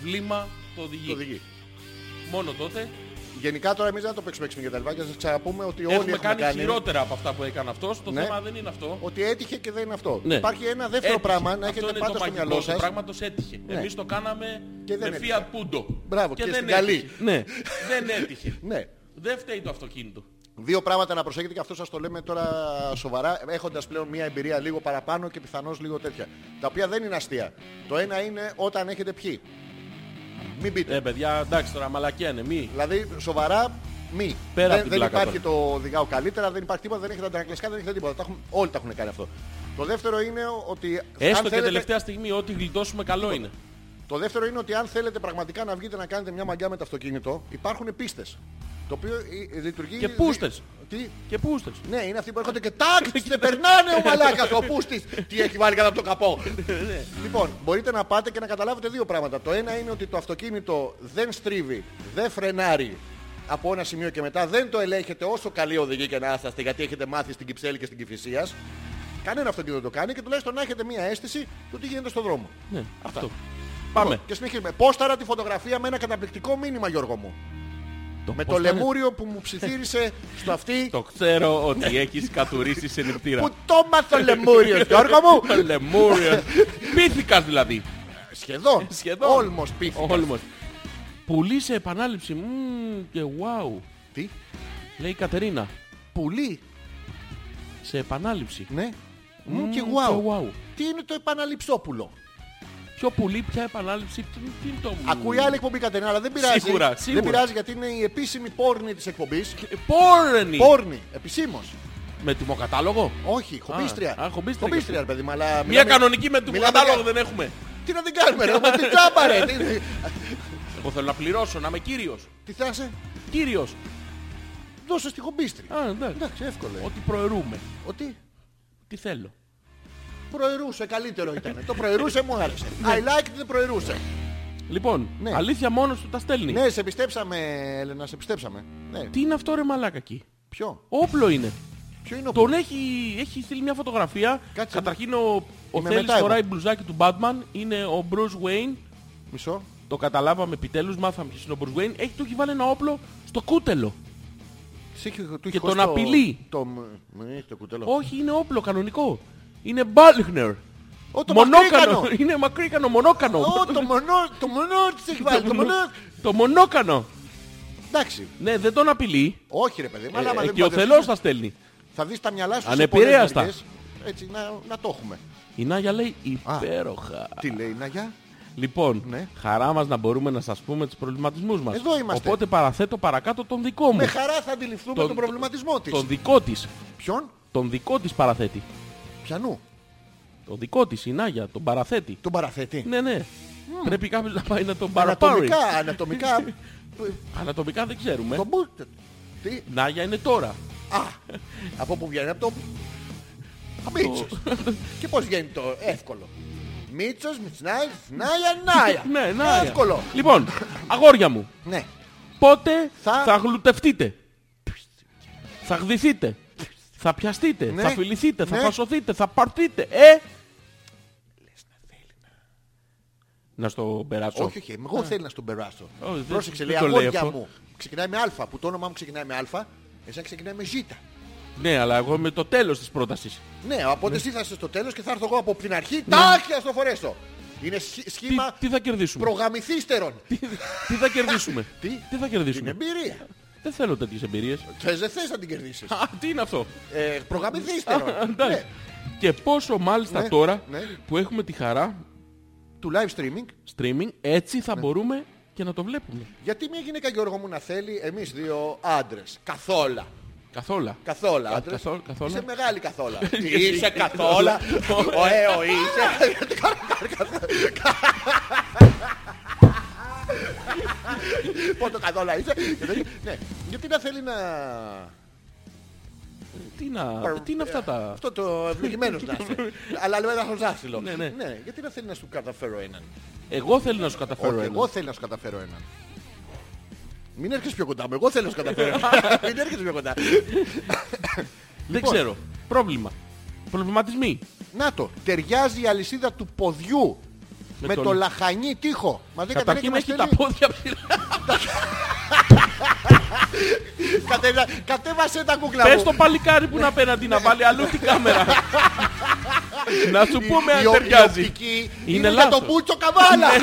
Speaker 2: βλήμα το οδηγεί.
Speaker 1: Το οδηγεί.
Speaker 2: Μόνο τότε.
Speaker 1: Γενικά τώρα εμείς δεν θα το παίξουμε έξυπνο και τα λοιπά και θα σας ξαναπούμε ότι όλοι
Speaker 2: Έχουμε
Speaker 1: έχουμε
Speaker 2: κάνει, χειρότερα από αυτά που έκανε αυτός. Το
Speaker 1: Ναι.
Speaker 2: θέμα δεν είναι αυτό.
Speaker 1: Ότι έτυχε και δεν είναι αυτό.
Speaker 2: Ναι.
Speaker 1: Υπάρχει ένα δεύτερο
Speaker 2: Έτυχε.
Speaker 1: πράγμα να
Speaker 2: Αυτό
Speaker 1: έχετε
Speaker 2: είναι
Speaker 1: πάντα
Speaker 2: το
Speaker 1: στο
Speaker 2: μαγικό
Speaker 1: μυαλό
Speaker 2: του
Speaker 1: σας.
Speaker 2: πράγματος έτυχε.
Speaker 1: Ναι.
Speaker 2: Εμείς το κάναμε
Speaker 1: Και δεν
Speaker 2: με
Speaker 1: έτυχε.
Speaker 2: Fiat Punto.
Speaker 1: Μπράβο, και
Speaker 2: δεν
Speaker 1: στην καλή.
Speaker 2: έτυχε. Ναι, δεν έτυχε.
Speaker 1: Ναι.
Speaker 2: Δεν φταίει το αυτοκίνητο.
Speaker 1: Δύο πράγματα να προσέχετε και αυτό σας το λέμε τώρα σοβαρά, έχοντας πλέον μια εμπειρία λίγο παραπάνω και πιθανώς λίγο τέτοια. Τα οποία δεν είναι αστεία. Το ένα είναι όταν έχετε πιει. Μην πείτε.
Speaker 2: Ε, παιδιά, εντάξει τώρα μαλακία είναι. Μη.
Speaker 1: Δηλαδή, σοβαρά, μη.
Speaker 2: Πέρα
Speaker 1: δεν
Speaker 2: από την
Speaker 1: δεν
Speaker 2: πλάκα
Speaker 1: υπάρχει το οδηγάω καλύτερα, δεν υπάρχει τίποτα, δεν έχετε αντανακλαστικά, δεν έχετε τίποτα. Τα έχουν, όλοι τα έχουν κάνει αυτό. Το δεύτερο είναι ότι.
Speaker 2: Έστω
Speaker 1: αν
Speaker 2: και
Speaker 1: θέλετε-
Speaker 2: τελευταία στιγμή, ό,τι γλιτώσουμε καλό είναι.
Speaker 1: Το δεύτερο είναι ότι αν θέλετε πραγματικά να βγείτε να κάνετε μια μαγκιά με το αυτοκίνητο, υπάρχουν πίστες. Το οποίο ε, ε, λειτουργεί.
Speaker 2: Και πούστες.
Speaker 1: Τι;
Speaker 2: Και πούστες.
Speaker 1: Ναι, είναι αυτοί που έρχονται και τάκ, και περνάνε ο μαλάκας, ο πούστης. Τι έχει βάλει κάτω από το καπό. λοιπόν, μπορείτε να πάτε και να καταλάβετε δύο πράγματα. Το ένα είναι ότι το αυτοκίνητο δεν στρίβει, δεν φρενάρει από ένα σημείο και μετά, δεν το ελέγχετε όσο καλή οδηγή και να είσαστε, γιατί έχετε μάθει στην Κυψέλη και στην Κυφυσίας. Κανένα αυτοκίνητο το κάνει και τουλάχιστον να έχετε μία αίσθηση του τι γίνεται στον δρόμο.
Speaker 2: Ναι, αυτό. Πάμε.
Speaker 1: Και συνεχίζουμε. Πόσταρα τη φωτογραφία με ένα καταπληκτικό μήνυμα, Γιώργο μου. Με το
Speaker 2: πώς θα είναι.
Speaker 1: λεμούριο που μου ψιθύρισε στο αυτί.
Speaker 2: Το ξέρω ότι έχεις κατουρίσει σε νηπτήρα.
Speaker 1: Που το μάθω λεμούριο, Γιώργο μου.
Speaker 2: Το λεμούριο. Πήθηκας δηλαδή.
Speaker 1: Σχεδόν.
Speaker 2: Σχεδόν.
Speaker 1: Όλμος πήθηκα.
Speaker 2: Όλμος. Πουλή σε επανάληψη. Μμμ, και wow.
Speaker 1: Τι;
Speaker 2: Λέει η Κατερίνα.
Speaker 1: Πουλί.
Speaker 2: Σε επανάληψη.
Speaker 1: Ναι. Μου
Speaker 2: Μμμ,
Speaker 1: και
Speaker 2: και
Speaker 1: wow.
Speaker 2: wow.
Speaker 1: Τι είναι το επαναληψόπουλο;
Speaker 2: Ποιο πουλί, ποια επανάληψη. Τι, τι είναι το...
Speaker 1: Ακούει άλλη εκπομπή Κατερίνα, αλλά δεν πειράζει.
Speaker 2: Σίγουρα, σίγουρα.
Speaker 1: Δεν πειράζει γιατί είναι η επίσημη πόρνη της εκπομπής.
Speaker 2: Ε, Πόρνη.
Speaker 1: Πόρνη, επισήμως.
Speaker 2: Με τιμοκατάλογο.
Speaker 1: Όχι, χομπίστρια.
Speaker 2: α, χομπίστρια.
Speaker 1: Χομπίστρια, ρε παιδί μου, αλλά...
Speaker 2: Μια
Speaker 1: μιλάμε-
Speaker 2: κανονική με
Speaker 1: μιλάμε
Speaker 2: τιμοκατάλογο
Speaker 1: για-
Speaker 2: δεν έχουμε.
Speaker 1: Τι να την κάνουμε, ρε, με την τσάμπα, ρε. Τι-
Speaker 2: Εγώ θέλω να πληρώσω, να είμαι κύριος.
Speaker 1: Τι θα είσαι,
Speaker 2: Κύριος.
Speaker 1: δώσε στη χομπίστρια.
Speaker 2: Α, εντάξει.
Speaker 1: Εντάξει, εύκολο. είναι.
Speaker 2: Ότι προαιρούμε.
Speaker 1: Ότι;
Speaker 2: Τι θέλω.
Speaker 1: Προαιρούσε, καλύτερο ήταν. Το προαιρούσε μου άρεσε. I liked the προαιρούσε.
Speaker 2: Λοιπόν,
Speaker 1: Ναι.
Speaker 2: αλήθεια μόνος του τα στέλνει.
Speaker 1: Ναι, σε πιστέψαμε, Έλενα, σε πιστέψαμε. Ναι.
Speaker 2: Τι είναι αυτό ρε μαλάκα εκεί;
Speaker 1: Ποιο,
Speaker 2: Όπλο είναι.
Speaker 1: ποιο είναι ο
Speaker 2: Τον έχει, έχει στείλει μια φωτογραφία.
Speaker 1: Κάτσε,
Speaker 2: Καταρχήν ο, ο
Speaker 1: Είμαι
Speaker 2: Θέλης
Speaker 1: μετά εγώ.
Speaker 2: φοράει μπλουζάκι του Batman. Είναι ο Bruce Wayne.
Speaker 1: Μισό.
Speaker 2: Το καταλάβαμε επιτέλους, μάθαμε ποιος είναι ο Bruce Wayne. Έχει του έχει βάλει ένα όπλο στο κούτελο.
Speaker 1: Της έχει- του έχει
Speaker 2: Και
Speaker 1: χώσει
Speaker 2: τον
Speaker 1: το-
Speaker 2: απειλεί.
Speaker 1: Το, μ- μ- έχει το κουτέλο.
Speaker 2: Όχι, είναι όπλο κανονικό. Είναι Μπάλιχνερ.
Speaker 1: Ω, το
Speaker 2: Μονόκανο.
Speaker 1: μακρύκανο.
Speaker 2: Είναι μακρύκανο, μονόκανο.
Speaker 1: Ω, το μονό, το μονό της έχει βάλει. Το μονό.
Speaker 2: Το μονόκανο.
Speaker 1: Εντάξει.
Speaker 2: Ναι, δεν τον απειλεί.
Speaker 1: Όχι ρε παιδί μου, αλλά άμα
Speaker 2: Ε,
Speaker 1: δεν
Speaker 2: και ο
Speaker 1: παντρευτείς,
Speaker 2: θελός θα στέλνει.
Speaker 1: Θα δεις τα μυαλά σου σε
Speaker 2: Ανεπηρέαστα.
Speaker 1: πολλές μεριές. Έτσι, να, να το έχουμε.
Speaker 2: Η Νάγια λέει υπέροχα.
Speaker 1: Τι λέει, Ναγιά.
Speaker 2: Λοιπόν,
Speaker 1: Ναι.
Speaker 2: χαρά μας να μπορούμε να σας πούμε τους προβληματισμούς μας.
Speaker 1: Εδώ είμαστε.
Speaker 2: Οπότε παραθέτω παρακάτω τον δικό μου.
Speaker 1: Με χαρά θα αντιληφθούμε
Speaker 2: Τον-
Speaker 1: τον προβληματισμό της.
Speaker 2: Τον δικό της.
Speaker 1: Ποιον,
Speaker 2: Τον δικό της παραθέτει.
Speaker 1: Πιανού,
Speaker 2: Τον δικό της, η Νάγια, τον παραθέτει.
Speaker 1: τον παραθέτει.
Speaker 2: Ναι, ναι. Πρέπει κάποιος να πάει να τον παραπάρει.
Speaker 1: Ανατομικά, ανατομικά.
Speaker 2: Ανατομικά δεν ξέρουμε.
Speaker 1: τον μπούτε. Τι,
Speaker 2: Νάγια είναι τώρα.
Speaker 1: α, από πού βγαίνει, από το... Μίτσος. Και πώς βγαίνει το εύκολο. Μίτσος, Μιτσνάι, Νάια, Νάια.
Speaker 2: Ναι, Νάγια.
Speaker 1: Εύκολο.
Speaker 2: Λοιπόν, αγόρια μου,
Speaker 1: Ναι.
Speaker 2: πότε
Speaker 1: Θα-
Speaker 2: θα, γλουτευτείτε; Θα γδυθείτε; Θα πιαστείτε.
Speaker 1: Ναι.
Speaker 2: Θα φιληθείτε. Θα
Speaker 1: Ναι.
Speaker 2: φασωθείτε. Θα πάρθείτε. Ε! Να στο περάσω.
Speaker 1: Όχι, όχι, εγώ θέλω να στον περάσω.
Speaker 2: Όχι, δεν-
Speaker 1: Πρόσεξε,
Speaker 2: δεν
Speaker 1: λέει,
Speaker 2: το λέει
Speaker 1: αγόρια
Speaker 2: αυτό.
Speaker 1: μου. Ξεκινάει με α, που το όνομά μου ξεκινάει με α, εσένα ξεκινάει με ζ.
Speaker 2: Ναι, αλλά εγώ είμαι το τέλος της πρότασης.
Speaker 1: Ναι, οπότε εσύ θα είσαι στο τέλος και θα έρθω εγώ από την αρχή. Τάκ, και θα στο φορέσω. Είναι σχ-
Speaker 2: Τι,
Speaker 1: σχήμα
Speaker 2: τι θα κερδίσουμε;
Speaker 1: προγαμηθύστερων.
Speaker 2: Τι θα κερδίσουμε;
Speaker 1: Τι;
Speaker 2: τι θα
Speaker 1: Την
Speaker 2: κερδίσουμε.
Speaker 1: εμπειρία.
Speaker 2: Δεν θέλω τέτοιες εμπειρίες.
Speaker 1: Θες δεν θες να την κερδίσεις.
Speaker 2: Α, τι είναι αυτό;
Speaker 1: Ε, προγαμηθύστερων.
Speaker 2: Εντάξει.
Speaker 1: Ναι,
Speaker 2: Και πόσο μάλιστα
Speaker 1: Ναι,
Speaker 2: τώρα
Speaker 1: ναι.
Speaker 2: που έχουμε τη χαρά
Speaker 1: Του live streaming.
Speaker 2: streaming, έτσι θα
Speaker 1: Ναι.
Speaker 2: μπορούμε και να το βλέπουμε.
Speaker 1: Γιατί μια γυναίκα Γιώργο μου να θέλει εμείς δύο άντρες. Καθόλα.
Speaker 2: Καθόλα.
Speaker 1: Καθόλα
Speaker 2: Κα-
Speaker 1: άντρες.
Speaker 2: καθόλ- καθόλα.
Speaker 1: Είσαι μεγάλη καθόλα.
Speaker 2: Και
Speaker 1: είσαι
Speaker 2: εσύ.
Speaker 1: καθόλα. Ωέω είσαι. Πότε καθόλα είσαι. Και δεν- Ναι. Γιατί να θέλει να...
Speaker 2: Τι, να... τι είναι αυτά τα...
Speaker 1: Αυτό το ευλογημένος να είσαι. Αλλά λέω ένα χωζάσιλο.
Speaker 2: Ναι, ναι.
Speaker 1: Ναι, γιατί να θέλει να σου καταφέρω έναν.
Speaker 2: Εγώ θέλω να σου καταφέρω
Speaker 1: Όχι,
Speaker 2: ένα.
Speaker 1: εγώ θέλω να σου καταφέρω έναν. Μην έρχεσαι πιο κοντά μου, εγώ θέλω να σου καταφέρω έναν. Μην έρχεσαι πιο κοντά.
Speaker 2: Δεν
Speaker 1: Λοιπόν.
Speaker 2: ξέρω. Πρόβλημα. Προβληματισμοί.
Speaker 1: Να το, ταιριάζει η αλυσίδα του ποδιού με,
Speaker 2: Με
Speaker 1: το
Speaker 2: τον-
Speaker 1: λαχανί τείχο. Μαζί
Speaker 2: Καταρχήν
Speaker 1: καταρχήν
Speaker 2: έχει τα πόδια ψηλά.
Speaker 1: Κατέβα- Κατέβασε τα κούκλα
Speaker 2: Πες
Speaker 1: μου.
Speaker 2: το παλικάρι που είναι απέναντι να βάλει αλλού την κάμερα. Να σου πούμε
Speaker 1: Η- η-
Speaker 2: αν
Speaker 1: η
Speaker 2: ταιριάζει.
Speaker 1: οπτική
Speaker 2: Είναι
Speaker 1: Είναι για το
Speaker 2: λάθος.
Speaker 1: μπούτσο καβάλα.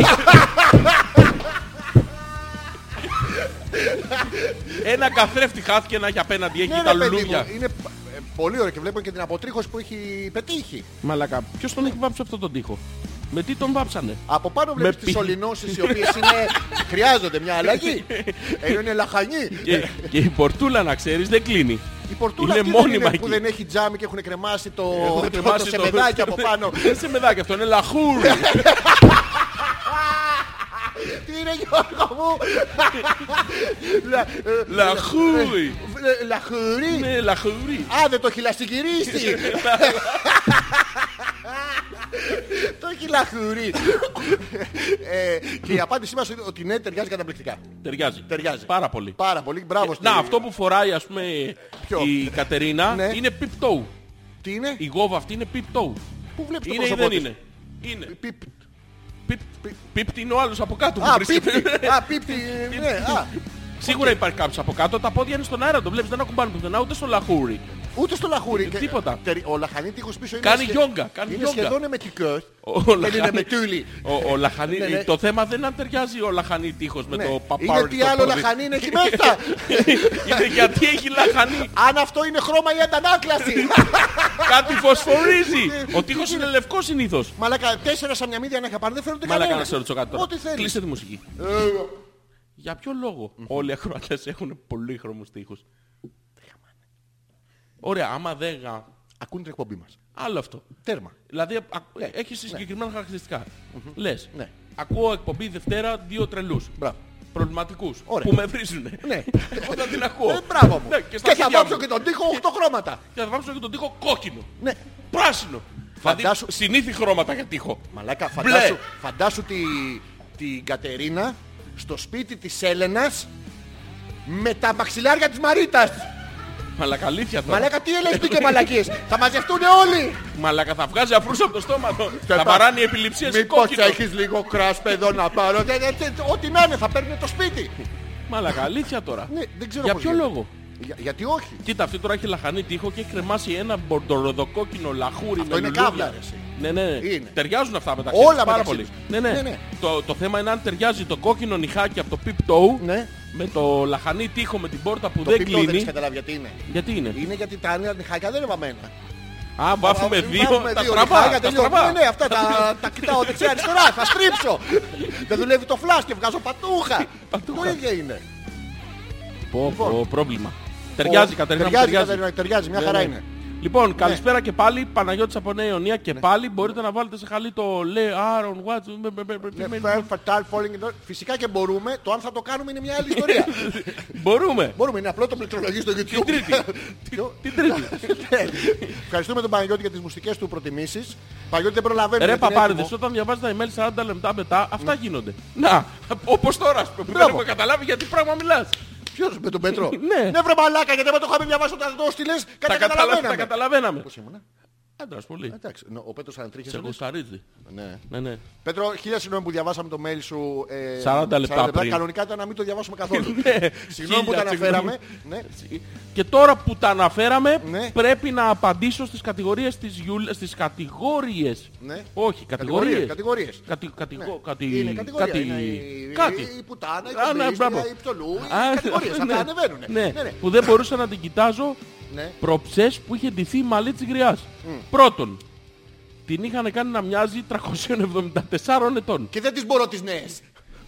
Speaker 2: Ένα καθρέφτη χάθηκε να έχει απέναντι, έχει
Speaker 1: Ναι,
Speaker 2: τα
Speaker 1: ρε, παιδί
Speaker 2: λουλούδια.
Speaker 1: μου, Είναι ε, πολύ ωραίο και βλέπουμε και την αποτρίχωση που έχει πετύχει.
Speaker 2: Μαλακά, ποιος τον έχει βάψει αυτόν τον τοίχο; Με τι τον βάψανε;
Speaker 1: Από πάνω βλέπεις
Speaker 2: Με
Speaker 1: τις
Speaker 2: πι-
Speaker 1: σωληνώσεις οι οποίες είναι... χρειάζονται μια αλλαγή. Ενώ είναι λαχανή.
Speaker 2: Και, και η πορτούλα να ξέρεις δεν κλείνει.
Speaker 1: Η πορτούλα
Speaker 2: είναι
Speaker 1: αυτή δεν
Speaker 2: μόνιμα
Speaker 1: είναι
Speaker 2: εκεί.
Speaker 1: που δεν έχει τζάμι και έχουν κρεμάσει το,
Speaker 2: Έχουν
Speaker 1: το,
Speaker 2: κρεμάσει
Speaker 1: το σεμεδάκι από πάνω.
Speaker 2: Δεν σε μεδάκι αυτό, είναι λαχούρι.
Speaker 1: Τι είναι Γιώργο μου; Λα- ε,
Speaker 2: Λαχούρι.
Speaker 1: ε, Λαχουρί.
Speaker 2: Ναι, λαχούρι.
Speaker 1: Α, δεν το έχει λαστιγυρίσει. Το έχει λαχουρί. Ε, Και η απάντησή μας είναι ότι ναι, ταιριάζει καταπληκτικά.
Speaker 2: Ταιριάζει.
Speaker 1: Ταιριάζει.
Speaker 2: Πάρα πολύ.
Speaker 1: Πάρα πολύ. Μπράβο. στη-
Speaker 2: Να, αυτό που φοράει ας πούμε
Speaker 1: Ποιο;
Speaker 2: η Κατερίνα
Speaker 1: Ναι.
Speaker 2: είναι πιπτόου.
Speaker 1: Τι είναι;
Speaker 2: Η γόβα αυτή είναι πιπτόου.
Speaker 1: Πού βλέπεις το
Speaker 2: Είναι ή
Speaker 1: πρόσωπό
Speaker 2: δεν
Speaker 1: της;
Speaker 2: είναι; Είναι.
Speaker 1: Πιπ.
Speaker 2: Πιπ, πίπτη είναι ο άλλος από κάτω που
Speaker 1: Α,
Speaker 2: βρίσκεται.
Speaker 1: πίπτη. Α, πίπτη. Ναι, α.
Speaker 2: Σίγουρα υπάρχει κάποιος από κάτω. Τα πόδια είναι στον αέρα. Το βλέπεις δεν ακουμπάνε πουθενά ούτε στο λαχούρι.
Speaker 1: Ούτε στο λαχούρι. Και-
Speaker 2: τίποτα.
Speaker 1: τερι- Ο λαχανί τείχος πίσω είναι...
Speaker 2: Κάνει
Speaker 1: σχε-
Speaker 2: γιόγκα, κάνει
Speaker 1: Είναι
Speaker 2: γιόγκα.
Speaker 1: σχεδόν εμετικός.
Speaker 2: Ο
Speaker 1: Δεν είναι
Speaker 2: λαχανί-
Speaker 1: με τούλι.
Speaker 2: Ο, ο λαχανί,
Speaker 1: Ναι, ναι.
Speaker 2: Το θέμα δεν είναι αν ταιριάζει ο λαχανί τείχος με
Speaker 1: Ναι.
Speaker 2: το παπάρι.
Speaker 1: Είναι τι
Speaker 2: στο
Speaker 1: άλλο
Speaker 2: πόδι.
Speaker 1: λαχανί είναι εκεί μέσα.
Speaker 2: είναι γιατί έχει λαχανί.
Speaker 1: Αν αυτό είναι χρώμα ή αντανάκλαση.
Speaker 2: Κάτι φωσφορίζει. ο τείχος είναι λευκός συνήθως.
Speaker 1: Μαλάκα, τέσσερα σαμιαμίδια να είχα πάρει, δεν φαίνονται
Speaker 2: Μαλάκα
Speaker 1: κανένα.
Speaker 2: να σε ρωτήσω κάτι τώρα.
Speaker 1: Ό,τι θέλεις.
Speaker 2: Κλείστε τη μουσική.
Speaker 1: Ε,
Speaker 2: Για ποιο λόγο όλοι οι ακροατές έχουν πολύχρωμους τείχους; Ωραία, άμα δεν γα...
Speaker 1: Ακούνε την εκπομπή μας.
Speaker 2: Άλλο αυτό.
Speaker 1: Τέρμα.
Speaker 2: Δηλαδή α, έχεις συγκεκριμένα χαρακτηριστικά. Λες,
Speaker 1: Ναι.
Speaker 2: ακούω εκπομπή Δευτέρα δύο τρελούς.
Speaker 1: Μπράβο.
Speaker 2: Προβληματικούς.
Speaker 1: Ωραία.
Speaker 2: Που με βρίζουνε.
Speaker 1: Ναι.
Speaker 2: Εγώ θα την ακούω.
Speaker 1: Ε, Μπράβο μου.
Speaker 2: Ναι,
Speaker 1: Και
Speaker 2: στα
Speaker 1: θα
Speaker 2: χέρια
Speaker 1: βάψω
Speaker 2: μου.
Speaker 1: και τον τοίχο 8 χρώματα.
Speaker 2: Και θα βάψω και τον τοίχο κόκκινο.
Speaker 1: Ναι.
Speaker 2: Πράσινο.
Speaker 1: Φαντάσου-
Speaker 2: Δηλαδή συνήθι χρώματα για τοίχο.
Speaker 1: Μαλάκα,
Speaker 2: Μπλε.
Speaker 1: φαντάσου, φαντάσου τη, την Κατερίνα στο σπίτι της Έλενας με τα μαξιλάρια της Μαρίτας.
Speaker 2: Μαλακα αλήθεια τώρα.
Speaker 1: Μαλάκα, τι LSD και μαλακίες; θα μαζευτούν όλοι.
Speaker 2: Μαλακα θα βγάζει αφρούς από το στόμα του.
Speaker 1: Και
Speaker 2: Θα
Speaker 1: πα-
Speaker 2: βαράνει η επιληψία σε
Speaker 1: Μήπως
Speaker 2: κόκκινο.
Speaker 1: έχεις λίγο κράσπ εδώ να πάρω; Δεν- δεν- δεν- Ό,τι να είναι θα παίρνει το σπίτι.
Speaker 2: Μαλακα αλήθεια τώρα.
Speaker 1: Ναι, δεν ξέρω
Speaker 2: Για
Speaker 1: πώς
Speaker 2: ποιο
Speaker 1: γίνεται.
Speaker 2: λόγο;
Speaker 1: Για- γιατί όχι.
Speaker 2: Κοίτα, αυτή τώρα έχει λαχανή τείχο και έχει κρεμάσει ένα μπορντοροδοκόκκινο λαχούρι
Speaker 1: Αυτό
Speaker 2: με
Speaker 1: είναι
Speaker 2: λουλούδια.
Speaker 1: κάβλα, ρε, εσύ.
Speaker 2: Ναι, ναι, ναι.
Speaker 1: Είναι;
Speaker 2: Ταιριάζουν αυτά μεταξύ
Speaker 1: Όλα
Speaker 2: τους πάρα
Speaker 1: μεταξύ
Speaker 2: πολύ.
Speaker 1: τους.
Speaker 2: Ναι, ναι.
Speaker 1: Ναι, ναι.
Speaker 2: Το, το θέμα είναι αν ταιριάζει το κόκκινο νυχάκι από το pip toe
Speaker 1: Ναι.
Speaker 2: Με το λαχανί τείχο με την πόρτα που
Speaker 1: Το
Speaker 2: δεν
Speaker 1: πιπτό δεν
Speaker 2: κλείνει.
Speaker 1: έχεις καταλάβει γιατί είναι.
Speaker 2: Γιατί είναι;
Speaker 1: Είναι γιατί τα άλλα νυχάκια δεν είναι βαμμένα.
Speaker 2: Α, βάφουμε
Speaker 1: Α,
Speaker 2: δύο,
Speaker 1: βάφουμε
Speaker 2: τα
Speaker 1: δύο
Speaker 2: στραβά.
Speaker 1: νυχάκια,
Speaker 2: Τα
Speaker 1: τελειώνει.
Speaker 2: στραβά.
Speaker 1: Ναι, ναι, αυτά τα, τα κοιτάω δεξιά αριστερά. Θα στρίψω. δεν δουλεύει το φλάς και βγάζω πατούχα.
Speaker 2: Πατούχα.
Speaker 1: Το ίδιο είναι.
Speaker 2: Πω, πω, πρόβλημα. Ταιριάζει,
Speaker 1: Ο-
Speaker 2: Κατερίνα. μου,
Speaker 1: Ταιριάζει,
Speaker 2: ταιριάζει.
Speaker 1: Κατερίνα, ταιριάζει, μια
Speaker 2: Ναι,
Speaker 1: χαρά
Speaker 2: ναι.
Speaker 1: είναι.
Speaker 2: Λοιπόν, καλησπέρα και πάλι. Παναγιώτης από Νέα Ιωνία και πάλι μπορείτε να βάλετε σε χαλί το λέει Άρον Watts.
Speaker 1: Ναι, fair, fatal, falling in love. Φυσικά και μπορούμε. Το αν θα το κάνουμε είναι μια άλλη ιστορία.
Speaker 2: Μπορούμε.
Speaker 1: μπορούμε, είναι απλό το πληκτρολογεί στο YouTube.
Speaker 2: Τρίτη.
Speaker 1: Ποιο?
Speaker 2: Την τρίτη.
Speaker 1: Ναι. Ευχαριστούμε τον Παναγιώτη για τις μουσικές του προτιμήσεις. Παναγιώτη δεν προλαβαίνουμε.
Speaker 2: Ρε
Speaker 1: γιατί είναι
Speaker 2: παπάριδες,
Speaker 1: έτοιμο.
Speaker 2: όταν διαβάζει τα email 40 λεπτά μετά, αυτά γίνονται. Να, όπως τώρα, ας πούμε, που δεν
Speaker 1: Μπράβο.
Speaker 2: έχουμε καταλάβει γιατί πράγμα μιλάς.
Speaker 1: Ποιος με τον Πέτρο;
Speaker 2: Ναι.
Speaker 1: Ναι βρε μαλάκα γιατί δεν το είχαμε διαβάσει όταν το στείλες.
Speaker 2: Τα,
Speaker 1: Κάτι
Speaker 2: καταλα... τα
Speaker 1: καταλαβαίναμε.
Speaker 2: καταλαβαίναμε.
Speaker 1: Πώς ήμουνα;
Speaker 2: Άντρας πολύ.
Speaker 1: Εντάξει, νο- ο Πέτρος ανατρίχε.
Speaker 2: Σε γουσταρίζει.
Speaker 1: Ναι.
Speaker 2: Ναι, ναι.
Speaker 1: Πέτρο, χίλια συγγνώμη που διαβάσαμε το mail σου. ε,
Speaker 2: 40 λεπτά πριν.
Speaker 1: Κανονικά ήταν να μην το διαβάσουμε καθόλου.
Speaker 2: Ναι,
Speaker 1: Συγγνώμη που τα
Speaker 2: χίλια
Speaker 1: αναφέραμε. Ναι.
Speaker 2: Και τώρα που τα αναφέραμε,
Speaker 1: Ναι.
Speaker 2: πρέπει να απαντήσω στις κατηγορίες της Γιούλ... στις κατηγορίες.
Speaker 1: Ναι.
Speaker 2: Όχι,
Speaker 1: Κατηγορίες,
Speaker 2: κατηγορίες.
Speaker 1: κατηγορίες.
Speaker 2: Κατη... Κατηγο...
Speaker 1: Ναι.
Speaker 2: Κατη...
Speaker 1: Είναι κατηγορία.
Speaker 2: Κάτι...
Speaker 1: Είναι η,
Speaker 2: Κάτι.
Speaker 1: η, η πουτάνα, η
Speaker 2: Α, ναι,
Speaker 1: κομπλίστρια,
Speaker 2: μπράβο.
Speaker 1: η πτωλού, οι
Speaker 2: Α,
Speaker 1: κατηγορίες.
Speaker 2: ναι.
Speaker 1: Αυτά ανεβαίνουν.
Speaker 2: Ναι,
Speaker 1: ναι.
Speaker 2: που δεν μπορούσα να την κοιτάζω
Speaker 1: Ναι.
Speaker 2: προψές που είχε ντυθεί η μαλλί της γριάς. Πρώτον, την είχαν κάνει να μοιάζει 374 ετών.
Speaker 1: Και δεν τις μπορώ τις νέες.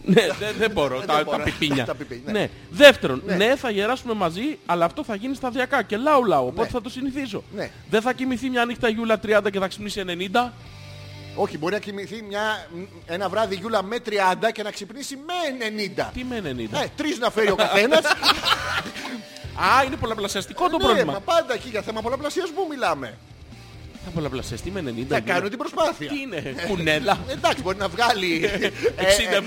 Speaker 2: ναι, δεν, δεν μπορώ, τα,
Speaker 1: μπορώ.
Speaker 2: τα πιπίνια.
Speaker 1: Τα πιπίνια, ναι.
Speaker 2: ναι. Δεύτερον,
Speaker 1: Ναι.
Speaker 2: ναι. θα γεράσουμε μαζί, αλλά αυτό θα γίνει σταδιακά και λαού λαού, οπότε
Speaker 1: Ναι.
Speaker 2: θα το συνηθίσω.
Speaker 1: Ναι.
Speaker 2: Δεν θα κοιμηθεί μια νύχτα Γιούλα 30 και θα ξυπνήσει 90.
Speaker 1: Όχι, μπορεί να κοιμηθεί μια, ένα βράδυ γιούλα με 30 και να ξυπνήσει με 90.
Speaker 2: Τι με 90.
Speaker 1: Ε, τρεις να φέρει ο καθένας.
Speaker 2: Α, είναι πολλαπλασιαστικό το
Speaker 1: ναι,
Speaker 2: πρόβλημα.
Speaker 1: μα πάντα εκεί για θέμα πολλαπλασιασμού μιλάμε.
Speaker 2: Θα πολλαπλασιαστεί με 90.
Speaker 1: Θα
Speaker 2: Γιούλα.
Speaker 1: κάνω την προσπάθεια.
Speaker 2: Τι είναι, κουνέλα;
Speaker 1: Εντάξει, μπορεί να βγάλει ε,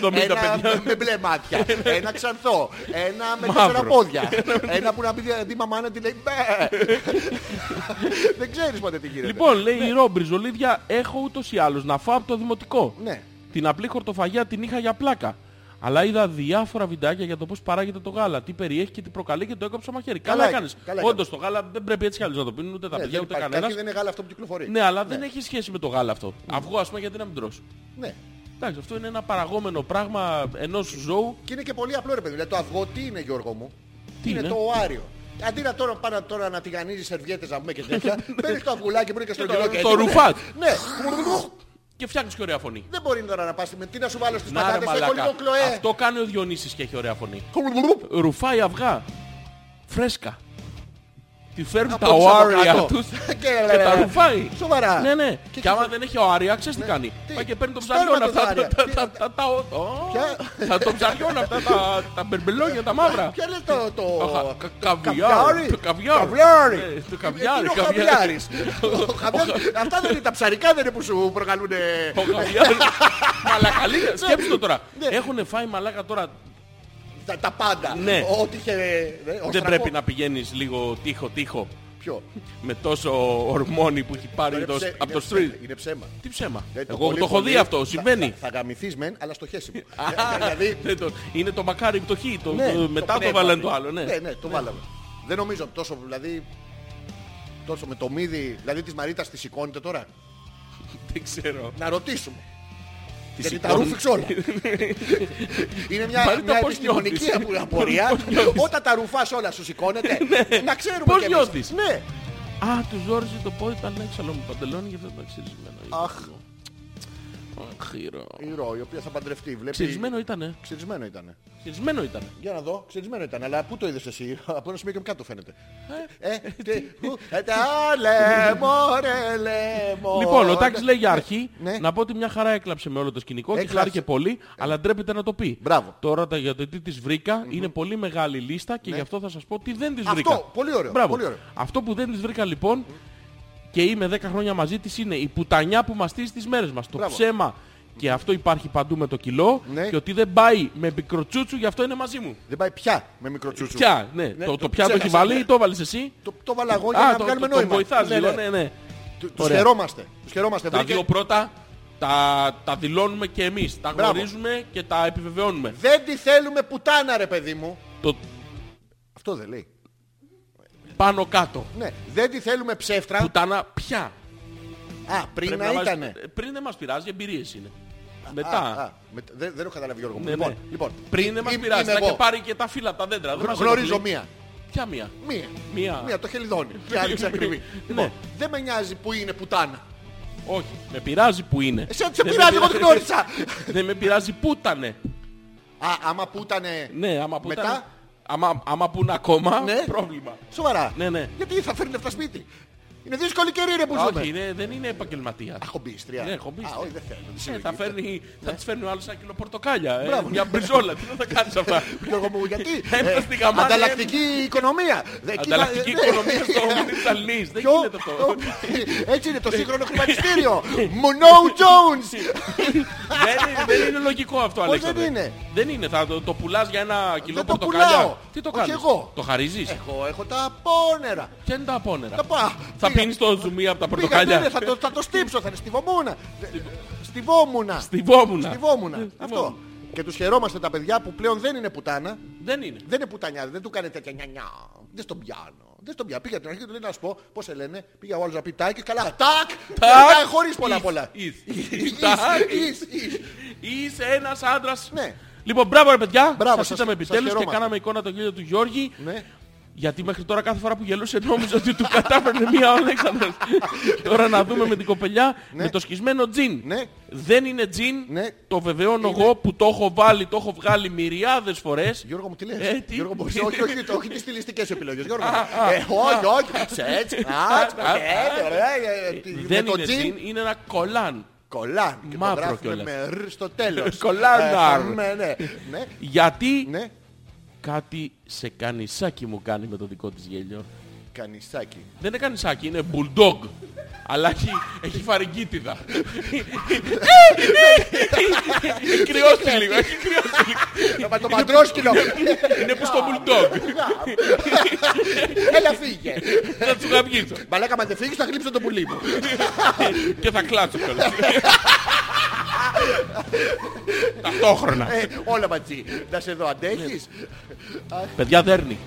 Speaker 2: 60-70
Speaker 1: ένα
Speaker 2: παιδιά.
Speaker 1: με μπλε μάτια, ένα ξανθό, ένα με
Speaker 2: Μαύρο.
Speaker 1: τέσσερα πόδια, ένα που να πει δει μαμά να τη λέει μπε. Δεν ξέρεις ποτέ τι γίνεται.
Speaker 2: Λοιπόν, λέει η Ρόμπρι, Ζολίδια, έχω ούτως ή άλλως να φάω από το δημοτικό.
Speaker 1: Ναι.
Speaker 2: Την απλή χορτοφαγιά την είχα για πλάκα. Αλλά είδα διάφορα βιντεάκια για το πώς παράγεται το γάλα, τι περιέχει και τι προκαλεί και το έκοψα μαχαίρι.
Speaker 1: Καλά
Speaker 2: Καλά,
Speaker 1: έκανες,
Speaker 2: έκανες.
Speaker 1: καλά
Speaker 2: Όντως το γάλα δεν πρέπει έτσι κι αλλιώς να το πίνουν ούτε τα
Speaker 1: Ναι,
Speaker 2: παιδιά
Speaker 1: δεν
Speaker 2: ούτε
Speaker 1: υπάρχει.
Speaker 2: κανένας.
Speaker 1: Καταρχήν δεν είναι γάλα αυτό που κυκλοφορεί.
Speaker 2: Ναι, αλλά δεν έχει σχέση με το γάλα αυτό. Αυγό, ας πούμε, γιατί να μην τρως.
Speaker 1: Ναι.
Speaker 2: Εντάξει, αυτό είναι ένα παραγόμενο πράγμα ενός ζώου.
Speaker 1: Και είναι και πολύ απλό ρε παιδί. Δηλαδή το αυγό τι είναι Γιώργο μου;
Speaker 2: Τι είναι;
Speaker 1: το οάριο. Αντί να τώρα πάνε τώρα να τηγανίζεις σερβιέτες να πούμε και τέτοια, παίρνεις το αυγουλάκι που είναι και στο
Speaker 2: το-
Speaker 1: κιλό και
Speaker 2: το
Speaker 1: έτσι.
Speaker 2: ρουφάς.
Speaker 1: Ναι.
Speaker 2: Και φτιάχνεις και ωραία φωνή.
Speaker 1: Δεν μπορεί τώρα να πας με τι να σου βάλω στις
Speaker 2: Να ρε
Speaker 1: πατάτες. Έχω
Speaker 2: μαλάκα.
Speaker 1: λίγο κλοέ.
Speaker 2: Αυτό κάνει ο Διονύσης και έχει ωραία φωνή. Ρουφάει αυγά. Φρέσκα. Τη φέρνουν
Speaker 1: Από
Speaker 2: τα
Speaker 1: τους από
Speaker 2: οάρια
Speaker 1: κάτω.
Speaker 2: τους
Speaker 1: Και-
Speaker 2: και τα ρουφάει.
Speaker 1: Σοβαρά.
Speaker 2: Ναι, ναι.
Speaker 1: Και
Speaker 2: Και άμα δεν έχει οάρια, ξέρεις τι κάνει.
Speaker 1: Τι;
Speaker 2: Πάει και παίρνει το
Speaker 1: Σπέρμα
Speaker 2: ψαριόν
Speaker 1: το
Speaker 2: αυτά.
Speaker 1: οάρια.
Speaker 2: τα-
Speaker 1: Τι-
Speaker 2: τα- τα- τα- ο-
Speaker 1: Ποια;
Speaker 2: Τα το ψαριόν αυτά, τα- τα μπερμπελόνια, τα μαύρα.
Speaker 1: Ποια είναι το... το...
Speaker 2: Το χα- κα- Καβιάρ.
Speaker 1: Καβιάρι.
Speaker 2: Το καβιάρ.
Speaker 1: Καβιάρι.
Speaker 2: Ναι, Το καβιάρι.
Speaker 1: Είναι ο
Speaker 2: καβιάρι.
Speaker 1: χαβιάρης. Ο χαβιάρης. Αυτά δεν είναι τα ψαρικά δεν είναι που σου προκαλούν...
Speaker 2: Ο καβιάρις. Μαλακαλία. Σκέψτε το τώρα.
Speaker 1: Ναι.
Speaker 2: Έχουν φάει μαλάκα τώρα.
Speaker 1: Τα, τα πάντα.
Speaker 2: Ναι.
Speaker 1: Ό,τι είχε... ναι,
Speaker 2: Δεν
Speaker 1: οστρακό.
Speaker 2: πρέπει να πηγαίνεις λίγο τείχο-τείχο
Speaker 1: Ποιο;
Speaker 2: με τόσο ορμόνι που έχει πάρει
Speaker 1: Είναι
Speaker 2: το-
Speaker 1: ψε-
Speaker 2: από το
Speaker 1: είναι
Speaker 2: street.
Speaker 1: ψε- Είναι ψέμα.
Speaker 2: Τι ψέμα.
Speaker 1: Δηλαδή,
Speaker 2: Εγώ
Speaker 1: πολύ
Speaker 2: το έχω
Speaker 1: πολύ
Speaker 2: δει αυτό.
Speaker 1: θα-
Speaker 2: Συμβαίνει.
Speaker 1: Θα, θα γαμηθείς μεν, αλλά στο χέσιμο. Ε, δηλαδή,
Speaker 2: Δεν το- Είναι το μακάρι πτωχή. Το,
Speaker 1: ναι,
Speaker 2: το- μετά το
Speaker 1: πνεύμα.
Speaker 2: βάλανε το άλλο. Ναι.
Speaker 1: Ναι, ναι, το βάλαμε. Δεν νομίζω τόσο, δηλαδή, τόσο με το μύδι, δηλαδή της Μαρίτας τη σηκώνεται τώρα;
Speaker 2: Δεν ξέρω.
Speaker 1: Να ρωτήσουμε.
Speaker 2: Τη
Speaker 1: Γιατί τα
Speaker 2: σηκώνει.
Speaker 1: ρούφηξε όλα. Είναι μια,
Speaker 2: Μαρίτα,
Speaker 1: μια
Speaker 2: πώς
Speaker 1: επιστημονική
Speaker 2: νιώθεις;
Speaker 1: απο- απορία.
Speaker 2: Πώς νιώθεις;
Speaker 1: Όταν τα ρουφάς όλα σου σηκώνεται. Να ξέρουμε
Speaker 2: Πώς
Speaker 1: κι εμείς.
Speaker 2: νιώθεις;
Speaker 1: Ναι.
Speaker 2: Α, του ζόριζε το πόδι, ήταν έξαλλο με παντελόνι και αυτό ήταν ξυρισμένο.
Speaker 1: Αχ.
Speaker 2: Αχ, χειρό.
Speaker 1: Η Ρο, η οποία θα παντρευτεί. Βλέπεις...
Speaker 2: Ξυρισμένο ήτανε.
Speaker 1: Ξυρισμένο ήταν.
Speaker 2: Ξυρισμένο ήτανε.
Speaker 1: Για να δω, ξυρισμένο ήταν. Αλλά πού το είδες εσύ, από ένα σημείο και κάτω φαίνεται. Ε, τι, πού, ε, τα λεμόρε, λεμόρε.
Speaker 2: Λοιπόν, ο Τάκης λέει για αρχή
Speaker 1: Ναι.
Speaker 2: να πω ότι μια χαρά έκλαψε με όλο το σκηνικό και
Speaker 1: Έκλαψε.
Speaker 2: χάρηκε πολύ, αλλά ντρέπεται να το πει.
Speaker 1: Μπράβο.
Speaker 2: Τώρα τα- για το τι της βρήκα είναι πολύ μεγάλη λίστα και γι' αυτό θα σας πω τι δεν της
Speaker 1: Αυτό,
Speaker 2: βρήκα.
Speaker 1: πολύ ωραίο,
Speaker 2: Μπράβο.
Speaker 1: πολύ ωραίο.
Speaker 2: Αυτό που δεν της βρήκα λοιπόν και είμαι 10 χρόνια μαζί της είναι η πουτανιά που μαστίζει τις μέρες μας. Το
Speaker 1: Μπράβο.
Speaker 2: ψέμα. Και αυτό υπάρχει παντού με το κιλό
Speaker 1: Ναι.
Speaker 2: και ότι δεν πάει με μικροτσούτσου γι' αυτό είναι μαζί μου.
Speaker 1: Δεν πάει πια με μικρό τσούτσου.
Speaker 2: Πια, ναι.
Speaker 1: Ναι,
Speaker 2: το,
Speaker 1: το
Speaker 2: το πια το έχει
Speaker 1: ξέχασα,
Speaker 2: βάλει
Speaker 1: ναι.
Speaker 2: ή το βάλεις εσύ.
Speaker 1: Το, το βάλα εγώ για
Speaker 2: Α,
Speaker 1: να
Speaker 2: το,
Speaker 1: βγάλουμε
Speaker 2: το, τον
Speaker 1: νόημα.
Speaker 2: βοηθάς λίγο, ναι, ναι.
Speaker 1: Του- Τους
Speaker 2: Ωραία.
Speaker 1: χαιρόμαστε. Τους χαιρόμαστε.
Speaker 2: Τα
Speaker 1: Βρήκε-
Speaker 2: δύο πρώτα τα, τα δηλώνουμε και εμείς. Τα
Speaker 1: Μπράβο.
Speaker 2: γνωρίζουμε και τα επιβεβαιώνουμε.
Speaker 1: Δεν τη θέλουμε πουτάνα ρε παιδί μου.
Speaker 2: Το
Speaker 1: Αυτό δεν λέει.
Speaker 2: Πάνω κάτω.
Speaker 1: Ναι. Δεν τη θέλουμε ψεύτρα.
Speaker 2: Πουτάνα πια.
Speaker 1: Α, πριν
Speaker 2: Πρέπει
Speaker 1: να
Speaker 2: μας-
Speaker 1: ήτανε.
Speaker 2: Πριν δεν μας πειράζει, εμπειρίες είναι.
Speaker 1: Α,
Speaker 2: Μετά.
Speaker 1: α, με- Δεν δεν έχω καταλάβει Γιώργο μου.
Speaker 2: Ναι,
Speaker 1: Λοιπόν,
Speaker 2: ναι.
Speaker 1: λοιπόν.
Speaker 2: Πριν δεν μας
Speaker 1: Είμαι-
Speaker 2: πειράζει.
Speaker 1: είμαι
Speaker 2: Θα
Speaker 1: εγώ.
Speaker 2: και πάρει και τα φύλλα από τα δέντρα. Δεν μας
Speaker 1: Γνωρίζω
Speaker 2: ενοχλεί.
Speaker 1: μία.
Speaker 2: Ποια μία;
Speaker 1: Μία.
Speaker 2: Μία.
Speaker 1: Μία, το χελιδόνι. Και άλλη ακριβή.
Speaker 2: Ναι.
Speaker 1: Λοιπόν, δεν με νοιάζει που είναι πουτάνα.
Speaker 2: Όχι. Με πειράζει που είναι.
Speaker 1: Εσένα σε
Speaker 2: Δεν
Speaker 1: πειράζει,
Speaker 2: με
Speaker 1: εγώ την γνώρισα.
Speaker 2: Δεν με πειράζει που ήτανε.
Speaker 1: Α, άμα που ήτανε.
Speaker 2: Ναι, άμα που
Speaker 1: Μετά;
Speaker 2: Ήταν. Άμα, άμα που είναι ακόμα,
Speaker 1: Ναι.
Speaker 2: πρόβλημα.
Speaker 1: Σοβαρά.
Speaker 2: Ναι, ναι.
Speaker 1: Γιατί θα φέρνει λεφτά σπίτι. Είναι δύσκολη καιρή ρε που
Speaker 2: Όχι,
Speaker 1: ζούμε.
Speaker 2: είναι, δεν είναι επαγγελματία.
Speaker 1: Α, χομπίστρια.
Speaker 2: Ναι, χομπίστρια.
Speaker 1: Α, όχι, δεν θέλω.
Speaker 2: Ε,
Speaker 1: Συλλογή.
Speaker 2: θα, φέρνει, θα της φέρνει ο άλλος ένα κιλό πορτοκάλια. ε,
Speaker 1: Μπράβο.
Speaker 2: μια μπριζόλα. Τι θα κάνεις αυτά;
Speaker 1: Γιώργο μου, γιατί;
Speaker 2: Ένα
Speaker 1: ε,
Speaker 2: στη γαμάνα,
Speaker 1: Ανταλλακτική οικονομία. Δε- εκεί θα-
Speaker 2: Ανταλλακτική
Speaker 1: ναι.
Speaker 2: οικονομία στο Μιντσαλνής. Δεν
Speaker 1: Ποιο;
Speaker 2: γίνεται αυτό.
Speaker 1: Έτσι είναι το σύγχρονο χρηματιστήριο. Μονό Jones.
Speaker 2: δεν, είναι, δεν είναι λογικό αυτό,
Speaker 1: Πώς
Speaker 2: Αλέξανδρε.
Speaker 1: δεν είναι;
Speaker 2: Δεν είναι. Θα το, το πουλάς για ένα κιλό
Speaker 1: Δεν το
Speaker 2: πορτοκάλια;
Speaker 1: Πουλάω.
Speaker 2: Τι το
Speaker 1: Όχι
Speaker 2: κάνεις;
Speaker 1: εγώ.
Speaker 2: Το χαρίζεις;
Speaker 1: Εγώ έχω τα πόνερα.
Speaker 2: Ποια είναι τα απόνερα.
Speaker 1: Τα πα-
Speaker 2: Θα
Speaker 1: πήγα-
Speaker 2: πίνεις το ζουμί από τα
Speaker 1: πήγα,
Speaker 2: πορτοκάλια;
Speaker 1: ναι, ναι, Θα το- θα το στύψω, θα είναι στιβομούνα. Στιβόμουνα.
Speaker 2: Στιβόμουνα.
Speaker 1: Στιβόμουνα.
Speaker 2: Ναι,
Speaker 1: Αυτό.
Speaker 2: στιβόμουν.
Speaker 1: Και τους χαιρόμαστε τα παιδιά που πλέον δεν είναι πουτάνα.
Speaker 2: Δεν είναι.
Speaker 1: Δεν είναι πουτανιά, δεν του κάνει τέτοια νιανιά. Δεν στον πιάνω. Δεν στον πιάνω. Πήγα την αρχή του λέει να σου πω πώς σε λένε. Πήγα ο άλλος να πει τάκ και καλά. Τάκ! Τάκ! Χωρίς πολλά
Speaker 2: Εις,
Speaker 1: πολλά.
Speaker 2: εις.
Speaker 1: Εις,
Speaker 2: Τάκ.
Speaker 1: εις, εις.
Speaker 2: Είσαι ένας άντρας.
Speaker 1: Ναι.
Speaker 2: Λοιπόν, μπράβο ρε παιδιά.
Speaker 1: Μπράβο,
Speaker 2: σας
Speaker 1: σας-
Speaker 2: είδαμε
Speaker 1: σας
Speaker 2: επιτέλους και
Speaker 1: χαιρόμαστε.
Speaker 2: κάναμε εικόνα το γέλιο του Γιώργη.
Speaker 1: Ναι.
Speaker 2: Γιατί μέχρι τώρα κάθε φορά που γελούσε νόμιζα ότι του κατάφερνε μία ο Αλέξανδρος. τώρα να δούμε με την κοπελιά με το σκισμένο τζιν.
Speaker 1: Ναι.
Speaker 2: Δεν είναι τζιν.
Speaker 1: Ναι.
Speaker 2: Το βεβαιώνω εγώ που το έχω βάλει, το έχω βγάλει μυριάδες φορές.
Speaker 1: Γιώργο μου τι λες;
Speaker 2: Ε, τι;
Speaker 1: Γιώργο μου, όχι, όχι, όχι, όχι τις στιλιστικές επιλογές. Γιώργο μου.
Speaker 2: Α, α,
Speaker 1: Ε, όχι, όχι. Σετς, άτς,
Speaker 2: α,
Speaker 1: ε, ωραία, ε, τι-
Speaker 2: Δεν
Speaker 1: με το
Speaker 2: είναι
Speaker 1: τζιν.
Speaker 2: τζιν, είναι ένα κολάν.
Speaker 1: Κολάν. Και το
Speaker 2: Μαύρο
Speaker 1: γράφουμε
Speaker 2: κιόλας.
Speaker 1: με ρ στο τέλος.
Speaker 2: Κολάναρ.
Speaker 1: Ε, ναι, ναι. Ναι,
Speaker 2: Γιατί
Speaker 1: ναι.
Speaker 2: κάτι σε κανισάκι μου κάνει με το δικό της γέλιο.
Speaker 1: Κανισάκι.
Speaker 2: Δεν είναι κανισάκι, είναι bulldog. Αλλά έχει, έχει φαρικίτιδα. έχει κρυώσει λίγο, έχει κρυώσει λίγο.
Speaker 1: Ε, Μα το παντρόσκυλο.
Speaker 2: Είναι που στο bulldog.
Speaker 1: Έλα φύγε.
Speaker 2: Θα του γαμίσω.
Speaker 1: Μαλάκα, μα δεν φύγεις θα γλύψω το πουλί μου.
Speaker 2: Και θα κλάτσω κιόλας. Ταυτόχρονα.
Speaker 1: Ε, όλα μαζί. Να σε δω, αντέχεις.
Speaker 2: Παιδιά δέρνει.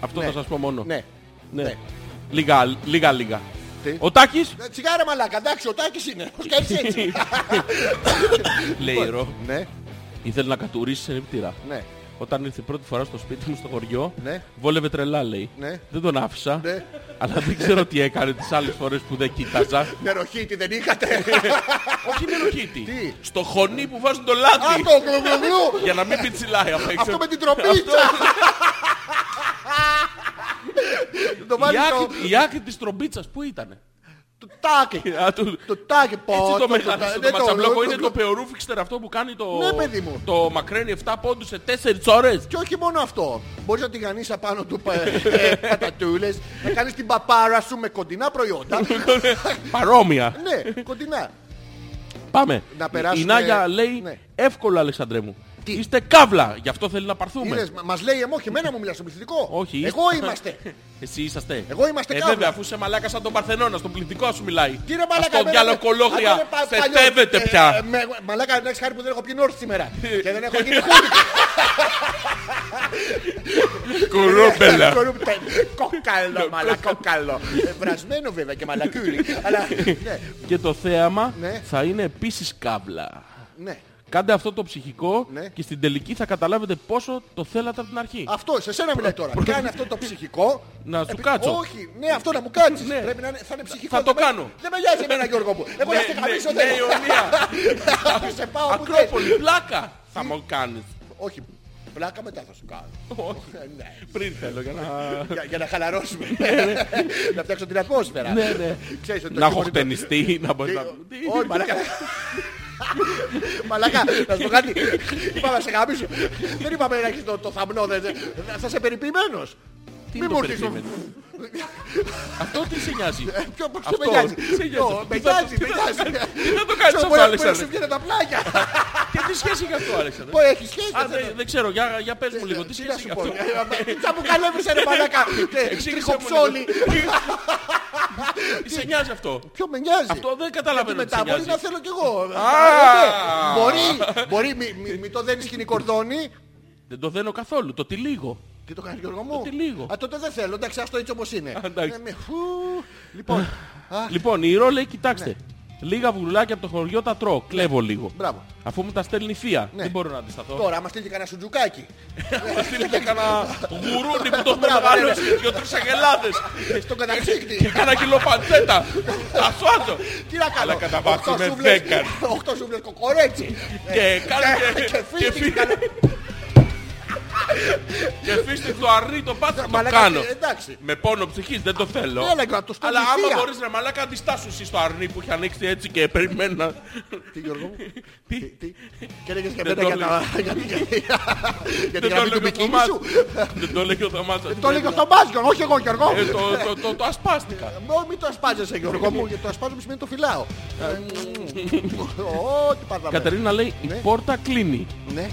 Speaker 2: Αυτό
Speaker 1: Ναι.
Speaker 2: θα σας πω μόνο.
Speaker 1: Ναι.
Speaker 2: Ναι.
Speaker 1: Ναι.
Speaker 2: Λίγα, λίγα, λίγα.
Speaker 1: Τι;
Speaker 2: Ο Τάκης,
Speaker 1: Ε, Τσιγάρα μαλάκα, εντάξει, ο Τάκης είναι. Ο Σκέφτης έτσι.
Speaker 2: λέει η Ρο,
Speaker 1: Ναι,
Speaker 2: ήθελε να κατουρίσει σε νύπτηρα.
Speaker 1: ναι,
Speaker 2: Όταν ήρθε πρώτη φορά στο σπίτι μου στο χωριό,
Speaker 1: Ναι.
Speaker 2: βόλευε τρελά λέει.
Speaker 1: Ναι.
Speaker 2: Δεν τον άφησα,
Speaker 1: ναι.
Speaker 2: αλλά δεν ξέρω τι έκανε τις άλλες φορές που δεν κοίταζα.
Speaker 1: Νεροχύτη δεν είχατε;
Speaker 2: Όχι νεροχύτη.
Speaker 1: Τι;
Speaker 2: Στο χωνί που βάζουν το
Speaker 1: Α,
Speaker 2: λάδι.
Speaker 1: το γλουγλουγλου.
Speaker 2: Για να μην πιτσιλάει απ' έξω.
Speaker 1: Αυτό με την τροπίτσα. Το
Speaker 2: Η
Speaker 1: βάλεις στο...
Speaker 2: άκρη, η άκρη της τρομπίτσας που ήτανε;
Speaker 1: Το τάκι.
Speaker 2: Α, του-
Speaker 1: Το τάκι πω.
Speaker 2: Έτσι το
Speaker 1: το-
Speaker 2: μεγάλο,
Speaker 1: ναι,
Speaker 2: το ματσαμπλόκο
Speaker 1: το-
Speaker 2: είναι
Speaker 1: το-
Speaker 2: το πεορούφιξτερ αυτό που κάνει το,
Speaker 1: Ναι, παιδί μου.
Speaker 2: το μακραίνει 7 πόντους σε 4 ώρες.
Speaker 1: Και όχι μόνο αυτό. Μπορείς να τη γανείς απάνω του ε, πατατούλες, να κάνεις την παπάρα σου με κοντινά προϊόντα.
Speaker 2: Παρόμοια.
Speaker 1: Ναι, κοντινά.
Speaker 2: Πάμε.
Speaker 1: Να περάσουμε-
Speaker 2: Η Νάγια λέει
Speaker 1: Ναι.
Speaker 2: εύκολο Αλεξανδρέ μου.
Speaker 1: Τι;
Speaker 2: Είστε καύλα, γι' αυτό θέλει να πάρθουμε.
Speaker 1: Είδες, μα- μας λέει εμώ και εμένα μου μιλάς στο πληθυντικό.
Speaker 2: Όχι.
Speaker 1: Εγώ είμαστε.
Speaker 2: Εσύ είσαστε.
Speaker 1: Εγώ είμαστε
Speaker 2: ε,
Speaker 1: καύλα.
Speaker 2: βέβαια, αφού είσαι μαλάκα σαν τον Παρθενώνα, στον πληθυντικό σου μιλάει.
Speaker 1: Τι ρε μαλάκα.
Speaker 2: Αυτό
Speaker 1: εμένα-
Speaker 2: διάλογο
Speaker 1: Αυτό
Speaker 2: κολόγρια.
Speaker 1: είναι πα- παλιό.
Speaker 2: Φετεύεται
Speaker 1: Ε,
Speaker 2: πια.
Speaker 1: ε, με- Μαλάκα, να έχεις χάρη που δεν έχω πιει νόρθ σήμερα. Και δεν έχω γίνει χούντικο.
Speaker 2: Κουρούμπελα.
Speaker 1: Κόκαλο, μαλακό κόκαλο. Ε, Βρασμένο βέβαια και μαλακούλι. Αλλά ναι,
Speaker 2: Και το θέαμα
Speaker 1: Ναι.
Speaker 2: θα είναι επίσης καύλα.
Speaker 1: ναι.
Speaker 2: Κάντε αυτό το ψυχικό
Speaker 1: Ναι.
Speaker 2: και στην τελική θα καταλάβετε πόσο το θέλατε από την αρχή.
Speaker 1: Αυτό, σε σένα μιλάει τώρα. Κάνε αυτό το ψυχικό.
Speaker 2: Να σου
Speaker 1: Επί-
Speaker 2: κάτσω.
Speaker 1: Όχι, ναι, αυτό να μου κάτσεις.
Speaker 2: Ναι.
Speaker 1: Πρέπει να είναι, θα είναι ψυχικό.
Speaker 2: Θα το
Speaker 1: Δεν με-
Speaker 2: κάνω.
Speaker 1: Δεν με νοιάζει εμένα Γιώργο μου. Εγώ να
Speaker 2: Ναι,
Speaker 1: σε
Speaker 2: ναι,
Speaker 1: χαμίσω
Speaker 2: ναι,
Speaker 1: δεν
Speaker 2: Ιωνία.
Speaker 1: Σε πάω που θες.
Speaker 2: Ακρόπολη, πλάκα θα μου κάνεις.
Speaker 1: Όχι, πλάκα μετά θα σου κάνω.
Speaker 2: Όχι.
Speaker 1: Ε, ναι.
Speaker 2: Πριν θέλω για να...
Speaker 1: Για- Για να χαλαρώσουμε. Να φτιάξω την ατμόσφαιρα.
Speaker 2: Ναι, ναι.
Speaker 1: Ξέρεις ότι το
Speaker 2: Να έχω
Speaker 1: χειμωνικό-
Speaker 2: χτενιστεί, να μπορεί να...
Speaker 1: Τι- Όχι, μαλάκα. Μαλάκα, να σου πω κάτι. Είπαμε να σε γαμίσω. Δεν είπαμε να έχεις το, το θαμνό. δεν- δεν- Θα είσαι περιποιημένος.
Speaker 2: Τι
Speaker 1: Μη
Speaker 2: είναι
Speaker 1: μου
Speaker 2: το
Speaker 1: έρθεις
Speaker 2: περιποιημένο. Αυτό τι σε νοιάζει;
Speaker 1: Ποιο πώς
Speaker 2: Αυτό,
Speaker 1: με νοιάζει;
Speaker 2: τι σε νοιάζει;
Speaker 1: Ω, Με
Speaker 2: Τι θα-
Speaker 1: νοιάζει,
Speaker 2: τι
Speaker 1: με
Speaker 2: θα-
Speaker 1: νοιάζει;
Speaker 2: Τι θα το κάνεις
Speaker 1: Ξέρω,
Speaker 2: αυτό,
Speaker 1: μπορεί να- μπορεί να
Speaker 2: Αλέξανδρε;
Speaker 1: σου βγαίνουν τα πλάγια.
Speaker 2: Και τι σχέση έχει αυτό, Αλέξανδρε;
Speaker 1: Πω, έχει σχέση.
Speaker 2: Α,
Speaker 1: δεν
Speaker 2: δεν-
Speaker 1: θέλω.
Speaker 2: δεν ξέρω, για, για πες μου λίγο, τι
Speaker 1: Τι να
Speaker 2: σχέση
Speaker 1: σου
Speaker 2: έχει
Speaker 1: πω.
Speaker 2: αυτό;
Speaker 1: Τσα που καλέβρισε ρε μαλάκα.
Speaker 2: Εξήγησέ μου
Speaker 1: Τριχοψόλη.
Speaker 2: Τι σε νοιάζει αυτό;
Speaker 1: Ποιο με νοιάζει;
Speaker 2: Αυτό δεν
Speaker 1: Γιατί
Speaker 2: καταλαβαίνω τι
Speaker 1: μετά
Speaker 2: σε
Speaker 1: μπορεί
Speaker 2: νοιάζει.
Speaker 1: να θέλω κι εγώ.
Speaker 2: Α.
Speaker 1: Μπορεί, μπορεί, μη- μη- μη το δένεις στην κορδόνη.
Speaker 2: Δεν το δένω καθόλου, το τυλίγω.
Speaker 1: Τι το κάνεις Γιώργο μου;
Speaker 2: Ότι λίγο.
Speaker 1: Α, τότε δεν θέλω. Εντάξει, αυτό έτσι όπως είναι.
Speaker 2: εντάξει.
Speaker 1: Ε, με- φου. Λοιπόν, α,
Speaker 2: Λοιπόν, η Ρο λέει, κοιτάξτε. Λίγα βουλάκια από το χωριό τα τρώω, κλέβω λίγο.
Speaker 1: μπράβο.
Speaker 2: Αφού μου τα στέλνει η θεία,
Speaker 1: Ναι.
Speaker 2: δεν μπορώ να αντισταθώ.
Speaker 1: Τώρα, άμα στείλει κανένα σουτζουκάκι.
Speaker 2: Θα στείλει και κανένα γουρούνι που το έχουμε
Speaker 1: Μπράβο,
Speaker 2: μεγαλώσει,
Speaker 1: ναι, ναι.
Speaker 2: δύο-τρεις αγελάδες.
Speaker 1: Στον
Speaker 2: Και
Speaker 1: καταψύκτη.
Speaker 2: κάνα κιλό παντσέτα. Τα σώζω.
Speaker 1: Τι να κάνω;
Speaker 2: Αλλά κατά βάση
Speaker 1: Οχτώ
Speaker 2: με
Speaker 1: σούβλες-
Speaker 2: δέκα.
Speaker 1: Οχτώ σούβλες κοκορέτσι.
Speaker 2: Και κάνω
Speaker 1: Και-
Speaker 2: και-
Speaker 1: και
Speaker 2: και
Speaker 1: φίστηκε
Speaker 2: φι-
Speaker 1: καλά.
Speaker 2: Και φύστε το αρνί το πάθο, το
Speaker 1: Μαλάκα,
Speaker 2: κάνω.
Speaker 1: εντάξει.
Speaker 2: Με πόνο ψυχής δεν το θέλω.
Speaker 1: Έλα, να το στέλνει
Speaker 2: Αλλά
Speaker 1: η
Speaker 2: άμα
Speaker 1: θεία.
Speaker 2: μπορείς ρε μαλάκα αντιστάσου εσύ στο αρνί που έχει ανοίξει έτσι και περιμένει να...
Speaker 1: Τι Γιώργο μου.
Speaker 2: Τι?
Speaker 1: Τι. Και έλεγες και
Speaker 2: Δεν
Speaker 1: εμένα
Speaker 2: το
Speaker 1: για τα- για τη- για τη- για τη
Speaker 2: Δεν το
Speaker 1: γραμμή του
Speaker 2: έλεγε ο
Speaker 1: μπικίνι
Speaker 2: Θωμάς.
Speaker 1: σου.
Speaker 2: Δεν το έλεγε ο Θωμάς.
Speaker 1: Το έλεγε στον Μπάζιο, όχι εγώ Γιώργο.
Speaker 2: Ε, το- το- το- Το ασπάστηκα.
Speaker 1: Ω, Μην το ασπάζεσαι Γιώργο μου, γιατί το ασπάζομαι σημαίνει το φυλάω. Ε, Ω, τι πάθαμε.
Speaker 2: Κατερίνα λέει η
Speaker 1: Ναι.
Speaker 2: πόρτα κλείνει.
Speaker 1: Ναι.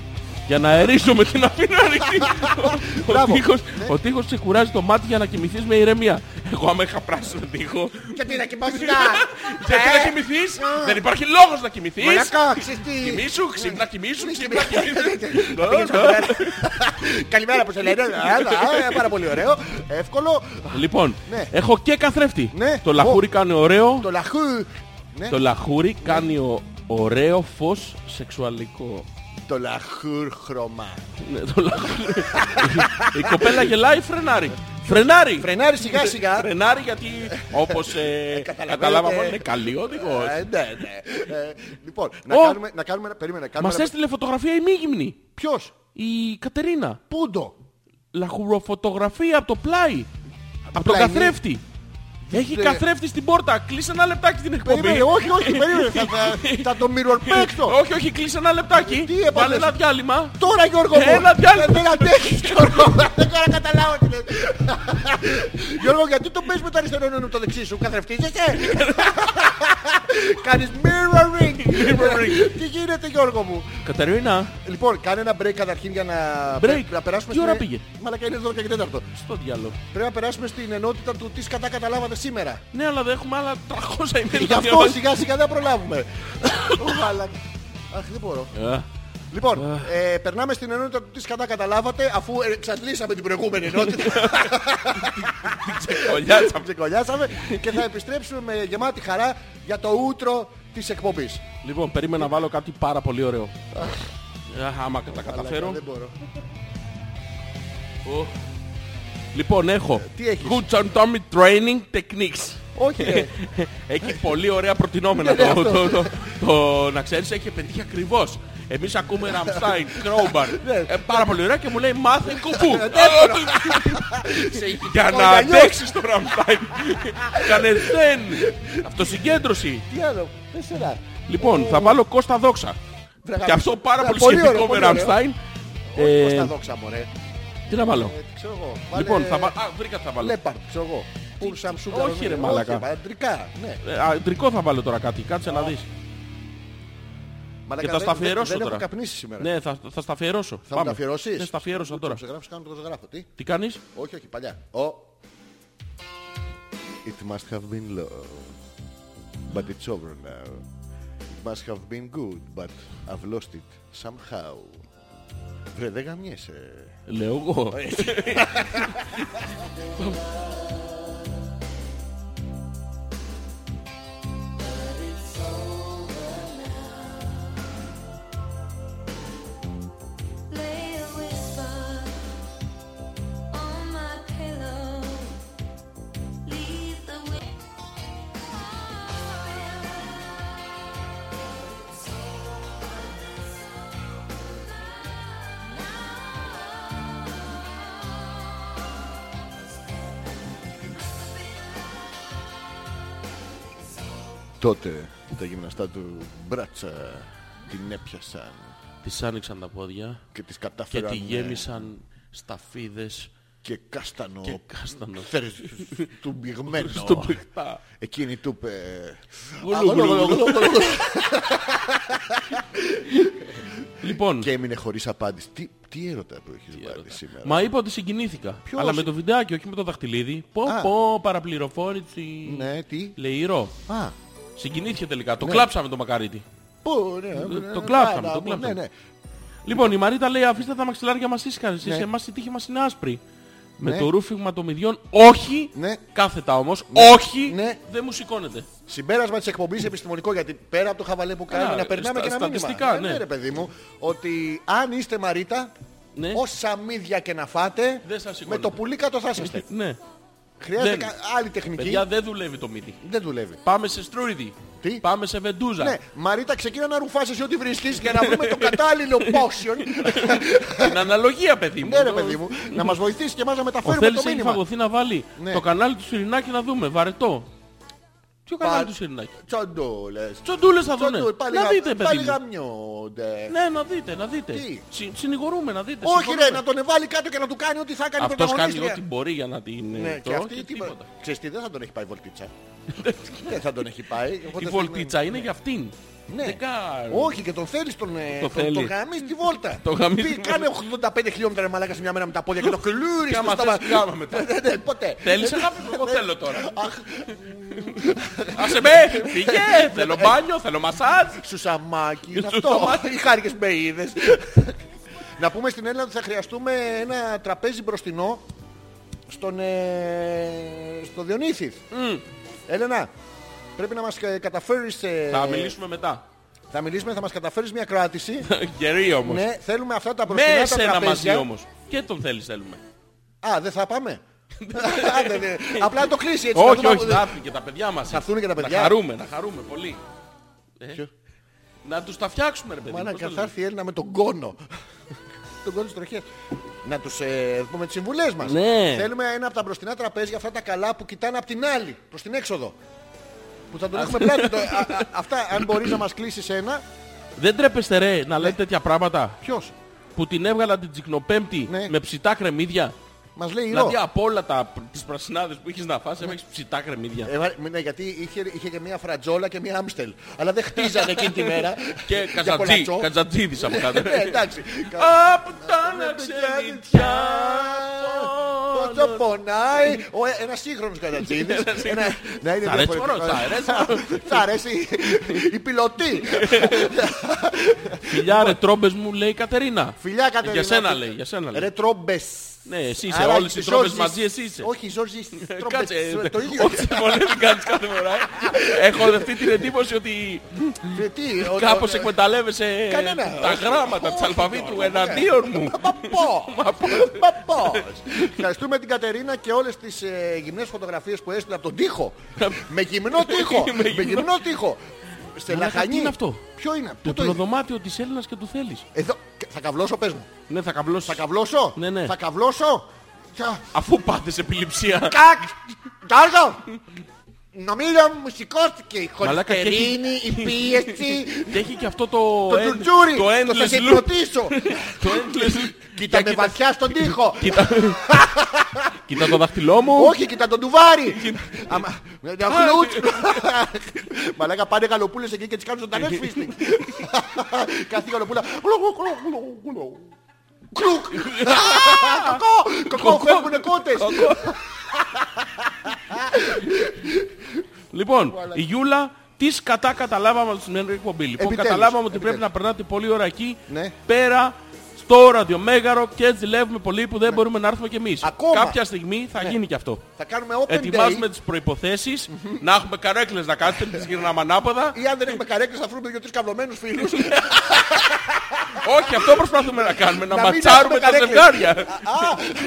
Speaker 2: Για να αερίσω με την αφήνω ανοιχτή. Ο
Speaker 1: Μπράβο.
Speaker 2: τείχος-
Speaker 1: Ναι.
Speaker 2: Ο τείχος σε κουράζει το μάτι για να κοιμηθείς με ηρεμία. Εγώ άμα είχα πράσινο τείχο.
Speaker 1: Γιατί να κοιμάσαι
Speaker 2: Γιατί να κοιμηθείς; Δεν υπάρχει λόγος να κοιμηθείς.
Speaker 1: Μαλακά, ξέρεις τι.
Speaker 2: Κοιμήσου, ξύπνα, κοιμήσου, ξύπνα, κοιμήσου.
Speaker 1: Θα πήγες καλημέρα. Καλημέρα που σε λένε. Α, α, Πάρα πολύ ωραίο. Εύκολο.
Speaker 2: Λοιπόν,
Speaker 1: Ναι.
Speaker 2: έχω και καθρέφτη.
Speaker 1: Ναι.
Speaker 2: Το λαχούρι κάνει ωραίο.
Speaker 1: Το λαχού. Ναι.
Speaker 2: Το λαχούρι κάνει ο- ωραίο φως σεξουαλικό.
Speaker 1: Το λαχούρ χρώμα.
Speaker 2: Ναι, το λαχούρι. Η κοπέλα γελάει φρενάρι. Φρενάρι.
Speaker 1: Φρενάρι σιγά σιγά.
Speaker 2: Φρενάρι γιατί όπως ε,
Speaker 1: Καταλαβαίνετε.
Speaker 2: καταλάβαμε είναι καλή οδηγός.
Speaker 1: Ε, Ναι, ναι. Ε, Λοιπόν, να
Speaker 2: Ω.
Speaker 1: κάνουμε, να κάνουμε, ένα- περίμενε, να κάνουμε
Speaker 2: Μας
Speaker 1: ένα-
Speaker 2: έστειλε φωτογραφία η Μίγυμνη.
Speaker 1: Ποιος,
Speaker 2: Η Κατερίνα.
Speaker 1: Πούντο.
Speaker 2: Λαχουροφωτογραφία από το πλάι. Από τον
Speaker 1: πλαϊνί.
Speaker 2: καθρέφτη. Έχει
Speaker 1: Ναι.
Speaker 2: καθρέφτη στην πόρτα. Κλείσε ένα λεπτάκι την εκπομπή.
Speaker 1: Περίμενε, όχι, όχι, περίμενε. Θα, θα, θα το mirror παίξω.
Speaker 2: Όχι, όχι, κλείσε ένα λεπτάκι.
Speaker 1: Τι έπαθες;
Speaker 2: Βάλε ένα διάλειμμα.
Speaker 1: Τώρα Γιώργο μου.
Speaker 2: Ένα διάλειμμα.
Speaker 1: Δεν- Δεν αντέχεις Γιώργο. Δεν μπορώ να καταλάβω τι λες. Γιώργο, γιατί το πες με το αριστερό νου το δεξί σου. Καθρεφτίζεσαι; Κάνεις mirroring. Τι γίνεται Γιώργο μου;
Speaker 2: Κατερίνα,
Speaker 1: Λοιπόν, κάνε ένα break καταρχήν για να,
Speaker 2: Break.
Speaker 1: να περάσουμε
Speaker 2: Τι ώρα
Speaker 1: στην-
Speaker 2: πήγε;
Speaker 1: Μαλακα είναι 12 και 4.
Speaker 2: στο διάλογο.
Speaker 1: Πρέπει να περάσουμε στην ενότητα του τι κατά καταλάβατε σήμερα.
Speaker 2: Ναι, αλλά δεν έχουμε άλλα 300 email.
Speaker 1: Γι' αυτό σιγά σιγά δεν προλάβουμε. Ω, Μαλακα. Αχ, δεν μπορώ.
Speaker 2: Ε,
Speaker 1: Λοιπόν, ε, περνάμε στην ενότητα του τι κατά καταλάβατε, αφού εξαντλήσαμε την προηγούμενη ενότητα.
Speaker 2: Κολλιάτσαμε.
Speaker 1: Ξεκολλιάσαμε και θα επιστρέψουμε με γεμάτη χαρά για το ούτρο της εκπομπής.
Speaker 2: Λοιπόν, περίμενα να βάλω κάτι πάρα πολύ ωραίο. Ε, Άμα τα καταφέρω.
Speaker 1: Δεν μπορώ.
Speaker 2: Ω. Λοιπόν, έχω
Speaker 1: τι έχεις;
Speaker 2: Good Anatomy Training Techniques.
Speaker 1: Όχι, ρε.
Speaker 2: Έχει πολύ ωραία προτινόμενα.
Speaker 1: Ναι, ναι,
Speaker 2: το,
Speaker 1: αυτό.
Speaker 2: το, το, το- να ξέρεις έχει πετύχει ακριβώς. Εμείς ακούμε Rammstein, Crowbar.
Speaker 1: Ναι.
Speaker 2: Ε, πάρα πολύ ωραία και μου λέει μάθε κουφού. Για
Speaker 1: Το
Speaker 2: να
Speaker 1: γυαλιό.
Speaker 2: αντέξεις το Rammstein. Κάνε δεν. Αυτοσυγκέντρωση.
Speaker 1: Τι άλλο, τέσσερα.
Speaker 2: Λοιπόν, θα βάλω Κώστα Δόξα.
Speaker 1: Βρε,
Speaker 2: Και αυτό πάρα
Speaker 1: Ναι,
Speaker 2: πολύ
Speaker 1: πολύ ωραίο,
Speaker 2: σχετικό με
Speaker 1: πολύ ωραίο.
Speaker 2: Rammstein.
Speaker 1: Όχι
Speaker 2: Ε,
Speaker 1: πως τα δόξα μωρέ.
Speaker 2: Τι να βάλω;
Speaker 1: Ε, ξέρω εγώ. Βάλε
Speaker 2: Λοιπόν, θα βάλω. Α, βρήκα τι θα βάλω.
Speaker 1: Λέπαρτ, ξέρω εγώ. Πουρ Σαμ Σούγκαρ.
Speaker 2: όχι, ρε, μαλάκα.
Speaker 1: Όχι, αντρικά, ναι.
Speaker 2: Ε, Αντρικό θα βάλω τώρα κάτι. Κάτσε να δεις.
Speaker 1: Μαλάκα,
Speaker 2: Και θα
Speaker 1: δεν-
Speaker 2: στα αφιερώσω
Speaker 1: δεν-
Speaker 2: τώρα.
Speaker 1: Δεν έχω καπνίσει σήμερα.
Speaker 2: Ναι, θα, θα στα αφιερώσω.
Speaker 1: Θα μου
Speaker 2: Πάμε.
Speaker 1: τα αφιερώσεις;
Speaker 2: Ναι, στα αφιέρωσα τώρα.
Speaker 1: Θα γράψω, κάνω το ζωγράφο. Τι;
Speaker 2: Τι κάνεις;
Speaker 1: Όχι, όχι, παλιά. Ο. It must have been love. But it's over now. It must have been good, but I've lost it somehow. Βρε, δεν γαμιέσαι.
Speaker 2: Λέω εγώ.
Speaker 1: Τότε τα γυμναστά του μπράτσα την έπιασαν
Speaker 2: Της άνοιξαν τα πόδια
Speaker 1: και τις
Speaker 2: και
Speaker 1: κατάφεραν
Speaker 2: τη γέμισαν σταφίδες
Speaker 1: και κάστανο
Speaker 2: και κάστανο.
Speaker 1: θέρες του μπηγμένο.
Speaker 2: Στο παιχτά.
Speaker 1: Εκείνη του είπε...
Speaker 2: Γουλου, γουλου, γουλου. Λοιπόν,
Speaker 1: Και έμεινε χωρίς απάντηση. Τι, τι έρωτα που έχεις βάλει
Speaker 2: έρωτα.
Speaker 1: σήμερα;
Speaker 2: μα είπα ότι συγκινήθηκα.
Speaker 1: Ποιος;
Speaker 2: Αλλά με το βιντεάκι, όχι με το δαχτυλίδι. Πω
Speaker 1: Α.
Speaker 2: πω, παραπληροφόρηση.
Speaker 1: Ναι, τι;
Speaker 2: Λεϊρό.
Speaker 1: Α,
Speaker 2: Συγκινήθηκε τελικά. Το
Speaker 1: Ναι.
Speaker 2: κλάψαμε το μακαρίτι.
Speaker 1: Πού, ναι, ναι,
Speaker 2: το
Speaker 1: ναι,
Speaker 2: κλάψαμε,
Speaker 1: ναι,
Speaker 2: το
Speaker 1: ναι,
Speaker 2: κλάψαμε.
Speaker 1: Ναι, ναι.
Speaker 2: Λοιπόν, η Μαρίτα λέει αφήστε τα μαξιλάρια μας ίσχαρα. Εσείς
Speaker 1: Ναι.
Speaker 2: εμάς η τύχη μας είναι άσπρη. Με
Speaker 1: Ναι.
Speaker 2: το ρούφιγμα των μηδιών, όχι.
Speaker 1: Ναι.
Speaker 2: Κάθετα όμως,
Speaker 1: Ναι.
Speaker 2: όχι.
Speaker 1: Ναι.
Speaker 2: Δεν μου σηκώνεται.
Speaker 1: Συμπέρασμα της εκπομπής επιστημονικό, γιατί πέρα από το χαβαλέ που κάνουμε
Speaker 2: Καλά,
Speaker 1: να περνάμε
Speaker 2: στα-
Speaker 1: και ένα μήνυμα.
Speaker 2: στατιστικά,
Speaker 1: Ε,
Speaker 2: ναι.
Speaker 1: ρε παιδί μου, ότι αν είστε Μαρίτα,
Speaker 2: Ναι.
Speaker 1: όσα μύδια και να φάτε,
Speaker 2: Δεν σας
Speaker 1: με
Speaker 2: σηκώνετε.
Speaker 1: το πουλί κάτω θα είσαστε.
Speaker 2: Ναι.
Speaker 1: Χρειάζεται
Speaker 2: Δεν.
Speaker 1: κα- άλλη τεχνική.
Speaker 2: Παιδιά δεν δουλεύει το μύτη.
Speaker 1: Δεν δουλεύει.
Speaker 2: Πάμε σε στρούιδι.
Speaker 1: Τι;
Speaker 2: Πάμε σε βεντούζα.
Speaker 1: Ναι, Μαρίτα, ξεκίνα να ρουφάσεις ό,τι βρίσκεις για να βρούμε το κατάλληλο potion.
Speaker 2: Την αναλογία, παιδί μου.
Speaker 1: ναι, ρε παιδί μου, να μας βοηθήσεις και εμάς να
Speaker 2: Ο
Speaker 1: μεταφέρουμε
Speaker 2: Θέλης
Speaker 1: το
Speaker 2: έχει
Speaker 1: μήνυμα.
Speaker 2: φαγωθεί να βάλει
Speaker 1: Ναι.
Speaker 2: το κανάλι του Σιρινάκη να δούμε. Βαρετό. Ποιο κανάλι τους Σιρινάκη.
Speaker 1: Τσοντούλες.
Speaker 2: Τσοντούλες θα δούνε.
Speaker 1: Τσοντούλες, πάλι
Speaker 2: Να
Speaker 1: γα-
Speaker 2: δείτε, παιδί
Speaker 1: Πάλι
Speaker 2: μου.
Speaker 1: γαμιόνται.
Speaker 2: Ναι, να δείτε, να δείτε.
Speaker 1: Τι;
Speaker 2: Συ- Συνηγορούμε να δείτε.
Speaker 1: Όχι
Speaker 2: συμφωνούμε.
Speaker 1: ρε, να τον βάλει κάτω και να του κάνει ό,τι θα κάνει
Speaker 2: Αυτός κάνει
Speaker 1: πρωταγωνίστρια.
Speaker 2: ό,τι μπορεί για να την
Speaker 1: Ναι,
Speaker 2: ε,
Speaker 1: και
Speaker 2: το-
Speaker 1: αυτή
Speaker 2: και
Speaker 1: τι
Speaker 2: τίποτα.
Speaker 1: Ξέρεις τι, δεν θα τον έχει πάει βολτίτσα. Δεν θα τον έχει πάει.
Speaker 2: Η
Speaker 1: οπότε
Speaker 2: βολτίτσα είναι για αυτήν.
Speaker 1: Ναι.
Speaker 2: Δεν κάνει.
Speaker 1: Όχι και τον θέλεις τον, ε,
Speaker 2: Το
Speaker 1: τον,
Speaker 2: θέλει.
Speaker 1: τον γαμίς τη βόλτα.
Speaker 2: Το γαμίς
Speaker 1: Τι,
Speaker 2: τη
Speaker 1: Κάνε 85 χιλιόμετρα ρε μαλάκα σε μια μέρα με τα πόδια και το κλούρι
Speaker 2: Και
Speaker 1: στο
Speaker 2: άμα
Speaker 1: στόμα.
Speaker 2: θες κάμα μετά.
Speaker 1: Ναι, ναι, Ποτέ.
Speaker 2: Θέλεις αγάπη μου, εγώ θέλω τώρα.
Speaker 1: Αχ,
Speaker 2: Άσε με, φύγε, θέλω μπάνιο, θέλω μασάζ.
Speaker 1: Σουσαμάκι είναι
Speaker 2: Σου
Speaker 1: αυτό.
Speaker 2: σαμάκι.
Speaker 1: Οι χάρηκες με είδες. Να πούμε στην Έλληνα ότι θα χρειαστούμε ένα τραπέζι μπροστινό στον, ε, στο Διονύθιθ. Έλενα, πρέπει να μας ε, καταφέρεις... ε,
Speaker 2: Θα μιλήσουμε μετά.
Speaker 1: Θα μιλήσουμε, θα μας καταφέρεις μια κράτηση.
Speaker 2: Γερή όμως.
Speaker 1: ναι, θέλουμε αυτά τα
Speaker 2: Με
Speaker 1: μπροστινά τα
Speaker 2: εσένα μαζί
Speaker 1: τραπέζια.
Speaker 2: όμως. Και τον θέλεις θέλουμε.
Speaker 1: Α, δεν θα πάμε; Α, δεν- δεν- Απλά να το κλείσει έτσι. να
Speaker 2: Όχι,
Speaker 1: δούμε
Speaker 2: όχι,
Speaker 1: από-
Speaker 2: θα έρθουν και τα παιδιά μας.
Speaker 1: Θα έρθουν και τα παιδιά.
Speaker 2: Να χαρούμε, να χαρούμε πολύ. Ε,
Speaker 1: Ποιο;
Speaker 2: Να τους τα φτιάξουμε ρε παιδί.
Speaker 1: Μάνα,
Speaker 2: πώς το
Speaker 1: και θα
Speaker 2: λέμε.
Speaker 1: έρθει η Έλληνα με τον κόνο. τον κόνο στις τροχές. Να τους ε, πούμε τις συμβουλές μας.
Speaker 2: Ναι.
Speaker 1: Θέλουμε ένα από τα μπροστινά τραπέζια, αυτά τα καλά που κοιτάνε από την άλλη, προς την έξοδο. Που θα τον έχουμε πλάτη. Το- α- α- Αυτά, αν μπορείς να μας κλείσεις ένα.
Speaker 2: Δεν τρέπεστε ρε να λέτε τέτοια πράγματα.
Speaker 1: Ποιος;
Speaker 2: Που την έβγαλα την τσικνοπέμπτη
Speaker 1: Ναι.
Speaker 2: με ψητά κρεμμύδια.
Speaker 1: Μας λέει ηρώ.
Speaker 2: Δηλαδή από όλα τα, τις πρασινάδες που έχεις να φας έχεις ψητά κρεμμύδια.
Speaker 1: Ε, βα- ναι, γιατί είχε, είχε και μια φρατζόλα και μια άμστελ. Αλλά δεν χτίζανε εκείνη τη μέρα.
Speaker 2: Και
Speaker 1: Για
Speaker 2: καζατζί,
Speaker 1: κολατσό.
Speaker 2: καζατζίδης από κάτω.
Speaker 1: Ναι, εντάξει.
Speaker 2: Από τα να ξενιτιά.
Speaker 1: Πόσο πονάει. Ο, ε, ένας σύγχρονος κατατζίδης. Ένα- Να είναι
Speaker 2: Σ' αρέσει
Speaker 1: διαφορετικό.
Speaker 2: μωρό, σ' αρέσει.
Speaker 1: Σ' αρέσει η πιλωτή.
Speaker 2: Φιλιά ρε τρόμπες μου λέει η Κατερίνα.
Speaker 1: Φιλιά Κατερίνα.
Speaker 2: Για σένα λέει, για σένα λέει.
Speaker 1: Ρε τρόμπες.
Speaker 2: Ναι, εσύ είσαι,
Speaker 1: Άρα,
Speaker 2: όλες οι τρόμπες
Speaker 1: Ζόρζης-
Speaker 2: μαζί εσύ είσαι.
Speaker 1: Όχι, Ζόρζης, τρόμπες.
Speaker 2: Κάτσε, ε,
Speaker 1: Το ίδιο.
Speaker 2: ό,τι συμβολές κάνεις κάθε φορά. ε. Έχω δεχτεί την εντύπωση ότι
Speaker 1: Ε, Τι, ο-
Speaker 2: κάπως
Speaker 1: ο-
Speaker 2: εκμεταλλεύεσαι
Speaker 1: Κανένα.
Speaker 2: τα γράμματα της αλφαβήτου εναντίον μου.
Speaker 1: Μα πώς. Μα πώς. Ευχαριστούμε την Κατερίνα και όλες τις ε, γυμνές φωτογραφίες που έστειλε από τον τοίχο. Με γυμνό τοίχο.
Speaker 2: Με
Speaker 1: Με
Speaker 2: γυμνό-
Speaker 1: γυμνό τοίχο. Σε
Speaker 2: Μαλάκα,
Speaker 1: λαχανί.
Speaker 2: τι είναι αυτό;
Speaker 1: Ποιο είναι.
Speaker 2: Το
Speaker 1: Πού το είναι.
Speaker 2: πυλοδωμάτιο της Έλληνας και του θέλεις.
Speaker 1: Εδώ. Θα καβλώσω, πες μου.
Speaker 2: Ναι, θα καβλώσεις.
Speaker 1: Θα καβλώσω;
Speaker 2: Ναι, ναι.
Speaker 1: Θα καβλώσω; Τσα.
Speaker 2: Αφού πάθεις επιληψία.
Speaker 1: Κακ. Τάρζο. Νομίζω μου σηκώθηκε η
Speaker 2: Μαλάκα, και έχει-
Speaker 1: χολυστερίνη, η πίεση,
Speaker 2: Και έχει και αυτό το...
Speaker 1: το
Speaker 2: εν-
Speaker 1: τζουτζούρι.
Speaker 2: Το
Speaker 1: Το θα
Speaker 2: endless
Speaker 1: σε
Speaker 2: loop.
Speaker 1: υπνοτήσω.
Speaker 2: Το endless
Speaker 1: Κοίτα με βαθιά στον τοίχο.
Speaker 2: Κοίτα. Κοίτα το δάχτυλό μου.
Speaker 1: Όχι, κοίτα τον τουβάρι. Άμα- με μια χλούτ. Μαλάκα πάνε γαλοπούλες εκεί και τις κάνουν ζωντανές φίστινγκ. Κάθε γαλοπούλα. Κλουκ. Α, Κοκό. Κοκό, φεύγουνε κότες.
Speaker 2: Λοιπόν, η Γιούλα τις κατά καταλάβαμε από τη σημερινή εκπομπή. Λοιπόν,
Speaker 1: Επιτέλους,
Speaker 2: καταλάβαμε ότι
Speaker 1: επιτέλους.
Speaker 2: πρέπει να περνάτε πολλή ώρα εκεί
Speaker 1: Ναι.
Speaker 2: πέρα στο ραδιομέγαρο και έτσι ζηλεύουμε πολύ που δεν μπορούμε να έρθουμε κι εμείς.
Speaker 1: Ακόμα.
Speaker 2: Κάποια στιγμή θα γίνει και αυτό.
Speaker 1: Θα κάνουμε open
Speaker 2: Ετοιμάζουμε
Speaker 1: day.
Speaker 2: τις προϋποθέσεις, να έχουμε καρέκλες να κάτσετε, τις γυρνάμε ανάποδα.
Speaker 1: Ή αν δεν έχουμε καρέκλες θα βρούμε δύο-τρεις καυλωμένους φίλους.
Speaker 2: Όχι, αυτό προσπαθούμε να κάνουμε, να,
Speaker 1: Να μην
Speaker 2: ματσάρουμε
Speaker 1: έχουμε
Speaker 2: τα
Speaker 1: καρέκλες.
Speaker 2: ζευγάρια.
Speaker 1: Α,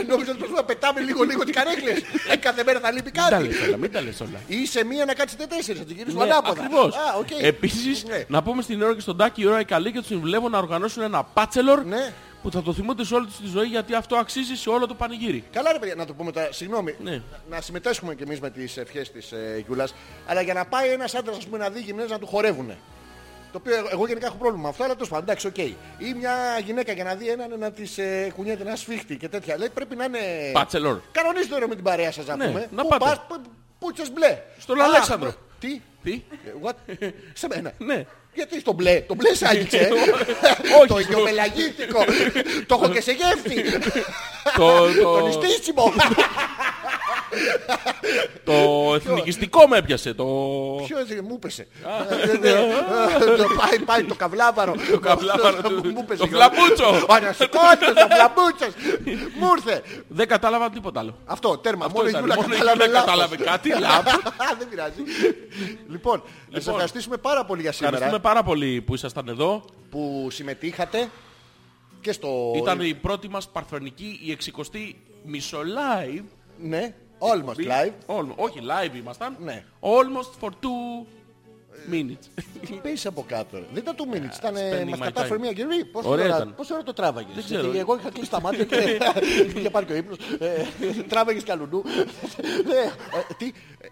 Speaker 1: νόμιζα ότι προσπαθούμε να πετάμε λίγο-λίγο τις καρέκλες. Ε, Κάθε μέρα θα λείπει
Speaker 2: Μην τα
Speaker 1: κάτι.
Speaker 2: λες όλα, μην τα λες όλα.
Speaker 1: Ή σε μία να κάτσετε τέσσερις, θα την γυρίσουμε
Speaker 2: Ναι,
Speaker 1: ανάποδα.
Speaker 2: ακριβώς.
Speaker 1: Α, οκ.
Speaker 2: Επίσης,
Speaker 1: Ναι.
Speaker 2: να πούμε στην ώρα και στον Τάκη η ώρα η καλή και τους συμβουλεύω να οργανώσουν ένα bachelor
Speaker 1: Ναι.
Speaker 2: Που θα το θυμούνται σε όλη τους τη ζωή γιατί αυτό αξίζει σε όλο το πανηγύρι.
Speaker 1: Καλά ρε παιδιά, να το πούμε τώρα, συγγνώμη,
Speaker 2: Ναι.
Speaker 1: να συμμετέσχουμε κι εμείς με τις ευχές της ε, Γιούλας, αλλά για να πάει ένας άντρας ας πούμε, να δει γυμνές να του χορεύουνε. Το οποίο εγώ- εγώ γενικά έχω πρόβλημα με αυτό, αλλά τέλος πάντων, εντάξει, οκ. Ή μια γυναίκα για να δει έναν να της ε, κουνιέται ένα σφίχτη και τέτοια. Λέει πρέπει να είναι...
Speaker 2: Bachelor.
Speaker 1: Κανονίστε ρε με την παρέα σας να
Speaker 2: Ναι,
Speaker 1: πούμε.
Speaker 2: να
Speaker 1: Πού
Speaker 2: πάτε.
Speaker 1: πας, πού- Πούτσες μπλε.
Speaker 2: Στον
Speaker 1: Α,
Speaker 2: Αλέξανδρο.
Speaker 1: Τι,
Speaker 2: Τι,
Speaker 1: Ε, what? Σε μένα.
Speaker 2: ναι.
Speaker 1: Γιατί στο μπλε, το μπλε σ' άγγιξε.
Speaker 2: Όχι,
Speaker 1: Το
Speaker 2: στο-
Speaker 1: ιδιοπελαγίτικο. Το έχω και σε γεύτη.
Speaker 2: το,
Speaker 1: Το
Speaker 2: το,
Speaker 1: νηστίσιμο.
Speaker 2: το εθνικιστικό με έπιασε. Το...
Speaker 1: Ποιος είναι, μου έπεσε. Ε, ναι, ε, το Πάει, πάει το καβλάβαρο. Το
Speaker 2: καβλάβαρο του-
Speaker 1: Μου έπεσε.
Speaker 2: το φλαμπούτσο.
Speaker 1: Ο ανασηκώτης, ο φλαμπούτσος. Μου ήρθε.
Speaker 2: Δεν κατάλαβα τίποτα άλλο.
Speaker 1: Αυτό, τέρμα.
Speaker 2: Αυτό
Speaker 1: Μόνο η
Speaker 2: ήταν.
Speaker 1: Γιούλα
Speaker 2: Μόνο η
Speaker 1: κατάλαβε
Speaker 2: Γιούλα
Speaker 1: λάθος.
Speaker 2: κατάλαβε κάτι, λάθος.
Speaker 1: Δεν πειράζει. Λοιπόν, να σε ευχαριστήσουμε πάρα πολύ για
Speaker 2: Ευχαριστούμε
Speaker 1: σήμερα
Speaker 2: πάρα πολύ που ήσασταν εδώ.
Speaker 1: που συμμετείχατε και στο...
Speaker 2: Ήταν η πρώτη μας παρθενική, η 60η μισό live.
Speaker 1: Ναι, almost live.
Speaker 2: Almost- όχι, live ήμασταν.
Speaker 1: Ναι.
Speaker 2: Almost for two minutes.
Speaker 1: Τι πες από κάτω. ρε. Δεν ήταν two minutes, ήταν
Speaker 2: spending
Speaker 1: μας
Speaker 2: my
Speaker 1: κατάφερε
Speaker 2: time.
Speaker 1: μια κερί. Πόσο
Speaker 2: Ωραία
Speaker 1: ώρα,
Speaker 2: ήταν.
Speaker 1: πόσο ώρα το τράβαγες;
Speaker 2: Δεν ξέρω.
Speaker 1: Γιατί εγώ είχα κλείσει τα μάτια και είχε πάρει και ο ύπνος. Ε, Τράβαγες καλουνού. Ε, ε, Τι, ε,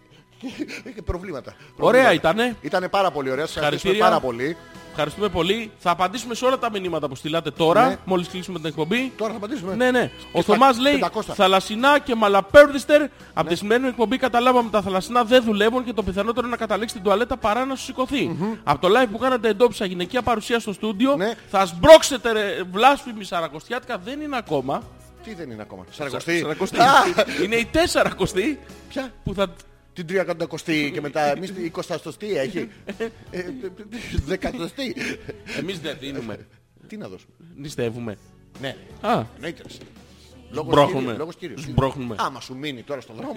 Speaker 1: είχε προβλήματα.
Speaker 2: Ωραία ήτανε.
Speaker 1: Ήταν πάρα πολύ ωραία. Σας ευχαριστούμε
Speaker 2: Χαρακτήρια.
Speaker 1: πάρα πολύ.
Speaker 2: Ευχαριστούμε πολύ. Θα απαντήσουμε σε όλα τα μηνύματα που στείλατε τώρα,
Speaker 1: Ναι.
Speaker 2: μόλις κλείσουμε την εκπομπή.
Speaker 1: Τώρα θα απαντήσουμε.
Speaker 2: Ναι, ναι. Ο
Speaker 1: Και
Speaker 2: Θωμάς
Speaker 1: στα
Speaker 2: λέει
Speaker 1: 500.
Speaker 2: θαλασσινά και μαλαπέρδιστερ. Από τη σημερινή εκπομπή καταλάβαμε τα θαλασσινά δεν δουλεύουν και το πιθανότερο είναι να καταλήξει την τουαλέτα παρά να σου σηκωθεί. Από το live που κάνατε εντόπισα γυναικεία παρουσία στο στούντιο.
Speaker 1: Ναι.
Speaker 2: Θα σμπρώξετε ρε, βλάσφημη σαρακοστιάτικα. Δεν είναι ακόμα.
Speaker 1: Τι δεν είναι ακόμα. Σαρακοστή.
Speaker 2: Σαρακοστή.
Speaker 1: Α,
Speaker 2: είναι η τέσσαρακοστή
Speaker 1: Ποια;
Speaker 2: που θα...
Speaker 1: Την τριακοντακοστή και μετά εμείς την εικοσταστοστή έχει. Ε, Δεκατοστή.
Speaker 2: Εμείς δεν δίνουμε.
Speaker 1: Τι να δώσουμε.
Speaker 2: Νηστεύουμε.
Speaker 1: Ναι.
Speaker 2: Α,
Speaker 1: Εννοείται. Λόγος
Speaker 2: Σμπρώχνουμε.
Speaker 1: κύριου, λόγος κύριου.
Speaker 2: Σμπρώχνουμε.
Speaker 1: Άμα σου μείνει τώρα στον δρόμο,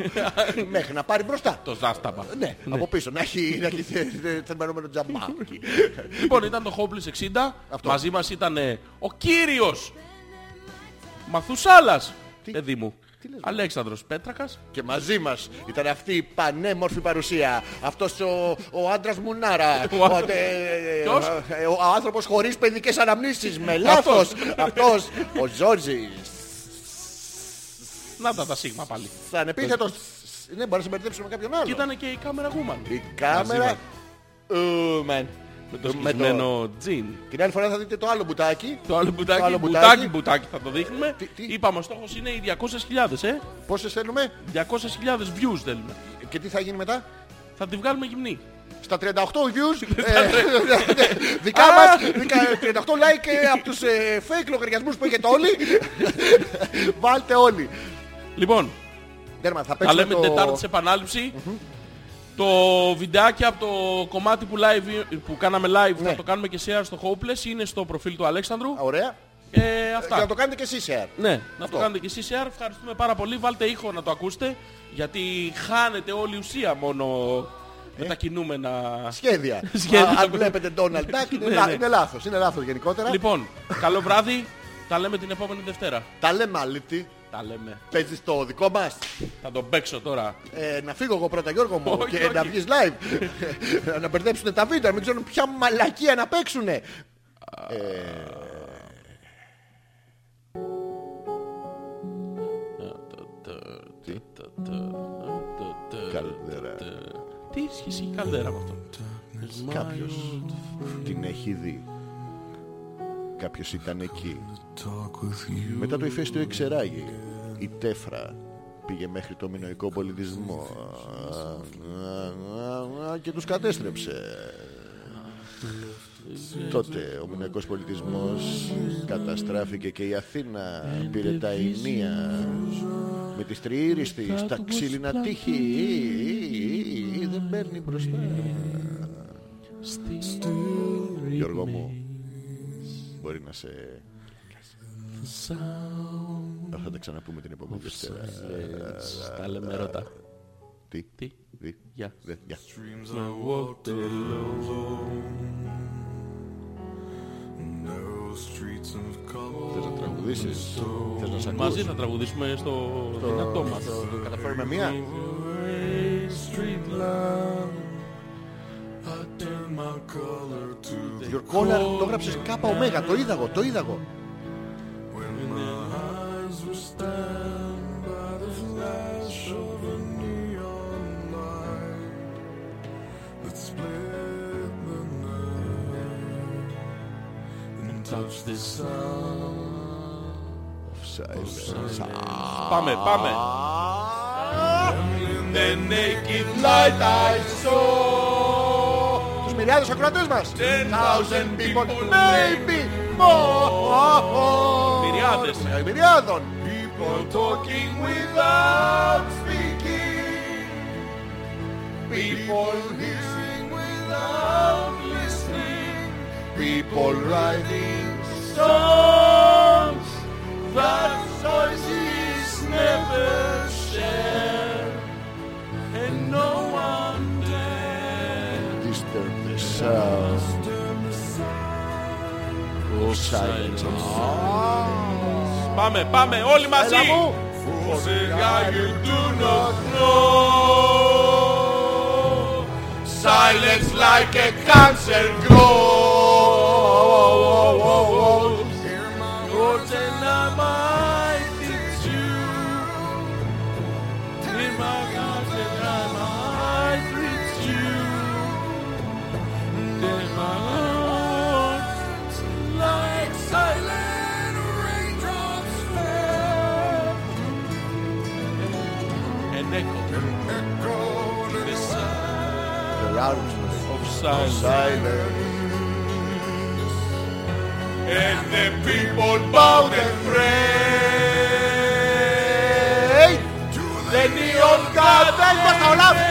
Speaker 1: μέχρι να πάρει μπροστά.
Speaker 2: το ζάσταμα.
Speaker 1: Ναι, από πίσω, να έχει, να έχει θε- θε- θερμανόμενο τζαμπάκι.
Speaker 2: Λοιπόν, ήταν το Hopeless 60.
Speaker 1: Αυτό.
Speaker 2: Μαζί μας ήταν ε, ο κύριος Μαθουσάλας. Παιδί μου. Αλέξανδρος Πέτρακας.
Speaker 1: Και μαζί μας ήταν αυτή η πανέμορφη παρουσία. Αυτός ο, ο άντρας Μουνάρα.
Speaker 2: Ο άντρας-
Speaker 1: ε,
Speaker 2: Ποιος;
Speaker 1: ε, Ο άνθρωπος χωρίς παιδικές αναμνήσεις. Με λάθος. Αυτός. Ο Ζόρζης.
Speaker 2: Να τα τα σίγμα πάλι.
Speaker 1: Θα ανεπίθετος. Ναι, μπορεί να σε μπερδέψουμε με κάποιον άλλο.
Speaker 2: Και ήταν και η κάμερα Woman.
Speaker 1: Η κάμερα. Ουμεν.
Speaker 2: Με το
Speaker 1: με το-
Speaker 2: σκισμένο τζιν.
Speaker 1: Την άλλη φορά θα δείτε το άλλο μπουτάκι.
Speaker 2: Το άλλο μπουτάκι,
Speaker 1: άλλο
Speaker 2: μπουτάκι,
Speaker 1: μπουτάκι.
Speaker 2: μπουτάκι θα το δείχνουμε.
Speaker 1: Τι- τι;
Speaker 2: Είπαμε ο στόχος είναι οι 200.000, ε.
Speaker 1: Πόσες θέλουμε;
Speaker 2: 200.000 views θέλουμε.
Speaker 1: και τι θα γίνει μετά;
Speaker 2: Θα τη βγάλουμε γυμνή.
Speaker 1: Στα 38 views; Ε, δικά μας, δικα- 38 like ε, από τους ε, fake λογαριασμούς που έχετε όλοι. Βάλτε όλοι.
Speaker 2: Λοιπόν,
Speaker 1: Τέρμα, θα
Speaker 2: τα
Speaker 1: παίξουμε
Speaker 2: λέμε
Speaker 1: το...
Speaker 2: την Τετάρτη σε επανάληψη. Το βιντεάκι από το κομμάτι που, live, που κάναμε live
Speaker 1: Ναι.
Speaker 2: θα το κάνουμε και share στο Hopeless είναι στο προφίλ του Αλέξανδρου.
Speaker 1: Ωραία.
Speaker 2: Ε,
Speaker 1: Και
Speaker 2: αυτά.
Speaker 1: να το κάνετε και εσείς share.
Speaker 2: Ναι, να
Speaker 1: Αυτό.
Speaker 2: το κάνετε και εσείς share. Ευχαριστούμε πάρα πολύ. Βάλτε ήχο να το ακούσετε. Γιατί χάνεται όλη η ουσία μόνο με τα κινούμενα.
Speaker 1: Σχέδια.
Speaker 2: Σχέδια.
Speaker 1: Α, Αν βλέπετε Donald Duck είναι,
Speaker 2: Ναι,
Speaker 1: λά-
Speaker 2: ναι.
Speaker 1: είναι λάθος. Είναι λάθος γενικότερα.
Speaker 2: Λοιπόν, καλό βράδυ. Τα λέμε την επόμενη Δευτέρα.
Speaker 1: Τα λέμε αλήτη.
Speaker 2: Τα λέμε.
Speaker 1: Παίζεις το δικό μας;
Speaker 2: Θα τον παίξω τώρα.
Speaker 1: Ε, να φύγω εγώ πρώτα Γιώργο μου
Speaker 2: Όχι,
Speaker 1: και
Speaker 2: όχι.
Speaker 1: να βγεις live. να μπερδέψουν τα βίντεο, να μην ξέρουν ποια μαλακία να παίξουνε. Τι; Καλδέρα.
Speaker 2: Τι σχέση η καλδέρα με αυτό.
Speaker 1: Κάποιος την έχει δει. Κάποιος ήταν εκεί. Μετά το ηφαίστειο εξεράγει. Η τέφρα πήγε μέχρι το μινοϊκό πολιτισμό και τους κατέστρεψε. Τότε ο μινοϊκός πολιτισμός καταστράφηκε και η Αθήνα πήρε τα Ηνία με τις τριήρης της τα ξύλινα τείχη δεν παίρνει μπροστά. Γιώργο μου, μπορεί να σε... Θα τα ξαναπούμε την επόμενη Δευτέρα.
Speaker 2: Τα λέμε ρώτα.
Speaker 1: Τι,
Speaker 2: Τι;
Speaker 1: τι,
Speaker 2: Γεια.
Speaker 1: δε, γεια. Θες να τραγουδήσεις, θες να σ' ακούς.
Speaker 2: Μαζί θα τραγουδήσουμε στο δυνατό μας.
Speaker 1: Το καταφέρουμε μία. Your collar το έγραψες κάπα ωμέγα, το είδα εγώ, το είδα εγώ. Silence.
Speaker 2: Πάμε, πάμε.
Speaker 1: The naked light I saw. Τους μοιράδες ακροατές μας.
Speaker 2: Ten thousand
Speaker 1: people,
Speaker 2: people,
Speaker 1: maybe more.
Speaker 2: Μυριάδες.
Speaker 1: Ε, Μυριάδων. People talking without speaking. People hearing without listening. People writing songs that voices never share.
Speaker 2: And no one dare
Speaker 1: Disturb the sound of silence.
Speaker 2: Πάμε, πάμε, όλοι μαζί.
Speaker 1: Έλα μου.
Speaker 2: For the guy you do not know.
Speaker 1: Silence like a cancer grows. Round
Speaker 2: of silence.
Speaker 1: silence.
Speaker 2: And the people bowed and prayed.
Speaker 1: The neon god.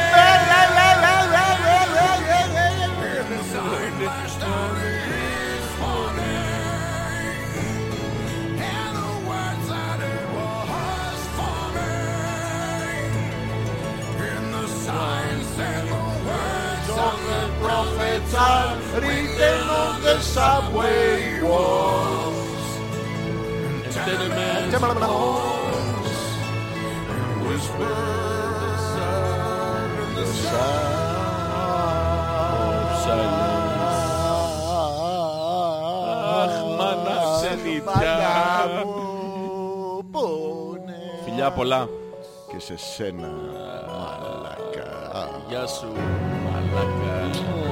Speaker 1: time written on the subway walls.
Speaker 2: And tenement halls and
Speaker 1: whispers under the sound
Speaker 2: Φιλιά πολλά.
Speaker 1: Και σε σένα, μαλακά.
Speaker 2: Γεια σου, μαλακά.